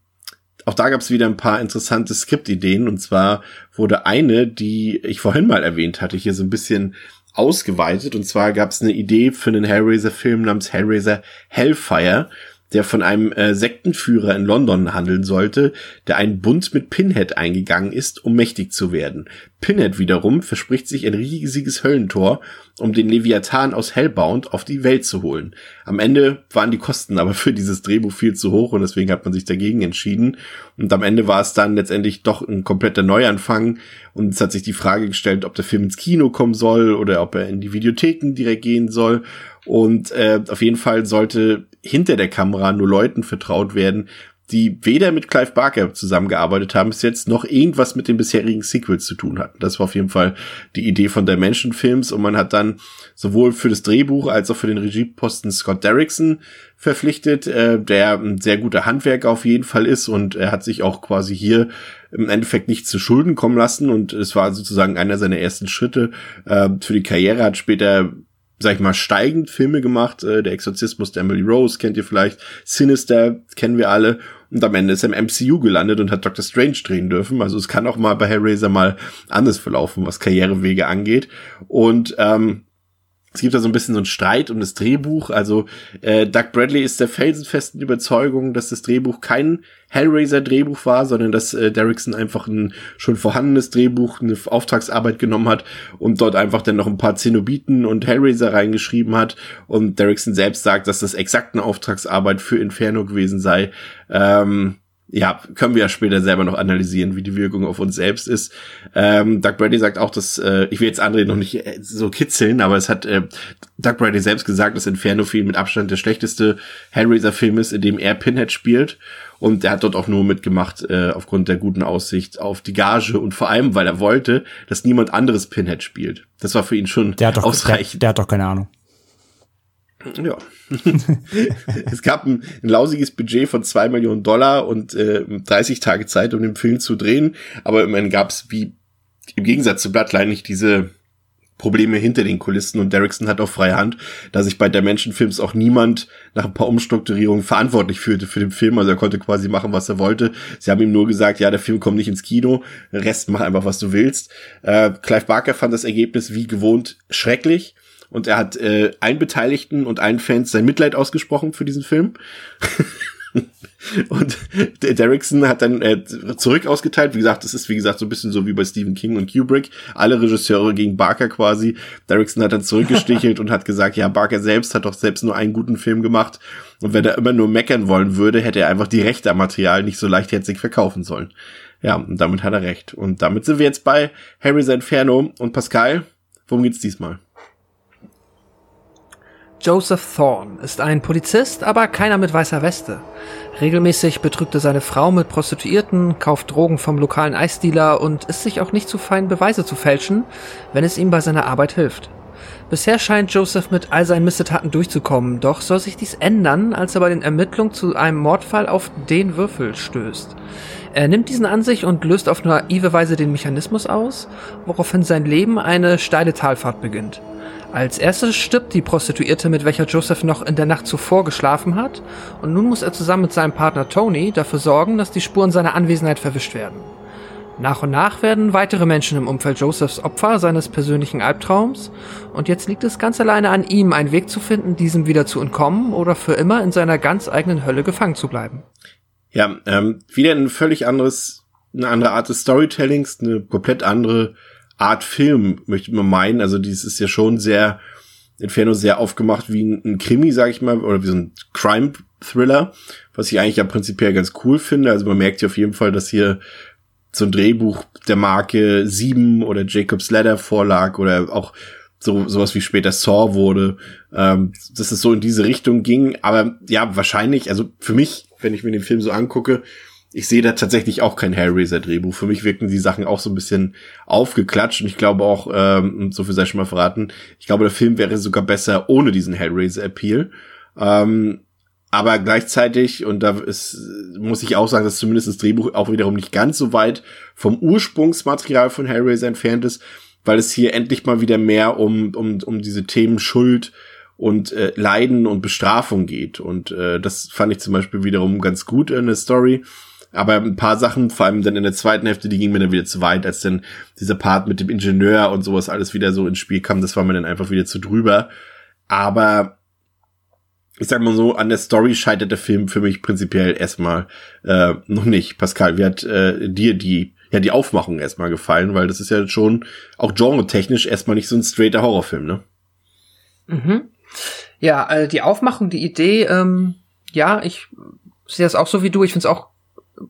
auch da gab es wieder ein paar interessante Skriptideen. Und zwar wurde eine, die ich vorhin mal erwähnt hatte, hier so ein bisschen ausgeweitet. Und zwar gab es eine Idee für einen Hellraiser-Film namens Hellraiser Hellfire, der von einem äh, Sektenführer in London handeln sollte, der einen Bund mit Pinhead eingegangen ist, um mächtig zu werden. Pinhead wiederum verspricht sich ein riesiges Höllentor, um den Leviathan aus Hellbound auf die Welt zu holen. Am Ende waren die Kosten aber für dieses Drehbuch viel zu hoch und deswegen hat man sich dagegen entschieden. Und am Ende war es dann letztendlich doch ein kompletter Neuanfang und es hat sich die Frage gestellt, ob der Film ins Kino kommen soll oder ob er in die Videotheken direkt gehen soll. Und äh, auf jeden Fall sollte hinter der Kamera nur Leuten vertraut werden, die weder mit Clive Barker zusammengearbeitet haben bis jetzt, noch irgendwas mit den bisherigen Sequels zu tun hatten. Das war auf jeden Fall die Idee von Dimension Films und man hat dann sowohl für das Drehbuch als auch für den Regieposten Scott Derrickson verpflichtet, äh, der ein sehr guter Handwerker auf jeden Fall ist und er hat sich auch quasi hier im Endeffekt nichts zu Schulden kommen lassen und es war sozusagen einer seiner ersten Schritte äh, für die Karriere, hat später sag ich mal, steigend Filme gemacht. Äh, der Exorzismus der Emily Rose kennt ihr vielleicht. Sinister kennen wir alle. Und am Ende ist er im MCU gelandet und hat Doctor Strange drehen dürfen. Also es kann auch mal bei Hellraiser mal anders verlaufen, was Karrierewege angeht. Und ähm, es gibt da so ein bisschen so einen Streit um das Drehbuch. Also äh, Doug Bradley ist der felsenfesten Überzeugung, dass das Drehbuch kein Hellraiser-Drehbuch war, sondern dass äh, Derrickson einfach ein schon vorhandenes Drehbuch, eine Auftragsarbeit genommen hat und dort einfach dann noch ein paar Zenobiten und Hellraiser reingeschrieben hat. Und Derrickson selbst sagt, dass das exakt eine Auftragsarbeit für Inferno gewesen sei. Ähm, ja, können wir ja später selber noch analysieren, wie die Wirkung auf uns selbst ist. Ähm, Doug Brady sagt auch, dass, äh, ich will jetzt André noch nicht äh, so kitzeln, aber es hat äh, Doug Brady selbst gesagt, dass Inferno-Film mit Abstand der schlechteste Hellraiser-Film ist, in dem er Pinhead spielt. Und er hat dort auch nur mitgemacht äh, aufgrund der guten Aussicht auf die Gage und vor allem, weil er wollte, dass niemand anderes Pinhead spielt. Das war für ihn schon der hat doch, ausreichend. Der, der hat doch keine Ahnung. Ja. es gab ein, ein, lausiges Budget von zwei Millionen Dollar und äh, 30 Tage Zeit, um den Film zu drehen. Aber immerhin gab es wie im Gegensatz zu Bloodline nicht diese Probleme hinter den Kulissen und Derrickson hat auch freie Hand, da sich bei der Menschenfilms auch niemand nach ein paar Umstrukturierungen verantwortlich fühlte für den Film. Also er konnte quasi machen, was er wollte. Sie haben ihm nur gesagt, ja, der Film kommt nicht ins Kino, Rest mach einfach, was du willst. Äh, Clive Barker fand das Ergebnis wie gewohnt schrecklich und er hat äh, allen Beteiligten und allen Fans sein Mitleid ausgesprochen für diesen Film. und Derrickson hat dann äh, zurück ausgeteilt. Wie gesagt, das ist wie gesagt so ein bisschen so wie bei Stephen King und Kubrick. Alle Regisseure gegen Barker quasi. Derrickson hat dann zurückgestichelt und hat gesagt, ja, Barker selbst hat doch selbst nur einen guten Film gemacht. Und wenn er immer nur meckern wollen würde, hätte er einfach die Rechte am Material nicht so leichtherzig verkaufen sollen. Ja, und damit hat er recht. Und damit sind wir jetzt bei Harry's Inferno und Pascal. Worum geht's diesmal? Joseph Thorne ist ein Polizist, aber keiner mit weißer Weste. Regelmäßig betrügt er seine Frau mit Prostituierten, kauft Drogen vom lokalen Eisdealer und ist sich auch nicht zu fein, Beweise zu fälschen, wenn es ihm bei seiner Arbeit hilft. Bisher scheint Joseph mit all seinen Missetaten durchzukommen, doch soll sich dies ändern, als er bei den Ermittlungen zu einem Mordfall auf den Würfel stößt. Er nimmt diesen an sich und löst auf naive Weise den Mechanismus aus, woraufhin sein Leben eine steile Talfahrt beginnt. Als erstes stirbt die Prostituierte, mit welcher Joseph noch in der Nacht zuvor geschlafen hat, und nun muss er zusammen mit seinem Partner Tony dafür sorgen, dass die Spuren seiner Anwesenheit verwischt werden. Nach und nach werden weitere Menschen im Umfeld Josephs Opfer seines persönlichen Albtraums, und jetzt liegt es ganz alleine an ihm, einen Weg zu finden, diesem wieder zu entkommen oder für immer in seiner ganz eigenen Hölle gefangen zu bleiben. Ja, ähm, wieder ein völlig anderes, eine andere Art des Storytellings, eine komplett andere Art Film, möchte man meinen. Also dieses ist ja schon sehr, Inferno sehr aufgemacht wie ein, ein Krimi, sag ich mal, oder wie so ein Crime-Thriller, was ich eigentlich ja prinzipiell ganz cool finde. Also man merkt ja auf jeden Fall, dass hier so ein Drehbuch der Marke 7 oder Jacob's Ladder vorlag oder auch so sowas wie später Saw wurde, ähm, dass es so in diese Richtung ging. Aber ja, wahrscheinlich, also für mich, wenn ich mir den Film so angucke, ich sehe da tatsächlich auch kein Hellraiser-Drehbuch. Für mich wirken die Sachen auch so ein bisschen aufgeklatscht und ich glaube auch, ähm, so viel sei schon mal verraten, ich glaube, der Film wäre sogar besser ohne diesen Hellraiser-Appeal. Ähm, aber gleichzeitig, und da ist, muss ich auch sagen, dass zumindest das Drehbuch auch wiederum nicht ganz so weit vom Ursprungsmaterial von Hellraiser entfernt ist, weil es hier endlich mal wieder mehr um, um, um diese Themen Schuld und äh, Leiden und Bestrafung geht. Und äh, das fand ich zum Beispiel wiederum ganz gut in der Story Aber ein paar Sachen, vor allem dann in der zweiten Hälfte, die gingen mir dann wieder zu weit, als dann dieser Part mit dem Ingenieur und sowas alles wieder so ins Spiel kam. Das war mir dann einfach wieder zu drüber. Aber ich sag mal so, an der Story scheitert der Film für mich prinzipiell erstmal äh, noch nicht. Pascal, wie hat äh, dir die ja die Aufmachung erstmal gefallen, weil das ist ja schon auch genre-technisch erstmal nicht so ein straighter Horrorfilm, ne? Mhm. Ja, äh, die Aufmachung, die Idee, ähm, ja, ich sehe das auch so wie du. Ich finde es auch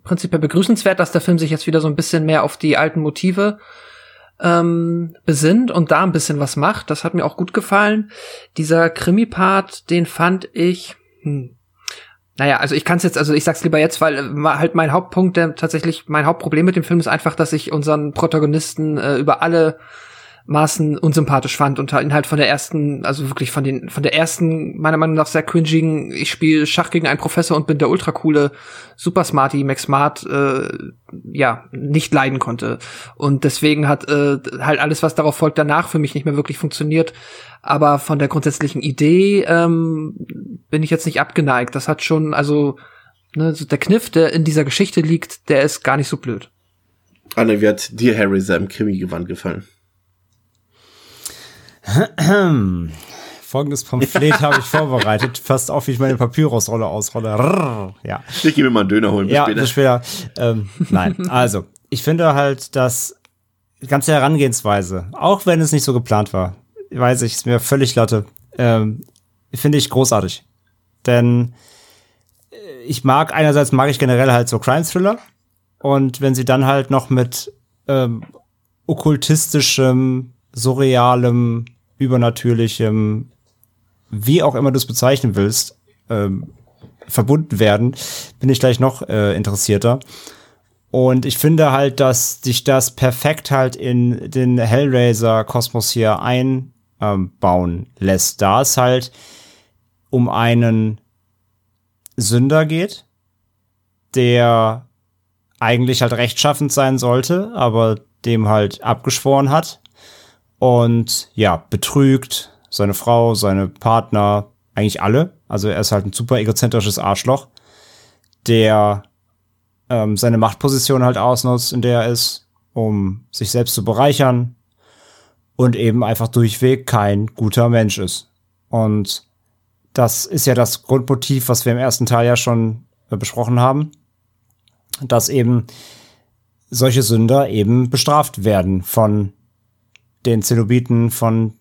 prinzipiell begrüßenswert, dass der Film sich jetzt wieder so ein bisschen mehr auf die alten Motive ähm, besinnt und da ein bisschen was macht. Das hat mir auch gut gefallen. Dieser Krimi-Part, den fand ich. Hm, naja, also ich kann es jetzt, also ich sag's lieber jetzt, weil äh, halt mein Hauptpunkt, der tatsächlich mein Hauptproblem mit dem Film ist einfach, dass ich unseren Protagonisten äh, über alle Maßen unsympathisch fand und halt von der ersten, also wirklich von den, von der ersten, meiner Meinung nach sehr cringigen, ich spiele Schach gegen einen Professor und bin der ultracoole Super Smarty, Max Smart, äh, ja, nicht leiden konnte. Und deswegen hat äh, halt alles, was darauf folgt, danach für mich nicht mehr wirklich funktioniert. Aber von der grundsätzlichen Idee ähm, bin ich jetzt nicht abgeneigt. Das hat schon, also, ne, so der Kniff, der in dieser Geschichte liegt, der ist gar nicht so blöd. Anne, wie hat dir Harry seinem Krimi-Gewand gefallen? Folgendes Pamphlet habe ich vorbereitet. Fast auf, wie ich meine Papyrusrolle ausrolle. Ja. Ich gehe mir mal einen Döner holen. Bis ja, später. später. Ähm, nein, also, ich finde halt, dass die ganze Herangehensweise, auch wenn es nicht so geplant war, weiß ich, ist mir völlig latte, ähm, finde ich großartig. Denn äh, ich mag, einerseits mag ich generell halt so Crime-Thriller. Und wenn sie dann halt noch mit ähm, okkultistischem, surrealem, übernatürlichem, wie auch immer du es bezeichnen willst, ähm, verbunden werden, bin ich gleich noch äh, interessierter. Und ich finde halt, dass sich das perfekt halt in den Hellraiser-Kosmos hier einbauen lässt, da es halt um einen Sünder geht, der eigentlich halt rechtschaffend sein sollte, aber dem halt abgeschworen hat und ja, betrügt seine Frau, seine Partner, eigentlich alle. Also er ist halt ein super egozentrisches Arschloch, der ähm, seine Machtposition halt ausnutzt, in der er ist, um sich selbst zu bereichern und eben einfach durchweg kein guter Mensch ist. Und das ist ja das Grundmotiv, was wir im ersten Teil ja schon äh, besprochen haben, dass eben solche Sünder eben bestraft werden von den Zenobiten von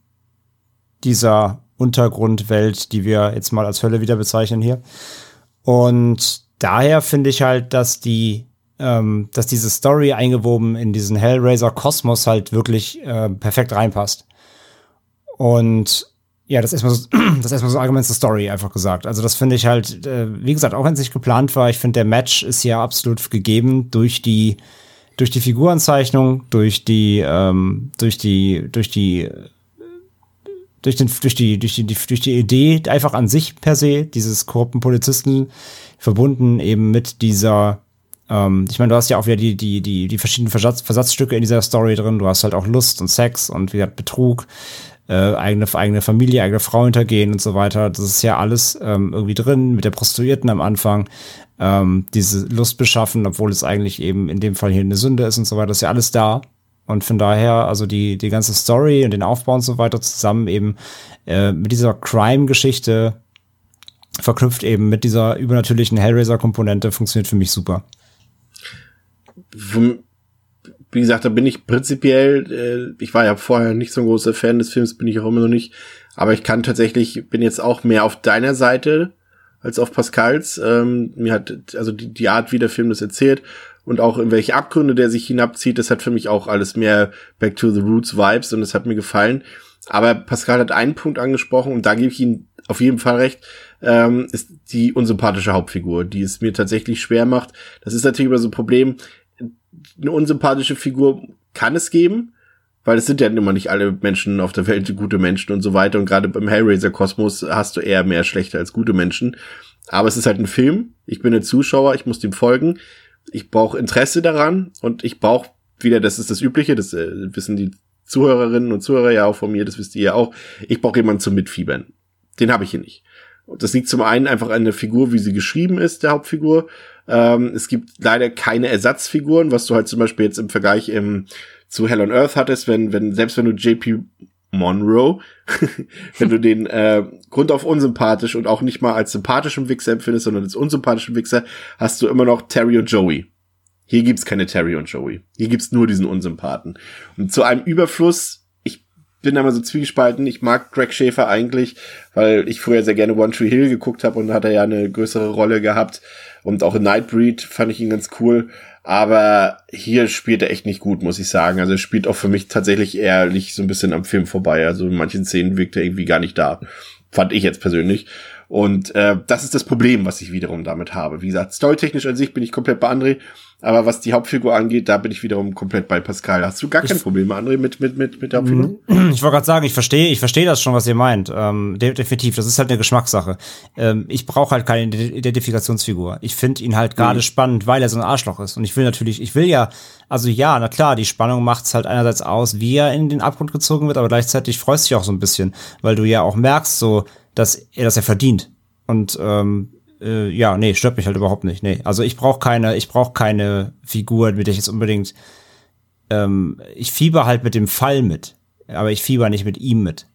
dieser Untergrundwelt, die wir jetzt mal als Hölle wieder bezeichnen hier. Und daher finde ich halt, dass die, ähm, dass diese Story eingewoben in diesen Hellraiser-Kosmos halt wirklich äh, perfekt reinpasst. Und ja, das ist erstmal so, das ist erstmal so allgemein zur Story einfach gesagt. Also das finde ich halt, äh, wie gesagt, auch wenn es nicht geplant war, ich finde der Match ist ja absolut gegeben durch die durch die Figurenzeichnung, durch die, ähm, durch die, durch die, durch den, durch die, durch die, durch die Idee einfach an sich per se, dieses korrupten Polizisten, verbunden eben mit dieser, ähm, ich meine, du hast ja auch wieder die, die, die, die verschiedenen Versatz, Versatzstücke in dieser Story drin. Du hast halt auch Lust und Sex und wie gesagt Betrug, äh, eigene, eigene Familie, eigene Frau hintergehen und so weiter. Das ist ja alles ähm, irgendwie drin mit der Prostituierten am Anfang ähm, diese Lust beschaffen, obwohl es eigentlich eben in dem Fall hier eine Sünde ist und so weiter, ist ja alles da. Und von daher, also die, die ganze Story und den Aufbau und so weiter zusammen eben äh, mit dieser Crime-Geschichte verknüpft eben mit dieser übernatürlichen Hellraiser-Komponente funktioniert für mich super. Wie gesagt, da bin ich prinzipiell, äh, ich war ja vorher nicht so ein großer Fan des Films, bin ich auch immer noch nicht, aber ich kann tatsächlich, bin jetzt auch mehr auf deiner Seite, als auf Pascals. Ähm, mir hat also die, die Art, wie der Film das erzählt und auch in welche Abgründe der sich hinabzieht, das hat für mich auch alles mehr Back to the Roots Vibes und das hat mir gefallen. Aber Pascal hat einen Punkt angesprochen und da gebe ich ihm auf jeden Fall recht, ähm, ist die unsympathische Hauptfigur, die es mir tatsächlich schwer macht. Das ist natürlich immer so ein Problem. Eine unsympathische Figur kann es geben, weil es sind ja immer nicht alle Menschen auf der Welt gute Menschen und so weiter. Und gerade beim Hellraiser-Kosmos hast du eher mehr schlechte als gute Menschen. Aber es ist halt ein Film. Ich bin ein Zuschauer, ich muss dem folgen. Ich brauche Interesse daran und ich brauche wieder, das ist das Übliche, das äh, wissen die Zuhörerinnen und Zuhörer ja auch von mir, das wisst ihr ja auch. Ich brauche jemanden zum Mitfiebern. Den habe ich hier nicht. Und das liegt zum einen einfach an der Figur, wie sie geschrieben ist, der Hauptfigur. Ähm, es gibt leider keine Ersatzfiguren, was du halt zum Beispiel jetzt im Vergleich im, zu Hell on Earth hattest, wenn, wenn, selbst wenn du JP Monroe, wenn du den äh, Grund auf unsympathisch und auch nicht mal als sympathischen Wichser empfindest, sondern als unsympathischen Wichser, hast du immer noch Terry und Joey. Hier gibt's keine Terry und Joey. Hier gibt's nur diesen Unsympathen. Und zu einem Überfluss, ich bin da mal so zwiegespalten, ich mag Greg Schäfer eigentlich, weil ich früher sehr gerne One Tree Hill geguckt habe und hat er ja eine größere Rolle gehabt. Und auch in Nightbreed fand ich ihn ganz cool. Aber hier spielt er echt nicht gut, muss ich sagen. Also er spielt auch für mich tatsächlich ehrlich so ein bisschen am Film vorbei. Also in manchen Szenen wirkt er irgendwie gar nicht da. Fand ich jetzt persönlich. Und äh, das ist das Problem, was ich wiederum damit habe. Wie gesagt, storytechnisch an sich bin ich komplett bei André, aber was die Hauptfigur angeht, da bin ich wiederum komplett bei Pascal. Hast du gar kein Problem, André, mit, mit, mit, mit der Hauptfigur? Ich wollte gerade sagen, ich verstehe, ich verstehe das schon, was ihr meint. Ähm, de definitiv, das ist halt eine Geschmackssache. Ähm, ich brauche halt keine Identifikationsfigur. Ich finde ihn halt gerade mhm. spannend, weil er so ein Arschloch ist. Und ich will natürlich, ich will ja, also ja, na klar, die Spannung macht's halt einerseits aus, wie er in den Abgrund gezogen wird, aber gleichzeitig freust du dich auch so ein bisschen, weil du ja auch merkst, so, dass er das ja verdient. Und ähm, äh, ja, nee, stört mich halt überhaupt nicht. Nee. Also ich brauche keine, ich brauche keine Figur, mit der ich jetzt unbedingt. Ähm, ich fieber halt mit dem Fall mit, aber ich fieber nicht mit ihm mit.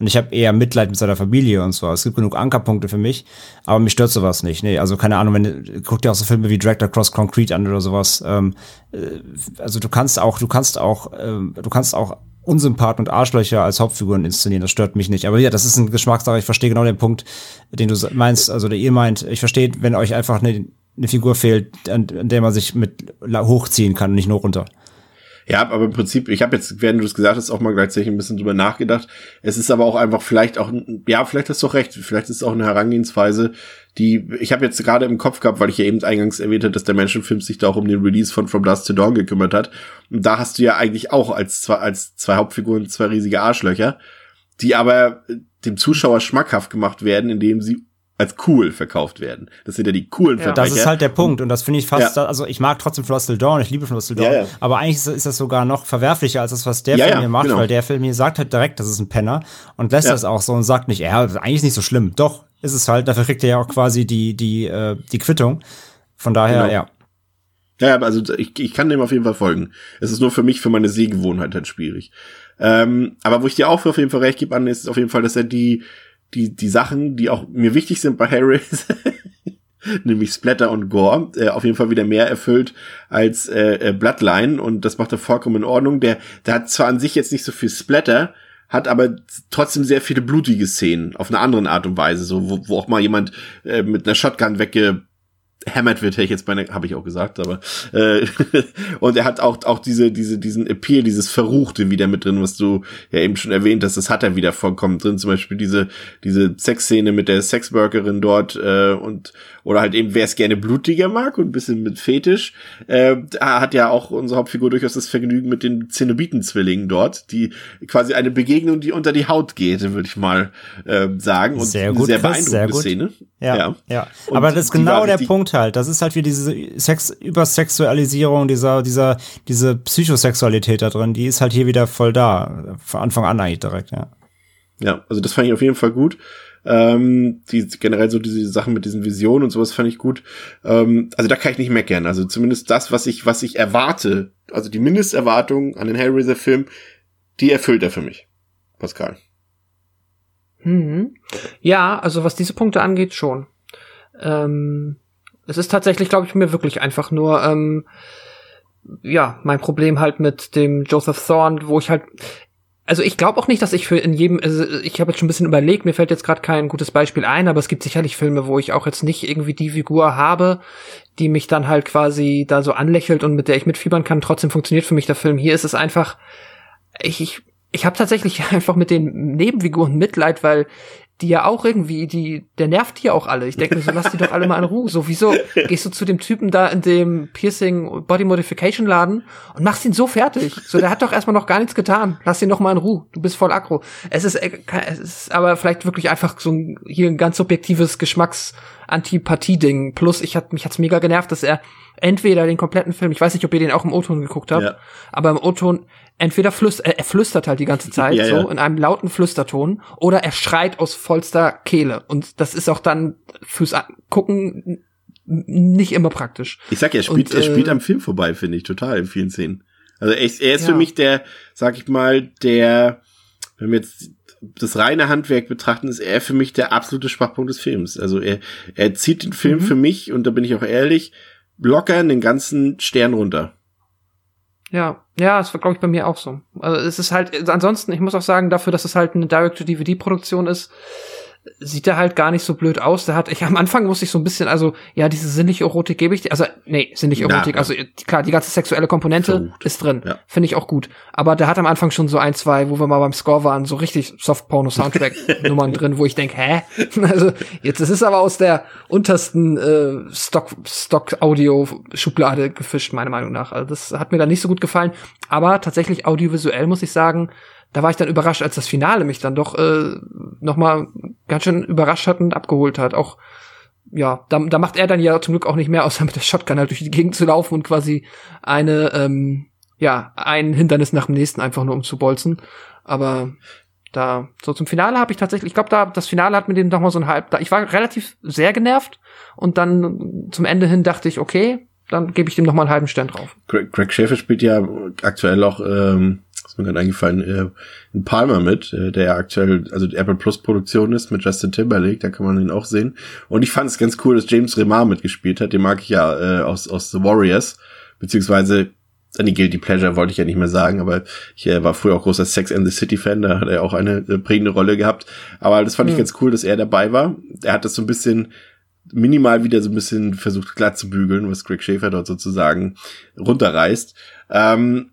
Und ich habe eher Mitleid mit seiner Familie und so. Es gibt genug Ankerpunkte für mich, aber mich stört sowas nicht. Nee, also keine Ahnung, wenn guck dir auch so Filme wie Drag Across Concrete an oder sowas. Ähm, äh, also du kannst auch, du kannst auch, ähm, du kannst auch Unsympathen und Arschlöcher als Hauptfiguren inszenieren. Das stört mich nicht. Aber ja, das ist ein Geschmackssache. Ich verstehe genau den Punkt, den du meinst, also der ihr meint. Ich verstehe, wenn euch einfach eine, eine Figur fehlt, an, an der man sich mit hochziehen kann und nicht nur runter. Ja, aber im Prinzip, ich habe jetzt, während du es gesagt hast, auch mal gleichzeitig ein bisschen drüber nachgedacht. Es ist aber auch einfach vielleicht auch, ja, vielleicht hast du recht, vielleicht ist es auch eine Herangehensweise, die, ich habe jetzt gerade im Kopf gehabt, weil ich ja eben eingangs erwähnte, dass der Menschenfilm sich da auch um den Release von From Dusk to Dawn gekümmert hat. Und da hast du ja eigentlich auch als zwei, als zwei Hauptfiguren zwei riesige Arschlöcher, die aber dem Zuschauer schmackhaft gemacht werden, indem sie als cool verkauft werden. Das sind ja die coolen ja. Verbrecher. Das ist halt der Punkt und das finde ich fast, ja. also ich mag trotzdem From Dawn, ich liebe From Dawn, ja, ja. aber eigentlich ist, das sogar noch verwerflicher als das, was der Film hier macht, genau. weil der Film hier sagt halt direkt, das ist ein Penner und lässt das auch so und sagt nicht, ja, eigentlich ist nicht so schlimm. Doch, ist es halt, dafür kriegt er ja auch quasi die, die, äh, die Quittung. Von daher, genau. ja. Ja, also ich, ich kann dem auf jeden Fall folgen. Es ist nur für mich, für meine Sehgewohnheit halt schwierig. Ähm, aber wo ich dir auch auf jeden Fall recht gebe, an ist auf jeden Fall, dass er die die, die Sachen, die auch mir wichtig sind bei Harry, nämlich Splatter und Gore, äh, auf jeden Fall wieder mehr erfüllt als äh, äh, Bloodline und das macht er vollkommen in Ordnung. Der, der hat zwar an sich jetzt nicht so viel Splatter, hat aber trotzdem sehr viele blutige Szenen auf eine andere Art und Weise, so wo, wo auch mal jemand äh, mit einer Shotgun wegge Hammett wird, hätte ich jetzt meine, habe ich auch gesagt, aber äh, und er hat auch auch diese diese diesen Appeal, dieses Verruchte wieder mit drin, was du ja eben schon erwähnt hast, das hat er wieder vollkommen drin. Zum Beispiel diese diese Sexszene mit der Sexworkerin dort äh, und oder halt eben, wer es gerne blutiger mag und ein bisschen mit Fetisch, äh, hat ja auch unsere Hauptfigur durchaus das Vergnügen mit den Zenobiten-Zwillingen dort, die quasi eine Begegnung, die unter die Haut geht, würde ich mal äh, sagen. Und sehr gut, sehr beeindruckende sehr gut. Szene. Ja, ja. ja. Aber das ist genau der Punkt halt. Das ist halt wie diese Sex Übersexualisierung, dieser, dieser, diese Psychosexualität da drin, die ist halt hier wieder voll da. Von Anfang an eigentlich direkt, ja. Ja, also das fand ich auf jeden Fall gut. Ähm, die, generell so diese Sachen mit diesen Visionen und sowas fand ich gut. Ähm, also da kann ich nicht meckern. Also zumindest das, was ich, was ich erwarte, also die Mindesterwartung an den Hellraiser-Film, die erfüllt er für mich. Pascal. Mhm. Ja, also was diese Punkte angeht, schon. Ähm, es ist tatsächlich, glaube ich, mir wirklich einfach nur, ähm, ja, mein Problem halt mit dem Joseph Thorne, wo ich halt, also ich glaube auch nicht, dass ich für in jedem, also ich habe jetzt schon ein bisschen überlegt, mir fällt jetzt gerade kein gutes Beispiel ein, aber es gibt sicherlich Filme, wo ich auch jetzt nicht irgendwie die Figur habe, die mich dann halt quasi da so anlächelt und mit der ich mitfiebern kann. Trotzdem funktioniert für mich der Film. Hier ist es einfach, ich, ich, ich habe tatsächlich einfach mit den Nebenfiguren Mitleid, weil die ja auch irgendwie, die, der nervt die ja auch alle. Ich denke mir so, lass die doch alle mal in Ruhe. So, wieso gehst du zu dem Typen da in dem Piercing Body Modification Laden und machst ihn so fertig? So, der hat doch erstmal noch gar nichts getan. Lass ihn doch mal in Ruhe. Du bist voll aggro. Es ist, äh, es ist aber vielleicht wirklich einfach so ein, hier ein ganz subjektives Geschmacks-Antipathie-Ding. Plus, ich hat, mich hat's mega genervt, dass er entweder den kompletten Film, ich weiß nicht, ob ihr den auch im O-Ton geguckt habt, Ja. aber im O-Ton entweder flüstert, er, er flüstert halt die ganze Zeit, Ja, so, ja. in einem lauten Flüsterton, oder er schreit aus vollster Kehle. Und das ist auch dann fürs Gucken nicht immer praktisch. Ich sag ja, er spielt, Und, er spielt äh, am Film vorbei, finde ich, total in vielen Szenen. Also er ist, er ist für mich der, sag ich mal, der, wenn wir jetzt das reine Handwerk betrachten, ist er für mich der absolute Schwachpunkt des Films. Also er, er zieht den Mhm. Film für mich, und da bin ich auch ehrlich, locker den ganzen Stern runter. Ja, ja, das war, glaube ich, bei mir auch so. Also es ist halt, ansonsten, ich muss auch sagen, dafür, dass es halt eine Direct-to-DVD-Produktion ist, sieht er halt gar nicht so blöd aus. Der hat, ich am Anfang musste ich so ein bisschen, also ja, diese sinnliche Erotik gebe ich dir, also nee, sinnliche Erotik, ja. also klar, die ganze sexuelle Komponente Verrucht. ist drin, Ja. finde ich auch gut. Aber der hat am Anfang schon so ein, zwei, wo wir mal beim Score waren, so richtig Soft-Porno-Soundtrack-Nummern drin, wo ich denk, hä? Also jetzt, das ist aber aus der untersten äh, Stock Stock-Audio-Schublade gefischt, meiner Meinung nach. Also das hat mir dann nicht so gut gefallen. Aber tatsächlich audiovisuell muss ich sagen, da war ich dann überrascht, als das Finale mich dann doch äh, noch mal ganz schön überrascht hat und abgeholt hat. Auch ja, da, da macht er dann ja zum Glück auch nicht mehr, außer mit der Shotgun halt durch die Gegend zu laufen und quasi eine, ähm, ja, ein Hindernis nach dem nächsten einfach nur umzubolzen. Aber da, so zum Finale habe ich tatsächlich, ich glaube, da, das Finale hat mir den noch mal so ein halb, da, ich war relativ sehr genervt und dann zum Ende hin dachte ich, okay, dann gebe ich dem noch mal einen halben Stern drauf. Greg, Greg Schäfer spielt ja aktuell auch, ähm, ist mir gerade eingefallen, äh, in Palmer mit, äh, der ja aktuell, also die Apple Plus Produktion ist mit Justin Timberlake, da kann man ihn auch sehen. Und ich fand es ganz cool, dass James Remar mitgespielt hat, den mag ich ja äh, aus, aus The Warriors, beziehungsweise eine Guilty Pleasure wollte ich ja nicht mehr sagen, aber ich äh, war früher auch großer Sex and the City Fan, da hat er auch eine äh, prägende Rolle gehabt. Aber das fand ich Mhm. ganz cool, dass er dabei war. Er hat das so ein bisschen minimal wieder so ein bisschen versucht glatt zu bügeln, was Greg Schäfer dort sozusagen runterreißt. Ähm,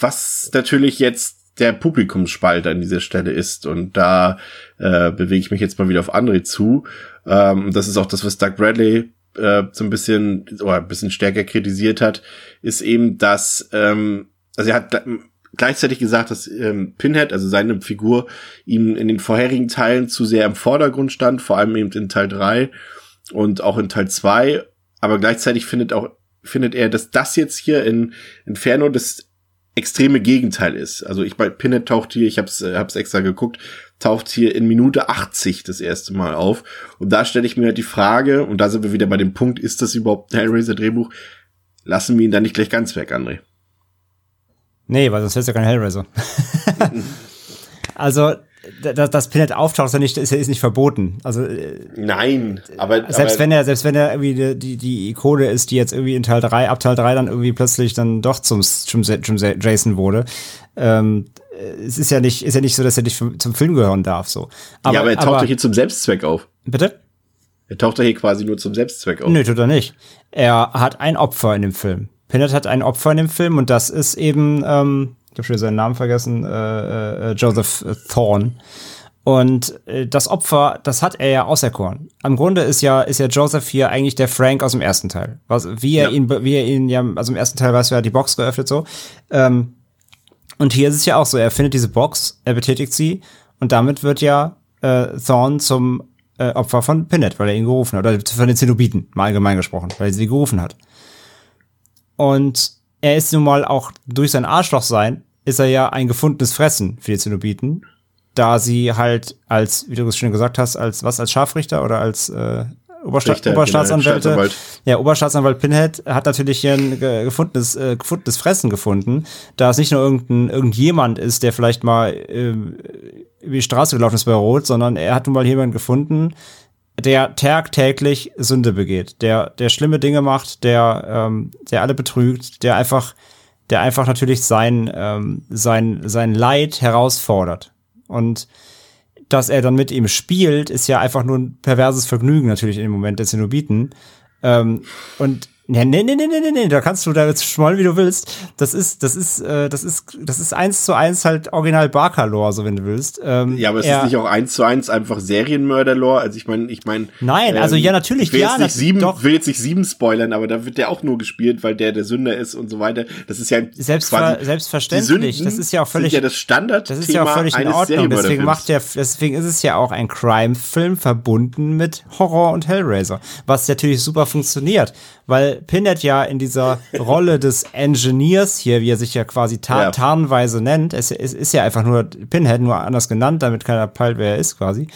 was natürlich jetzt der Publikumsspalt an dieser Stelle ist. Und da äh, bewege ich mich jetzt mal wieder auf André zu. Ähm, das ist auch das, was Doug Bradley äh, so ein bisschen oder ein bisschen stärker kritisiert hat, ist eben, dass ähm, also er hat gl- gleichzeitig gesagt, dass ähm, Pinhead, also seine Figur, ihm in den vorherigen Teilen zu sehr im Vordergrund stand, vor allem eben in Teil 3 und auch in Teil 2, aber gleichzeitig findet auch findet er, dass das jetzt hier in Inferno das extreme Gegenteil ist. Also ich bei Pinhead taucht hier, ich hab's, äh, hab's extra geguckt, taucht hier in Minute 80 das erste Mal auf. Und da stelle ich mir halt die Frage, und da sind wir wieder bei dem Punkt, ist das überhaupt ein Hellraiser-Drehbuch? Lassen wir ihn dann nicht gleich ganz weg, André. Nee, weil sonst wär's ja kein Hellraiser. also, dass, dass Pinhead auftaucht, ist ja nicht, ist ist nicht verboten. Also, äh, Nein, aber selbst aber, wenn er, selbst wenn er irgendwie die, die, die Ikone ist, die jetzt irgendwie in Teil 3, ab Teil 3 dann irgendwie plötzlich dann doch zum, zum, zum Jason wurde, ähm, es ist ja nicht, ist ja nicht so, dass er nicht zum Film gehören darf, so. Aber, ja, aber er taucht doch hier zum Selbstzweck auf. Bitte? Er taucht doch hier quasi nur zum Selbstzweck auf. Nö, tut er nicht. Er hat ein Opfer in dem Film. Pinhead hat ein Opfer in dem Film und das ist eben, ähm, habe schon seinen Namen vergessen, äh, äh, Joseph Thorne. Und äh, das Opfer, das hat er ja auserkoren. Am Grunde ist ja, ist ja Joseph hier eigentlich der Frank aus dem ersten Teil. Was, wie er Ja. ihn, wie er ihn ja, also im ersten Teil weißt du, er hat die Box geöffnet so. Ähm, und hier ist es ja auch so, er findet diese Box, er betätigt sie und damit wird ja äh, Thorne zum äh, Opfer von Pinhead, weil er ihn gerufen hat. Oder von den Zenobiten, mal allgemein gesprochen, weil er sie gerufen hat. Und er ist nun mal auch durch sein Arschloch sein, ist er ja ein gefundenes Fressen für die Zenobiten, da sie halt als, wie du es schon gesagt hast, als was, als Scharfrichter oder als äh, Obersta Richter, Oberstaatsanwälte. genau. Ja, Oberstaatsanwalt Pinhead hat natürlich hier ein ge- gefundenes, äh, gefundenes Fressen gefunden, da es nicht nur irgendein, irgendjemand ist, der vielleicht mal ähm, über die Straße gelaufen ist bei Rot, sondern er hat nun mal jemanden gefunden, der tagtäglich Sünde begeht, der, der schlimme Dinge macht, der, ähm, der alle betrügt, der einfach, der einfach natürlich sein, ähm, sein, sein Leid herausfordert. Und dass er dann mit ihm spielt, ist ja einfach nur ein perverses Vergnügen natürlich in dem Moment der Zenobiten. Ähm, und Nee, nee, nee, nee, nee, nee, da kannst du da jetzt schmollen, wie du willst. Das ist, das ist, äh, das ist, das ist eins zu eins halt Original Barker-Lore, so wenn du willst. Ähm, Ja, aber es ist nicht auch eins zu eins einfach Serienmörder-Lore. Also ich meine, ich meine. Nein, also ja, natürlich, ich will ja, jetzt nicht sieben, doch. will jetzt nicht sieben spoilern, aber da wird der auch nur gespielt, weil der der Sünder ist und so weiter. Das ist ja Selbstver selbstverständlich. Das ist ja auch völlig- ja das Standardthema Das ist ja auch völlig in Ordnung. Deswegen macht der, deswegen ist es ja auch ein Crime-Film verbunden mit Horror und Hellraiser. Was natürlich super funktioniert. Weil Pinhead ja in dieser Rolle des Engineers hier, wie er sich ja quasi ta Ja. tarnweise nennt, es, es ist ja einfach nur Pinhead, nur anders genannt, damit keiner peilt, wer er ist quasi,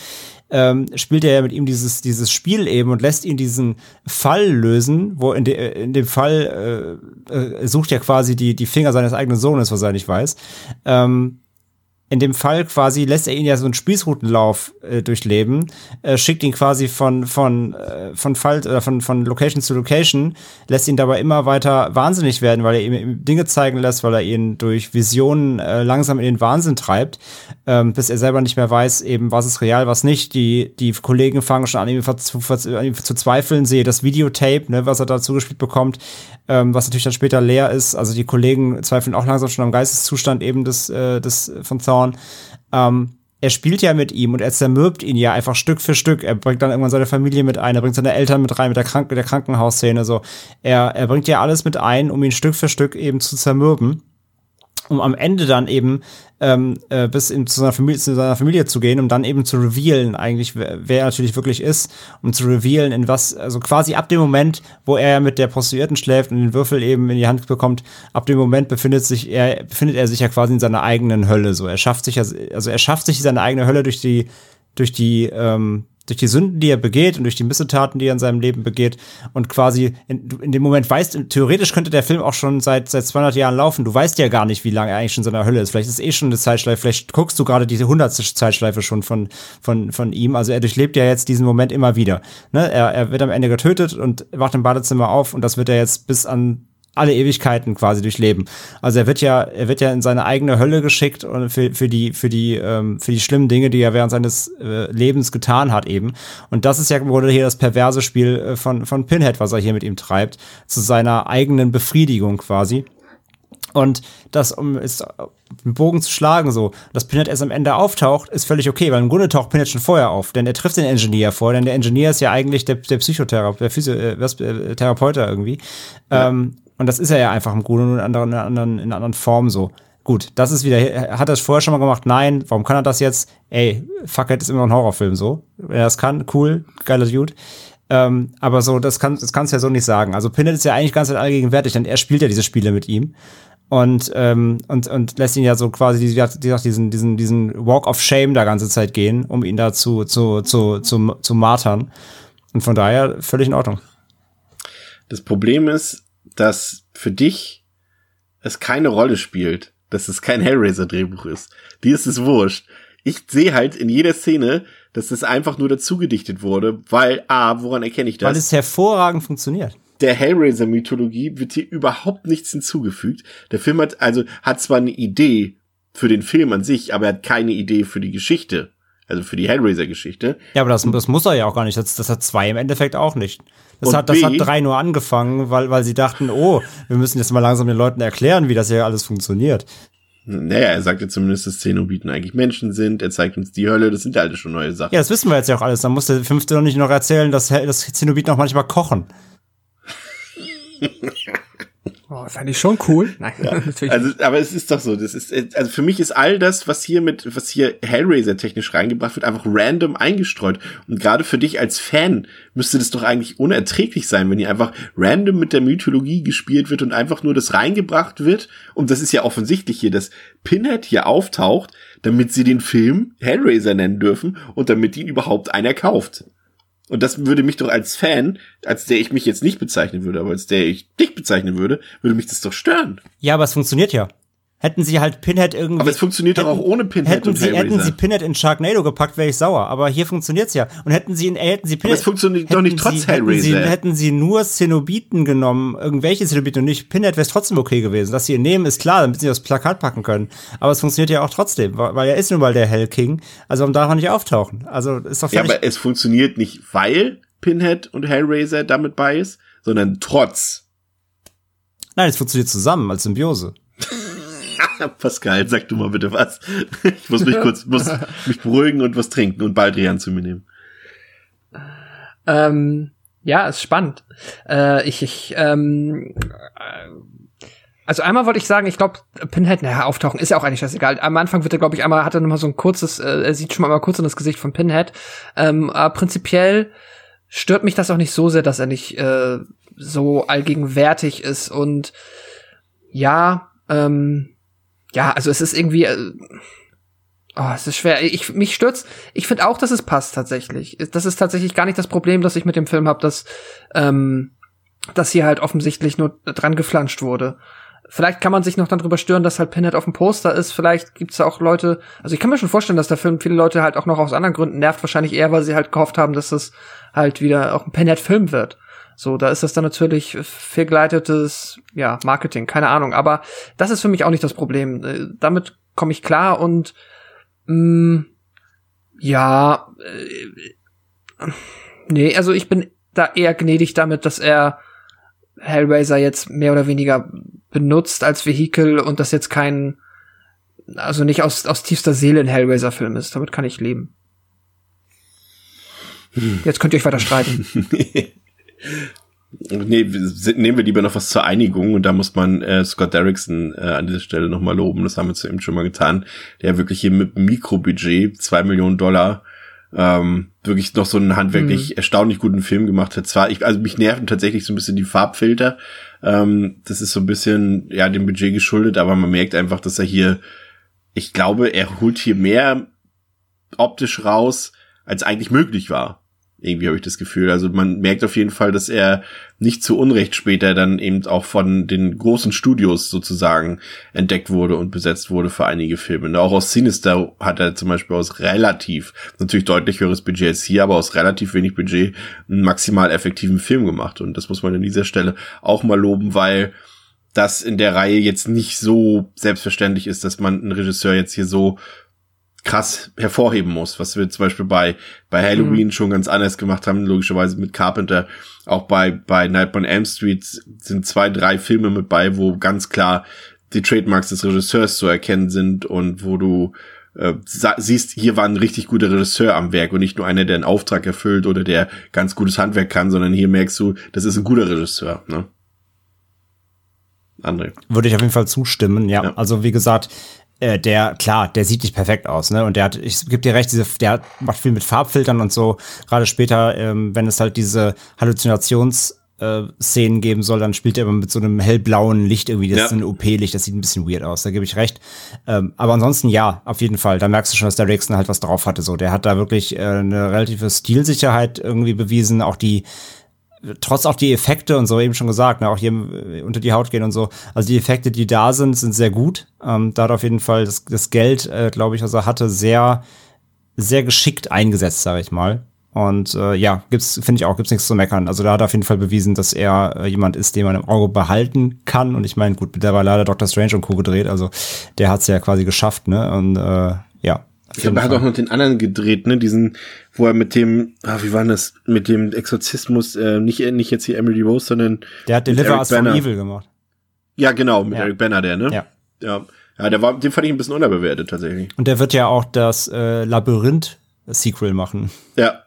ähm, spielt er ja mit ihm dieses, dieses Spiel eben und lässt ihn diesen Fall lösen, wo in, de, in dem Fall äh, äh, sucht ja quasi die, die Finger seines eigenen Sohnes, was er nicht weiß. Ähm, in dem Fall quasi lässt er ihn ja so einen Spießrutenlauf äh, durchleben, äh, schickt ihn quasi von von äh, von Fall oder von von Location zu Location, lässt ihn dabei immer weiter wahnsinnig werden, weil er ihm, Dinge zeigen lässt, weil er ihn durch Visionen äh, langsam in den Wahnsinn treibt, ähm, bis er selber nicht mehr weiß, eben was ist real, was nicht. Die die Kollegen fangen schon an ihm zu, zweifeln, sehe das Videotape, ne, was er dazu gespielt bekommt, ähm, was natürlich dann später leer ist. Also die Kollegen zweifeln auch langsam schon am Geisteszustand eben des, äh, des von Thorn. Ähm, er spielt ja mit ihm und er zermürbt ihn ja einfach Stück für Stück. Er bringt dann irgendwann seine Familie mit ein, er bringt seine Eltern mit rein, mit der, Krank der Krankenhausszene. So. Er, er bringt ja alles mit ein, um ihn Stück für Stück eben zu zermürben um am Ende dann eben ähm, äh, bis in, zu, seiner Familie, zu seiner Familie zu gehen, um dann eben zu revealen, eigentlich, wer, wer er natürlich wirklich ist, um zu revealen, in was, also quasi ab dem Moment, wo er mit der Prostituierten schläft und den Würfel eben in die Hand bekommt, ab dem Moment befindet sich er, befindet er sich ja quasi in seiner eigenen Hölle. So, er schafft sich also er schafft sich seine eigene Hölle durch die, durch die, ähm, durch die Sünden, die er begeht und durch die Missetaten, die er in seinem Leben begeht und quasi in, in dem Moment weißt, theoretisch könnte der Film auch schon seit seit 200 Jahren laufen. Du weißt ja gar nicht, wie lange er eigentlich schon in seiner Hölle ist. Vielleicht ist eh schon eine Zeitschleife. Vielleicht guckst du gerade diese hundertste Zeitschleife schon von von von ihm. Also er durchlebt ja jetzt diesen Moment immer wieder. Ne? Er, er wird am Ende getötet und wacht im Badezimmer auf und das wird er jetzt bis an alle Ewigkeiten quasi durchleben. Also er wird ja, er wird ja in seine eigene Hölle geschickt und für, für die, für die, ähm, für die schlimmen Dinge, die er während seines äh, Lebens getan hat eben. Und das ist ja im Grunde hier das perverse Spiel äh, von, von Pinhead, was er hier mit ihm treibt, zu seiner eigenen Befriedigung quasi. Und das, um ist einen Bogen zu schlagen, so, dass Pinhead erst am Ende auftaucht, ist völlig okay, weil im Grunde taucht Pinhead schon vorher auf, denn er trifft den Engineer vor, denn der Engineer ist ja eigentlich der, der Psychotherapeut, der Physio, äh, äh, irgendwie. Ja. Ähm, und das ist er ja einfach im Grunde nur in, anderen, in, anderen, in anderen Form so. Gut, das ist wieder, hat er es vorher schon mal gemacht? Nein, warum kann er das jetzt? Ey, Fuckhead ist immer ein Horrorfilm so. Wenn er das kann, cool, geiler Dude. Ähm, aber so, das, kann, das kannst du ja so nicht sagen. Also Pinhead ist ja eigentlich ganz allgegenwärtig, denn er spielt ja diese Spiele mit ihm und ähm, und und lässt ihn ja so quasi wie gesagt, diesen diesen diesen Walk of Shame da ganze Zeit gehen, um ihn dazu zu zu zu zu martern. Und von daher völlig in Ordnung. Das Problem ist, dass für dich es keine Rolle spielt, dass es kein Hellraiser-Drehbuch ist. Dir ist es wurscht. Ich sehe halt in jeder Szene, dass das einfach nur dazugedichtet wurde, weil A, woran erkenne ich das? Weil es hervorragend funktioniert der Hellraiser-Mythologie wird hier überhaupt nichts hinzugefügt. Der Film hat also hat zwar eine Idee für den Film an sich, aber er hat keine Idee für die Geschichte. Also für die Hellraiser-Geschichte. Ja, aber das, das muss er ja auch gar nicht. Das, das hat zwei im Endeffekt auch nicht. Das, hat, das B, hat drei nur angefangen, weil, weil sie dachten, oh, wir müssen jetzt mal langsam den Leuten erklären, wie das hier alles funktioniert. Naja, er sagt ja zumindest, dass Zenobiten eigentlich Menschen sind. Er zeigt uns die Hölle. Das sind ja alles schon neue Sachen. Ja, das wissen wir jetzt ja auch alles. Dann muss der fünfte doch nicht noch erzählen, dass, dass Zenobiten auch manchmal kochen. Oh, fand ich schon cool. Nein, ja. natürlich. Also, aber es ist doch so. Das ist, also für mich ist all das, was hier mit, was hier Hellraiser technisch reingebracht wird, einfach random eingestreut. Und gerade für dich als Fan müsste das doch eigentlich unerträglich sein, wenn hier einfach random mit der Mythologie gespielt wird und einfach nur das reingebracht wird. Und das ist ja offensichtlich hier, dass Pinhead hier auftaucht, damit sie den Film Hellraiser nennen dürfen und damit ihn überhaupt einer kauft. Und das würde mich doch als Fan, als der ich mich jetzt nicht bezeichnen würde, aber als der ich dich bezeichnen würde, würde mich das doch stören. Ja, aber es funktioniert ja. Hätten sie halt Pinhead irgendwie. Aber es funktioniert hätten, doch auch ohne Pinhead hätten und sie, Hätten sie Pinhead in Sharknado gepackt, wäre ich sauer. Aber hier funktioniert's ja. Und hätten sie, äh, hätten sie Pinhead. Aber es funktioniert doch nicht trotz sie, Hellraiser. Hätten sie, hätten sie nur Zenobiten genommen, irgendwelche Zenobiten und nicht Pinhead, wäre es trotzdem okay gewesen. Dass sie ihn nehmen, ist klar, damit sie das Plakat packen können. Aber es funktioniert ja auch trotzdem, weil er ist nun mal der Hell King. Also warum darf er nicht auftauchen? Also ist doch Ja, aber es funktioniert nicht, weil Pinhead und Hellraiser damit bei ist, sondern trotz. Nein, es funktioniert zusammen als Symbiose. Pascal, sag du mal bitte was. Ich muss mich kurz, muss mich beruhigen und was trinken und Baldrian zu mir nehmen. Ähm, ja, ist spannend. Äh, ich, ich, ähm, also einmal wollte ich sagen, ich glaube, Pinhead, naja, auftauchen ist ja auch eigentlich scheißegal. Am Anfang wird er, glaube ich, einmal, hat er nochmal so ein kurzes, äh, er sieht schon mal kurz in das Gesicht von Pinhead. Ähm, aber prinzipiell stört mich das auch nicht so sehr, dass er nicht äh, so allgegenwärtig ist und ja, ähm, ja, also es ist irgendwie, äh, oh, es ist schwer. Ich mich stürzt. Ich finde auch, dass es passt tatsächlich. Das ist tatsächlich gar nicht das Problem, das ich mit dem Film habe, dass ähm, dass hier halt offensichtlich nur dran geflanscht wurde. Vielleicht kann man sich noch dann drüber stören, dass halt Pinhead auf dem Poster ist. Vielleicht gibt's da auch Leute, also ich kann mir schon vorstellen, dass der Film viele Leute halt auch noch aus anderen Gründen nervt. Wahrscheinlich eher, weil sie halt gehofft haben, dass es halt wieder auch ein Pinhead-Film wird. So, da ist das dann natürlich fehlgeleitetes, ja, Marketing, keine Ahnung. Aber das ist für mich auch nicht das Problem. Äh, damit komme ich klar und mh, mm, ja, äh, nee, also ich bin da eher gnädig damit, dass er Hellraiser jetzt mehr oder weniger benutzt als Vehikel und das jetzt kein, also nicht aus, aus tiefster Seele ein Hellraiser-Film ist. Damit kann ich leben. Hm. Jetzt könnt ihr euch weiter streiten. Nee, nehmen wir lieber noch was zur Einigung und da muss man äh, Scott Derrickson äh, an dieser Stelle nochmal loben, das haben wir zu ihm schon mal getan, der wirklich hier mit Mikrobudget, zwei Millionen Dollar, ähm, wirklich noch so einen handwerklich mhm. erstaunlich guten Film gemacht hat. Zwar, ich, also mich nerven tatsächlich so ein bisschen die Farbfilter. Ähm, das ist so ein bisschen, ja, dem Budget geschuldet, aber man merkt einfach, dass er hier, ich glaube, er holt hier mehr optisch raus, als eigentlich möglich war. Irgendwie habe ich das Gefühl. Also man merkt auf jeden Fall, dass er nicht zu Unrecht später dann eben auch von den großen Studios sozusagen entdeckt wurde und besetzt wurde für einige Filme. Und auch aus Sinister hat er zum Beispiel aus relativ, natürlich deutlich höheres Budget als hier, aber aus relativ wenig Budget einen maximal effektiven Film gemacht. Und das muss man an dieser Stelle auch mal loben, weil das in der Reihe jetzt nicht so selbstverständlich ist, dass man einen Regisseur jetzt hier so krass hervorheben muss, was wir zum Beispiel bei, bei Halloween mhm. schon ganz anders gemacht haben, logischerweise mit Carpenter. Auch bei, bei Nightmare on Elm Street sind zwei, drei Filme mit bei, wo ganz klar die Trademarks des Regisseurs zu erkennen sind und wo du äh, siehst, hier war ein richtig guter Regisseur am Werk und nicht nur einer, der einen Auftrag erfüllt oder der ganz gutes Handwerk kann, sondern hier merkst du, das ist ein guter Regisseur. Ne? André. Würde ich auf jeden Fall zustimmen, ja. ja. Also wie gesagt, äh, der, klar, der sieht nicht perfekt aus, ne? Und der hat, ich gebe dir recht, diese, der macht viel mit Farbfiltern und so. Gerade später, ähm, wenn es halt diese Halluzinations- äh, Szenen geben soll, dann spielt er immer mit so einem hellblauen Licht irgendwie. Das ja. ist ein OP-Licht, das sieht ein bisschen weird aus, da gebe ich recht. Ähm, aber ansonsten ja, auf jeden Fall. Da merkst du schon, dass der Rixon halt was drauf hatte. So, der hat da wirklich äh, eine relative Stilsicherheit irgendwie bewiesen. Auch die trotz auch die Effekte und so eben schon gesagt, ne, auch hier äh, unter die Haut gehen und so. Also die Effekte, die da sind, sind sehr gut. Ähm, da hat auf jeden Fall das, das Geld, äh, glaube ich, er hatte, sehr, sehr geschickt eingesetzt, sage ich mal. Und äh, ja, gibt's, finde ich auch, gibt's nichts zu meckern. Also da hat er auf jeden Fall bewiesen, dass er äh, jemand ist, den man im Auge behalten kann. Und ich meine, gut, der war leider Doctor Strange und Co. gedreht, also der hat's ja quasi geschafft, ne? Und äh, ja, ich glaube, er hat auch noch den anderen gedreht, ne? Diesen, wo er mit dem, ah, wie war das, mit dem Exorzismus, äh, nicht, nicht jetzt hier Emily Rose, sondern. Der hat Deliver Us from Evil gemacht. Ja, genau, mit ja. Eric Banner, der, ne? Ja. Ja. Ja, der war, den fand ich ein bisschen unterbewertet tatsächlich. Und der wird ja auch das äh, Labyrinth-Sequel machen. Ja.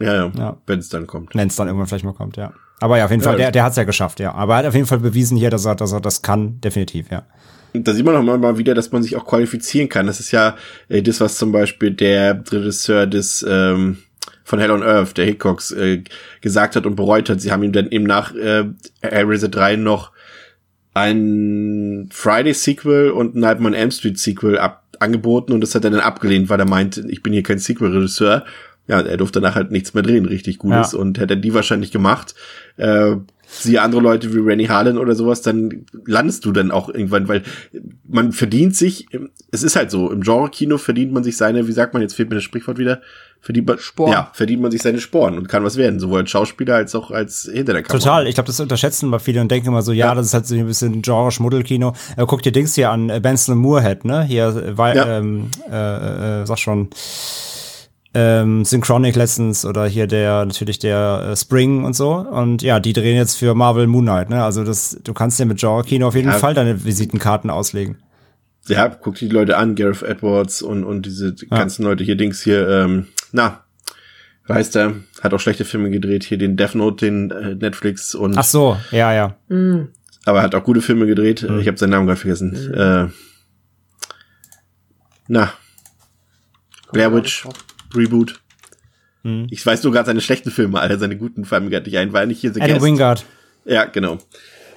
Ja, ja. ja. Wenn es dann kommt. Wenn es dann irgendwann vielleicht mal kommt, ja. Aber ja, auf jeden Fall, der, der hat es ja geschafft, ja. Aber er hat auf jeden Fall bewiesen hier, dass er, dass er das kann, definitiv, ja da sieht man noch mal wieder, dass man sich auch qualifizieren kann. Das ist ja äh, das, was zum Beispiel der Regisseur des ähm, von Hell on Earth, der Hickox, äh, gesagt hat und bereut hat. Sie haben ihm dann eben nach äh, Hellraiser 3 noch ein Friday-Sequel und ein Nightmare on Elm Street-Sequel ab angeboten und das hat er dann abgelehnt, weil er meint, ich bin hier kein Sequel-Regisseur. Ja, er durfte danach halt nichts mehr drehen, richtig Gutes ja. und hätte die wahrscheinlich gemacht. Äh, siehe andere Leute wie Rennie Harlan oder sowas, dann landest du dann auch irgendwann, weil man verdient sich, es ist halt so, im Genre-Kino verdient man sich seine, wie sagt man, jetzt fehlt mir das Sprichwort wieder, verdient man, Sporen. ja, verdient man sich seine Sporen und kann was werden, sowohl als Schauspieler als auch als hinter der Kamera. Total, ich glaube, das unterschätzen mal viele und denken immer so, ja, ja. das ist halt so ein bisschen Genre-Schmuddelkino. Äh, guck dir Dings hier an, äh, Benson Moorhead, ne, hier, äh, weil, ja. ähm, äh, äh, sag schon, ähm, Synchronic letztens oder hier der natürlich der äh, Spring und so. Und ja, die drehen jetzt für Marvel Moon Knight, ne? Also das, du kannst ja mit Genre Kino auf jeden ja. Fall deine Visitenkarten auslegen. Ja, guck die Leute an, Gareth Edwards und, und diese ja. ganzen Leute hier, Dings hier, ähm, na, weißt du, hat auch schlechte Filme gedreht, hier den Death Note, den äh, Netflix und. Ach so, ja, ja. Mhm. Aber er hat auch gute Filme gedreht. Mhm. Ich habe seinen Namen gerade vergessen. Mhm. Äh, na. Blair Witch. Reboot. Hm. Ich weiß nur gerade seine schlechten Filme, alle seine guten fallen mir gerade nicht ein, weil nicht hier The Adam Guest. Wingard. Ja, genau.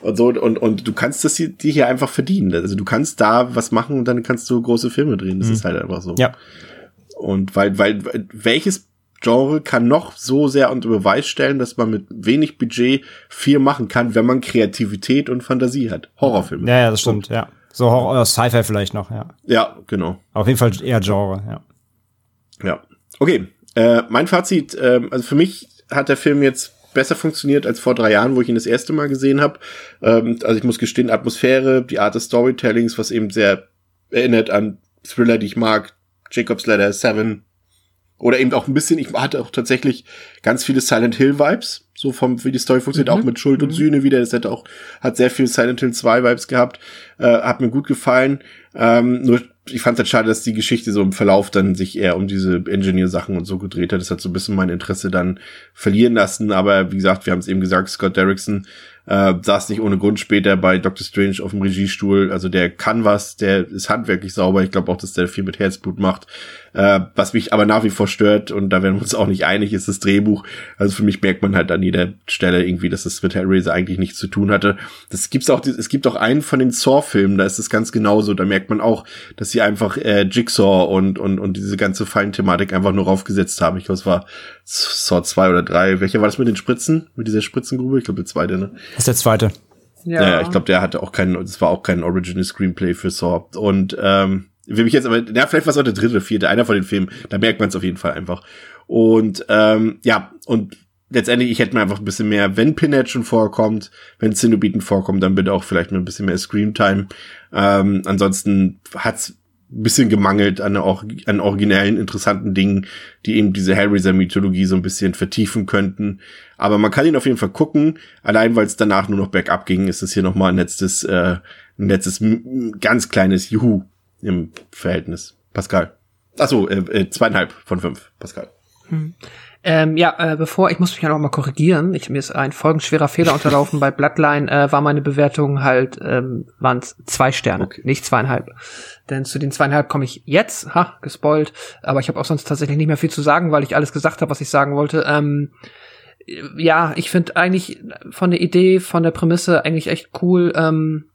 Und so, und, und du kannst das hier, die hier einfach verdienen. Also du kannst da was machen und dann kannst du große Filme drehen. Das Mhm. ist halt einfach so. Ja. Und weil, weil, welches Genre kann noch so sehr unter Beweis stellen, dass man mit wenig Budget viel machen kann, wenn man Kreativität und Fantasie hat? Horrorfilme. Ja, ja, das stimmt, ja. So Horror, oder Sci-Fi vielleicht noch, ja. Ja, genau. Auf jeden Fall eher Genre, ja. Ja. Okay. Äh, mein Fazit, ähm, also für mich hat der Film jetzt besser funktioniert als vor drei Jahren, wo ich ihn das erste Mal gesehen habe. Ähm, also ich muss gestehen, Atmosphäre, die Art des Storytellings, was eben sehr erinnert an Thriller, die ich mag, Jacob's Ladder, Seven. Oder eben auch ein bisschen, ich hatte auch tatsächlich ganz viele Silent Hill Vibes, so vom, wie die Story funktioniert, auch mit Schuld und Sühne wieder. Das hat auch, hat sehr viel Silent Hill 2 Vibes gehabt, äh, hat mir gut gefallen. Ähm, nur, ich fand es halt schade, dass die Geschichte so im Verlauf dann sich eher um diese Engineer-Sachen und so gedreht hat. Das hat so ein bisschen mein Interesse dann verlieren lassen. Aber wie gesagt, wir haben es eben gesagt, Scott Derrickson äh, saß nicht ohne Grund später bei Doctor Strange auf dem Regiestuhl. Also der kann was, der ist handwerklich sauber. Ich glaube auch, dass der viel mit Herzblut macht. Äh, was mich aber nach wie vor stört, und da werden wir uns auch nicht einig, ist das Drehbuch. Also für mich merkt man halt an jeder Stelle irgendwie, dass das mit Hellraiser eigentlich nichts zu tun hatte. Das gibt's auch, es gibt auch einen von den Saw-Filmen, da ist es ganz genauso. Da merkt man auch, dass sie einfach äh, Jigsaw und, und, und diese ganze Fallenthematik einfach nur raufgesetzt haben. Ich glaube, es war Saw 2 oder 3. Welcher war das mit den Spritzen? Mit dieser Spritzengrube? Ich glaube, der zweite, ne? Das ist der zweite. Ja, ja ich glaube, der hatte auch keinen, das war auch kein Original Screenplay für Saw. Und ähm, will mich jetzt aber, ja, vielleicht war es auch der dritte vierte, einer von den Filmen, da merkt man es auf jeden Fall einfach. Und ähm, ja, und letztendlich, ich hätte mir einfach ein bisschen mehr, wenn Pinhead schon vorkommt, wenn Cenobiten vorkommt, dann bitte auch vielleicht mit ein bisschen mehr Screamtime. Ähm, ansonsten hat's ein bisschen gemangelt an, an originellen, interessanten Dingen, die eben diese Hellraiser-Mythologie so ein bisschen vertiefen könnten. Aber man kann ihn auf jeden Fall gucken. Allein weil es danach nur noch bergab ging, ist es hier nochmal ein letztes, äh, ein letztes ganz kleines Juhu im Verhältnis. Pascal. Achso, äh, äh, zweieinhalb von fünf, Pascal. Hm. Ähm, ja, äh, bevor, ich muss mich ja noch mal korrigieren. Ich, mir ist ein folgenschwerer Fehler unterlaufen. Bei Bloodline äh, war meine Bewertung halt, ähm, waren es zwei Sterne, okay. nicht zweieinhalb. Denn zu den zweieinhalb komme ich jetzt, ha, gespoilt. Aber ich habe auch sonst tatsächlich nicht mehr viel zu sagen, weil ich alles gesagt habe, was ich sagen wollte. Ähm, ja, ich finde eigentlich von der Idee, von der Prämisse eigentlich echt cool. Ähm,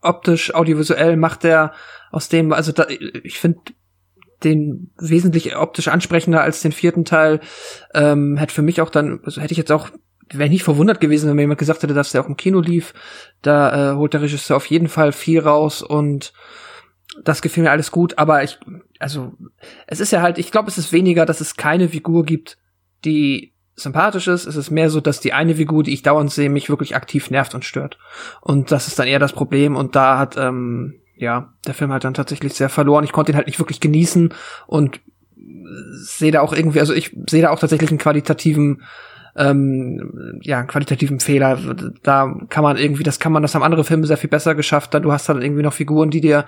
optisch, audiovisuell macht der aus dem, also da, ich finde den wesentlich optisch ansprechender als den vierten Teil. Ähm, hätte für mich auch dann, also hätte ich jetzt auch, wäre nicht verwundert gewesen, wenn mir jemand gesagt hätte, dass der auch im Kino lief. Da äh, holt der Regisseur auf jeden Fall viel raus und das gefiel mir alles gut, aber ich, also, es ist ja halt, ich glaube, es ist weniger, dass es keine Figur gibt, die sympathisch ist. Es ist mehr so, dass die eine Figur, die ich dauernd sehe, mich wirklich aktiv nervt und stört. Und das ist dann eher das Problem. Und da hat, ähm, ja, der Film halt dann tatsächlich sehr verloren. Ich konnte ihn halt nicht wirklich genießen und sehe da auch irgendwie, also ich sehe da auch tatsächlich einen qualitativen, ähm, ja, qualitativen Fehler. Da kann man irgendwie, das kann man, das haben andere Filme sehr viel besser geschafft. Da du hast dann irgendwie noch Figuren, die dir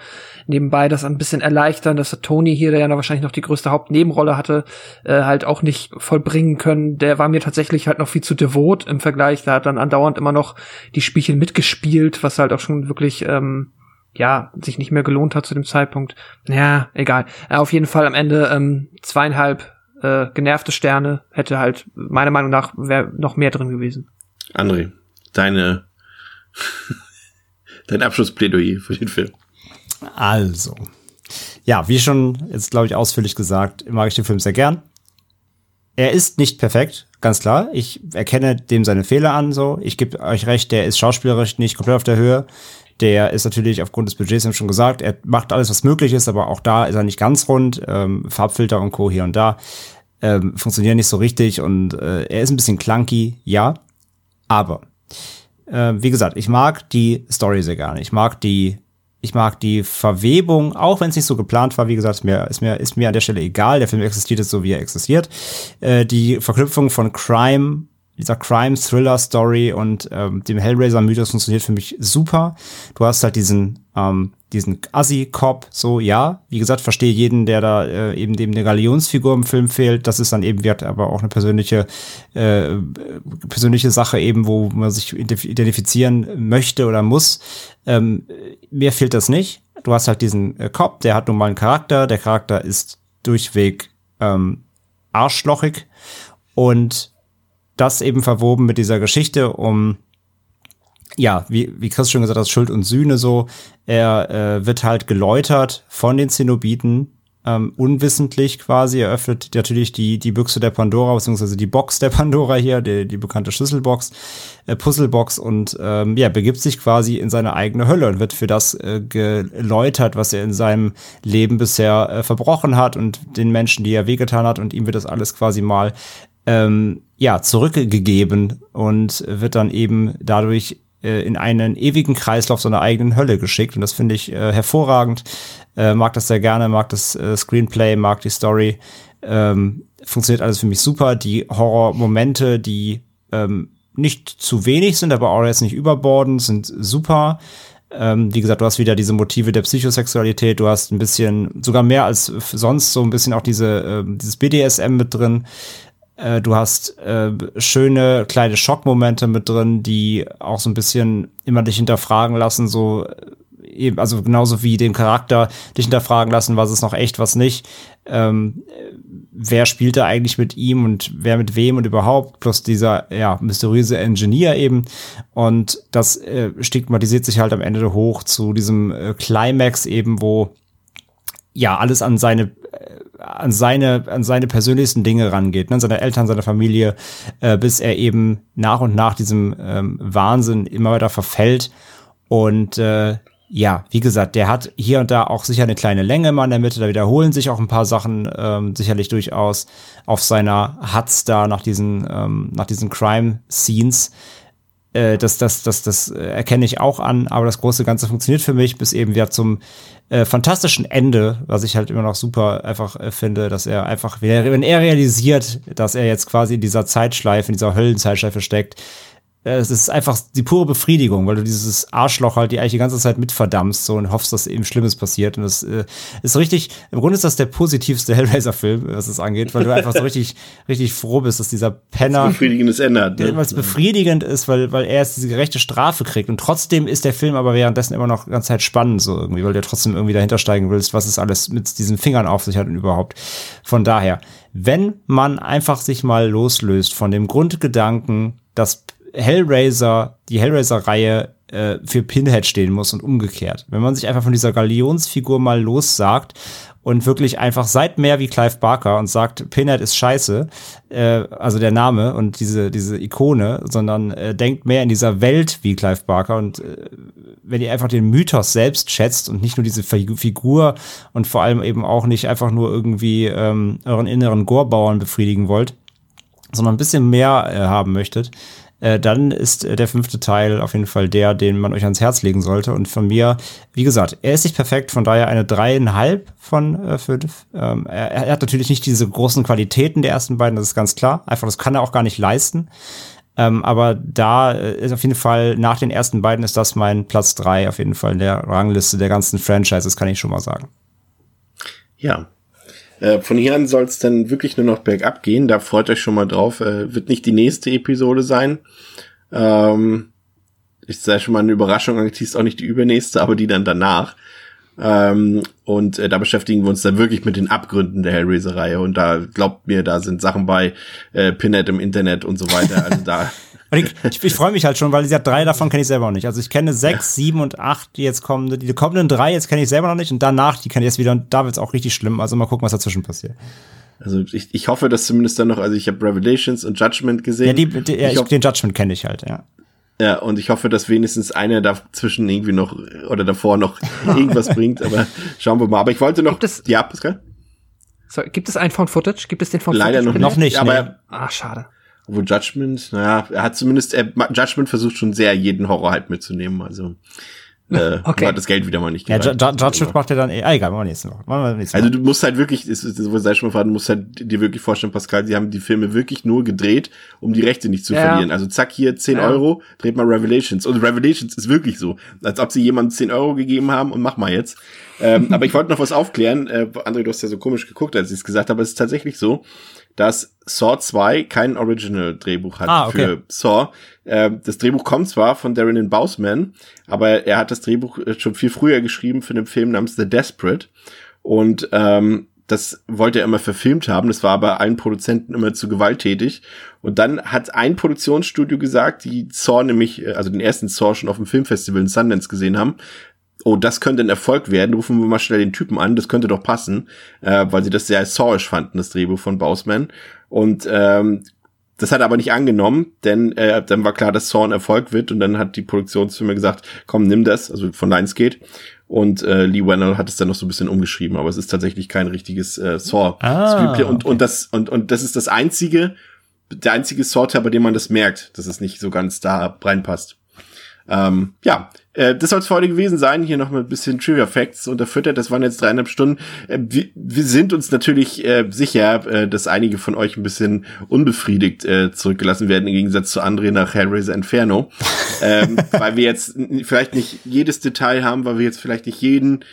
nebenbei das ein bisschen erleichtern, dass der Tony hier, der ja wahrscheinlich noch die größte Hauptnebenrolle hatte, äh, halt auch nicht vollbringen können. Der war mir tatsächlich halt noch viel zu devot im Vergleich. Da hat dann andauernd immer noch die Spielchen mitgespielt, was halt auch schon wirklich, ähm, ja, sich nicht mehr gelohnt hat zu dem Zeitpunkt. Ja, egal. Äh, auf jeden Fall am Ende ähm, zweieinhalb äh, genervte Sterne hätte halt meiner Meinung nach wäre noch mehr drin gewesen. André, deine dein Abschlussplädoyer für den Film. Also, ja, wie schon jetzt glaube ich ausführlich gesagt, mag ich den Film sehr gern. Er ist nicht perfekt, ganz klar. Ich erkenne dem seine Fehler an, so. Ich gebe euch recht, der ist schauspielerisch nicht komplett auf der Höhe. Der ist natürlich aufgrund des Budgets, haben schon gesagt, er macht alles, was möglich ist, aber auch da ist er nicht ganz rund. Ähm, Farbfilter und Co. hier und da ähm, funktionieren nicht so richtig und äh, er ist ein bisschen clunky, ja. Aber, äh, wie gesagt, ich mag die Story sehr gerne. Ich mag die, ich mag die Verwebung, auch wenn es nicht so geplant war, wie gesagt, ist mir, ist mir, ist mir an der Stelle egal. Der Film existiert jetzt so, wie er existiert. Äh, die Verknüpfung von Crime dieser Crime-Thriller-Story und ähm, dem Hellraiser-Mythos funktioniert für mich super. Du hast halt diesen, ähm, diesen Assi-Cop, so, ja, wie gesagt, verstehe jeden, der da äh, eben dem eine Galionsfigur im Film fehlt. Das ist dann eben, wird aber auch eine persönliche, äh, persönliche Sache eben, wo man sich identifizieren möchte oder muss. Ähm, mir fehlt das nicht. Du hast halt diesen äh, Cop, der hat nun mal einen Charakter. Der Charakter ist durchweg ähm, arschlochig und das eben verwoben mit dieser Geschichte um ja, wie, wie Chris schon gesagt hat, Schuld und Sühne so. Er äh, wird halt geläutert von den Zenobiten, ähm, unwissentlich quasi. Er öffnet natürlich die, die Büchse der Pandora, beziehungsweise die Box der Pandora hier, die, die bekannte Schlüsselbox, äh, Puzzlebox und ähm, ja, begibt sich quasi in seine eigene Hölle und wird für das äh, geläutert, was er in seinem Leben bisher äh, verbrochen hat und den Menschen, die er wehgetan hat und ihm wird das alles quasi mal ähm, ja, zurückgegeben und wird dann eben dadurch äh, in einen ewigen Kreislauf seiner eigenen Hölle geschickt. Und das finde ich äh, hervorragend. Äh, mag das sehr gerne, mag das äh, Screenplay, mag die Story. Ähm, funktioniert alles für mich super. Die Horrormomente, die ähm, nicht zu wenig sind, aber auch jetzt nicht überbordend, sind super. Ähm, wie gesagt, du hast wieder diese Motive der Psychosexualität, du hast ein bisschen, sogar mehr als sonst, so ein bisschen auch diese, äh, dieses BDSM mit drin. Äh, du hast äh, schöne kleine Schockmomente mit drin, die auch so ein bisschen immer dich hinterfragen lassen, so äh, eben, also genauso wie den Charakter dich hinterfragen lassen, was ist noch echt, was nicht. Ähm, wer spielt da eigentlich mit ihm und wer mit wem und überhaupt, plus dieser, ja, mysteriöse Engineer eben. Und das äh, stigmatisiert sich halt am Ende hoch zu diesem äh, Climax eben, wo ja alles an seine an seine, an seine persönlichsten Dinge rangeht, ne, seine Eltern, seine Familie, äh, bis er eben nach und nach diesem ähm, Wahnsinn immer weiter verfällt. Und äh, ja, wie gesagt, der hat hier und da auch sicher eine kleine Länge mal in der Mitte, da wiederholen sich auch ein paar Sachen ähm, sicherlich durchaus auf seiner Hutz da nach diesen, ähm, nach diesen Crime-Scenes. Äh, das, das, das, das erkenne ich auch an, aber das große Ganze funktioniert für mich, bis eben wieder zum äh, fantastischen Ende, was ich halt immer noch super einfach äh, finde, dass er einfach, wenn er realisiert, dass er jetzt quasi in dieser Zeitschleife, in dieser Höllenzeitschleife steckt, äh, es ist einfach die pure Befriedigung, weil du dieses Arschloch halt die eigentlich die ganze Zeit mitverdammst so und hoffst, dass eben Schlimmes passiert. Und das äh, ist richtig, im Grunde ist das der positivste Hellraiser-Film, was es angeht, weil du einfach so richtig, richtig froh bist, dass dieser Penner. Das befriedigendes Ende hat, ne? Weil es befriedigend ist, weil, weil er jetzt diese gerechte Strafe kriegt. Und trotzdem ist der Film aber währenddessen immer noch die ganze Zeit spannend, so irgendwie, weil du trotzdem irgendwie dahinter steigen willst, was es alles mit diesen Fingern auf sich hat und überhaupt. Von daher, wenn man einfach sich mal loslöst von dem Grundgedanken, dass Hellraiser, die Hellraiser-Reihe äh, für Pinhead stehen muss und umgekehrt. Wenn man sich einfach von dieser Galionsfigur mal lossagt und wirklich einfach seid mehr wie Clive Barker und sagt, Pinhead ist scheiße, äh, also der Name und diese, diese Ikone, sondern äh, denkt mehr in dieser Welt wie Clive Barker und äh, wenn ihr einfach den Mythos selbst schätzt und nicht nur diese Figur und vor allem eben auch nicht einfach nur irgendwie ähm, euren inneren Gorbauern befriedigen wollt, sondern ein bisschen mehr äh, haben möchtet, äh, dann ist äh, der fünfte Teil auf jeden Fall der, den man euch ans Herz legen sollte. Und von mir, wie gesagt, er ist nicht perfekt, von daher eine dreieinhalb von äh, fünf. Ähm, er, er hat natürlich nicht diese großen Qualitäten der ersten beiden, das ist ganz klar. Einfach, das kann er auch gar nicht leisten. Ähm, aber da äh, ist auf jeden Fall, nach den ersten beiden ist das mein Platz drei auf jeden Fall in der Rangliste der ganzen Franchises, kann ich schon mal sagen. Ja, äh, von hier an soll es dann wirklich nur noch bergab gehen. Da freut euch schon mal drauf. Äh, wird nicht die nächste Episode sein. Ähm, ich sei schon mal eine Überraschung, ist auch nicht die übernächste, aber die dann danach. Ähm, und äh, da beschäftigen wir uns dann wirklich mit den Abgründen der Hellraiser-Reihe. Und da glaubt mir, da sind Sachen bei äh, Pinhead im Internet und so weiter. Also da ich, ich, ich freue mich halt schon, weil diese drei davon kenne ich selber noch nicht. Also ich kenne sechs, sieben und acht, die jetzt kommen. Die kommenden drei jetzt kenne ich selber noch nicht und danach, die kenne ich jetzt wieder und da wird es auch richtig schlimm. Also mal gucken, was dazwischen passiert. Also ich, ich hoffe, dass zumindest dann noch, also ich habe Revelations und Judgment gesehen. Ja, die, die, ja, ich ich, den Judgment kenne ich halt, ja. Ja, und ich hoffe, dass wenigstens einer dazwischen irgendwie noch oder davor noch irgendwas bringt, aber schauen wir mal. Aber ich wollte noch. Gibt es, ja, Pascal? So, gibt es ein Found Footage? Gibt es den Found Leider Footage? Leider noch nicht. Noch nicht, aber. Nee. Ah, schade. Obwohl Judgment, naja, er hat zumindest, er, Judgment versucht schon sehr, jeden Horror halt mitzunehmen, also. Äh, okay. hat das Geld wieder mal nicht gereicht. Ja, Judgment macht er dann, eh, ah, egal, machen wir nächste Woche. Machen wir nächste Woche. Also du musst halt wirklich, ist, ist, sei schon mal du musst halt dir wirklich vorstellen, Pascal, sie haben die Filme wirklich nur gedreht, um die Rechte nicht zu ja. verlieren. Also zack, hier 10 ja. Euro, dreht mal Revelations. Und Revelations ist wirklich so, als ob sie jemandem 10 Euro gegeben haben und mach mal jetzt. ähm, aber ich wollte noch was aufklären. Äh, André, du hast ja so komisch geguckt, als ich es gesagt habe, aber es ist tatsächlich so dass Saw 2 kein Original-Drehbuch hat ah, okay. für Saw. Äh, das Drehbuch kommt zwar von Darren Bausman, aber er hat das Drehbuch schon viel früher geschrieben für einen Film namens The Desperate. Und ähm, das wollte er immer verfilmt haben. Das war aber allen Produzenten immer zu gewalttätig. Und dann hat ein Produktionsstudio gesagt, die Saw nämlich, äh, also den ersten Saw schon auf dem Filmfestival in Sundance gesehen haben, oh, das könnte ein Erfolg werden, rufen wir mal schnell den Typen an, das könnte doch passen, äh, weil sie das sehr sawisch fanden, das Drehbuch von Bausman. Und ähm, das hat er aber nicht angenommen, denn äh, dann war klar, dass Saw ein Erfolg wird und dann hat die Produktionsfirma gesagt, komm, nimm das, also von Lionsgate. Und äh, Lee Wennell hat es dann noch so ein bisschen umgeschrieben, aber es ist tatsächlich kein richtiges äh, Saw Ah, Screenplay und okay. und das und und das ist das einzige der einzige Saw bei dem man das merkt, dass es nicht so ganz da reinpasst. Ähm, ja, äh, das soll es für heute gewesen sein. Hier noch mal ein bisschen Trivia Facts unterfüttert. Das waren jetzt dreieinhalb Stunden. Äh, wir, wir sind uns natürlich äh, sicher, äh, dass einige von euch ein bisschen unbefriedigt äh, zurückgelassen werden, im Gegensatz zu André nach Hellraiser Inferno. ähm, weil wir jetzt vielleicht nicht jedes Detail haben, weil wir jetzt vielleicht nicht jeden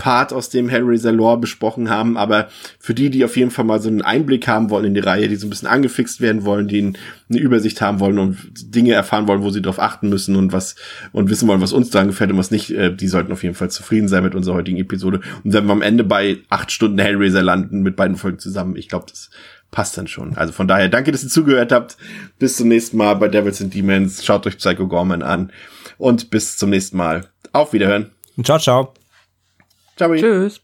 Part aus dem Hellraiser Lore besprochen haben, aber für die, die auf jeden Fall mal so einen Einblick haben wollen in die Reihe, die so ein bisschen angefixt werden wollen, die eine Übersicht haben wollen und Dinge erfahren wollen, wo sie darauf achten müssen und was und wissen wollen, was uns daran gefällt und was nicht, äh, die sollten auf jeden Fall zufrieden sein mit unserer heutigen Episode. Und wenn wir am Ende bei acht Stunden Hellraiser landen mit beiden Folgen zusammen, ich glaube, das passt dann schon. Also von daher, danke, dass ihr zugehört habt. Bis zum nächsten Mal bei Devils and Demons. Schaut euch Psycho Gorman an und bis zum nächsten Mal. Auf Wiederhören. Ciao, ciao. Ciao. Tschüss.